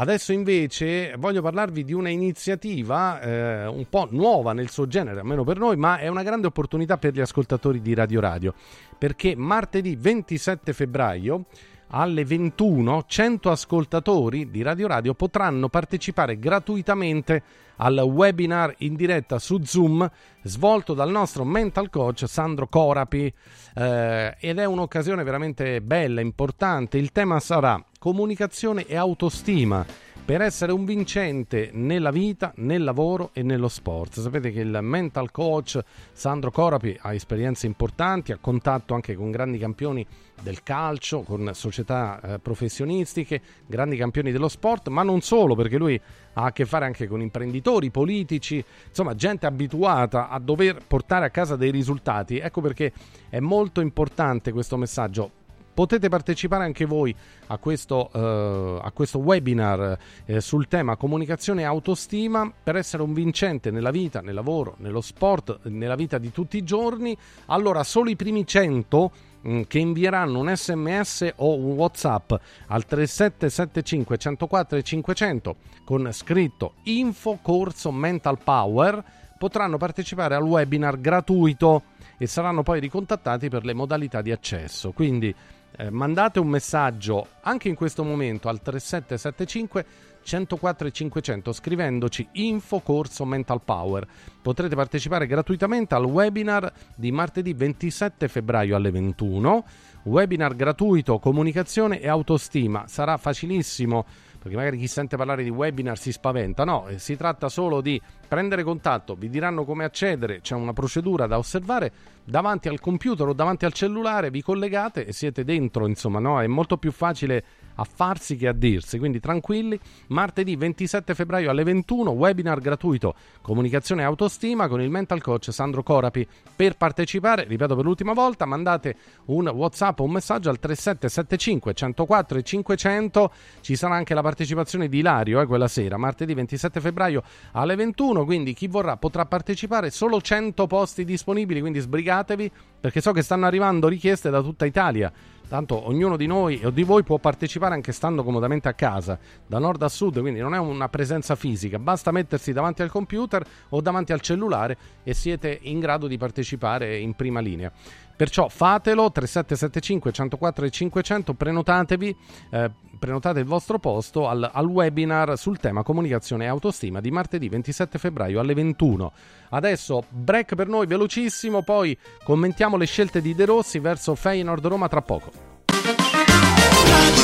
Adesso invece voglio parlarvi di una iniziativa eh, un po' nuova nel suo genere, almeno per noi, ma è una grande opportunità per gli ascoltatori di Radio Radio, perché martedì 27 febbraio alle 21 100 ascoltatori di Radio Radio potranno partecipare gratuitamente al webinar in diretta su Zoom svolto dal nostro mental coach Sandro Corapi eh, ed è un'occasione veramente bella, importante. Il tema sarà comunicazione e autostima per essere un vincente nella vita, nel lavoro e nello sport. Sapete che il mental coach Sandro Corapi ha esperienze importanti, ha contatto anche con grandi campioni del calcio, con società eh, professionistiche, grandi campioni dello sport, ma non solo, perché lui ha a che fare anche con imprenditori, politici, insomma gente abituata a dover portare a casa dei risultati. Ecco perché è molto importante questo messaggio potete partecipare anche voi a questo, eh, a questo webinar eh, sul tema comunicazione e autostima per essere un vincente nella vita, nel lavoro, nello sport, nella vita di tutti i giorni. Allora, solo i primi 100 mh, che invieranno un sms o un whatsapp al 3775 104 500 con scritto info corso mental power potranno partecipare al webinar gratuito e saranno poi ricontattati per le modalità di accesso. Quindi eh, mandate un messaggio anche in questo momento al 3775 104 e 500 scrivendoci info corso Mental Power. Potrete partecipare gratuitamente al webinar di martedì 27 febbraio alle 21. Webinar gratuito, comunicazione e autostima. Sarà facilissimo perché magari chi sente parlare di webinar si spaventa. No, eh, si tratta solo di prendere contatto, vi diranno come accedere, c'è una procedura da osservare davanti al computer o davanti al cellulare, vi collegate e siete dentro, insomma, no? È molto più facile a farsi che a dirsi, quindi tranquilli. Martedì 27 febbraio alle 21, webinar gratuito Comunicazione e autostima con il mental coach Sandro Corapi. Per partecipare, ripeto per l'ultima volta, mandate un WhatsApp o un messaggio al 3775 104 e 500. Ci sarà anche la partecipazione di Ilario eh, quella sera, martedì 27 febbraio alle 21, quindi chi vorrà potrà partecipare, solo 100 posti disponibili, quindi sbrigatevi perché so che stanno arrivando richieste da tutta Italia. Tanto ognuno di noi o di voi può partecipare anche stando comodamente a casa, da nord a sud, quindi non è una presenza fisica, basta mettersi davanti al computer o davanti al cellulare e siete in grado di partecipare in prima linea. Perciò fatelo 3775 104 e 500, prenotatevi, eh, prenotate il vostro posto al, al, webinar sul tema comunicazione e autostima di martedì 27 febbraio alle 21. Adesso break per noi velocissimo, poi commentiamo le scelte di De Rossi verso Feyenoord Roma tra poco.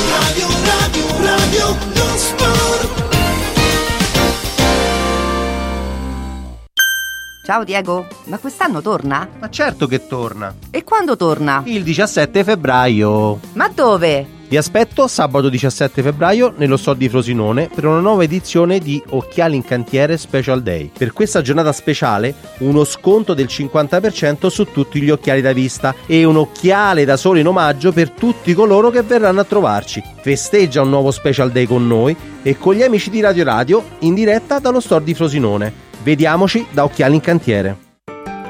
Radio, radio, radio, Ciao Diego, ma quest'anno torna? Ma certo che torna. E quando torna? Il 17 febbraio. Ma dove? Vi aspetto sabato 17 febbraio nello store di Frosinone per una nuova edizione di Occhiali in Cantiere Special Day. Per questa giornata speciale uno sconto del 50% su tutti gli occhiali da vista e un occhiale da sole in omaggio per tutti coloro che verranno a trovarci. Festeggia un nuovo Special Day con noi e con gli amici di Radio Radio in diretta dallo store di Frosinone. Vediamoci da Occhiali in Cantiere.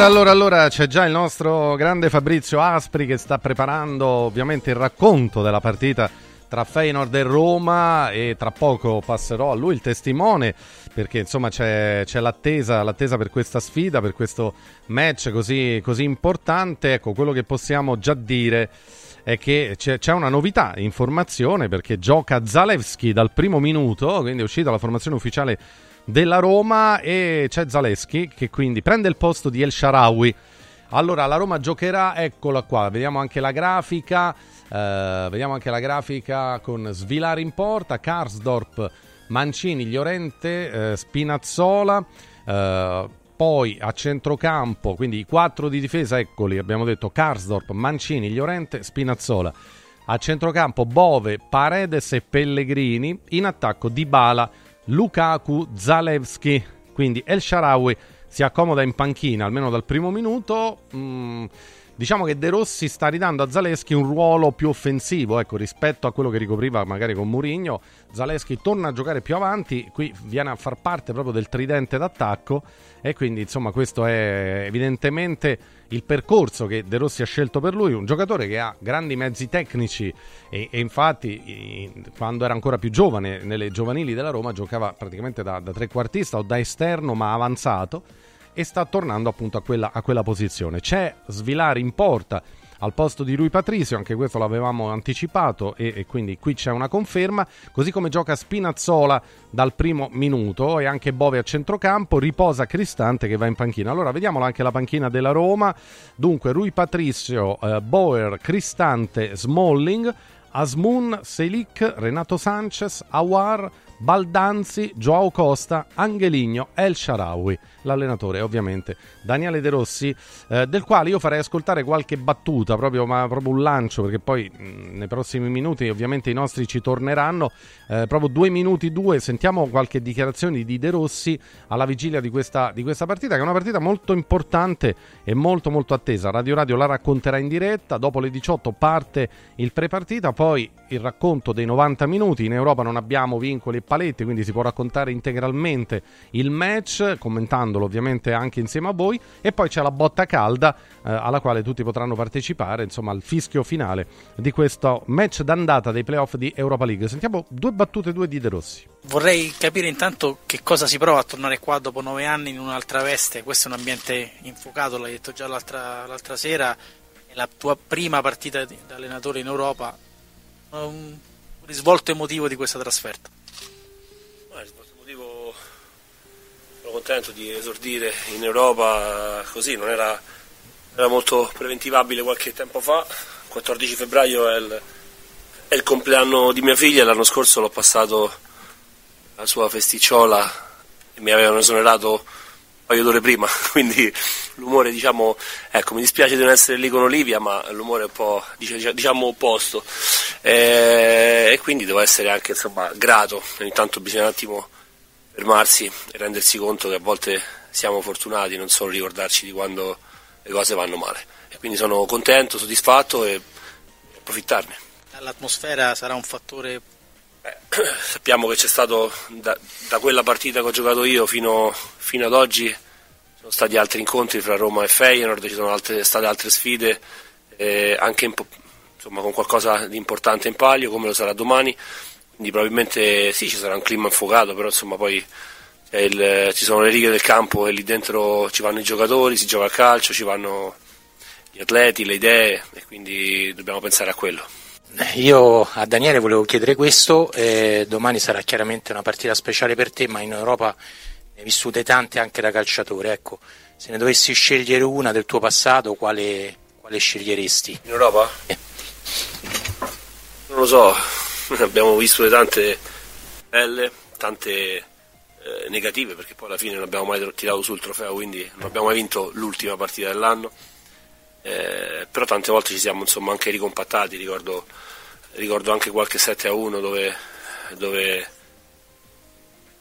Allora, allora, allora, c'è già il nostro grande Fabrizio Aspri che sta preparando ovviamente il racconto della partita tra Feyenoord e Roma e tra poco passerò a lui il testimone perché insomma c'è, c'è l'attesa, l'attesa, per questa sfida, per questo match così, così importante. Ecco, quello che possiamo già dire è che c'è, c'è, una novità, informazione, perché gioca Zalewski dal primo minuto, quindi è uscita la formazione ufficiale della Roma e c'è Zaleschi che quindi prende il posto di El Sharawi. Allora la Roma giocherà, eccola qua, vediamo anche la grafica, eh, vediamo anche la grafica con Svilare in porta, Karsdorp, Mancini, Llorente, eh, Spinazzola, eh, poi a centrocampo, quindi i quattro di difesa, eccoli, abbiamo detto Karsdorp, Mancini, Llorente, Spinazzola. A centrocampo Bove, Paredes e Pellegrini, in attacco Dybala, Lukaku, Zalewski, quindi El Sharawi si accomoda in panchina almeno dal primo minuto. Mm, diciamo che De Rossi sta ridando a Zaleschi un ruolo più offensivo ecco, rispetto a quello che ricopriva magari con Mourinho. Zaleschi torna a giocare più avanti, qui viene a far parte proprio del tridente d'attacco e quindi insomma questo è evidentemente il percorso che De Rossi ha scelto per lui, un giocatore che ha grandi mezzi tecnici e, e infatti quando era ancora più giovane nelle giovanili della Roma giocava praticamente da, da trequartista o da esterno ma avanzato e sta tornando appunto a quella, a quella posizione. C'è Svilari in porta al posto di Rui Patricio, anche questo l'avevamo anticipato e, e, quindi qui c'è una conferma, così come gioca Spinazzola dal primo minuto e anche Bove a centrocampo, riposa Cristante che va in panchina. Allora vediamola anche la panchina della Roma, dunque Rui Patricio, eh, Bauer, Cristante, Smalling, Asmun, Selic, Renato Sanchez, Awar, Baldanzi, Joao Costa, Angeligno, El Sharawi, l'allenatore ovviamente Daniele De Rossi, eh, del quale io farei ascoltare qualche battuta, proprio, ma proprio un lancio, perché poi mh, nei prossimi minuti ovviamente i nostri ci torneranno, eh, proprio due minuti due, sentiamo qualche dichiarazione di De Rossi alla vigilia di questa, di questa partita, che è una partita molto importante e molto molto attesa. Radio Radio la racconterà in diretta, dopo le 18 parte il prepartita, poi il racconto dei 90 minuti, in Europa non abbiamo vincoli e paletti, quindi si può raccontare integralmente il match, commentandolo ovviamente anche insieme a voi, e poi c'è la botta calda eh, alla quale tutti potranno partecipare, insomma al fischio finale di questo match d'andata dei playoff di Europa League. Sentiamo due battute, due di De Rossi. Vorrei capire intanto che cosa si prova a tornare qua dopo nove anni in un'altra veste, questo è un ambiente infuocato, l'hai detto già l'altra, l'altra sera, è la tua prima partita da allenatore in Europa, un risvolto emotivo di questa trasferta. Sono contento di esordire in Europa così, non era, era molto preventivabile qualche tempo fa, 14 febbraio è il, è il compleanno di mia figlia, l'anno scorso l'ho passato la sua festicciola e mi avevano esonerato paio d'ore prima, quindi l'umore diciamo, ecco mi dispiace di non essere lì con Olivia, ma l'umore è un po' diciamo opposto. E, e quindi devo essere anche insomma grato, ogni tanto bisogna un attimo fermarsi e rendersi conto che a volte siamo fortunati, non solo ricordarci di quando le cose vanno male. E quindi sono contento, soddisfatto e approfittarne. L'atmosfera sarà un fattore Beh, sappiamo che c'è stato da, da, quella partita che ho giocato io fino, fino ad oggi sono stati altri incontri fra Roma e Feyenoord, ci sono altre, state altre sfide, eh, anche in, insomma, con qualcosa di importante in palio, come lo sarà domani. Quindi probabilmente sì, ci sarà un clima infuocato, però insomma poi il, ci sono le righe del campo e lì dentro ci vanno i giocatori, si gioca a calcio, ci vanno gli atleti, le idee e quindi dobbiamo pensare a quello. Io a Daniele volevo chiedere questo, eh, domani sarà chiaramente una partita speciale per te, ma in Europa ne hai vissute tante anche da calciatore, ecco, se ne dovessi scegliere una del tuo passato, quale, quale sceglieresti? In Europa? Eh. Non lo so, abbiamo visto tante belle, tante eh, negative, perché poi alla fine non abbiamo mai tirato sul trofeo, quindi non abbiamo mai vinto l'ultima partita dell'anno. Eh, però tante volte ci siamo insomma, anche ricompattati, ricordo, ricordo, anche qualche 7 a 1 dove, dove,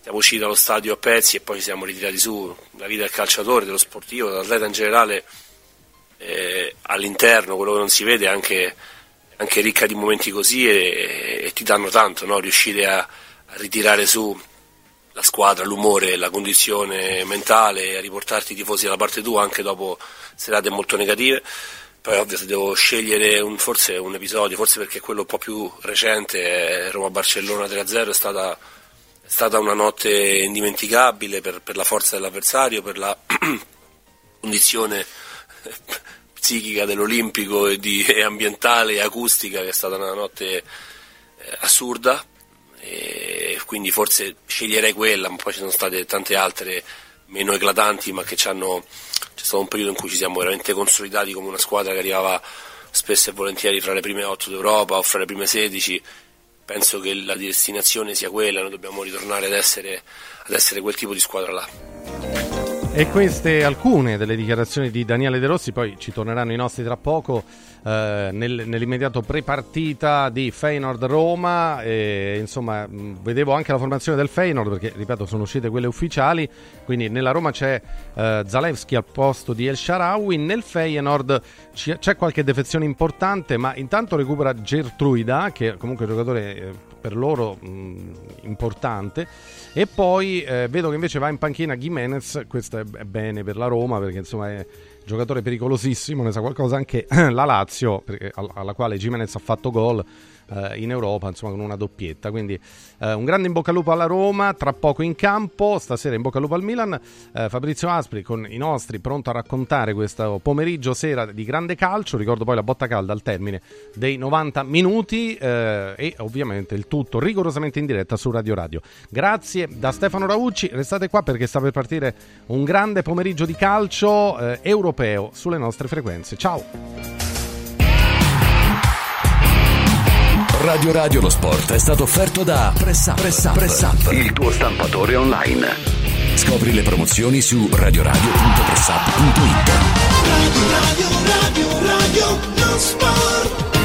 siamo usciti dallo stadio a pezzi e poi ci siamo ritirati su, la vita del calciatore, dello sportivo, dell'atleta in generale, eh, all'interno, quello che non si vede è anche, anche ricca di momenti così e, e ti danno tanto, no? riuscire a, a ritirare su la squadra, l'umore, la condizione mentale, a riportarti i tifosi dalla parte tua anche dopo serate molto negative. Poi ovvio se devo scegliere un, forse un episodio, forse perché quello un po' più recente, Roma-Barcellona 3-0, è stata, è stata, una notte indimenticabile per, per la forza dell'avversario, per la condizione psichica dell'Olimpico e, di, e, ambientale e acustica, che è stata una notte eh, assurda. E quindi forse sceglierei quella, ma poi ci sono state tante altre meno eclatanti, ma che ci hanno c'è stato un periodo in cui ci siamo veramente consolidati come una squadra che arrivava spesso e volentieri fra le prime 8 d'Europa o fra le prime 16 penso che la destinazione sia quella noi dobbiamo ritornare ad essere, ad essere quel tipo di squadra là e queste alcune delle dichiarazioni di Daniele De Rossi, poi ci torneranno i nostri tra poco, eh, nel, nell'immediato pre-partita di Feyenoord Roma. Insomma, mh, vedevo anche la formazione del Feyenoord perché, ripeto, sono uscite quelle ufficiali. Quindi nella Roma c'è eh, Zalewski al posto di El Sharawi. Nel Feyenoord c'è qualche defezione importante, ma intanto recupera Gertruida, che è comunque un giocatore eh, per loro mh, importante. E poi eh, vedo che invece va in panchina Jimenez, questo è, è bene per la Roma perché insomma è giocatore pericolosissimo, ne sa qualcosa anche la Lazio, alla quale Jimenez ha fatto gol eh, in Europa, insomma con una doppietta. Quindi eh, un grande in bocca al lupo alla Roma, tra poco in campo, stasera in bocca al lupo al Milan. Eh, Fabrizio Aspri con i nostri pronto a raccontare questo pomeriggio sera di grande calcio, ricordo poi la botta calda al termine dei 90 minuti eh, e ovviamente il tutto rigorosamente in diretta su Radio Radio. Grazie da Stefano Raucci, restate qua perché sta per partire un grande pomeriggio di calcio eh, europeo sulle nostre frequenze. Ciao! Radio Radio lo sport è stato offerto da Press Up, Press Up, Press Up, il tuo stampatore online. Scopri le promozioni su radioradio.pressup.it. Radio Radio Radio Radio lo sport